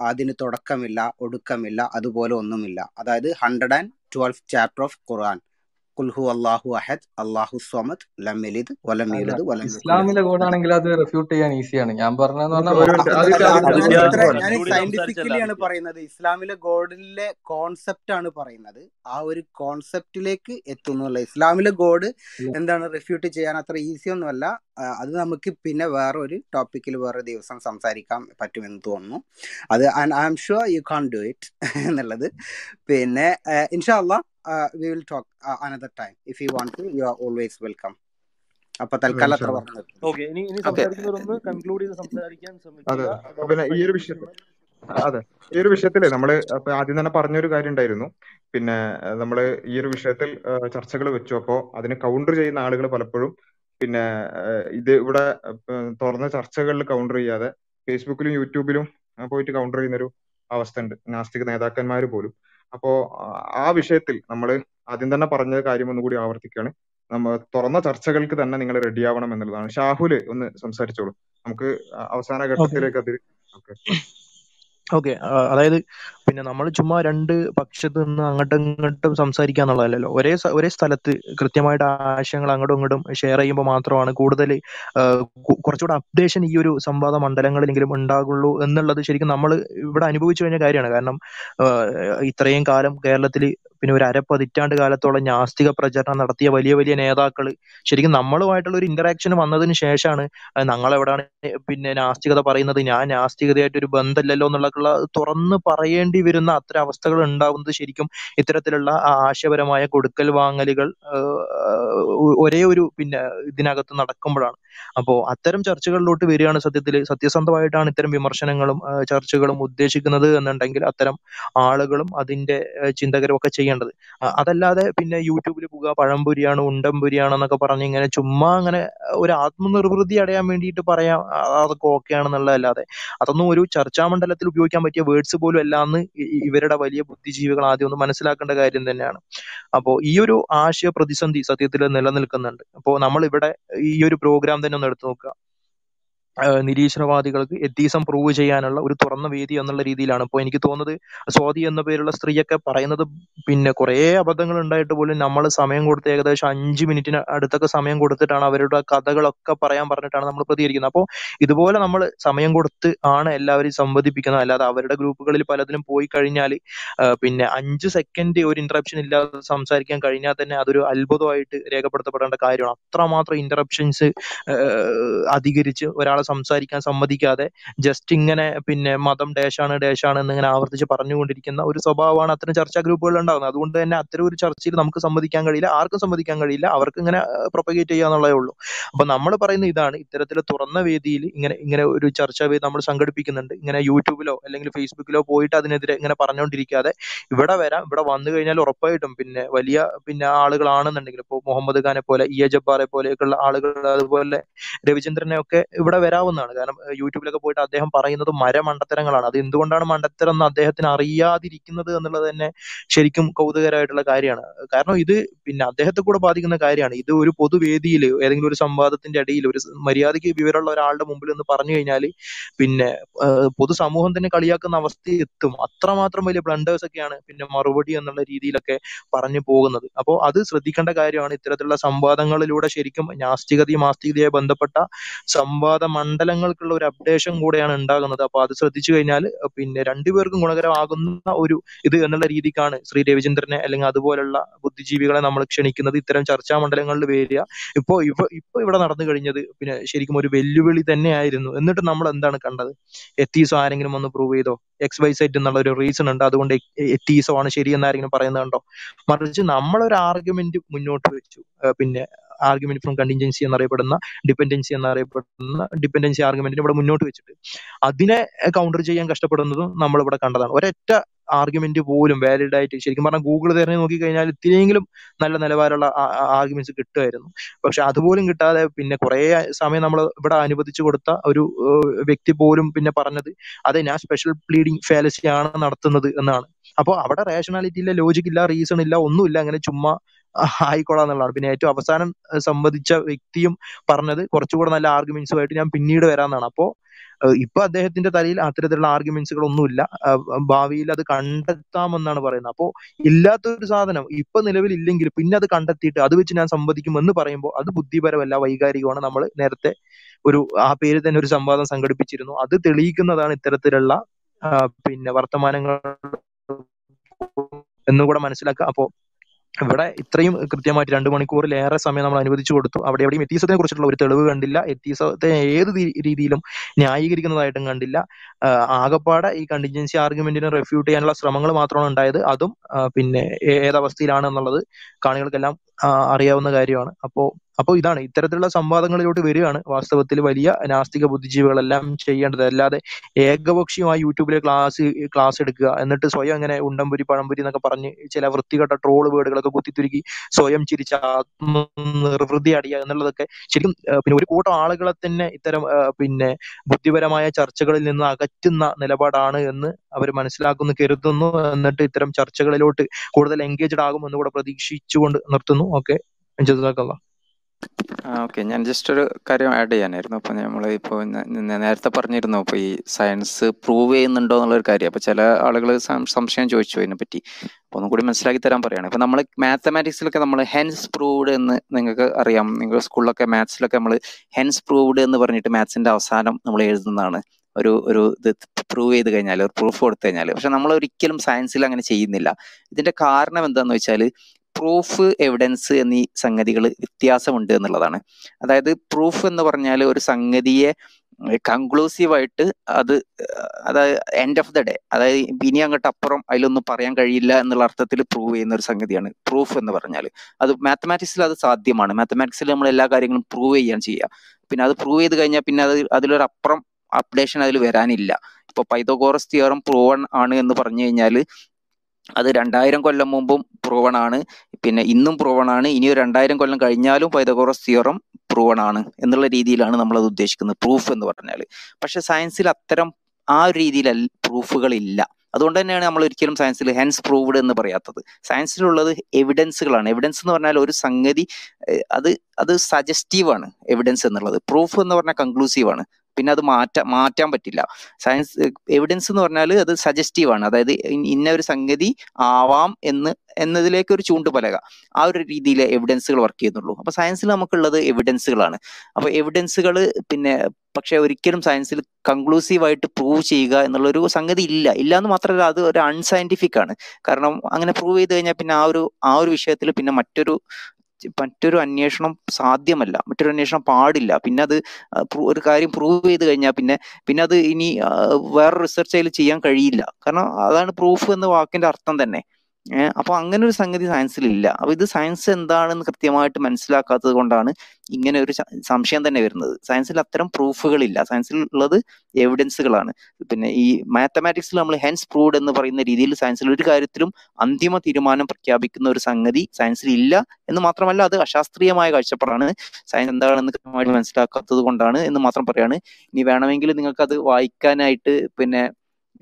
അതിന് തുടക്കമില്ല ഒടുക്കമില്ല അതുപോലെ ഒന്നുമില്ല. അതായത് hundred and twelve chapter of Quran കുൽഹു അള്ളാഹു അഹദ് അള്ളാഹു സ്വമദ് ലം യലിദ് വലം യൂലദ് വലം യകുൽ ഇസ്ലാമിലെ കോഡാണെങ്കിൽ അത് റെഫ്യൂട്ട് ചെയ്യാൻ ഈസിയാണ് ഞാൻ പറഞ്ഞത് സയന്റിഫിക്കലി ആണ് പറയുന്നത്. ഇസ്ലാമിലെ ഗോഡിലെ കോൺസെപ്റ്റ് ആണ് പറയുന്നത്. ആ ഒരു കോൺസെപ്റ്റിലേക്ക് എത്തുന്നുള്ള. ഇസ്ലാമിലെ ഗോഡ് എന്താണ് റിഫ്യൂട്ട് ചെയ്യാൻ അത്ര ഈസി ഒന്നുമല്ല. അത് നമുക്ക് പിന്നെ വേറെ ഒരു ടോപ്പിക്കിൽ വേറെ ദിവസം സംസാരിക്കാൻ പറ്റുമെന്ന് തോന്നുന്നു. അത് I am sure you can do it എന്നുള്ളത്. പിന്നെ we will talk another time if you want to you are always welcome അപ്പൊ തൽക്കാലം അത്ര പറഞ്ഞു നിർത്തുന്നു ഓക്കെ ഇനി ഇനി ഓക്കെ സംസാരിക്കുന്നവരൊന്ന് കൺക്ലൂഡ് ചെയ്ത് സംസാരിക്കാൻ അതെ ശ്രമിക്കുക. അതെ ഡോക്ടർ പിന്നെ ഈ ഒരു വിഷയത്തിൽ അതെ. ഈ ഒരു വിഷയത്തിൽ നമ്മൾ അപ്പൊ ആദ്യം തന്നെ പറഞ്ഞൊരു കാര്യം ഉണ്ടായിരുന്നു. പിന്നെ നമ്മൾ ഈ ഒരു വിഷയത്തിൽ ചർച്ചകൾ വെച്ചു. അപ്പോ അതിന് കൗണ്ടർ ചെയ്യുന്ന ആളുകൾ പലപ്പോഴും പിന്നെ ഇത് ഇവിടെ തുറന്ന ചർച്ചകളിൽ കൗണ്ടർ ചെയ്യാതെ ഫേസ്ബുക്കിലും യൂട്യൂബിലും പോയിട്ട് കൗണ്ടർ ചെയ്യുന്ന ഒരു അവസ്ഥ ഉണ്ട്. നാസ്തിക നേതാക്കന്മാർ പോലും. അപ്പോ ആ- വിഷയത്തിൽ നമ്മൾ ആദ്യം തന്നെ പറഞ്ഞ കാര്യം ഒന്നുകൂടി ആവർത്തിക്കുകയാണ്. നമ്മൾ തുറന്ന ചർച്ചകൾക്ക് തന്നെ നിങ്ങൾ റെഡിയാവണം ആവണം എന്നുള്ളതാണ്. ഷാഹുൽ ഒന്ന് സംസാരിച്ചോളൂ. നമുക്ക് അവസാന ഘട്ടത്തിലേക്ക് അത് ഓക്കെ. ഓക്കെ. അതായത് പിന്നെ നമ്മൾ ചുമ്മാ രണ്ട് പക്ഷത്ത് നിന്ന് അങ്ങോട്ടും ഇങ്ങോട്ടും സംസാരിക്കുക എന്നുള്ളതല്ലല്ലോ ഒരേ ഒരേ സ്ഥലത്ത് കൃത്യമായിട്ട് ആശയങ്ങൾ അങ്ങോട്ടും ഇങ്ങോട്ടും ഷെയർ ചെയ്യുമ്പോൾ മാത്രമാണ് കൂടുതൽ കുറച്ചുകൂടെ അപ്ഡേഷൻ ഈ ഒരു സംവാദ മണ്ഡലങ്ങളിലെങ്കിലും ഉണ്ടാകുള്ളൂ എന്നുള്ളത് ശരിക്കും നമ്മൾ ഇവിടെ അനുഭവിച്ചു കഴിഞ്ഞ കാര്യമാണ്. കാരണം ഇത്രയും കാലം കേരളത്തിൽ പിന്നെ ഒരു അരപ്പതിറ്റാണ്ട് കാലത്തോളം നാസ്തിക പ്രചരണം നടത്തിയ വലിയ വലിയ നേതാക്കൾ ശരിക്കും നമ്മളുമായിട്ടുള്ള ഒരു ഇന്ററാക്ഷൻ വന്നതിന് ശേഷമാണ് ഞങ്ങളെവിടാണ് പിന്നെ നാസ്തികത പറയുന്നത്. ഞാൻ നാസ്തികതയായിട്ട് ഒരു ബന്ധമില്ലല്ലോ എന്നുള്ളതൊക്കെയുള്ള തുറന്ന് പറയേണ്ടി വരുന്ന അത്തരം അവസ്ഥകൾ ഉണ്ടാവുന്നത് ശരിക്കും ഇത്തരത്തിലുള്ള ആശയപരമായ കൊടുക്കൽ വാങ്ങലുകൾ ഒരേ ഒരു പിന്നെ ഇതിനകത്ത് നടക്കുമ്പോഴാണ്. അപ്പോ അത്തരം ചർച്ചകളിലോട്ട് വരികയാണ് സത്യത്തിൽ. സത്യസന്ധമായിട്ടാണ് ഇത്തരം വിമർശനങ്ങളും ചർച്ചകളും ഉദ്ദേശിക്കുന്നത് എന്നുണ്ടെങ്കിൽ അത്തരം ആളുകളും അതിന്റെ ചിന്തകരും ഒക്കെ ചെയ്യേണ്ടത്. അതല്ലാതെ പിന്നെ യൂട്യൂബിൽ പോകുക പഴംപൊരിയാണ് ഉണ്ടംപൊരിയാണ് എന്നൊക്കെ പറഞ്ഞ് ഇങ്ങനെ ചുമ്മാ അങ്ങനെ ഒരു ആത്മനിർവൃതി അടയാൻ വേണ്ടിയിട്ട് പറയാം അതൊക്കെ ഓക്കെ ആണെന്നുള്ളതല്ലാതെ അതൊന്നും ഒരു ചർച്ചാ മണ്ഡലത്തിൽ ഉപയോഗിക്കാൻ പറ്റിയ വേർഡ്സ് പോലും അല്ല എന്ന് ഇവരുടെ വലിയ ബുദ്ധിജീവികൾ ആദ്യം ഒന്ന് മനസ്സിലാക്കേണ്ട കാര്യം തന്നെയാണ്. അപ്പോൾ ഈ ഒരു ആശയ പ്രതിസന്ധി സത്യത്തിൽ നിലനിൽക്കുന്നുണ്ട്. അപ്പോൾ നമ്മൾ ഇവിടെ ഈ ഒരു പ്രോഗ്രാം തന്നെ ഒന്ന് എടുത്തു നോക്കുക. നിരീശ്വരവാദികൾക്ക് എത്തീസം പ്രൂവ് ചെയ്യാനുള്ള ഒരു തുറന്ന വേദി എന്നുള്ള രീതിയിലാണ്. ഇപ്പോൾ എനിക്ക് തോന്നുന്നത് സ്വാതി എന്ന പേരുള്ള സ്ത്രീയൊക്കെ പറയുന്നത് പിന്നെ കുറേ അബദ്ധങ്ങൾ ഉണ്ടായിട്ട് പോലും നമ്മൾ സമയം കൊടുത്ത് ഏകദേശം അഞ്ച് മിനിറ്റിന് അടുത്തൊക്കെ സമയം കൊടുത്തിട്ടാണ് അവരുടെ കഥകളൊക്കെ പറയാൻ പറഞ്ഞിട്ടാണ് നമ്മൾ പ്രതികരിക്കുന്നത്. അപ്പോൾ ഇതുപോലെ നമ്മൾ സമയം കൊടുത്ത് ആണ് എല്ലാവരും സംവദിപ്പിക്കുന്നത്. അല്ലാതെ അവരുടെ ഗ്രൂപ്പുകളിൽ പലതിലും പോയി കഴിഞ്ഞാൽ പിന്നെ അഞ്ച് സെക്കൻഡ് ഒരു ഇന്ററപ്ഷൻ ഇല്ലാതെ സംസാരിക്കാൻ കഴിഞ്ഞാൽ തന്നെ അതൊരു അത്ഭുതമായിട്ട് രേഖപ്പെടുത്തപ്പെടേണ്ട കാര്യമാണ്. അത്രമാത്രം ഇന്ററപ്ഷൻസ് അധികരിച്ച് ഒരാളെ സംസാരിക്കാൻ സമ്മതിക്കാതെ ജസ്റ്റ് ഇങ്ങനെ പിന്നെ മതം ഡേഷാണ് ഡേഷാണ് എന്ന് ഇങ്ങനെ ആവർത്തിച്ച് പറഞ്ഞുകൊണ്ടിരിക്കുന്ന ഒരു സ്വഭാവമാണ് അത്തരം ചർച്ചാ ഗ്രൂപ്പുകളിൽ ഉണ്ടാകുന്നത് അതുകൊണ്ട് തന്നെ അത്തരം ഒരു ചർച്ചയിൽ നമുക്ക് സമ്മതിക്കാൻ കഴിയില്ല ആർക്കും സമ്മതിക്കാൻ കഴിയില്ല അവർക്ക് ഇങ്ങനെ പ്രൊപ്പഗേറ്റ് ചെയ്യാന്നുള്ളതേ ഉള്ളൂ. അപ്പൊ നമ്മൾ പറയുന്ന ഇതാണ് ഇത്തരത്തിൽ തുറന്ന വേദിയിൽ ഇങ്ങനെ ഇങ്ങനെ ഒരു ചർച്ചാ വേദി നമ്മൾ സംഘടിപ്പിക്കുന്നുണ്ട്. ഇങ്ങനെ യൂട്യൂബിലോ അല്ലെങ്കിൽ ഫേസ്ബുക്കിലോ പോയിട്ട് അതിനെതിരെ ഇങ്ങനെ പറഞ്ഞുകൊണ്ടിരിക്കാതെ ഇവിടെ വരാം ഇവിടെ വന്നു കഴിഞ്ഞാൽ ഉറപ്പായിട്ടും പിന്നെ വലിയ പിന്നെ ആളുകളാണെന്നുണ്ടെങ്കിൽ ഇപ്പോൾ മുഹമ്മദ് ഖാനെ പോലെ ഇ എ ജബ്ബാറെ പോലെയൊക്കെയുള്ള ആളുകൾ അതുപോലെ രവിചന്ദ്രനെ ഒക്കെ ഇവിടെ വരാവുന്നതാണ് കാരണം യൂട്യൂബിലൊക്കെ പോയിട്ട് അദ്ദേഹം പറയുന്നത് മരമണ്ടത്തരങ്ങളാണ്. അത് എന്തുകൊണ്ടാണ് മണ്ടത്തരം എന്ന് അദ്ദേഹത്തിന് അറിയാതിരിക്കുന്നത് എന്നുള്ളത് തന്നെ ശരിക്കും കൗതുകരമായിട്ടുള്ള കാര്യമാണ്. കാരണം ഇത് പിന്നെ അദ്ദേഹത്തെ കൂടെ ബാധിക്കുന്ന കാര്യമാണ്. ഇത് ഒരു പൊതുവേദിയിൽ ഏതെങ്കിലും ഒരു സംവാദത്തിന്റെ അടിയിൽ ഒരു മര്യാദയ്ക്ക് വിവരമുള്ള ഒരാളുടെ മുമ്പിൽ ഒന്ന് പറഞ്ഞു കഴിഞ്ഞാൽ പിന്നെ പൊതുസമൂഹം തന്നെ കളിയാക്കുന്ന അവസ്ഥ എത്തും. അത്രമാത്രം വലിയ ബ്ലണ്ടേഴ്സ് ഒക്കെയാണ് പിന്നെ മറുപടി എന്നുള്ള രീതിയിലൊക്കെ പറഞ്ഞു പോകുന്നത്. അപ്പോൾ അത് ശ്രദ്ധിക്കേണ്ട കാര്യമാണ് ഇത്തരത്തിലുള്ള സംവാദങ്ങളിലൂടെ ശരിക്കും നാസ്തികതയും ആസ്തികതയുമായി ബന്ധപ്പെട്ട സംവാദ മണ്ഡലങ്ങൾക്കുള്ള ഒരു അപ്ഡേഷൻ കൂടെയാണ് ഉണ്ടാകുന്നത്. അപ്പൊ അത് ശ്രദ്ധിച്ചു കഴിഞ്ഞാൽ പിന്നെ രണ്ടുപേർക്കും ഗുണകരമാകുന്ന ഒരു ഇത് എന്നുള്ള രീതിക്കാണ് ശ്രീ രവിചന്ദ്രനെ അല്ലെങ്കിൽ അതുപോലുള്ള ബുദ്ധിജീവികളെ നമ്മൾ ക്ഷണിക്കുന്നത്. ഇത്തരം ചർച്ചാ മണ്ഡലങ്ങളിൽ വരിക. ഇപ്പോ ഇവ ഇപ്പൊ ഇവിടെ നടന്നു കഴിഞ്ഞത് പിന്നെ ശരിക്കും ഒരു വെല്ലുവിളി തന്നെയായിരുന്നു. എന്നിട്ട് നമ്മൾ എന്താണ് കണ്ടത്? എത്തീസോ ആരെങ്കിലും ഒന്ന് പ്രൂവ് ചെയ്തോ? എക്സ് വൈ സെറ്റ് എന്നുള്ള ഒരു റീസൺ ഉണ്ട്. അതുകൊണ്ട് എത്തീസോ ആണ് ശരി എന്ന് ആരെങ്കിലും പറയുന്നുണ്ടോ മറിച്ച് നമ്മളൊരു ആർഗ്യുമെന്റ് മുന്നോട്ട് വെച്ചു. പിന്നെ ആർഗ്യുമെന്റ് ഫ്രം കണ്ടിൻജൻസി എന്നറിയപ്പെടുന്ന ഡിപെൻഡൻസി എന്നറിയപ്പെടുന്ന ഡിപെൻഡൻസി ആർഗ്യുമെന്റിനെ ഇവിടെ മുന്നോട്ട് വെച്ചിട്ട്. അതിനെ കൗണ്ടർ ചെയ്യാൻ കഷ്ടപ്പെടുന്നതും നമ്മൾ ഇവിടെ കണ്ടതാണ്. ഒരൊറ്റ ആർഗ്യുമെന്റ് പോലും വാലിഡ് ആയിട്ട് ശരിക്കും പറഞ്ഞാൽ ഗൂഗിൾ നോക്കി കഴിഞ്ഞാൽ ഇത്തിരിയെങ്കിലും നല്ല നിലവാരമുള്ള ആർഗ്യുമെന്റ്സ് കിട്ടുമായിരുന്നു. പക്ഷെ അതുപോലും കിട്ടാതെ പിന്നെ കുറെ സമയം നമ്മൾ ഇവിടെ അനുവദിച്ചു കൊടുത്ത ഒരു വ്യക്തി പോലും പിന്നെ പറഞ്ഞത് അതെ ഞാൻ സ്പെഷ്യൽ പ്ലീഡിംഗ് ഫാലസി ആണ് നടത്തുന്നത് എന്നാണ്. അപ്പോൾ അവിടെ റേഷണാലിറ്റി ഇല്ല ലോജിക് ഇല്ല റീസൺ ഇല്ല ഒന്നുമില്ല. അങ്ങനെ ചുമ്മാ ആയിക്കോളാം എന്നുള്ളതാണ് പിന്നെ ഏറ്റവും അവസാനം സംവദിച്ച വ്യക്തിയും പറഞ്ഞത് കുറച്ചുകൂടെ നല്ല ആർഗ്യുമെന്റ്സുമായിട്ട് ഞാൻ പിന്നീട് വരാമെന്നാണ്. അപ്പോ ഏഹ് ഇപ്പൊ അദ്ദേഹത്തിന്റെ തലയിൽ അത്തരത്തിലുള്ള ഏഹ് ഭാവിയിൽ അത് കണ്ടെത്താമെന്നാണ് പറയുന്നത്. അപ്പോ ഇല്ലാത്തൊരു സാധനം ഇപ്പൊ നിലവിൽ ഇല്ലെങ്കിൽ പിന്നെ അത് കണ്ടെത്തിയിട്ട് അത് വെച്ച് ഞാൻ സംവദിക്കും എന്ന് പറയുമ്പോൾ അത് ബുദ്ധിപരമല്ല വൈകാരികമാണ്. നമ്മൾ നേരത്തെ ഒരു ആ പേര് തന്നെ ഒരു സംവാദം സംഘടിപ്പിച്ചിരുന്നു. അത് തെളിയിക്കുന്നതാണ് ഇത്തരത്തിലുള്ള പിന്നെ വർത്തമാനങ്ങൾ എന്നുകൂടെ മനസ്സിലാക്കുക. അപ്പോ ഇവിടെ ഇത്രയും കൃത്യമായിട്ട് രണ്ട് മണിക്കൂറിലേറെ സമയം നമ്മൾ അനുവദിച്ചു കൊടുത്തു. അവിടെ എവിടെയും എത്തീസത്തിനെ കുറിച്ചിട്ടുള്ള ഒരു തെളിവ് കണ്ടില്ല. എത്തീസത്തെ ഏത് രീതിയിലും ന്യായീകരിക്കുന്നതായിട്ടും കണ്ടില്ല. ആകപ്പാടെ ഈ കണ്ടിജൻസി ആർഗ്യുമെന്റിനെ റെഫ്യൂട്ട് ചെയ്യാനുള്ള ശ്രമങ്ങൾ മാത്രമാണ് ഉണ്ടായത്. അതും പിന്നെ ഏതവസ്ഥയിലാണ് എന്നുള്ളത് കാണികൾക്കെല്ലാം അറിയാവുന്ന കാര്യമാണ്. അപ്പോ അപ്പോൾ ഇതാണ് ഇത്തരത്തിലുള്ള സംവാദങ്ങളിലോട്ട് വരികയാണ്. വാസ്തവത്തിൽ വലിയ നാസ്തിക ബുദ്ധിജീവികളെല്ലാം ചെയ്യേണ്ടത്. അല്ലാതെ ഏകപക്ഷീയമായി യൂട്യൂബിലെ ക്ലാസ് ക്ലാസ് എടുക്കുക എന്നിട്ട് സ്വയം അങ്ങനെ ഉണ്ടംപുരി പഴംപുരി എന്നൊക്കെ പറഞ്ഞ് ചില വൃത്തികെട്ട ട്രോൾ വേർഡുകളൊക്കെ കുത്തിത്തുരുക്കി സ്വയം ചിരിച്ച നിർവൃതി അടിയുക എന്നുള്ളതൊക്കെ ശരിക്കും പിന്നെ ഒരു കൂട്ടം ആളുകളെ തന്നെ ഇത്തരം പിന്നെ ബുദ്ധിപരമായ ചർച്ചകളിൽ നിന്ന് അകറ്റുന്ന നിലപാടാണ് എന്ന് അവർ മനസ്സിലാക്കുന്നു കരുതുന്നു എന്നിട്ട് ഇത്തരം ചർച്ചകളിലോട്ട് കൂടുതൽ എൻഗേജ്ഡ് ആകും എന്ന് കൂടെ പ്രതീക്ഷിച്ചുകൊണ്ട് നിർത്തുന്നു. ഓക്കെ. ജസാക്കല്ലാ ഓക്കെ ഞാൻ ജസ്റ്റ് ഒരു കാര്യം ആഡ് ചെയ്യാനായിരുന്നു. അപ്പോൾ നമ്മൾ ഇപ്പോൾ നേരത്തെ പറഞ്ഞിരുന്നു അപ്പോൾ ഈ സയൻസ് പ്രൂവ് ചെയ്യുന്നുണ്ടോ എന്നുള്ള ഒരു കാര്യം. അപ്പോൾ ചില ആളുകൾ സംശയം ചോദിച്ചു അതിനെപ്പറ്റി. അപ്പോൾ ഒന്നും കൂടി മനസ്സിലാക്കി തരാൻ പറയുകയാണ് ഇപ്പോൾ നമ്മൾ മാത്തമാറ്റിക്സിലൊക്കെ നമ്മൾ ഹെൻസ് പ്രൂവ്ഡ് എന്ന് നിങ്ങൾക്ക് അറിയാം. നിങ്ങൾ സ്കൂളിലൊക്കെ മാത്സിലൊക്കെ നമ്മൾ ഹെൻസ് പ്രൂവ്ഡ് എന്ന് പറഞ്ഞിട്ട് മാത്സിന്റെ അവസാനം നമ്മൾ എഴുതുന്നതാണ്. ഒരു ഒരു ഇത് പ്രൂവ് ചെയ്ത് കഴിഞ്ഞാൽ ഒരു പ്രൂഫ് കൊടുത്തു കഴിഞ്ഞാൽ പക്ഷെ നമ്മൾ ഒരിക്കലും സയൻസിൽ അങ്ങനെ ചെയ്യുന്നില്ല. ഇതിന്റെ കാരണം എന്താണെന്ന് വെച്ചാൽ പ്രൂഫ് എവിഡൻസ് എന്നീ സംഗതികൾ വ്യത്യാസമുണ്ട് എന്നുള്ളതാണ്. അതായത് പ്രൂഫ് എന്ന് പറഞ്ഞാൽ ഒരു സംഗതിയെ കൺക്ലൂസീവായിട്ട് അത് അതായത് എൻഡ് ഓഫ് ദ ഡേ അതായത് ഇനി അങ്ങോട്ട് അപ്പുറം അതിലൊന്നും പറയാൻ കഴിയില്ല എന്നുള്ള അർത്ഥത്തിൽ പ്രൂവ് ചെയ്യുന്ന ഒരു സംഗതിയാണ് പ്രൂഫ് എന്ന് പറഞ്ഞാൽ അത് മാത്തമാറ്റിക്സിൽ അത് സാധ്യമാണ്. മാത്തമാറ്റിക്സിൽ നമ്മൾ എല്ലാ കാര്യങ്ങളും പ്രൂവ് ചെയ്യാൻ ചെയ്യുക. പിന്നെ അത് പ്രൂവ് ചെയ്ത് കഴിഞ്ഞാൽ പിന്നെ അത് അതിലൊരു അപ്പുറം അപ്ഡേഷൻ അതിൽ വരാനില്ല. ഇപ്പൊ പൈതോഗോറസ് തിയറം പ്രൂവൺ ആണ് എന്ന് പറഞ്ഞു കഴിഞ്ഞാൽ അത് രണ്ടായിരം കൊല്ലം മുമ്പും പ്രൂവൺ ആണ്. പിന്നെ ഇന്നും പ്രൂവൺ ആണ്. ഇനി ഒരു രണ്ടായിരം കൊല്ലം കഴിഞ്ഞാലും പൈതഗോറസ് തിയറം പ്രൂവൺ ആണ് എന്നുള്ള രീതിയിലാണ് നമ്മൾ അത് ഉദ്ദേശിക്കുന്നത്. പ്രൂഫ് എന്ന് പറഞ്ഞാൽ പക്ഷെ സയൻസിൽ അത്തരം ആ ഒരു രീതിയിൽ പ്രൂഫുകൾ ഇല്ല. അതുകൊണ്ട് തന്നെയാണ് നമ്മൾ ഒരിക്കലും സയൻസിൽ ഹെൻസ് പ്രൂവ്ഡ് എന്ന് പറയാത്തത്. സയൻസിലുള്ളത് എവിഡൻസുകളാണ് എവിഡൻസ് എന്ന് പറഞ്ഞാൽ ഒരു സംഗതി അത് അത് സജസ്റ്റീവ് ആണ്. എവിഡൻസ് എന്നുള്ളത്. പ്രൂഫ് എന്ന് പറഞ്ഞാൽ കൺക്ലൂസീവ് ആണ്. പിന്നെ അത് മാറ്റാ മാറ്റാൻ പറ്റില്ല. സയൻസ് എവിഡൻസ് എന്ന് പറഞ്ഞാൽ അത് സജസ്റ്റീവ് ആണ്. അതായത് ഇന്ന ഒരു സംഗതി ആവാം എന്ന് എന്നതിലേക്ക് ഒരു ചൂണ്ടുപലക. ആ ഒരു രീതിയിൽ എവിഡൻസുകൾ വർക്ക് ചെയ്യുന്നുള്ളൂ. അപ്പൊ സയൻസിൽ നമുക്കുള്ളത് എവിഡൻസുകളാണ് അപ്പൊ എവിഡൻസുകൾ പിന്നെ പക്ഷെ ഒരിക്കലും സയൻസിൽ കൺക്ലൂസീവ് ആയിട്ട് പ്രൂവ് ചെയ്യുക എന്നുള്ളൊരു സംഗതി ഇല്ല. ഇല്ല എന്ന് മാത്രമല്ല അത് ഒരു അൺസയന്റിഫിക് ആണ്. കാരണം അങ്ങനെ പ്രൂവ് ചെയ്ത് കഴിഞ്ഞാൽ പിന്നെ ആ ഒരു ആ ഒരു വിഷയത്തിൽ പിന്നെ മറ്റൊരു മറ്റൊരു അന്വേഷണം സാധ്യമല്ല മറ്റൊരു അന്വേഷണം പാടില്ല. പിന്നെ അത് ഒരു കാര്യം പ്രൂവ് ചെയ്ത് കഴിഞ്ഞാൽ പിന്നെ പിന്നെ അത് ഇനി വേറെ റിസർച്ച് അതിൽ ചെയ്യാൻ കഴിയില്ല. കാരണം അതാണ് പ്രൂഫ് എന്ന വാക്കിന്റെ അർത്ഥം തന്നെ. അപ്പൊ അങ്ങനെ ഒരു സംഗതി സയൻസിൽ ഇല്ല അപ്പൊ ഇത് സയൻസ് എന്താണെന്ന് കൃത്യമായിട്ട് മനസ്സിലാക്കാത്തത് കൊണ്ടാണ് ഇങ്ങനെ ഒരു സംശയം തന്നെ വരുന്നത്. സയൻസിൽ അത്തരം പ്രൂഫുകളില്ല. സയൻസിൽ ഉള്ളത് എവിഡൻസുകളാണ്. പിന്നെ ഈ മാത്തമാറ്റിക്സിൽ നമ്മൾ ഹെൻസ് പ്രൂവ്ഡ് എന്ന് പറയുന്ന രീതിയിൽ സയൻസിൽ ഒരു കാര്യത്തിലും അന്തിമ തീരുമാനം പ്രഖ്യാപിക്കുന്ന ഒരു സംഗതി സയൻസിൽ ഇല്ല എന്ന് മാത്രമല്ല അത് അശാസ്ത്രീയമായ കാഴ്ചപ്പാടാണ്. സയൻസ് എന്താണെന്ന് കൃത്യമായിട്ട് മനസ്സിലാക്കാത്തത് കൊണ്ടാണ് എന്ന് മാത്രം പറയാണ്. ഇനി വേണമെങ്കിൽ നിങ്ങൾക്ക് അത് വായിക്കാനായിട്ട് പിന്നെ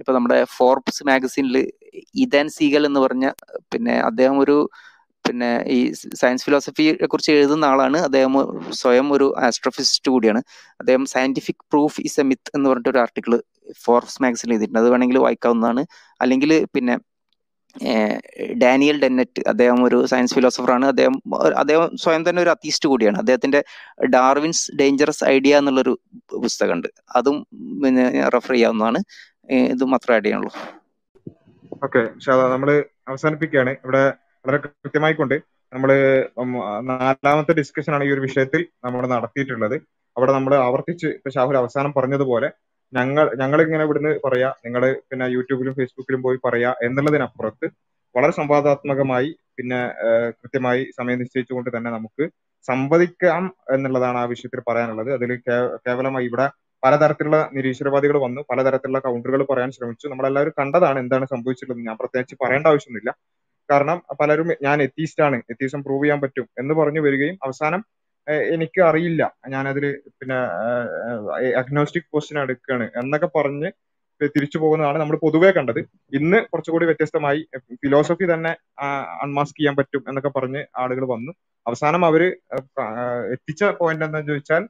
ഇപ്പൊ നമ്മുടെ ഫോർബ്സ് മാഗസീനിൽ ഇതാൻ സീഗൽ എന്ന് പറഞ്ഞ പിന്നെ അദ്ദേഹം ഒരു പിന്നെ ഈ സയൻസ് ഫിലോസഫിയെ കുറിച്ച് എഴുതുന്ന ആളാണ്. അദ്ദേഹം സ്വയം ഒരു ആസ്ട്രോഫിസിസ്റ്റ് കൂടിയാണ്. അദ്ദേഹം scientific proof is a myth എന്ന് പറഞ്ഞിട്ട് ഒരു ആർട്ടിക്കിൾ ഫോർബ്സ് മാഗസീനിൽ എഴുതിയിട്ടുണ്ട്. അത് വേണമെങ്കിൽ വായിക്കാവുന്നതാണ്. അല്ലെങ്കിൽ പിന്നെ ഡാനിയൽ ഡെന്നറ്റ് അദ്ദേഹം ഒരു സയൻസ് ഫിലോസഫറാണ് അദ്ദേഹം അദ്ദേഹം സ്വയം തന്നെ ഒരു അതീസ്റ്റ് കൂടിയാണ്. അദ്ദേഹത്തിന്റെ ഡാർവിൻസ് ഡേഞ്ചറസ് ഐഡിയ എന്നുള്ളൊരു പുസ്തകമുണ്ട്. അതും പിന്നെ റെഫർ ചെയ്യാവുന്നതാണ്. ഇത് മാത്രമേ ആഡ് ചെയ്യാനുള്ളൂ. ഓക്കെ നമ്മൾ അവസാനിപ്പിക്കുകയാണ്. ഇവിടെ വളരെ കൃത്യമായിക്കൊണ്ട് നമ്മൾ ഉം നാലാമത്തെ ഡിസ്കഷൻ ആണ് ഈ ഒരു വിഷയത്തിൽ നമ്മൾ നടത്തിയിട്ടുള്ളത്. അവിടെ നമ്മൾ ആവർത്തിച്ച് ഇപ്പൊ ഷാഹുൽ അവസാനം പറഞ്ഞതുപോലെ ഞങ്ങൾ ഞങ്ങൾ ഇങ്ങനെ ഇവിടുന്ന് പറയാ നിങ്ങൾ പിന്നെ യൂട്യൂബിലും ഫേസ്ബുക്കിലും പോയി പറയാ എന്നുള്ളതിനപ്പുറത്ത് വളരെ സംവാദാത്മകമായി പിന്നെ കൃത്യമായി സമയം നിശ്ചയിച്ചുകൊണ്ട് തന്നെ നമുക്ക് സംവദിക്കാം എന്നുള്ളതാണ് ആ വിഷയത്തിൽ പറയാനുള്ളത്. അതിൽ കേവലമായി ഇവിടെ പലതരത്തിലുള്ള നിരീശ്വരവാദികൾ വന്നു പലതരത്തിലുള്ള കൗണ്ടറുകൾ പറയാൻ ശ്രമിച്ചു. നമ്മളെല്ലാവരും കണ്ടതാണ് എന്താണ് സംഭവിച്ചിട്ടുള്ളത്. ഞാൻ പ്രത്യേകിച്ച് പറയേണ്ട ആവശ്യമൊന്നുമില്ല. കാരണം പലരും ഞാൻ എത്തീസ്റ്റ് ആണ് എത്തീസം പ്രൂവ് ചെയ്യാൻ പറ്റും എന്ന് പറഞ്ഞു വരികയും അവസാനം എനിക്ക് അറിയില്ല. ഞാനതിൽ പിന്നെ അഗ്നോസ്റ്റിക് പൊസിഷൻ എടുക്കുകയാണ് എന്നൊക്കെ പറഞ്ഞ് തിരിച്ചു പോകുന്നതാണ് നമ്മൾ പൊതുവേ കണ്ടത്. ഇന്ന് കുറച്ചുകൂടി വ്യത്യസ്തമായി ഫിലോസഫി തന്നെ അൺമാസ്ക് ചെയ്യാൻ പറ്റും എന്നൊക്കെ പറഞ്ഞ് ആളുകൾ വന്നു. അവസാനം അവർ എത്തിച്ച പോയിന്റ് എന്താണെന്ന് ചോദിച്ചാൽ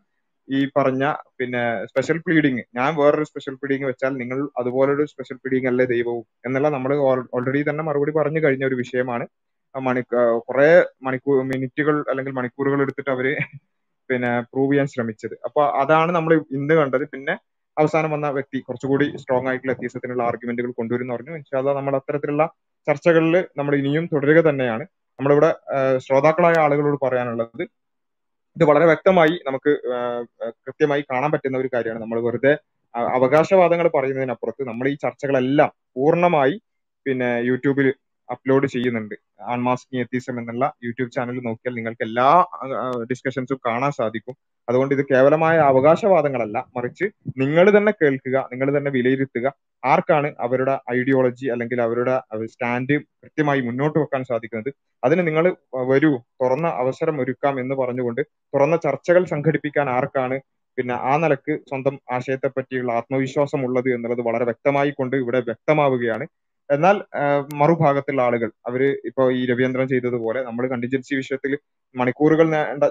ഈ പറഞ്ഞ പിന്നെ സ്പെഷ്യൽ പ്ലീഡിങ് ഞാൻ വേറൊരു സ്പെഷ്യൽ പ്ലീഡിങ് വെച്ചാൽ നിങ്ങൾ അതുപോലൊരു സ്പെഷ്യൽ പ്ലീഡിങ് അല്ലേ ദൈവവും എന്നുള്ള നമ്മൾ ഓൾറെഡി തന്നെ മറുപടി പറഞ്ഞു കഴിഞ്ഞ ഒരു വിഷയമാണ്. ആ മണി കുറെ മണിക്കൂർ മിനിറ്റുകൾ അല്ലെങ്കിൽ മണിക്കൂറുകൾ എടുത്തിട്ട് അവർ പിന്നെ പ്രൂവ് ചെയ്യാൻ ശ്രമിച്ചത്. അപ്പൊ അതാണ് നമ്മൾ ഇന്ന് കണ്ടത്. പിന്നെ അവസാനം വന്ന വ്യക്തി കുറച്ചുകൂടി സ്ട്രോങ് ആയിട്ടുള്ള എത്തീസത്തിനുള്ള ആർഗ്യുമെന്റുകൾ കൊണ്ടുവരുന്നു പറഞ്ഞു. ഇൻഷാല്ല നമ്മൾ അത്തരത്തിലുള്ള ചർച്ചകളിൽ നമ്മൾ ഇനിയും തുടരുക തന്നെയാണ്. നമ്മളിവിടെ ശ്രോതാക്കളായ ആളുകളോട് പറയാനുള്ളത് ഇത് വളരെ വ്യക്തമായി നമുക്ക് കൃത്യമായി കാണാൻ പറ്റുന്ന ഒരു കാര്യമാണ്. നമ്മൾ വെറുതെ അവകാശവാദങ്ങൾ പറയുന്നതിനപ്പുറത്ത് നമ്മൾ ഈ ചർച്ചകളെല്ലാം പൂർണമായി പിന്നെ യൂട്യൂബിൽ അപ്ലോഡ് ചെയ്യുന്നുണ്ട്. ആൺമാസ്കിങ് എത്തിസം എന്നുള്ള യൂട്യൂബ് ചാനൽ നോക്കിയാൽ നിങ്ങൾക്ക് എല്ലാ ഡിസ്കഷൻസും കാണാൻ സാധിക്കും. അതുകൊണ്ട് ഇത് കേവലമായ അവകാശവാദങ്ങളല്ല. മറിച്ച് നിങ്ങൾ തന്നെ കേൾക്കുക നിങ്ങൾ തന്നെ വിലയിരുത്തുക ആർക്കാണ് അവരുടെ ഐഡിയോളജി അല്ലെങ്കിൽ അവരുടെ സ്റ്റാൻഡ് കൃത്യമായി മുന്നോട്ട് വെക്കാൻ സാധിക്കുന്നത്. അതിന് നിങ്ങൾ വരൂ തുറന്ന അവസരം ഒരുക്കാം എന്ന് പറഞ്ഞുകൊണ്ട് തുറന്ന ചർച്ചകൾ സംഘടിപ്പിക്കാൻ ആർക്കാണ് പിന്നെ ആ നിലയ്ക്ക് സ്വന്തം ആശയത്തെ പറ്റിയുള്ള ആത്മവിശ്വാസം ഉള്ളത് എന്നുള്ളത് വളരെ വ്യക്തമായി കൊണ്ട് ഇവിടെ വ്യക്തമാവുകയാണ്. എന്നാൽ മറുഭാഗത്തുള്ള ആളുകൾ അവർ ഇപ്പൊ ഈ രവീന്ദ്രൻ ചെയ്തതുപോലെ നമ്മൾ കണ്ടിജൻസി വിഷയത്തിൽ മണിക്കൂറുകൾ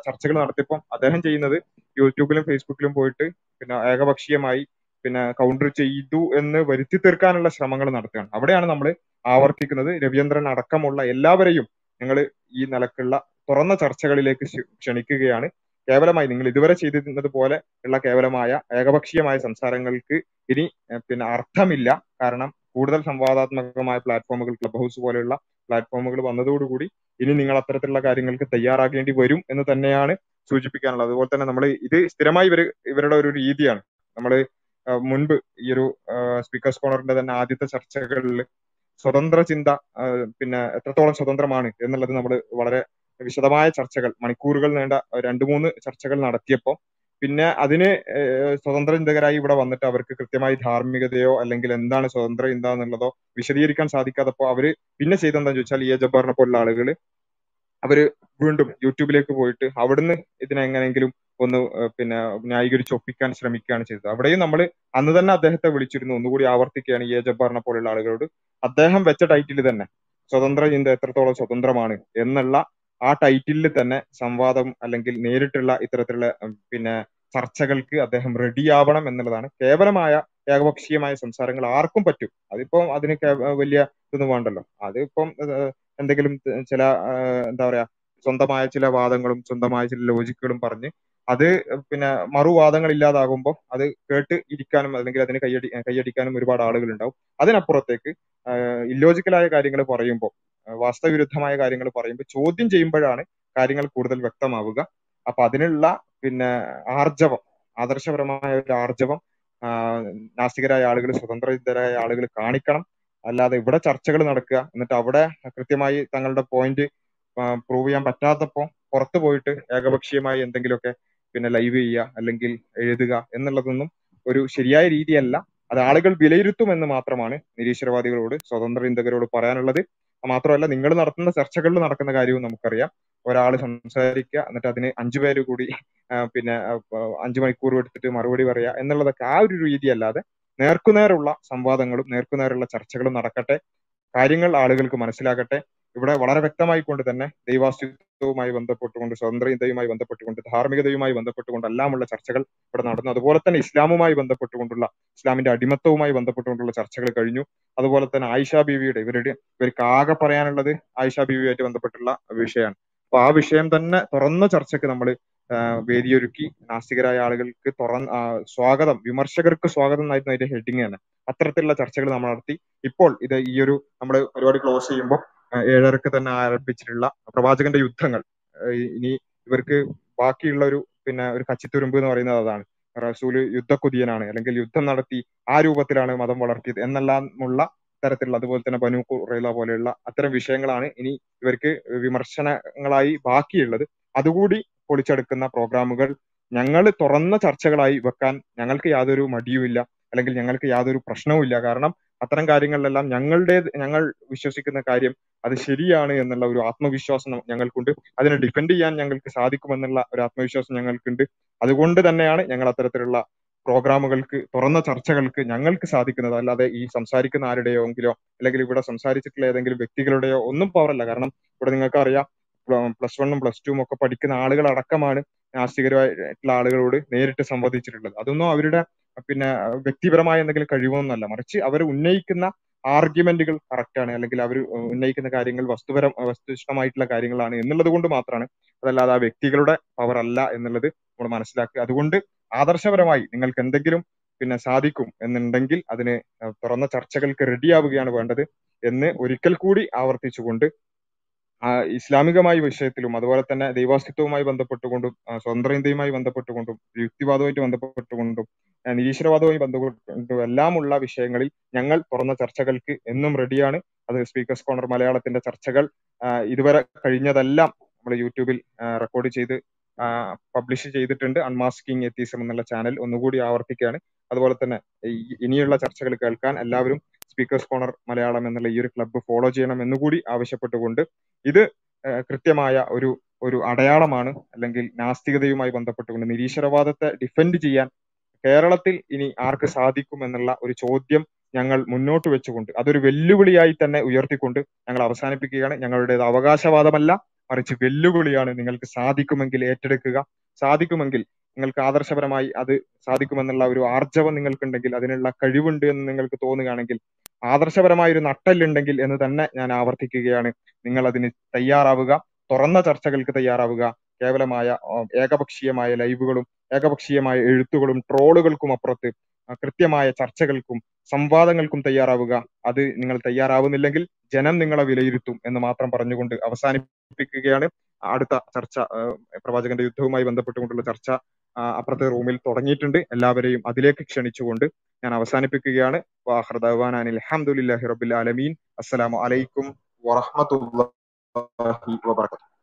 ചർച്ചകൾ നടത്തിയപ്പോൾ അദ്ദേഹം ചെയ്യുന്നത് യൂട്യൂബിലും ഫേസ്ബുക്കിലും പോയിട്ട് പിന്നെ ഏകപക്ഷീയമായി പിന്നെ കൗണ്ടർ ചെയ്തു എന്ന് വരുത്തി തീർക്കാനുള്ള ശ്രമങ്ങൾ നടത്തുകയാണ്. അവിടെയാണ് നമ്മൾ ആവർത്തിക്കുന്നത്. രവീന്ദ്രൻ അടക്കമുള്ള എല്ലാവരെയും ഞങ്ങൾ ഈ നിലക്കുള്ള തുറന്ന ചർച്ചകളിലേക്ക് ക്ഷണിക്കുകയാണ്. കേവലമായി നിങ്ങൾ ഇതുവരെ ചെയ്തിരുന്നത് പോലെ ഉള്ള കേവലമായ ഏകപക്ഷീയമായ സംസാരങ്ങൾക്ക് ഇനി പിന്നെ അർത്ഥമില്ല. കാരണം കൂടുതൽ സംവാദാത്മകമായ പ്ലാറ്റ്ഫോമുകൾ ക്ലബ് ഹൗസ് പോലെയുള്ള പ്ലാറ്റ്ഫോമുകൾ വന്നതോടുകൂടി ഇനി നിങ്ങൾ അത്തരത്തിലുള്ള കാര്യങ്ങൾക്ക് തയ്യാറാകേണ്ടി വരും എന്ന് തന്നെയാണ് സൂചിപ്പിക്കാനുള്ളത്. അതുപോലെ തന്നെ നമ്മൾ ഇത് സ്ഥിരമായി ഇവർ ഇവരുടെ ഒരു രീതിയാണ്. നമ്മൾ മുൻപ് ഈ ഒരു സ്പീക്കേഴ്സ് കോർണറിന്റെ തന്നെ ആദ്യത്തെ ചർച്ചകളിൽ സ്വതന്ത്ര ചിന്ത പിന്നെ എത്രത്തോളം സ്വതന്ത്രമാണ് എന്നുള്ളത് നമ്മൾ വളരെ വിശദമായ ചർച്ചകൾ മണിക്കൂറുകൾ നീണ്ട രണ്ട് മൂന്ന് ചർച്ചകൾ നടത്തിയപ്പോൾ പിന്നെ അതിന് സ്വതന്ത്ര ചിന്തകരായി ഇവിടെ വന്നിട്ട് അവർക്ക് കൃത്യമായി ധാർമ്മികതയോ അല്ലെങ്കിൽ എന്താണ് സ്വതന്ത്ര ചിന്ത എന്നുള്ളതോ വിശദീകരിക്കാൻ സാധിക്കാത്തപ്പോൾ അവർ പിന്നെ ചെയ്തെന്താന്ന് ചോദിച്ചാൽ ഇ എ ജബ്ബാറിനെ പോലുള്ള ആളുകൾ അവർ വീണ്ടും യൂട്യൂബിലേക്ക് പോയിട്ട് അവിടുന്ന് ഇതിനെങ്ങനെങ്കിലും ഒന്ന് പിന്നെ ന്യായീകരിച്ച് ഒപ്പിക്കാൻ ശ്രമിക്കുകയാണ് ചെയ്തത്. അവിടെയും നമ്മൾ അന്ന് തന്നെ അദ്ദേഹത്തെ വിളിച്ചിരുന്നു. ഒന്നുകൂടി ആവർത്തിക്കുകയാണ് ഈ ജബ്ബാറിനെ പോലുള്ള ആളുകളോട്. അദ്ദേഹം വെച്ച ടൈറ്റിൽ തന്നെ സ്വതന്ത്ര ചിന്ത എത്രത്തോളം സ്വതന്ത്രമാണ് എന്നുള്ള ആ ടൈറ്റിലിൽ തന്നെ സംവാദം അല്ലെങ്കിൽ നേരിട്ടുള്ള ഇത്തരത്തിലുള്ള പിന്നെ ചർച്ചകൾക്ക് അദ്ദേഹം റെഡിയാവണം എന്നുള്ളതാണ് കേവലമായ ഏകപക്ഷീയമായ സംസാരങ്ങൾ ആർക്കും പറ്റും. അതിപ്പം അതിന് വലിയ ഇതൊന്നും വേണ്ടല്ലോ. അതിപ്പം എന്തെങ്കിലും ചില എന്താ പറയാ സ്വന്തമായ ചില വാദങ്ങളും സ്വന്തമായ ചില ലോജിക്കുകളും പറഞ്ഞ് അത് പിന്നെ മറുവാദങ്ങൾ ഇല്ലാതാകുമ്പോൾ അത് കേട്ട് ഇരിക്കാനും അല്ലെങ്കിൽ അതിന് കൈയടി കൈയടിക്കാനും ഒരുപാട് ആളുകൾ ഉണ്ടാവും അതിനപ്പുറത്തേക്ക് ഇല്ലോജിക്കലായ കാര്യങ്ങൾ പറയുമ്പോൾ വാസ്തവവിരുദ്ധമായ കാര്യങ്ങൾ പറയുമ്പോൾ ചോദ്യം ചെയ്യുമ്പോഴാണ് കാര്യങ്ങൾ കൂടുതൽ വ്യക്തമാവുക. അപ്പൊ അതിനുള്ള പിന്നെ ആർജവം ആദർശപരമായ ഒരു ആർജവം നാസ്തികരായ ആളുകൾ സ്വതന്ത്രരായ ആളുകൾ കാണിക്കണം. അല്ലാതെ ഇവിടെ ചർച്ചകൾ നടക്കുക എന്നിട്ട് അവിടെ കൃത്യമായി തങ്ങളുടെ പോയിന്റ് പ്രൂവ് ചെയ്യാൻ പറ്റാത്തപ്പോ പുറത്തു പോയിട്ട് ഏകപക്ഷീയമായി എന്തെങ്കിലുമൊക്കെ പിന്നെ ലൈവ് ചെയ്യുക അല്ലെങ്കിൽ എഴുതുക എന്നുള്ളതൊന്നും ഒരു ശരിയായ രീതിയല്ല. അത് ആളുകൾ വിലയിരുത്തുമെന്ന് മാത്രമാണ് നിരീശ്വരവാദികളോട് സ്വതന്ത്ര ചിന്തകരോട് പറയാനുള്ളത്. മാത്രമല്ല നിങ്ങൾ നടത്തുന്ന ചർച്ചകളിൽ നടക്കുന്ന കാര്യവും നമുക്കറിയാം. ഒരാൾ സംസാരിക്കുക എന്നിട്ട് അതിന് അഞ്ചു പേര് കൂടി പിന്നെ അഞ്ചു മണിക്കൂർ എടുത്തിട്ട് മറുപടി പറയുക എന്നുള്ളതൊക്കെ ആ ഒരു രീതിയല്ലാതെ നേർക്കുനേരുള്ള സംവാദങ്ങളും നേർക്കുനേരുള്ള ചർച്ചകളും നടക്കട്ടെ. കാര്യങ്ങൾ ആളുകൾക്ക് മനസ്സിലാകട്ടെ. ഇവിടെ വളരെ വ്യക്തമായി കൊണ്ട് തന്നെ ദൈവാസ്തിത്വവുമായി ബന്ധപ്പെട്ടുകൊണ്ട് സ്വതന്ത്രതയുമായി ബന്ധപ്പെട്ടുകൊണ്ട് ധാർമ്മികതയുമായി ബന്ധപ്പെട്ടുകൊണ്ട് എല്ലാമുള്ള ചർച്ചകൾ ഇവിടെ നടന്നു. അതുപോലെ തന്നെ ഇസ്ലാമുമായി ബന്ധപ്പെട്ടുകൊണ്ടുള്ള ഇസ്ലാമിന്റെ അടിമത്തവുമായി ബന്ധപ്പെട്ടുകൊണ്ടുള്ള ചർച്ചകൾ കഴിഞ്ഞു. അതുപോലെ തന്നെ ആയിഷ ബീവിയുടെ ഇവരുടെ ഇവർക്ക് ആകെ പറയാനുള്ളത് ആയിഷ ബീവിയുമായിട്ട് ബന്ധപ്പെട്ടുള്ള വിഷയമാണ്. അപ്പൊ ആ വിഷയം തന്നെ തുറന്ന ചർച്ചയ്ക്ക് നമ്മൾ വേദിയൊരുക്കി നാസ്തികരായ ആളുകൾക്ക് തുറന്ന സ്വാഗതം വിമർശകർക്ക് സ്വാഗതം എന്നായിരുന്നു അതിന്റെ ഹെഡിങ് തന്നെ. അത്തരത്തിലുള്ള ചർച്ചകൾ നമ്മൾ നടത്തി. ഇപ്പോൾ ഇത് ഈ ഒരു നമ്മൾ പരിപാടി ക്ലോസ് ചെയ്യുമ്പോൾ ഏഴരക്ക് തന്നെ ആരംഭിച്ചിട്ടുള്ള പ്രവാചകന്റെ യുദ്ധങ്ങൾ. ഇനി ഇവർക്ക് ബാക്കിയുള്ള ഒരു പിന്നെ ഒരു കച്ചിത്തുരുമ്പ് എന്ന് പറയുന്നത് അതാണ്. റസൂൽ യുദ്ധക്കുതിയനാണ്. അല്ലെങ്കിൽ യുദ്ധം നടത്തി ആ രൂപത്തിലാണ് മതം വളർത്തിയത് എന്നെല്ലാമുള്ള തരത്തിലുള്ള അതുപോലെ തന്നെ ബനു കുറയില പോലെയുള്ള അത്തരം വിഷയങ്ങളാണ് ഇനി ഇവർക്ക് വിമർശനങ്ങളായി ബാക്കിയുള്ളത്. അതുകൂടി പൊളിച്ചെടുക്കുന്ന പ്രോഗ്രാമുകൾ ഞങ്ങൾ തുറന്ന ചർച്ചകളായി വെക്കാൻ ഞങ്ങൾക്ക് യാതൊരു മടിയുമില്ല. അല്ലെങ്കിൽ ഞങ്ങൾക്ക് യാതൊരു പ്രശ്നവുമില്ല. കാരണം അത്തരം കാര്യങ്ങളിലെല്ലാം ഞങ്ങളുടെ ഞങ്ങൾ വിശ്വസിക്കുന്ന കാര്യം അത് ശരിയാണ് എന്നുള്ള ഒരു ആത്മവിശ്വാസം ഞങ്ങൾക്കുണ്ട്. അതിനെ ഡിഫെൻഡ് ചെയ്യാൻ ഞങ്ങൾക്ക് സാധിക്കുമെന്നുള്ള ഒരു ആത്മവിശ്വാസം ഞങ്ങൾക്കുണ്ട്. അതുകൊണ്ട് തന്നെയാണ് ഞങ്ങൾ അത്തരത്തിലുള്ള പ്രോഗ്രാമുകൾക്ക് തുറന്ന ചർച്ചകൾക്ക് ഞങ്ങൾക്ക് സാധിക്കുന്നത്. അല്ലാതെ ഈ സംസാരിക്കുന്ന ആരുടെയോ എങ്കിലോ അല്ലെങ്കിൽ ഇവിടെ സംസാരിച്ചിട്ടുള്ള ഏതെങ്കിലും വ്യക്തികളുടെയോ ഒന്നും പവറല്ല കാരണം ഇവിടെ നിങ്ങൾക്ക് അറിയാം പ്ലസ് വണ്ണും പ്ലസ് ടുവും ഒക്കെ പഠിക്കുന്ന ആളുകൾ അടക്കമാണ് നാസ്തികരായിട്ടുള്ള ആളുകളോട് നേരിട്ട് സംവദിച്ചിട്ടുള്ളത്. അതൊന്നും അവരുടെ പിന്നെ വ്യക്തിപരമായ എന്തെങ്കിലും കഴിവൊന്നുമല്ല മറിച്ച് അവർ ഉന്നയിക്കുന്ന ആർഗ്യുമെന്റുകൾ കറക്റ്റ് ആണ്. അല്ലെങ്കിൽ അവർ ഉന്നയിക്കുന്ന കാര്യങ്ങൾ വസ്തുപരം വസ്തുനിഷ്ഠമായിട്ടുള്ള കാര്യങ്ങളാണ് എന്നുള്ളത് കൊണ്ട് മാത്രമാണ്. അതല്ലാതെ ആ വ്യക്തികളുടെ പവർ അല്ല എന്നുള്ളത് നമ്മൾ മനസ്സിലാക്കുക. അതുകൊണ്ട് ആദർശപരമായി നിങ്ങൾക്ക് എന്തെങ്കിലും പിന്നെ സാധിക്കും എന്നുണ്ടെങ്കിൽ അതിന് തുറന്ന ചർച്ചകൾക്ക് റെഡിയാവുകയാണ് വേണ്ടത് എന്ന് ഒരിക്കൽ കൂടി ആവർത്തിച്ചുകൊണ്ട് ഇസ്ലാമികമായ വിഷയത്തിലും അതുപോലെ തന്നെ ദൈവാസ്തിത്വവുമായി ബന്ധപ്പെട്ടുകൊണ്ടും സ്വതന്ത്ര ഇന്ത്യയുമായി ബന്ധപ്പെട്ടുകൊണ്ടും യുക്തിവാദവുമായിട്ട് ബന്ധപ്പെട്ടുകൊണ്ടും നിരീശ്വരവാദവുമായി ബന്ധപ്പെട്ടുകൊണ്ടും എല്ലാമുള്ള വിഷയങ്ങളിൽ ഞങ്ങൾ തുറന്ന ചർച്ചകൾക്ക് എന്നും റെഡിയാണ്. അത് സ്പീക്കേഴ്സ് കോർണർ മലയാളത്തിന്റെ ചർച്ചകൾ ഇതുവരെ കഴിഞ്ഞതെല്ലാം നമ്മൾ യൂട്യൂബിൽ റെക്കോർഡ് ചെയ്ത് പബ്ലിഷ് ചെയ്തിട്ടുണ്ട്. അൺമാസ്കിംഗ് എത്തീസം എന്നുള്ള ചാനൽ ഒന്നുകൂടി ആവർത്തിക്കുകയാണ്. അതുപോലെ തന്നെ ഇനിയുള്ള ചർച്ചകൾ കേൾക്കാൻ എല്ലാവരും സ്പീക്കേഴ്സ് കോണർ മലയാളം എന്നുള്ള ഈ ഒരു ക്ലബ്ബ് ഫോളോ ചെയ്യണം എന്നുകൂടി ആവശ്യപ്പെട്ടുകൊണ്ട് ഇത് കൃത്യമായ ഒരു ഒരു അടയാളമാണ് അല്ലെങ്കിൽ നാസ്തികതയുമായി ബന്ധപ്പെട്ടുകൊണ്ട് നിരീശ്വരവാദത്തെ ഡിഫെൻഡ് ചെയ്യാൻ കേരളത്തിൽ ഇനി ആർക്ക് സാധിക്കും എന്നുള്ള ഒരു ചോദ്യം ഞങ്ങൾ മുന്നോട്ട് വെച്ചുകൊണ്ട് അതൊരു വെല്ലുവിളിയായി തന്നെ ഉയർത്തിക്കൊണ്ട് ഞങ്ങൾ അവസാനിപ്പിക്കുകയാണ്. ഞങ്ങളുടേത് അവകാശവാദമല്ല മറിച്ച് വെല്ലുവിളിയാണ് നിങ്ങൾക്ക് സാധിക്കുമെങ്കിൽ ഏറ്റെടുക്കുക. സാധിക്കുമെങ്കിൽ നിങ്ങൾക്ക് ആദർശപരമായി അത് സാധിക്കുമെന്നുള്ള ഒരു ആർജവം നിങ്ങൾക്കുണ്ടെങ്കിൽ അതിനുള്ള കഴിവുണ്ട് എന്ന് നിങ്ങൾക്ക് തോന്നുകയാണെങ്കിൽ ആദർശപരമായ ഒരു നട്ടല്ലുണ്ടെങ്കിൽ എന്ന് തന്നെ ഞാൻ ആവർത്തിക്കുകയാണ്. നിങ്ങൾ അതിന് തയ്യാറാവുക തുറന്ന ചർച്ചകൾക്ക് തയ്യാറാവുക. കേവലമായ ഏകപക്ഷീയമായ ലൈവുകളും ഏകപക്ഷീയമായ എഴുത്തുകളും ട്രോളുകൾക്കും അപ്പുറത്ത് കൃത്യമായ ചർച്ചകൾക്കും സംവാദങ്ങൾക്കും തയ്യാറാവുക. അത് നിങ്ങൾ തയ്യാറാവുന്നില്ലെങ്കിൽ ജനം നിങ്ങളെ വിലയിരുത്തും എന്ന് മാത്രം പറഞ്ഞുകൊണ്ട് അവസാനിപ്പിക്കുകയാണ്. അടുത്ത ചർച്ച പ്രവാചകന്റെ യുദ്ധവുമായി ബന്ധപ്പെട്ടുകൊണ്ടുള്ള ചർച്ച അപ്പുറത്തെ റൂമിൽ തുടങ്ങിയിട്ടുണ്ട്. എല്ലാവരെയും അതിലേക്ക് ക്ഷണിച്ചുകൊണ്ട് ഞാൻ അവസാനിപ്പിക്കുകയാണ്. വാഹർദാൻ അലഹമുല്ലാഹി റബുൽ ആലമീൻ. അസ്സലാമു അലൈക്കും വറഹമത്തുള്ളാഹി വബർക്കാത്തു